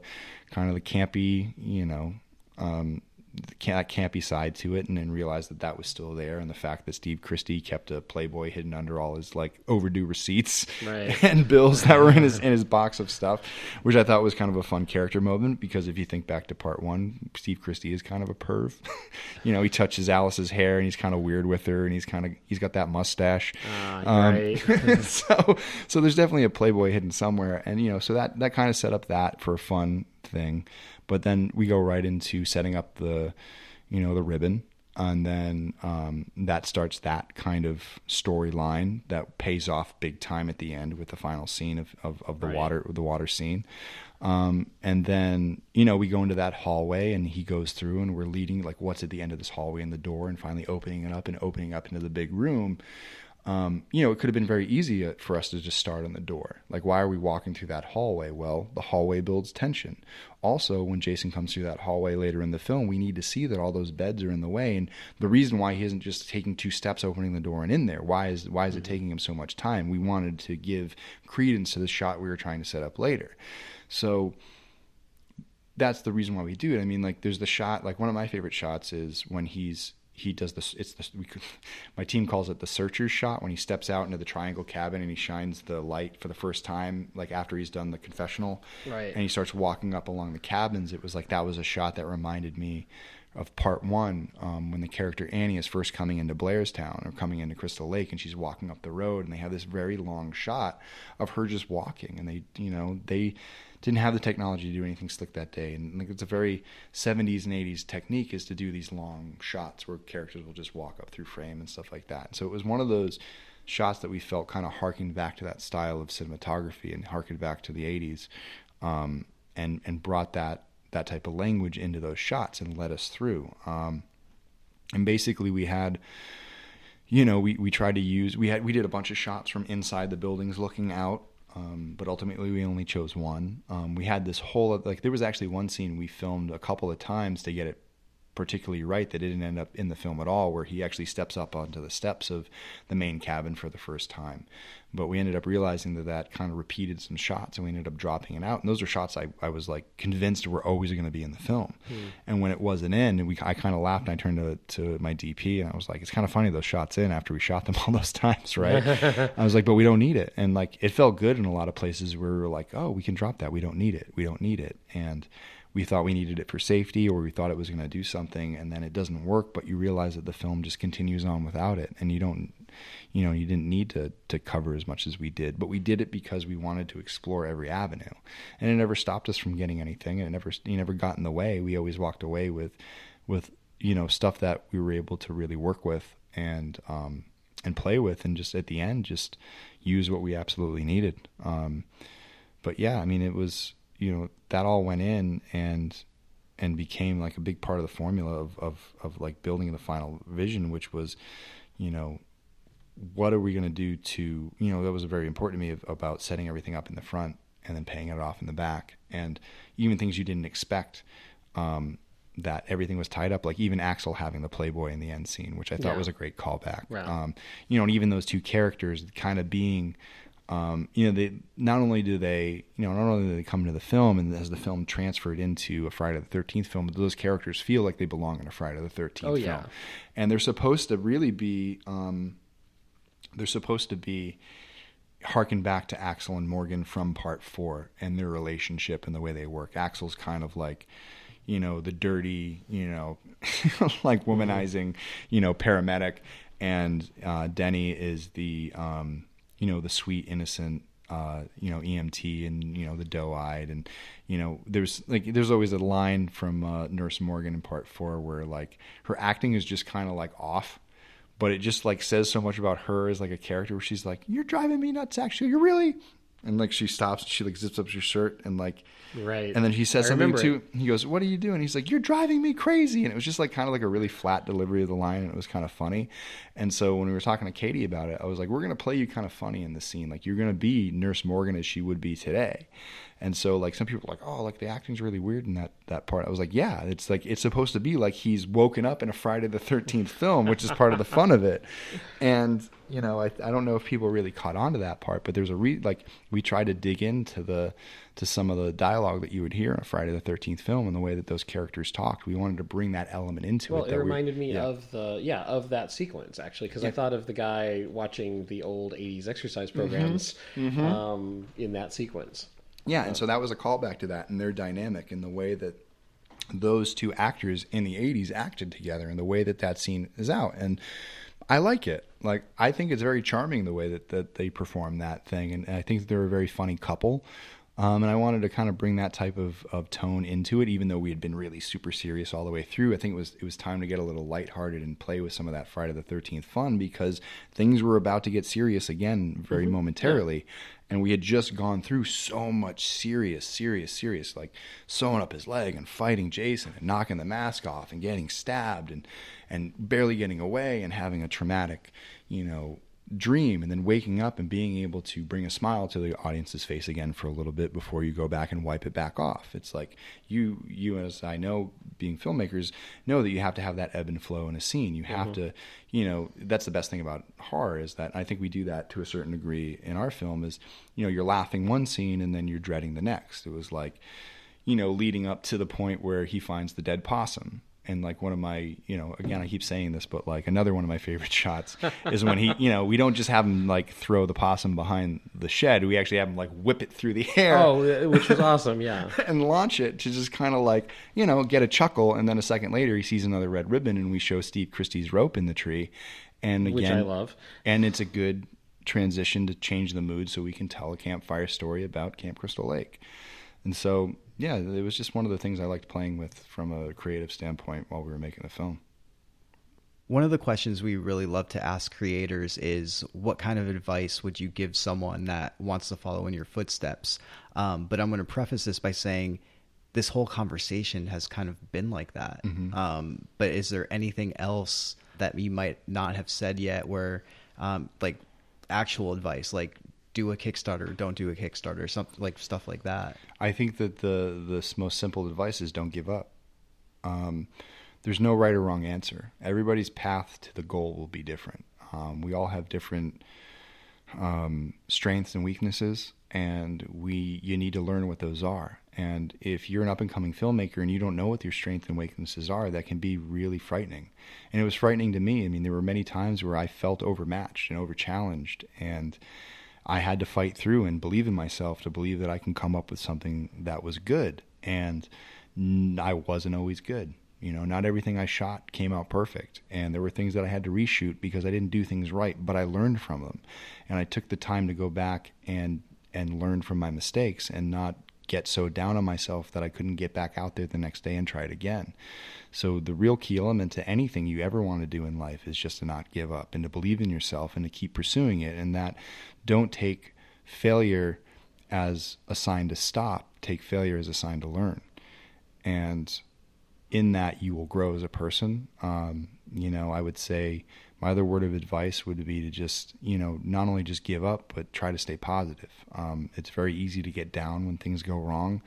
kind of the campy, you know, um, that campy side to it, and then realized that that was still there, and the fact that Steve Christy kept a Playboy hidden under all his like overdue receipts right. and bills that were in his in his box of stuff, which I thought was kind of a fun character moment because if you think back to part one, Steve Christy is kind of a perv. you know, he touches Alice's hair and he's kind of weird with her, and he's kind of he's got that mustache. Uh, um, right. so so there's definitely a Playboy hidden somewhere, and you know, so that that kind of set up that for a fun thing. But then we go right into setting up the, you know, the ribbon, and then um, that starts that kind of storyline that pays off big time at the end with the final scene of, of, of the right. water the water scene. Um, and then you know we go into that hallway and he goes through and we're leading like what's at the end of this hallway and the door and finally opening it up and opening up into the big room um, you know, it could have been very easy uh, for us to just start on the door. Like, why are we walking through that hallway? Well, the hallway builds tension. Also, when Jason comes through that hallway later in the film, we need to see that all those beds are in the way. And the reason why he isn't just taking two steps, opening the door, and in there, why is why is it mm-hmm. taking him so much time? We wanted to give credence to the shot we were trying to set up later. So that's the reason why we do it. I mean, like, there's the shot. Like, one of my favorite shots is when he's he does this. It's the we could, my team calls it the searcher's shot when he steps out into the triangle cabin and he shines the light for the first time, like after he's done the confessional, right? And he starts walking up along the cabins. It was like that was a shot that reminded me of part one um, when the character Annie is first coming into Blairstown or coming into Crystal Lake and she's walking up the road and they have this very long shot of her just walking and they you know they didn't have the technology to do anything slick that day. And like, it's a very 70s and 80s technique is to do these long shots where characters will just walk up through frame and stuff like that. So it was one of those shots that we felt kind of harkened back to that style of cinematography and harkened back to the 80s um, and, and brought that, that type of language into those shots and led us through. Um, and basically we had, you know, we, we tried to use, we had, we did a bunch of shots from inside the buildings looking out Um, but ultimately, we only chose one. Um, we had this whole like there was actually one scene we filmed a couple of times to get it particularly right that didn't end up in the film at all, where he actually steps up onto the steps of the main cabin for the first time. But we ended up realizing that that kind of repeated some shots, and we ended up dropping it out. And those are shots I, I was like convinced were always going to be in the film. Hmm. And when it wasn't in, and we I kind of laughed, and I turned to to my DP, and I was like, it's kind of funny those shots in after we shot them all those times, right? I was like, but we don't need it, and like it felt good in a lot of places where we were like, oh, we can drop that, we don't need it, we don't need it, and we thought we needed it for safety or we thought it was going to do something and then it doesn't work but you realize that the film just continues on without it and you don't you know you didn't need to to cover as much as we did but we did it because we wanted to explore every avenue. And it never stopped us from getting anything and it never you never got in the way. We always walked away with with you know stuff that we were able to really work with and um and play with and just at the end just use what we absolutely needed. Um but yeah i mean it was you know that all went in and and became like a big part of the formula of of of like building the final vision which was you know what are we going to do to you know that was very important to me of, about setting everything up in the front and then paying it off in the back and even things you didn't expect um that everything was tied up like even axel having the playboy in the end scene which i thought Yeah. was a great callback Right. um you know and even those two characters kind of being um, you know, they not only do they, you know, not only do they come into the film and as the film transferred into a Friday the Thirteenth film, but those characters feel like they belong in a Friday the Thirteenth Oh, film, yeah. and they're supposed to really be, um, they're supposed to be harken back to Axel and Morgan from Part Four and their relationship and the way they work. Axel's kind of like, you know, the dirty, you know, like womanizing, you know, paramedic, and uh, Denny is the, um, you know, the sweet innocent. Uh, you know, EMT and you know the doe-eyed, and you know, there's like there's always a line from uh, Nurse Morgan in Part Four where like her acting is just kind of like off, but it just like says so much about her as like a character where she's like, "You're driving me nuts, actually. You're really," and like she stops, she like zips up your shirt and like, Right. and then he says I something to. He goes, "What are you doing?" He's like, "You're driving me crazy," and it was just like kind of like a really flat delivery of the line, and it was kind of funny. And so when we were talking to Katie about it, I was like, "We're gonna play you kind of funny in this scene. Like you're gonna be Nurse Morgan as she would be today." And so like some people are like, "Oh, like the acting's really weird in that that part." I was like, "Yeah, it's like it's supposed to be like he's woken up in a Friday the Thirteenth film, which is part of the fun of it." And you know, I I don't know if people really caught on to that part, but there's a re like we tried to dig into the to some of the dialogue that you would hear in a Friday the Thirteenth film and the way that those characters talked. We wanted to bring that element into Well, it. it that we- reminded me yeah. of the yeah of that sequence actually because I thought of the guy watching the old '80s exercise Mm-hmm. programs Um, in that sequence. Yeah, and so that was a callback to that and their dynamic and the way that those two actors in the 80s acted together and the way that that scene is out. And I like it. Like, I think it's very charming the way that, that they perform that thing. And I think they're a very funny couple. Um, and I wanted to kind of bring that type of, of tone into it, even though we had been really super serious all the way through. I think it was it was time to get a little lighthearted and play with some of that Friday the Thirteenth fun because things were about to get serious again very momentarily, and we had just gone through so much serious, serious, serious, like sewing up his leg and fighting Jason and knocking the mask off and getting stabbed and and barely getting away and having a traumatic, you know, dream and then waking up and being able to bring a smile to the audience's face again for a little bit before you go back and wipe it back off. It's like you you as I know being filmmakers know that you have to have that ebb and flow in a scene. You have mm-hmm. to, you know, that's the best thing about horror is that I think we do that to a certain degree in our film is, you know, you're laughing one scene and then you're dreading the next. It was like, you know, leading up to the point where he finds the dead possum. And like one of my, you know, again, I keep saying this, but like another one of my favorite shots is when he, you know, we don't just have him like throw the possum behind the shed. We actually have him like whip it through the air Oh, which was awesome. Yeah. and launch it to just kind of like, you know, get a chuckle. And then a second later, he sees another red ribbon and we show Steve Christy's rope in the tree. And again, Which I love. And it's a good transition to change the mood so we can tell a campfire story about Camp Crystal Lake. And so, yeah, it was just one of the things I liked playing with from a creative standpoint while we were making the film. One of the questions we really love to ask creators is what kind of advice would you give someone that wants to follow in your footsteps? Um, but I'm going to preface this by saying this whole conversation has kind of been like that. Um, but is there anything else that you might not have said yet where, um, like, actual advice? Like, do a Kickstarter, don't do a Kickstarter, something like stuff like that. I think that the the most simple advice is don't give up. Um, there's no right or wrong answer. Everybody's path to the goal will be different. Um, we all have different um, strengths and weaknesses, and we you need to learn what those are. And if you're an up and coming filmmaker and you don't know what your strengths and weaknesses are, that can be really frightening. And it was frightening to me. I mean, there were many times where I felt overmatched and overchallenged, and I had to fight through and believe in myself to believe that I can come up with something that was good. And I wasn't always good. You know, not everything I shot came out perfect. And there were things that I had to reshoot because I didn't do things right, but I learned from them. And I took the time to go back and and learn from my mistakes and not get so down on myself that I couldn't get back out there the next day and try it again. So the real key element to anything you ever want to do in life is just to not give up and to believe in yourself and to keep pursuing it and that don't take failure as a sign to stop, take failure as a sign to learn. And in that you will grow as a person. Um, you know, I would say my other word of advice would be to just, you know, not only just give up, but try to stay positive. Um, it's very easy to get down when things go wrong.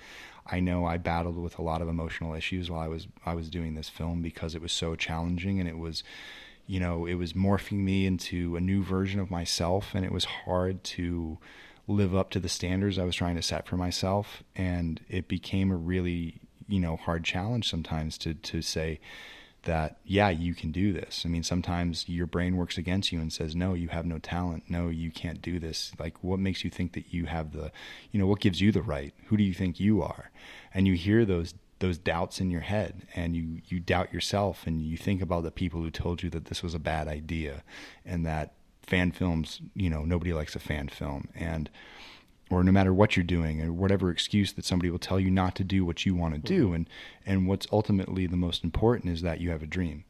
I know I battled with a lot of emotional issues while I was I was doing this film because it was so challenging and it was, you know, it was morphing me into a new version of myself, and it was hard to live up to the standards I was trying to set for myself, and it became a really you know hard challenge sometimes to to say that yeah you can do this. I mean sometimes your brain works against you and says no you have no talent. No you can't do this. Like what makes you think that you have the you know what gives you the right? Who do you think you are? And you hear those those doubts in your head and you you doubt yourself and you think about the people who told you that this was a bad idea and that fan films you know nobody likes a fan film. And or no matter what you're doing or whatever excuse that somebody will tell you not to do what you want to do mm-hmm. and and what's ultimately the most important is that you have a dream.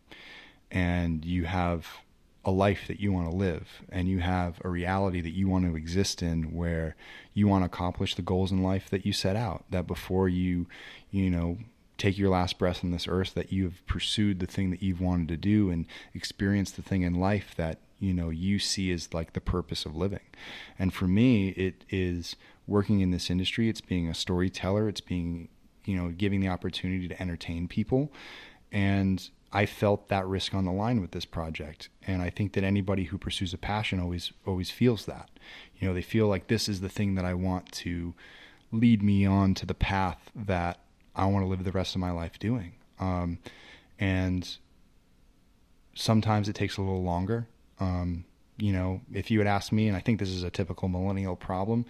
And you have a life that you want to live. And you have a reality that you want to exist in where you want to accomplish the goals in life that you set out. That before you you know take your last breath on this earth that you have pursued the thing that you've wanted to do and experienced the thing in life that you know you see as like the purpose of living. And for me it is working in this industry. It's being a storyteller. It's being you know giving the opportunity to entertain people. And I felt that risk on the line with this project. And I think that anybody who pursues a passion always always feels that. You know they feel like this is the thing that I want to lead me on to the path that I want to live the rest of my life doing. Um, and sometimes it takes a little longer um, you know, if you had asked me, and I think this is a typical millennial problem,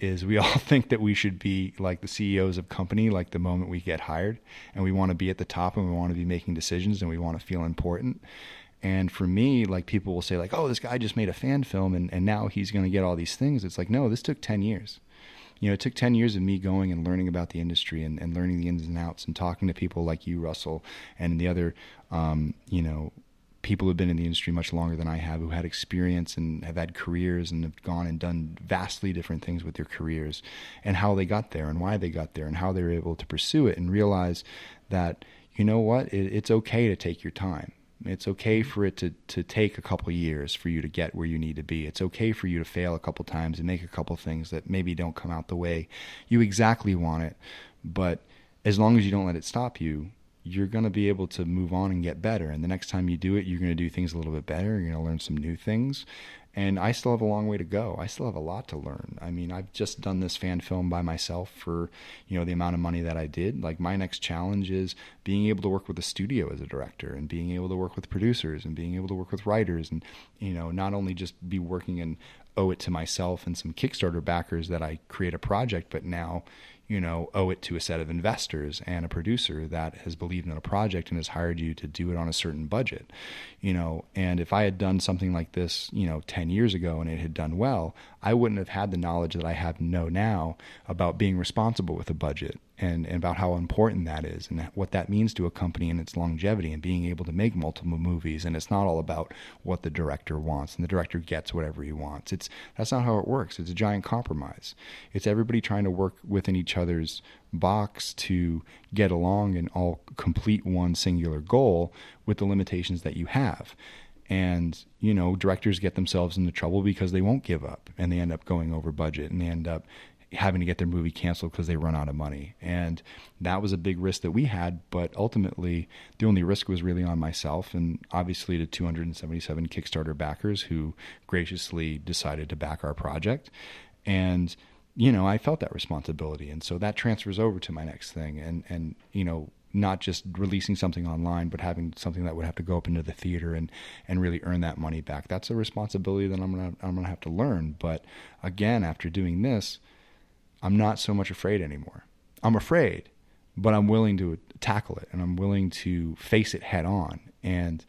is we all think that we should be like the CEOs of company like the moment we get hired, and we want to be at the top and we want to be making decisions and we want to feel important. And for me, like people will say, like, oh, this guy just made a fan film and, and now he's going to get all these things. It's like, no, this took 10 years. You know, it took 10 years of me going and learning about the industry and, and learning the ins and outs and talking to people like you, Russell, and the other, um, you know, people who've been in the industry much longer than I have, who had experience and have had careers and have gone and done vastly different things with their careers, and how they got there and why they got there and how they were able to pursue it, and realize that you know what, it, it's okay to take your time. It's okay for it to, to take a couple years for you to get where you need to be. It's okay for you to fail a couple times and make a couple things that maybe don't come out the way you exactly want it. But as long as you don't let it stop you, you're going to be able to move on and get better. And the next time you do it, you're going to do things a little bit better. You're going to learn some new things. And I still have a long way to go. I still have a lot to learn. I mean, I've just done this fan film by myself for, you know, the amount of money that I did. Like my next challenge is being able to work with a studio as a director and being able to work with producers and being able to work with writers and, you know, not only just be working and owe it to myself and some Kickstarter backers that I create a project, but now, you know, owe it to a set of investors and a producer that has believed in a project and has hired you to do it on a certain budget, you know. And if I had done something like this, you know, 10 years ago and it had done well, I wouldn't have had the knowledge that I have know now about being responsible with a budget and, and about how important that is and what that means to a company and its longevity and being able to make multiple movies. And it's not all about what the director wants and the director gets whatever he wants. It's that's not how it works. It's a giant compromise. It's everybody trying to work within each other's box to get along and all complete one singular goal with the limitations that you have. And, you know, directors get themselves into trouble because they won't give up and they end up going over budget and they end up having to get their movie canceled because they run out of money. And that was a big risk that we had. But ultimately, the only risk was really on myself and obviously the 277 Kickstarter backers who graciously decided to back our project. And, you know, I felt that responsibility. And so that transfers over to my next thing. And, and, you know, not just releasing something online, but having something that would have to go up into the theater and, and really earn that money back. That's a responsibility that I'm gonna I'm gonna have to learn. But again, after doing this, I'm not so much afraid anymore. I'm afraid, but I'm willing to tackle it and I'm willing to face it head on. And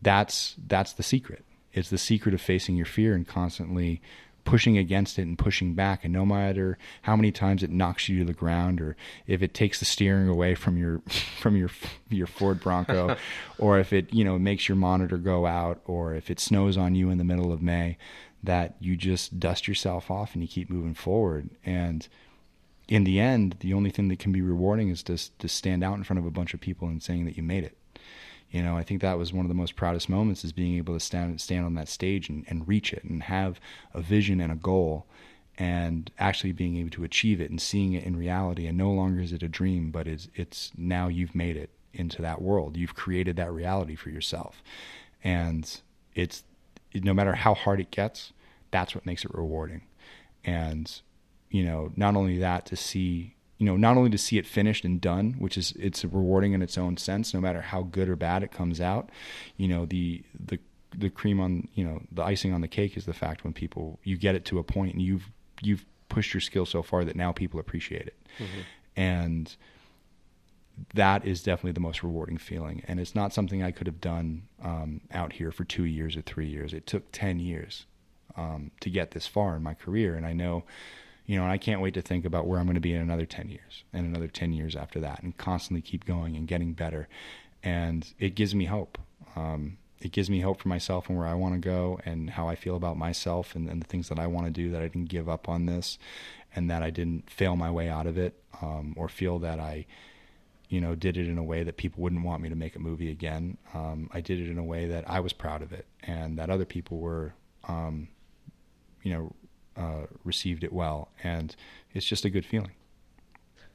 that's that's the secret. It's the secret of facing your fear and constantly pushing against it and pushing back. And no matter how many times it knocks you to the ground or if it takes the steering away from your from your your Ford Bronco or if it you know makes your monitor go out or if it snows on you in the middle of May that you just dust yourself off and you keep moving forward. And in the end the only thing that can be rewarding is to to stand out in front of a bunch of people and saying that you made it you know, I think that was one of the most proudest moments is being able to stand stand on that stage and, and reach it and have a vision and a goal and actually being able to achieve it and seeing it in reality and no longer is it a dream, but it's it's now you've made it into that world. You've created that reality for yourself. And it's no matter how hard it gets, that's what makes it rewarding. And you know, not only that to see you know, not only to see it finished and done, which is it's rewarding in its own sense, no matter how good or bad it comes out. You know, the the the cream on you know the icing on the cake is the fact when people you get it to a point and you've you've pushed your skill so far that now people appreciate it, mm-hmm. and that is definitely the most rewarding feeling. And it's not something I could have done um, out here for two years or three years. It took ten years um, to get this far in my career, and I know you know, and I can't wait to think about where I'm going to be in another 10 years and another 10 years after that and constantly keep going and getting better. And it gives me hope. Um, it gives me hope for myself and where I want to go and how I feel about myself and, and, the things that I want to do that I didn't give up on this and that I didn't fail my way out of it um, or feel that I, you know, did it in a way that people wouldn't want me to make a movie again. Um, I did it in a way that I was proud of it and that other people were, um, you know, uh, received it well, and it's just a good feeling.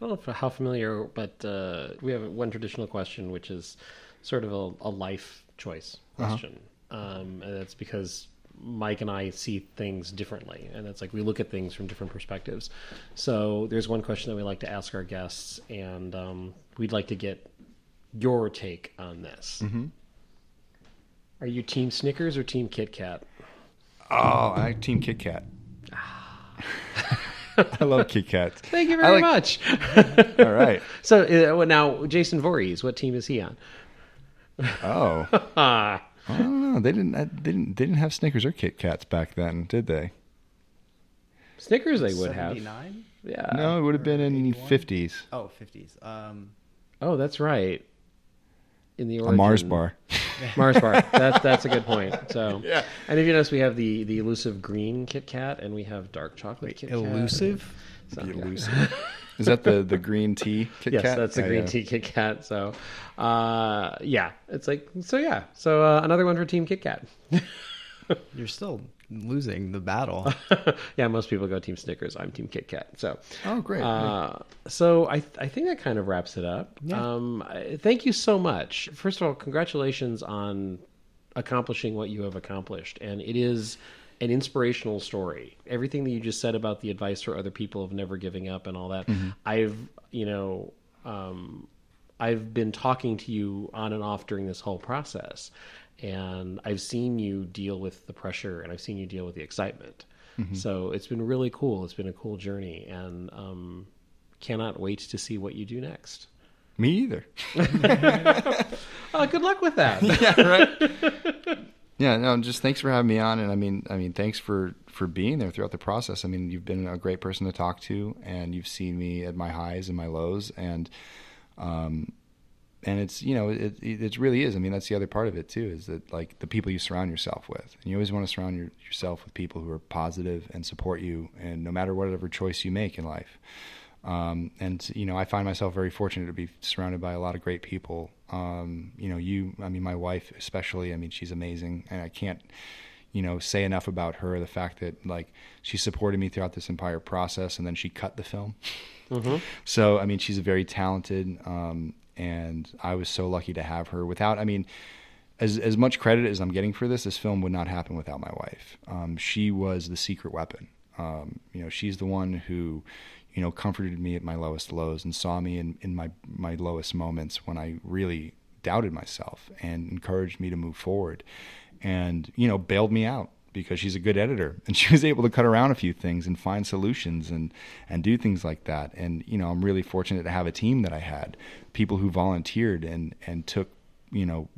I don't know how familiar, but uh, we have one traditional question, which is sort of a, a life choice uh-huh. question, uh-huh. um, and that's because Mike and I see things differently, and it's like we look at things from different perspectives. So there's one question that we like to ask our guests, and um, we'd like to get your take on this. Mm-hmm. Are you Team Snickers or Team Kit Kat? Oh, I Team Kit Kat. I love Kit Kats. Thank you very like... much. All right. So uh, now, Jason Voorhees, what team is he on? Oh. I don't know. They didn't. Uh, they didn't. They didn't have Snickers or Kit Kats back then, did they? Snickers, they would 79? have. Yeah. No, it would have been in fifties. Oh, 50s. Um. Oh, that's right in the origin. A Mars bar. Mars bar. That's that's a good point. So yeah. And if you notice, we have the the elusive green Kit Kat, and we have dark chocolate Kit Kat. Elusive. So, the elusive. Yeah. Is that the the green tea Kit yes, Kat? Yes, that's the green yeah. tea Kit Kat. So, uh, yeah, it's like so. Yeah, so uh, another one for Team Kit Kat. You're still losing the battle. yeah, most people go Team Snickers. I'm Team Kit Kat. So, oh, great. Uh, so I I think that kind of wraps it up. Yeah. Um, thank you so much. First of all, congratulations on accomplishing what you have accomplished, and it is an inspirational story. Everything that you just said about the advice for other people of never giving up and all that, mm-hmm. I've you know. Um, I've been talking to you on and off during this whole process and I've seen you deal with the pressure and I've seen you deal with the excitement. Mm-hmm. So it's been really cool. It's been a cool journey, and um, cannot wait to see what you do next. Me either. uh, good luck with that. yeah, right. Yeah, no, just thanks for having me on, and I mean, I mean, thanks for for being there throughout the process. I mean, you've been a great person to talk to, and you've seen me at my highs and my lows, and um, and it's you know it, it really is. I mean, that's the other part of it too. Is that like the people you surround yourself with, and you always want to surround your, yourself with people who are positive and support you, and no matter whatever choice you make in life. Um, and you know, I find myself very fortunate to be surrounded by a lot of great people Um, you know, you, I mean, my wife especially. I mean, she's amazing, and I can't, you know, say enough about her. The fact that like she supported me throughout this entire process, and then she cut the film. So, I mean, she's a very talented, um, and I was so lucky to have her. Without, I mean, as as much credit as I'm getting for this, this film would not happen without my wife. Um, she was the secret weapon. Um, you know, she's the one who, you know, comforted me at my lowest lows and saw me in, in my my lowest moments when I really doubted myself and encouraged me to move forward, and you know, bailed me out because she's a good editor and she was able to cut around a few things and find solutions and and do things like that. And you know, I'm really fortunate to have a team that I had, people who volunteered and and took you know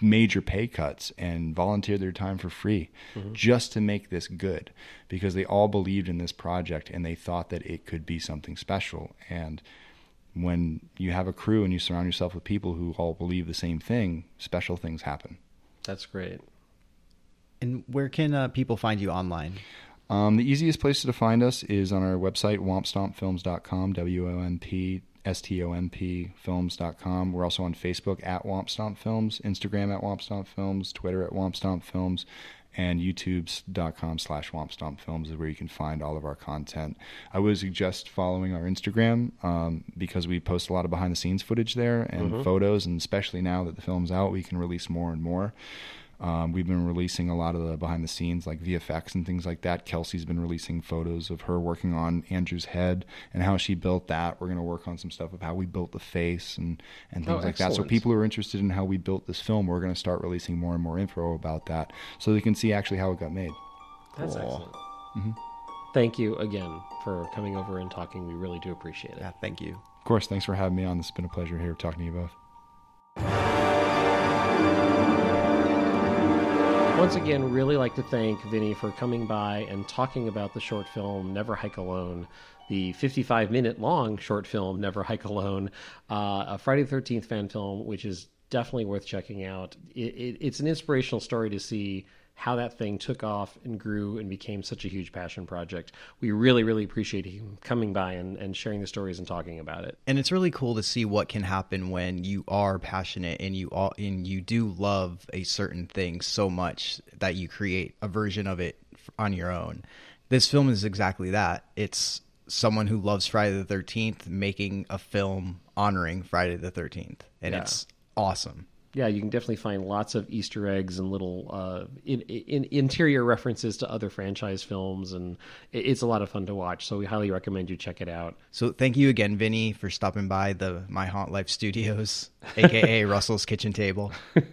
major pay cuts and volunteered their time for free mm-hmm. just to make this good because they all believed in this project and they thought that it could be something special and when you have a crew and you surround yourself with people who all believe the same thing special things happen That's great. And where can uh, people find you online? um, the easiest place to find us is on our website wompstompfilms.com w-o-m-p S-T-O-M-P films.com. We're also on Facebook at Womp Stomp Films, Instagram at Womp Stomp Films, Twitter at Womp Stomp Films, and YouTube's.com slash Womp Stomp Films is where you can find all of our content. I would suggest following our Instagram um, because we post a lot of behind the scenes footage there and photos, and especially now that the film's out, we can release more and more. Um, we've been releasing a lot of the behind the scenes, like VFX and things like that. Kelsey's been releasing photos of her working on Andrew's head and how she built that. We're going to work on some stuff of how we built the face and, and things Oh, like that. So people who are interested in how we built this film, we're going to start releasing more and more info about that so they can see actually how it got made. That's Cool. excellent. Mm-hmm. Thank you again for coming over and talking. We really do appreciate it. Yeah, thank you. Of course, thanks for having me on. It's been a pleasure here talking to you both. Once again, really like to thank Vinny for coming by and talking about the short film Never Hike Alone, the 55 minute long short film Never Hike Alone, uh, a Friday the 13th fan film, which is definitely worth checking out. It, it, it's an inspirational story to see how that thing took off and grew and became such a huge passion project. We really, really appreciate him coming by and, and sharing the stories and talking about it. and it's really cool to see what can happen when you are passionate and you all and you do love a certain thing so much that you create a version of it on your own. This film is exactly that. It's someone who loves Friday the 13th making a film honoring Friday the 13th and Yeah. it's awesome. Yeah, you can definitely find lots of Easter eggs and little uh, in, in, interior references to other franchise films, and it's a lot of fun to watch. So we highly recommend you check it out. So thank you again Vinny for stopping by the My Haunt Life Studios aka Russell's Kitchen Table.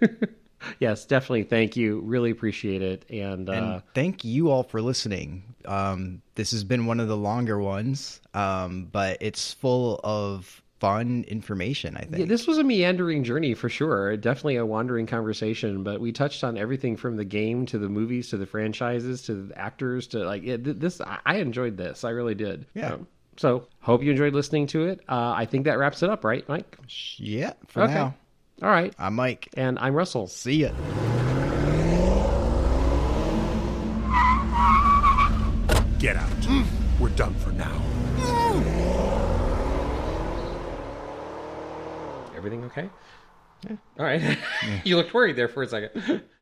Yes, definitely. Thank you. Really appreciate it. And, uh, And thank you all for listening. Um, this has been one of the longer ones, um, but it's full of fun information, I think. yeah, this was a meandering journey for sure. Definitely a wandering conversation, but we touched on everything from the game to the movies to the franchises to the actors to like yeah, th- this. I- I enjoyed this. I really did. Yeah. Um, so hope you enjoyed listening to it. Uh, I think that wraps it up, right, Mike? yeah, for Okay. now. All right. I'm Mike. And I'm Russell. See ya. Get out. We're done for now. Everything okay? Yeah. All right. you looked worried there for a second.